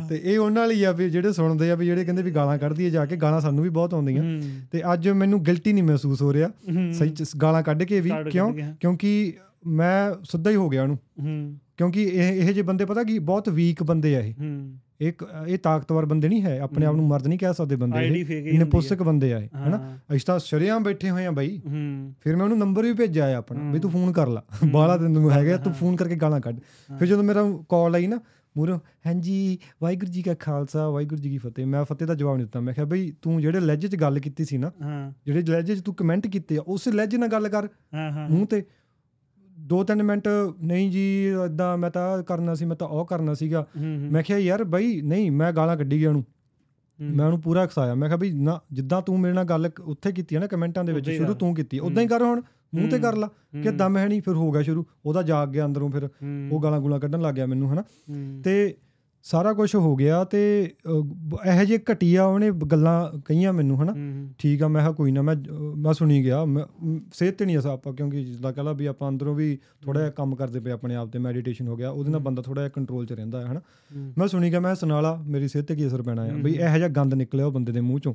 Speaker 2: ਤੇ ਇਹ ਉਹਨਾਂ ਲਈ ਆ ਵੀ ਜਿਹੜੇ ਸੁਣਦੇ ਆ ਵੀ ਜਿਹੜੇ ਕਹਿੰਦੇ ਵੀ ਗਾਲਾਂ ਕੱਢਦੀ ਆ ਜਾ ਕੇ ਗਾਲਾਂ ਸਾਨੂੰ ਵੀ ਬਹੁਤ ਆਉਂਦੀਆਂ।
Speaker 1: ਹੂੰ।
Speaker 2: ਤੇ ਅੱਜ ਮੈਨੂੰ ਗਿਲਟੀ ਨਹੀਂ ਮਹਿਸੂਸ ਹੋ ਰਿਹਾ।
Speaker 1: ਹੂੰ,
Speaker 2: ਸਹੀ ਚ ਗਾਲਾਂ ਕੱਢ ਕੇ ਵੀ ਕਿਉਂ?
Speaker 1: ਹਾਂ।
Speaker 2: ਕਿਉਂਕਿ ਮੈਂ ਸਿੱਧਾ ਹੀ ਹੋ ਗਿਆ ਉਹਨੂੰ।
Speaker 1: ਹੂੰ।
Speaker 2: ਕਿਉਂਕਿ ਇਹ ਇਹ ਜੇ ਬੰਦੇ ਪਤਾ ਕੀ ਬਹੁਤ ਵੀਕ ਬੰਦੇ ਆ ਇਹ।
Speaker 1: ਹੂੰ
Speaker 2: ਇੱਕ ਇਹ ਤਾਕਤਵਰ ਬੰਦੇ ਨਹੀਂ ਹੈ ਆਪਣੇ ਆਪ ਨੂੰ ਮਰਦ ਨਹੀਂ ਕਹਿ ਸਕਦੇ ਬੰਦੇ ਇਹ
Speaker 1: ਫੇਕ ਹੀ
Speaker 2: ਇਹਨੇ
Speaker 1: ਹੁੰਦੀ
Speaker 2: ਪੁਸਤਕ ਬੰਦੇ ਆ ਇਹ। ਹਨਾ? ਅਸੀਂ ਤਾਂ ਸ਼ਰਿਆਂ ਬੈਠੇ ਹੋਏ ਆ ਬਾਈ। ਫਿਰ ਮੈਂ ਉਹਨੂੰ ਨੰਬਰ ਵੀ ਭੇਜਿਆ ਆ ਆਪਣਾ ਵੀ ਤੂੰ ਫੋਨ ਕਰ ਲਾ। ਬਾਲਾ ਤੈਨੂੰ ਹੈਗਾ ਤੂੰ। ਫੋਨ ਕਰਕੇ ਗਾਲਾਂ ਕੱਢ। ਫਿਰ ਜਦੋਂ ਮੇਰਾ ਕਾਲ ਆਈ ਨਾ ਮੂਰੋ ਹਾਂਜੀ ਵਾਹਿਗੁਰੂ ਜੀ ਕਾ ਖਾਲਸਾ ਵਾਹਿਗੁਰੂ ਜੀ ਕੀ ਫਤਿਹ। ਮੈਂ ਫਤਿਹ ਦਾ ਜਵਾਬ ਨਹੀਂ ਦਿੱਤਾ। ਮੈਂ ਕਿਹਾ ਬਈ ਤੂੰ ਜਿਹੜੇ ਲਹਿਜੇ 'ਚ ਗੱਲ ਕੀਤੀ ਸੀ ਨਾ ਜਿਹੜੇ ਲਹਿਜੇ 'ਚ ਤੂੰ ਕਮੈਂਟ ਕੀਤੇ ਆ ਉਸ ਲਹਿਜੇ ਨਾਲ ਗੱਲ ਕਰ। ਮੂੰਹ ਤੇ ਦੋ ਤਿੰਨ ਮਿੰਟ ਨਹੀਂ ਜੀ ਇਦਾਂ ਮੈਂ ਤਾਂ ਕਰਨਾ ਸੀ ਮੈਂ ਤਾਂ ਉਹ ਕਰਨਾ ਸੀਗਾ। ਮੈਂ ਕਿਹਾ ਯਾਰ ਬਈ ਨਹੀਂ ਮੈਂ ਗਾਲਾਂ ਕੱਢੀ ਗਿਆ ਉਹਨੂੰ। ਮੈਂ ਉਹਨੂੰ ਪੂਰਾ ਹਸਾਇਆ। ਮੈਂ ਕਿਹਾ ਬਈ ਨਾ ਜਿੱਦਾਂ ਤੂੰ ਮੇਰੇ ਨਾਲ ਗੱਲ ਉੱਥੇ ਕੀਤੀ ਹੈ ਨਾ ਕਮੈਂਟਾਂ ਦੇ ਵਿੱਚ ਸ਼ੁਰੂ। ਤੂੰ ਕੀਤੀ। ਉਦਾਂ ਹੀ ਕਰ ਹੁਣ ਮੂੰਹ ਤੇ ਕਰ ਲਾ। ਕਿ ਦਮ ਹੈ ਨਹੀਂ ਫਿਰ ਹੋ ਗਿਆ ਸ਼ੁਰੂ। ਉਹਦਾ ਜਾਗ ਗਿਆ ਅੰਦਰੋਂ ਫਿਰ ਉਹ ਗਾਲਾਂ ਗੁਲਾਂ ਕੱਢਣ ਲੱਗ ਗਿਆ ਮੈਨੂੰ ਹਨਾ? ਤੇ ਸਾਰਾ ਕੁਝ ਹੋ ਗਿਆ ਤੇ ਇਹੋ ਜਿਹੇ ਘਟੀਆ ਉਹਨੇ ਗੱਲਾਂ ਕਹੀਆਂ ਮੈਨੂੰ ਹਨਾ? ਠੀਕ ਆ ਮੈਂ ਕਿਹਾ ਕੋਈ ਨਾ ਮੈਂ ਮੈਂ ਸੁਣੀ ਗਿਆ ਸਿਹਤ ਤੇ ਨਹੀਂ ਅਸਾ ਆਪਾਂ ਕਿਉਂਕਿ ਜਿੱਦਾਂ ਕਹਲਾ ਵੀ ਆਪਾਂ ਅੰਦਰੋਂ ਵੀ ਥੋੜਾ ਜਿਹਾ ਕੰਮ ਕਰਦੇ ਪਏ ਆਪਣੇ ਆਪ ਤੇ ਮੈਡੀਟੇਸ਼ਨ ਹੋ ਗਿਆ ਉਹਦੇ ਨਾਲ। ਬੰਦਾ ਥੋੜਾ ਜਿਹਾ ਕੰਟਰੋਲ 'ਚ ਰਹਿੰਦਾ ਹੈ ਹਨਾ? ਮੈਂ ਸੁਣੀ ਗਿਆ ਮੈਂ ਸੁਣਾਲਾ ਮੇਰੀ ਸਿਹਤ ਤੇ ਕੀ ਅਸਰ ਪੈਣਾ ਆ। ਬਈ ਇਹੋ ਜਿਹਾ ਗੰਦ ਨਿਕਲਿਆ ਉਹ ਬੰਦੇ ਦੇ ਮੂੰਹ ਚੋਂ।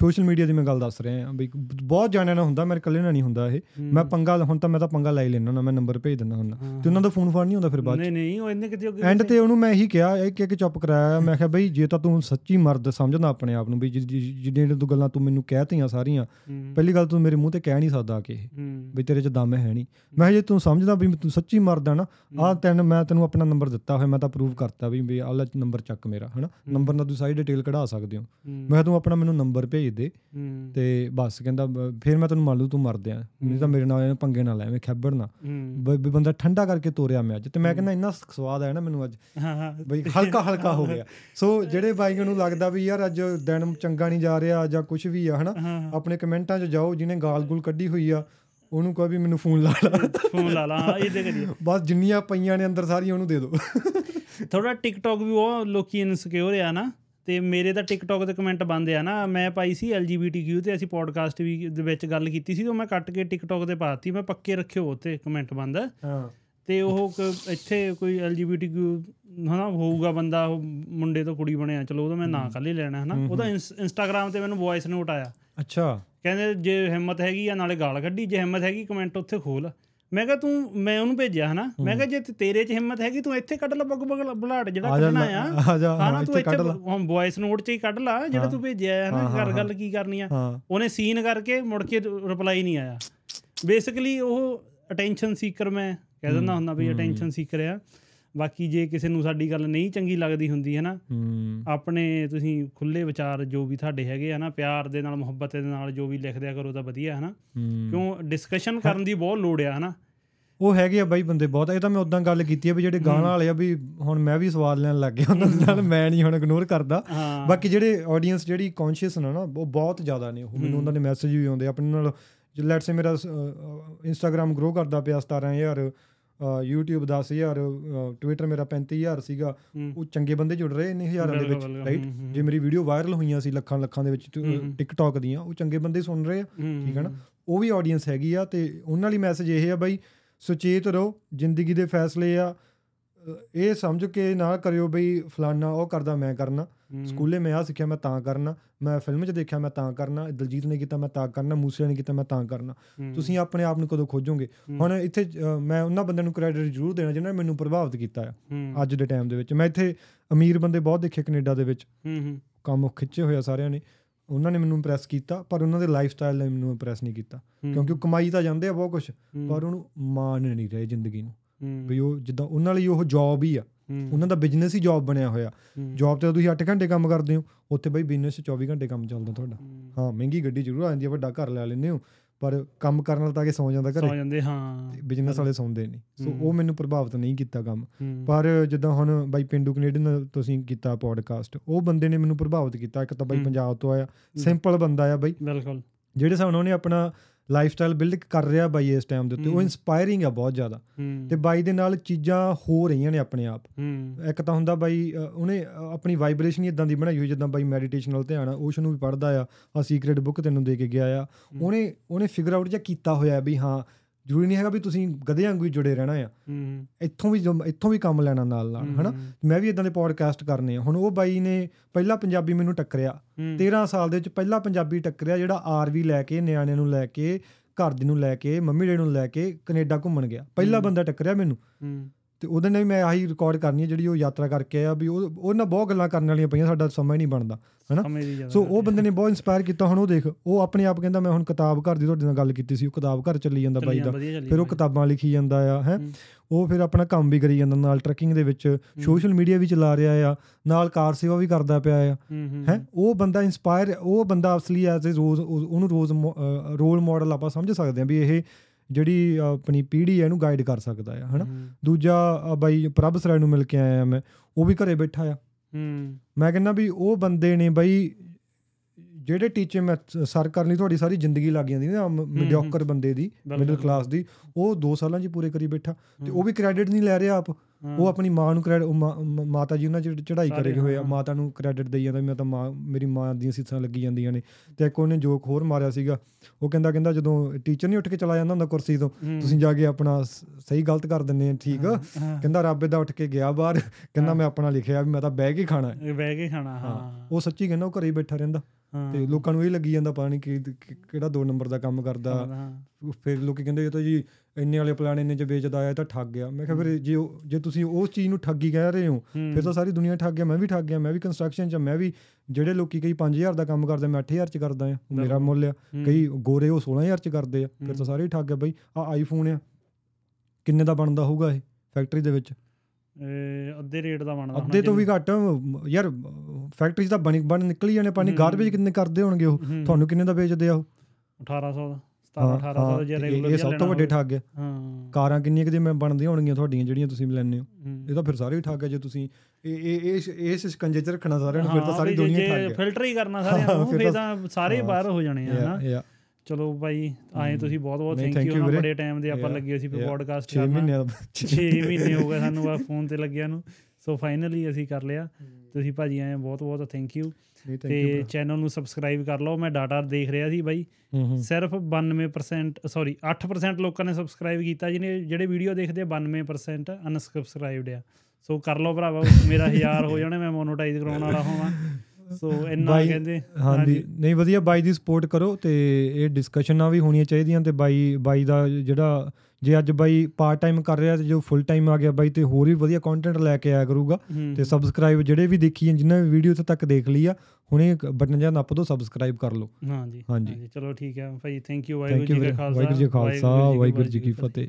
Speaker 2: ਸੋਸ਼ਲ ਮੀਡੀਆ ਦੀ ਮੈਂ ਗੱਲ ਦੱਸ ਰਿਹਾ ਹਾਂ ਬਈ ਬਹੁਤ ਜਾਣਿਆਂ ਨਾਲ ਹੁੰਦਾ ਮੇਰੇ ਇਕੱਲੇ ਨਾਲ ਨਹੀਂ ਹੁੰਦਾ ਇਹ। ਮੈਂ ਪੰਗਾ ਹੁਣ ਤਾਂ ਮੈਂ ਤਾਂ ਪੰਗਾ ਲੈ ਲੈਣਾ ਮੈਂ ਨੰਬਰ ਭੇਜ ਦਿੰਦਾ ਹੁੰਦਾ। ਤੇ ਉਹਨਾਂ ਦਾ ਫੋਨ ਫਾਨ ਨਹੀਂ ਹੁੰਦਾ ਫਿਰ ਬਾਅਦ
Speaker 1: ਨਹੀਂ ਨਹੀਂ ਉਹ ਇੰਨੇ ਕਿਤੇ
Speaker 2: ਐਂਡ ਤੇ ਉਹਨੂੰ ਮੈਂ ਇਹੀ ਕਿਹਾ ਇੱਕ ਇੱਕ ਚੁੱਪ ਕਰਾਇਆ ਮੈਂ ਕਿਹਾ ਬਈ ਜੇ ਤਾਂ ਤੂੰ ਸੱਚੀ ਮਰਦ ਸਮਝਦਾ ਆਪਣੇ ਆਪ ਨੂੰ ਵੀ ਜਿਹੜੀਆਂ ਤੂੰ ਗੱਲਾਂ ਤੂੰ ਮੈਨੂੰ ਕਹਿਤੀਆਂ ਸਾਰੀਆਂ ਪਹਿਲੀ ਗੱਲ ਤੂੰ ਮੇਰੇ ਮੂੰਹ ਤੇ ਕਹਿ ਨਹੀਂ ਸਕਦਾ ਕਿ ਇਹ। ਵੀ ਤੇਰੇ 'ਚ ਦਮ ਹੈ ਨਹੀਂ। ਮੈਂ ਜੇ ਤੂੰ ਸਮਝਦਾ ਵੀ ਤੂੰ ਸੱਚੀ ਮਰਦ ਆ ਨਾ ਆਹ ਤੈਨੂੰ ਮੈਂ ਤੈਨੂੰ ਆਪਣਾ ਨੰਬਰ ਦਿੱਤਾ ਹੋਇਆ ਮੈਂ ਤਾਂ ਪ੍ਰੂਵ ਕਰਤਾ ਵੀ ਵੀ ਆਹ ਨੰਬਰ ਚੱਕ ਮੇਰਾ ਹਨਾ? ਨੰਬਰ ਨਾਲ ਤੂੰ ਸਾਰੀ ਡਿਟੇਲ ਕਢਾ ਸਕਦੇ ਹੋ। ਮੈਂ ਤੂੰ ਆਪਣਾ ਮੈਨੂੰ ਨੰਬਰ ਭੇਜ ਦੇ। ਤੇ ਬਸ ਕਹਿੰਦਾ ਫਿਰ ਮੈਂ ਤੈਨੂੰ ਮੰਨ ਲੂ ਤੂੰ ਮਰਦ ਆ। ਨਹੀਂ ਤਾਂ ਮੇਰੇ ਨਾਲ ਇਹਨੇ ਪੰਗੇ ਨਾ ਲੈ ਐਵੇਂ ਖੈਬੜ ਨਾ। ਬੰਦਾ ਠੰਡਾ ਕਰਕੇ ਤੋਰਿਆ ਮੈਂ ਅੱਜ। ਤੇ ਮੈਂ ਕਹਿੰਦਾ ਇੰਨਾ ਸਵਾਦ ਆਇਆ ਨਾ ਮੈਨੂੰ ਅੱਜ।
Speaker 1: ਹਾਂ ਹਾਂ।
Speaker 2: ਬਈ ਹਲਕਾ ਹਲਕਾ ਹੋ ਗਿਆ। ਸੋ ਜਿਹੜੇ ਬਾਈਆਂ ਨੂੰ ਲੱਗਦਾ ਵੀ ਯਾਰ ਅੱਜ ਦਿਨ ਚੰਗਾ ਨਹੀਂ ਜਾ ਰਿਹਾ ਜਾਂ ਕੁਝ ਵੀ ਆ ਹਨਾ? ਆਪਣੇ ਕਮੈਂਟਾਂ 'ਚ ਜਾਓ ਜਿਹਨੇ ਗਾਲ ਗੁਲ ਕੱਢੀ ਹੋਈ ਆ ਉਹਨੂੰ ਕਹੋ ਵੀ ਮੈਨੂੰ ਫੋਨ ਲਾ ਲਾ।
Speaker 1: ਫੋਨ ਲਾ ਲਾ ਇਹ ਦੇ ਕਰੀਏ
Speaker 2: ਬਸ ਜਿੰਨੀਆਂ ਪਈਆਂ ਨੇ ਅੰਦਰ ਸਾਰੀਆਂ ਉਹਨੂੰ ਦੇ ਦਿਓ
Speaker 1: ਥੋੜਾ ਟਿਕਟੌਕ ਵੀ ਉਹ ਲੋਕੀ ਇਨਸਿਕਿਉਰ ਆ ਨਾ ਤੇ ਮੇਰੇ ਤਾਂ ਟਿਕਟੌਕ ਤੇ ਕਮੈਂਟ ਬੰਦ ਆ ਨਾ। ਮੈਂ ਪਾਈ ਸੀ LGBTQ ਤੇ ਅਸੀਂ ਪੋਡਕਾਸਟ ਵੀ ਦੇ ਵਿੱਚ ਗੱਲ ਕੀਤੀ ਸੀ ਉਹ ਮੈਂ ਕੱਟ ਕੇ ਟਿਕਟੌਕ ਤੇ ਪਾਤੀ ਮੈਂ ਪੱਕੇ ਰੱਖਿਓ ਉੱਤੇ ਕਮੈਂਟ ਬੰਦ।
Speaker 2: ਹਾਂ।
Speaker 1: ਤੇ ਉਹ ਇੱਥੇ ਕੋਈ LGBTQ ਹਨਾ ਹੋਊਗਾ ਬੰਦਾ ਉਹ ਮੁੰਡੇ ਤੋਂ ਕੁੜੀ ਬਣਿਆ ਚਲੋ ਉਹਦਾ ਮੈਂ ਨਾਂ ਕੱਲ ਹੀ ਲੈਣਾ ਹਨਾ। ਉਹਦਾ ਇੰਸਟਾਗ੍ਰam ਤੇ ਮੈਨੂੰ ਵੌਇਸ ਨੋਟ ਆਇਆ।
Speaker 2: ਅੱਛਾ।
Speaker 1: ਕਹਿੰਦੇ ਜੇ ਹਿੰਮਤ ਹੈਗੀ ਆ ਨਾਲੇ ਗਾਲ ਕੱਢੀ ਜੇ ਹਿੰਮਤ ਹੈਗੀ ਕਮੈਂਟ ਉੱਥੇ ਖੋਲ। ਮੈਂ ਕਿਹਾ ਤੂੰ ਮੈਂ ਉਹਨੂੰ ਭੇਜਿਆ ਹਨਾ। ਮੈਂ ਕਿਹਾ ਜੇ ਤੇਰੇ 'ਚ ਹਿੰਮਤ ਹੈਗੀ ਤੂੰ ਇੱਥੇ ਕੱਢ ਲੈ ਬਗ ਬਗ ਬੁਲਾੜ ਜਿਹੜਾ ਕੱਢਣਾ ਆ।
Speaker 2: ਆ ਜਾ
Speaker 1: ਹਾਂ
Speaker 2: ਹਾਂ
Speaker 1: ਨਾ ਤੂੰ
Speaker 2: ਇੱਥੇ
Speaker 1: ਇੱਥੇ
Speaker 2: ਕੱਢ ਲਾ।
Speaker 1: ਹੁਣ ਵੌਇਸ ਨੋਟ 'ਚ ਹੀ ਕੱਢ ਲਾ ਜਿਹੜਾ। ਤੂੰ ਭੇਜਿਆ ਹੈ ਨਾ ਕਰ। ਗੱਲ ਕੀ ਕਰਨੀ ਆ। ਉਹਨੇ ਸੀਨ ਕਰਕੇ ਮੁੜ ਕੇ ਰਿਪਲਾਈ ਨਹੀਂ ਆਇਆ। ਬੇਸਿਕਲੀ ਉਹ ਅਟੈਂਸ਼ਨ ਸੀਕਰ ਮੈਂ ਕਹਿ ਦਿੰਦਾ ਹੁੰਦਾ ਵੀ। ਅਟੈਂਸ਼ਨ ਸੀਕਰ ਆ ਬਾਕੀ ਜੇ ਕਿਸੇ ਨੂੰ ਸਾਡੀ ਗੱਲ ਨਹੀਂ ਚੰਗੀ ਲੱਗਦੀ ਹੁੰਦੀ ਹੈ। ਨਾ ਆਪਣੇ ਤੁਸੀਂ ਖੁੱਲੇ ਵਿਚਾਰ ਜੋ ਵੀ ਤੁਹਾਡੇ ਹੈਗੇ ਆ ਨਾ ਪਿਆਰ ਦੇ ਨਾਲ ਮੁਹੱਬਤ ਦੇ ਨਾਲ ਜੋ ਵੀ ਲਿਖਦਿਆ ਕਰੋ ਤਾਂ ਵਧੀਆ ਹੈ। ਨਾ ਕਿਉਂ ਡਿਸਕਸ਼ਨ ਕਰਨ ਦੀ ਬਹੁਤ ਲੋੜ ਆ ਹਨਾ?
Speaker 2: ਉਹ ਹੈਗੇ ਆ ਬਾਈ ਬੰਦੇ ਬਹੁਤ। ਇਹ ਤਾਂ ਮੈਂ ਉਦਾਂ ਗੱਲ ਕੀਤੀ ਆ ਵੀ ਜਿਹੜੇ ਗਾਣਾ ਵਾਲੇ ਆ ਵੀ ਹੁਣ ਮੈਂ ਵੀ ਸਵਾਲ ਲੈਣ ਲੱਗ ਗਿਆ ਉਹਨਾਂ ਦੇ ਨਾਲ ਮੈਂ ਨਹੀਂ ਹੁਣ ਇਗਨੋਰ ਕਰਦਾ। ਬਾਕੀ ਜਿਹੜੇ ਆਡੀਅנס ਜਿਹੜੀ ਕੌਨਸ਼ੀਅਸ ਨੇ ਨਾ ਉਹ ਬਹੁਤ ਜ਼ਿਆਦਾ ਨੇ ਉਹ। ਮੈਨੂੰ ਉਹਨਾਂ ਦੇ ਮੈਸੇਜ ਵੀ ਆਉਂਦੇ ਆਪਣੇ ਨਾਲ ਲੈਟਸ ਸੇ ਮੇਰਾ ਇੰਸਟਾਗ੍ਰam ਗਰੋ ਕਰਦਾ ਪਿਆ 17000 YouTube 10000 ਟਵਿੱਟਰ ਮੇਰਾ 35000 ਸੀਗਾ। ਉਹ ਚੰਗੇ ਬੰਦੇ ਜੁੜ ਰਹੇ ਇੰਨੇ ਹਜ਼ਾਰਾਂ ਦੇ ਵਿੱਚ ਰਾਈਟ। ਜੇ ਮੇਰੀ ਵੀਡੀਓ ਵਾਇਰਲ ਹੋਈਆਂ ਸੀ ਲੱਖਾਂ ਲੱਖਾਂ ਦੇ ਵਿੱਚ। ਟਿਕਟੌਕ ਦੀਆਂ ਉਹ ਚੰਗੇ ਬੰਦੇ ਸੁਣ ਰਹੇ ਆ ਠੀਕ ਹੈ ਨਾ ਉਹ ਵੀ ਆਡੀਅנס ਹੈਗੀ ਆ ਤੇ ਉਹਨਾਂ ਲਈ ਮੈਸੇਜ ਇਹ ਆ ਬਾਈ ਸੁਚੇਤ ਰਹੋ ਜ਼ਿੰਦਗੀ ਦੇ ਫੈਸਲੇ ਆ ਇਹ ਸਮਝ ਕੇ ਨਾ ਕਰਿਓ ਬਈ ਫਲਾਨਾ ਉਹ ਕਰਦਾ ਮੈਂ ਕਰਨਾ ਸਕੂਲੇ ਮੈਂ ਆ ਸਿੱਖਿਆ ਮੈਂ ਤਾਂ ਕਰਨਾ। ਮੈਂ ਫਿਲਮ 'ਚ ਦੇਖਿਆ ਮੈਂ ਤਾਂ ਕਰਨਾ। ਦਲਜੀਤ ਨੇ ਕੀਤਾ ਮੈਂ ਤਾਂ ਕਰਨਾ। ਮੂਸੇ ਨੇ ਕੀਤਾ ਮੈਂ ਤਾਂ ਕਰਨਾ। ਤੁਸੀਂ ਆਪਣੇ ਆਪ ਨੂੰ ਕਦੋਂ ਖੋਜੋਗੇ? ਹੁਣ ਇੱਥੇ ਮੈਂ ਉਹਨਾਂ ਬੰਦਿਆਂ ਨੂੰ ਕ੍ਰੈਡਿਟ ਜ਼ਰੂਰ ਦੇਣਾ ਜਿਨ੍ਹਾਂ ਨੇ ਮੈਨੂੰ ਪ੍ਰਭਾਵਿਤ ਕੀਤਾ ਆ ਅੱਜ ਦੇ ਟਾਈਮ ਦੇ ਵਿੱਚ। ਮੈਂ ਇੱਥੇ ਅਮੀਰ ਬੰਦੇ ਬਹੁਤ ਦੇਖੇ ਕੈਨੇਡਾ ਦੇ ਵਿੱਚ। ਕੰਮ ਖਿੱਚੇ ਹੋਇਆ ਸਾਰਿਆਂ ਨੇ। ਉਹਨਾਂ ਨੇ ਮੈਨੂੰ ਇੰਪ੍ਰੈਸ ਕੀਤਾ ਪਰ ਉਹਨਾਂ ਦੇ ਲਾਈਫ ਸਟਾਈਲ ਨੇ ਮੈਨੂੰ ਇੰਪ੍ਰੈਸ ਨਹੀਂ ਕੀਤਾ। ਕਿਉਂਕਿ ਉਹ ਕਮਾਈ ਤਾਂ ਜਾਂਦੇ ਆ ਬਹੁਤ ਕੁਝ ਪਰ ਉਹਨੂੰ ਮਾਣ ਨਹੀਂ ਰਹੇ ਜ਼ਿੰਦਗੀ ਨੂੰ। ਵੀ ਉਹ ਜਿੱਦਾਂ ਉਹਨਾਂ ਲਈ ਉਹ ਜੌਬ ਹੀ ਆ। ਉਹਨਾਂ ਦਾ ਬਿਜ਼ਨਸ ਹੀ ਜੌਬ ਬਣਿਆ ਹੋਇਆ।
Speaker 1: ਹੂੰ,
Speaker 2: ਜੌਬ ਤੇ ਤੁਸੀਂ 8 ਘੰਟੇ ਕੰਮ ਕਰਦੇ ਹੋ। ਉੱਥੇ ਬਈ ਬਿਜ਼ਨਸ 'ਚ 24 ਘੰਟੇ ਕੰਮ ਚੱਲਦਾ ਤੁਹਾਡਾ।
Speaker 1: ਹੂੰ,
Speaker 2: ਹਾਂ ਮਹਿੰਗੀ ਗੱਡੀ ਜ਼ਰੂਰ ਆ ਜਾਂਦੀ ਆ ਵੱਡਾ ਘਰ ਲੈ ਲੈਂਦੇ ਹੋ। ਪਰ ਕੰਮ ਕਰਨ ਵਾਲਾ ਤਾਂ ਕਿ ਸੌ ਜਾਂਦਾ
Speaker 1: ਸੌ
Speaker 2: ਘਰੇ
Speaker 1: ਜਾਂਦੇ ਹਾਂ।
Speaker 2: ਬਿਜ਼ਨਸ ਵਾਲੇ ਸੌਂਦੇ ਨਹੀਂ। ਸੋ
Speaker 1: ਹੂੰ।
Speaker 2: ਉਹ ਮੈਨੂੰ ਪ੍ਰਭਾਵਿਤ ਨਹੀਂ ਕੀਤਾ ਕੰਮ।
Speaker 1: ਹੂੰ,
Speaker 2: ਪਰ ਜਿੱਦਾਂ ਹੁਣ ਬਾਈ ਪਿੰਡੂ ਕੈਨੇਡੀਅਨ ਤੁਸੀਂ ਕੀਤਾ ਪੋਡਕਾਸਟ ਉਹ ਬੰਦੇ ਨੇ ਮੈਨੂੰ ਪ੍ਰਭਾਵਿਤ ਕੀਤਾ। ਇੱਕ ਤਾਂ ਬਾਈ
Speaker 1: ਹੂੰ।
Speaker 2: ਪੰਜਾਬ ਤੋਂ ਆਇਆ। ਸਿੰਪਲ ਬੰਦਾ ਆ ਬਾਈ।
Speaker 1: ਬਿਲਕੁਲ।
Speaker 2: ਜਿਹੜੇ ਨਾਲ ਉਹਨੇ ਆਪਣਾ ਲਾਈਫ ਸਟਾਈਲ ਬਿਲਡ ਕਰ ਰਿਹਾ ਬਾਈ ਇਸ ਟਾਈਮ ਦੇ ਉੱਤੇ। ਉਹ। ਇਨਸਪਾਇਰਿੰਗ ਆ ਬਹੁਤ ਜ਼ਿਆਦਾ। ਤੇ ਬਾਈ ਦੇ ਨਾਲ ਚੀਜ਼ਾਂ ਹੋ ਰਹੀਆਂ ਨੇ ਆਪਣੇ ਆਪ। ਇੱਕ ਤਾਂ ਹੁੰਦਾ ਬਾਈ ਉਹਨੇ ਆਪਣੀ ਵਾਈਬ੍ਰੇਸ਼ਨ ਹੀ ਇਦਾਂ ਦੀ ਬਣਾਈ ਹੋਈ ਜਿੱਦਾਂ ਬਾਈ ਮੈਡੀਟੇਸ਼ਨ ਨਾਲ ਧਿਆਨ ਆ। ਉਸ ਨੂੰ ਵੀ ਪੜਦਾ ਆ। ਆ ਸੀਕ੍ਰੀਟ ਬੁੱਕ ਤੈਨੂੰ ਦੇ ਕੇ ਗਿਆ ਆ। ਉਹਨੇ ਉਹਨੇ ਫਿਗਰ ਆਊਟ ਜਾਂ ਕੀਤਾ ਹੋਇਆ ਵੀ ਹਾਂ ਜ਼ਰੂਰੀ ਨਹੀਂ ਹੈਗਾ ਵੀ ਤੁਸੀਂ ਗਧੇ ਵਾਂਗੂ ਹੀ ਜੁੜੇ ਰਹਿਣਾ ਆ। ਇੱਥੋਂ ਵੀ ਇੱਥੋਂ ਵੀ ਕੰਮ ਲੈਣਾ ਨਾਲ ਨਾਲ ਹਨਾ? ਮੈਂ ਵੀ ਇਦਾਂ ਦੇ ਪੋਡਕਾਸਟ ਕਰਨੇ ਆ। ਹੁਣ ਉਹ ਬਾਈ ਨੇ ਪਹਿਲਾ ਪੰਜਾਬੀ ਮੈਨੂੰ ਟੱਕਰਿਆ।
Speaker 1: ਹੂੰ,
Speaker 2: 13 ਸਾਲ ਦੇ ਵਿੱਚ ਪਹਿਲਾ ਪੰਜਾਬੀ ਟੱਕਰਿਆ ਜਿਹੜਾ ਆਰਵੀ ਲੈ ਕੇ ਨਿਆਣਿਆਂ ਨੂੰ ਲੈ ਕੇ ਘਰ ਦੀ ਨੂੰ ਲੈ ਕੇ ਮੰਮੀ ਡੈਡੀ ਨੂੰ ਲੈ ਕੇ ਕੈਨੇਡਾ ਘੁੰਮਣ ਗਿਆ। ਪਹਿਲਾ। ਬੰਦਾ ਟੱਕਰਿਆ ਮੈਨੂੰ। ਤੇ ਉਹਦੇ ਨਾਲ ਵੀ ਮੈਂ ਆਹੀ ਰਿਕਾਰਡ ਕਰਨੀ ਹੈ ਜਿਹੜੀ ਉਹ ਯਾਤਰਾ ਕਰਕੇ ਆਇਆ ਵੀ ਉਹ ਉਹ ਨਾਲ ਬਹੁਤ ਗੱਲਾਂ ਕਰਨ ਵਾਲੀਆਂ ਪਈਆਂ ਸਾਡਾ ਸਮਾਂ ਹੀ ਨਹੀਂ ਬਣਦਾ ਹਨਾ? ਸੋ ਉਹ ਬੰਦੇ ਨੇ ਬਹੁਤ ਇਨਸਪਾਇਰ ਕੀਤਾ ਹੁਣ ਉਹ ਦੇਖ ਉਹ ਆਪਣੇ ਆਪ ਕਹਿੰਦਾ ਮੈਂ ਹੁਣ ਕਿਤਾਬ ਘਰ ਦੀ ਤੁਹਾਡੇ ਨਾਲ ਗੱਲ ਕੀਤੀ ਸੀ ਉਹ ਕਿਤਾਬ ਘਰ ਚੱਲੀ ਜਾਂਦਾ ਬਾਈ ਦਾ ਫਿਰ ਉਹ। ਕਿਤਾਬਾਂ ਲਿਖੀ ਜਾਂਦਾ ਆ ਹੈ। ਉਹ ਫਿਰ ਆਪਣਾ ਕੰਮ ਵੀ ਕਰੀ ਜਾਂਦਾ ਨਾਲ ਟਰੈਕਿੰਗ ਦੇ ਵਿੱਚ ਸੋਸ਼ਲ ਮੀਡੀਆ ਵੀ ਚਲਾ ਰਿਹਾ ਆ ਨਾਲ ਕਾਰ ਸੇਵਾ ਵੀ ਕਰਦਾ ਪਿਆ ਆ
Speaker 1: ਹੂੰ,
Speaker 2: ਉਹ ਬੰਦਾ ਇਨਸਪਾਇਰ ਉਹ ਬੰਦਾ ਅਸਲੀ ਐਜ਼ ਅ ਰੋਜ਼ ਉਹ- ਉਹਨੂੰ ਰੋਜ਼ ਰੋਲ ਮਾਡਲ ਆਪਾਂ ਸਮਝ ਸਕਦੇ ਹਾਂ ਵੀ ਇਹ ਜਿਹੜੀ ਆਪਣੀ ਪੀੜ੍ਹੀ ਹੈ ਇਹਨੂੰ ਗਾਈਡ ਕਰ ਸਕਦਾ ਆ ਹਨਾ? ਦੂਜਾ ਬਾਈ ਪ੍ਰਭ ਸਰਾਏ ਨੂੰ ਮਿਲ ਕੇ ਆਇਆ ਮੈਂ ਉਹ ਵੀ ਘਰੇ ਬੈਠਾ ਆ।
Speaker 1: ਹੂੰ,
Speaker 2: ਮੈਂ ਕਹਿੰਦਾ ਵੀ ਉਹ ਬੰਦੇ ਨੇ ਬਾਈ ਜਿਹੜੇ ਟੀਚੇ ਮੈਂ ਸਰ ਕਰਨ ਤੁਹਾਡੀ ਸਾਰੀ ਜ਼ਿੰਦਗੀ ਲੱਗ ਜਾਂਦੀ ਨਾ ਮੀਡੀਓਕਰ ਬੰਦੇ ਦੀ ਮਿਡਲ। ਕਲਾਸ ਦੀ ਉਹ 2 ਸਾਲਾਂ 'ਚ ਪੂਰੇ ਕਰੀ ਬੈਠਾ। ਤੇ ਉਹ ਵੀ ਕ੍ਰੈਡਿਟ ਨਹੀਂ ਲੈ ਰਿਹਾ ਆਪ। ਉਹ ਆਪਣੀ ਮਾਂ ਨੂੰ ਕ੍ਰੈਡਿਟ ਮਾਤਾ ਜੀ ਉਹਨਾਂ ਜਿਹੜੀ ਚੜ੍ਹਾਈ ਕਰੇ ਹੋਏ ਆ। ਮਾਤਾ ਨੂੰ ਕ੍ਰੈਡਿਟ ਦੇਈ ਜਾਂਦਾ ਮੈਂ ਤਾਂ ਮਾਂ ਮੇਰੀ ਮਾਂ ਦੀਆਂ ਸਿੱਸਾਂ ਲੱਗੀ ਜਾਂਦੀਆਂ ਨੇ। ਤੇ ਇੱਕ ਉਹਨੇ ਜੋਕ ਹੋਰ ਮਾਰਿਆ ਸੀਗਾ। ਉਹ ਕਹਿੰਦਾ ਕਹਿੰਦਾ ਜਦੋਂ ਟੀਚਰ ਨਹੀਂ ਉੱਠ ਕੇ ਚਲਾ ਜਾਂਦਾ ਹੁੰਦਾ ਕੁਰਸੀ ਤੋਂ ਤੁਸੀਂ ਜਾ ਕੇ ਆਪਣਾ ਸਹੀ ਗਲਤ ਕਰ ਦਿੰਦੇ ਆ ਠੀਕ? ਕਹਿੰਦਾ ਰੱਬ ਦਾ ਉੱਠ ਕੇ ਗਿਆ ਬਾਹਰ। ਕਹਿੰਦਾ। ਮੈਂ ਆਪਣਾ ਲਿਖਿਆ ਵੀ ਮੈਂ ਤਾਂ ਬਹਿ ਕੇ ਖਾਣਾ ਹੈ।
Speaker 1: ਬਹਿ ਕੇ ਖਾਣਾ ਹਾਂ।
Speaker 2: ਉਹ ਸੱਚੀ ਕਹਿੰਦਾ ਉਹ ਘਰੇ ਬੈਠਾ ਰਹਿੰਦਾ। ਤੇ ਲੋਕਾਂ ਨੂੰ ਇਹ ਲੱਗੀ ਜਾਂਦਾ ਪਤਾ ਨਹੀਂ ਕਿ ਕਿਹੜਾ ਦੋ ਨੰਬਰ ਦਾ ਕੰਮ ਕਰਦਾ। ਫਿਰ ਲੋਕੀ ਕਹਿੰਦੇ ਇਹ ਤਾਂ ਜੀ ਇੰਨੇ ਵਾਲੇ ਪਲਾਨ ਇੰਨੇ ਚ ਵੇਚਦਾ ਆ ਇਹ ਤਾਂ ਠੱਗ ਗਿਆ। ਮੈਂ ਕਿਹਾ ਫਿਰ ਜੇ ਜੇ ਤੁਸੀਂ ਉਸ ਚੀਜ਼ ਨੂੰ ਠੱਗੀ ਕਹਿ ਰਹੇ ਹੋ ਫਿਰ ਤਾਂ ਸਾਰੀ ਦੁਨੀਆ ਠੱਗ ਗਿਆ ਮੈਂ ਵੀ ਠੱਗ ਗਿਆ ਮੈਂ ਵੀ ਕੰਸਟਰਕਸ਼ਨ ਚ ਮੈਂ ਵੀ ਜਿਹੜੇ ਲੋਕੀ ਕਈ 5000 ਦਾ ਕੰਮ ਕਰਦੇ ਮੈਂ 8000 ਚ ਕਰਦਾ ਆ ਮੇਰਾ। ਮੁੱਲ ਆ। ਕਈ ਗੋਰੇ ਉਹ 16000 ਚ ਕਰਦੇ ਆ ਫਿਰ ਤਾਂ। ਸਾਰੇ ਠੱਗ ਆ ਬਈ। ਆ ਆਈਫੋਨ ਆ ਕਿੰਨੇ ਦਾ ਬਣਦਾ ਹੋਊਗਾ ਇਹ ਫੈਕਟਰੀ ਦੇ ਵਿੱਚ?
Speaker 1: ਅੱਧੇ ਰੇਟ ਦਾ ਬਣਦਾ
Speaker 2: ਅੱਧੇ ਤੋਂ ਵੀ ਘੱਟ ਯਾਰ ਫੈਕਟਰੀ 'ਚ ਤਾਂ ਬਣ ਬਣ ਨਿਕਲੀ ਜਾਣੇ ਪਾਣੀ
Speaker 1: ਹੂੰ।
Speaker 2: ਗਾਰਬੇਜ ਕਿੰਨੇ ਕਰਦੇ ਹੋਣਗੇ ਉਹ?
Speaker 1: ਹੂੰ,
Speaker 2: ਤੁਹਾਨੂੰ ਕਿੰਨੇ ਦਾ ਵੇਚਦੇ ਆ ਉਹ?
Speaker 1: 1800 ਦਾ
Speaker 2: ਹਾਂ,
Speaker 1: 17 1800 ਦਾ
Speaker 2: ਹਾਂ,
Speaker 1: ਜੇ ਰੈਗੂਲਰ
Speaker 2: ਇਹ ਸਭ ਤੋਂ ਵੱਡੇ ਠੱਗ ਆ।
Speaker 1: ਹਾਂ।
Speaker 2: ਕਾਰਾਂ ਕਿੰਨੀਆਂ ਕਿਤੇ ਮੈਂ ਬਣਦੀਆਂ ਹੋਣਗੀਆਂ ਤੁਹਾਡੀਆਂ ਜਿਹੜੀਆਂ ਤੁਸੀਂ ਲੈਂਦੇ ਹੋ।
Speaker 1: ਹੂੰ।
Speaker 2: ਇਹ ਤਾਂ ਫਿਰ ਸਾਰੇ ਹੀ ਠੱਗ ਆ ਜੇ ਤੁਸੀਂ। ਇਹ ਇਹ ਇਸ ਇਸ ਸਕੰਜੇ 'ਚ ਰੱਖਣਾ ਸਾਰਿਆਂ ਨੂੰ ਫਿਰ ਤਾਂ
Speaker 1: ਹਾਂ,
Speaker 2: ਸਾਰੀ ਦੁਨੀਆ ਠੱਗ ਆ।
Speaker 1: ਫਿਲਟਰ ਹੀ ਕਰਨਾ ਸਾਰਿਆਂ
Speaker 2: ਹਾਂ,
Speaker 1: ਨੂੰ
Speaker 2: ਫਿਰ ਤਾਂ-
Speaker 1: ਸਾਰੇ
Speaker 2: ਹਾਂ।
Speaker 1: ਬਾਹਰ ਹੋ ਜਾਣੇ ਆ ਹਨਾ। ਚਲੋ ਭਾਈ ਆਏ। ਤੁਸੀਂ ਬਹੁਤ ਬਹੁਤ ਥੈਂਕ ਯੂ
Speaker 2: ਵੀਰੇ।
Speaker 1: ਬੜੇ ਟਾਈਮ ਦੇ ਆਪਾਂ ਲੱਗੇ ਸੀ
Speaker 2: yeah.
Speaker 1: ਪੋਡਕਾਸਟ
Speaker 2: 6
Speaker 1: ਕਰਨਾ।
Speaker 2: ਮਹੀਨੇ
Speaker 1: 6 ਮਹੀਨੇ ਹੋ ਗਏ ਸਾਨੂੰ ਆ ਫੋਨ ਤੇ ਲੱਗਿਆ ਨੂੰ। ਸੋ ਫਾਈਨਲੀ ਅਸੀਂ ਕਰ ਲਿਆ। ਤੁਸੀਂ ਭਾਜੀ ਆਏ ਬਹੁਤ ਬਹੁਤ ਥੈਂਕ ਯੂ ਤੇ ਚੈਨਲ ਨੂੰ ਸਬਸਕ੍ਰਾਈਬ ਕਰ ਲਓ। ਮੈਂ ਡਾਟਾ ਦੇਖ ਰਿਹਾ ਸੀ ਬਾਈ। ਸਿਰਫ 92% ਸੌਰੀ 8% ਲੋਕਾਂ ਨੇ ਸਬਸਕ੍ਰਾਈਬ ਕੀਤਾ ਜਿਹਨੇ ਜਿਹੜੇ ਵੀਡੀਓ ਦੇਖਦੇ ਆ, 92% ਅਨਸਬਸਕ੍ਰਾਈਬਡ ਆ। ਸੋ ਕਰ ਲਓ ਭਰਾਵਾ। ਮੇਰਾ 1000 ਹੋ ਜਾਣੇ ਮੈਂ ਮੋਨੋਟਾਈਜ਼ ਕਰਾਉਣ ਵਾਲਾ ਹੋਵਾਂ। ਸੋ ਇੰਨਾ ਕਹਿੰਦੇ
Speaker 2: ਹਾਂਜੀ। ਨਹੀਂ ਵਧੀਆ ਬਾਈ ਦੀ ਸਪੋਰਟ ਕਰੋ ਤੇ ਇਹ ਡਿਸਕਸ਼ਨਾਂ ਵੀ ਹੋਣੀਆਂ ਚਾਹੀਦੀਆਂ ਤੇ ਬਾਈ ਬਾਈ ਦਾ ਜਿਹੜਾ ਜੇ ਅੱਜ ਬਾਈ ਪਾਰਟ ਟਾਈਮ ਕਰ ਰਿਹਾ ਤੇ ਜੋ ਫੁੱਲ ਟਾਈਮ ਆ ਗਿਆ ਬਾਈ ਤੇ ਹੋਰ ਵੀ ਵਧੀਆ ਕੰਟੈਂਟ ਲੈ ਕੇ ਆਇਆ ਕਰੂਗਾ ਤੇ ਸਬਸਕ੍ਰਾਈਬ ਜਿਹੜੇ ਵੀ ਦੇਖੀ ਜਿਨ੍ਹਾਂ ਵੀ ਵੀਡੀਓ ਇੱਥੇ ਤੱਕ ਦੇਖ ਲਈ ਆ ਹੁਣੇ ਬਟਨ ਜਿਹਾ ਨੱਪ ਦੋ ਸਬਸਕ੍ਰਾਈਬ ਕਰ ਲਓ।
Speaker 1: ਹਾਂਜੀ
Speaker 2: ਹਾਂਜੀ।
Speaker 1: ਚਲੋ ਠੀਕ ਹੈ। ਭਾਈ ਥੈਂਕ ਯੂ ਵਾਹਿਗੁਰੂ ਜੀ
Speaker 2: ਜੀ ਕਾ ਖਾਲਸਾ, ਵਾਹਿਗੁਰੂ ਜੀ ਕੀ ਫਤਿਹ।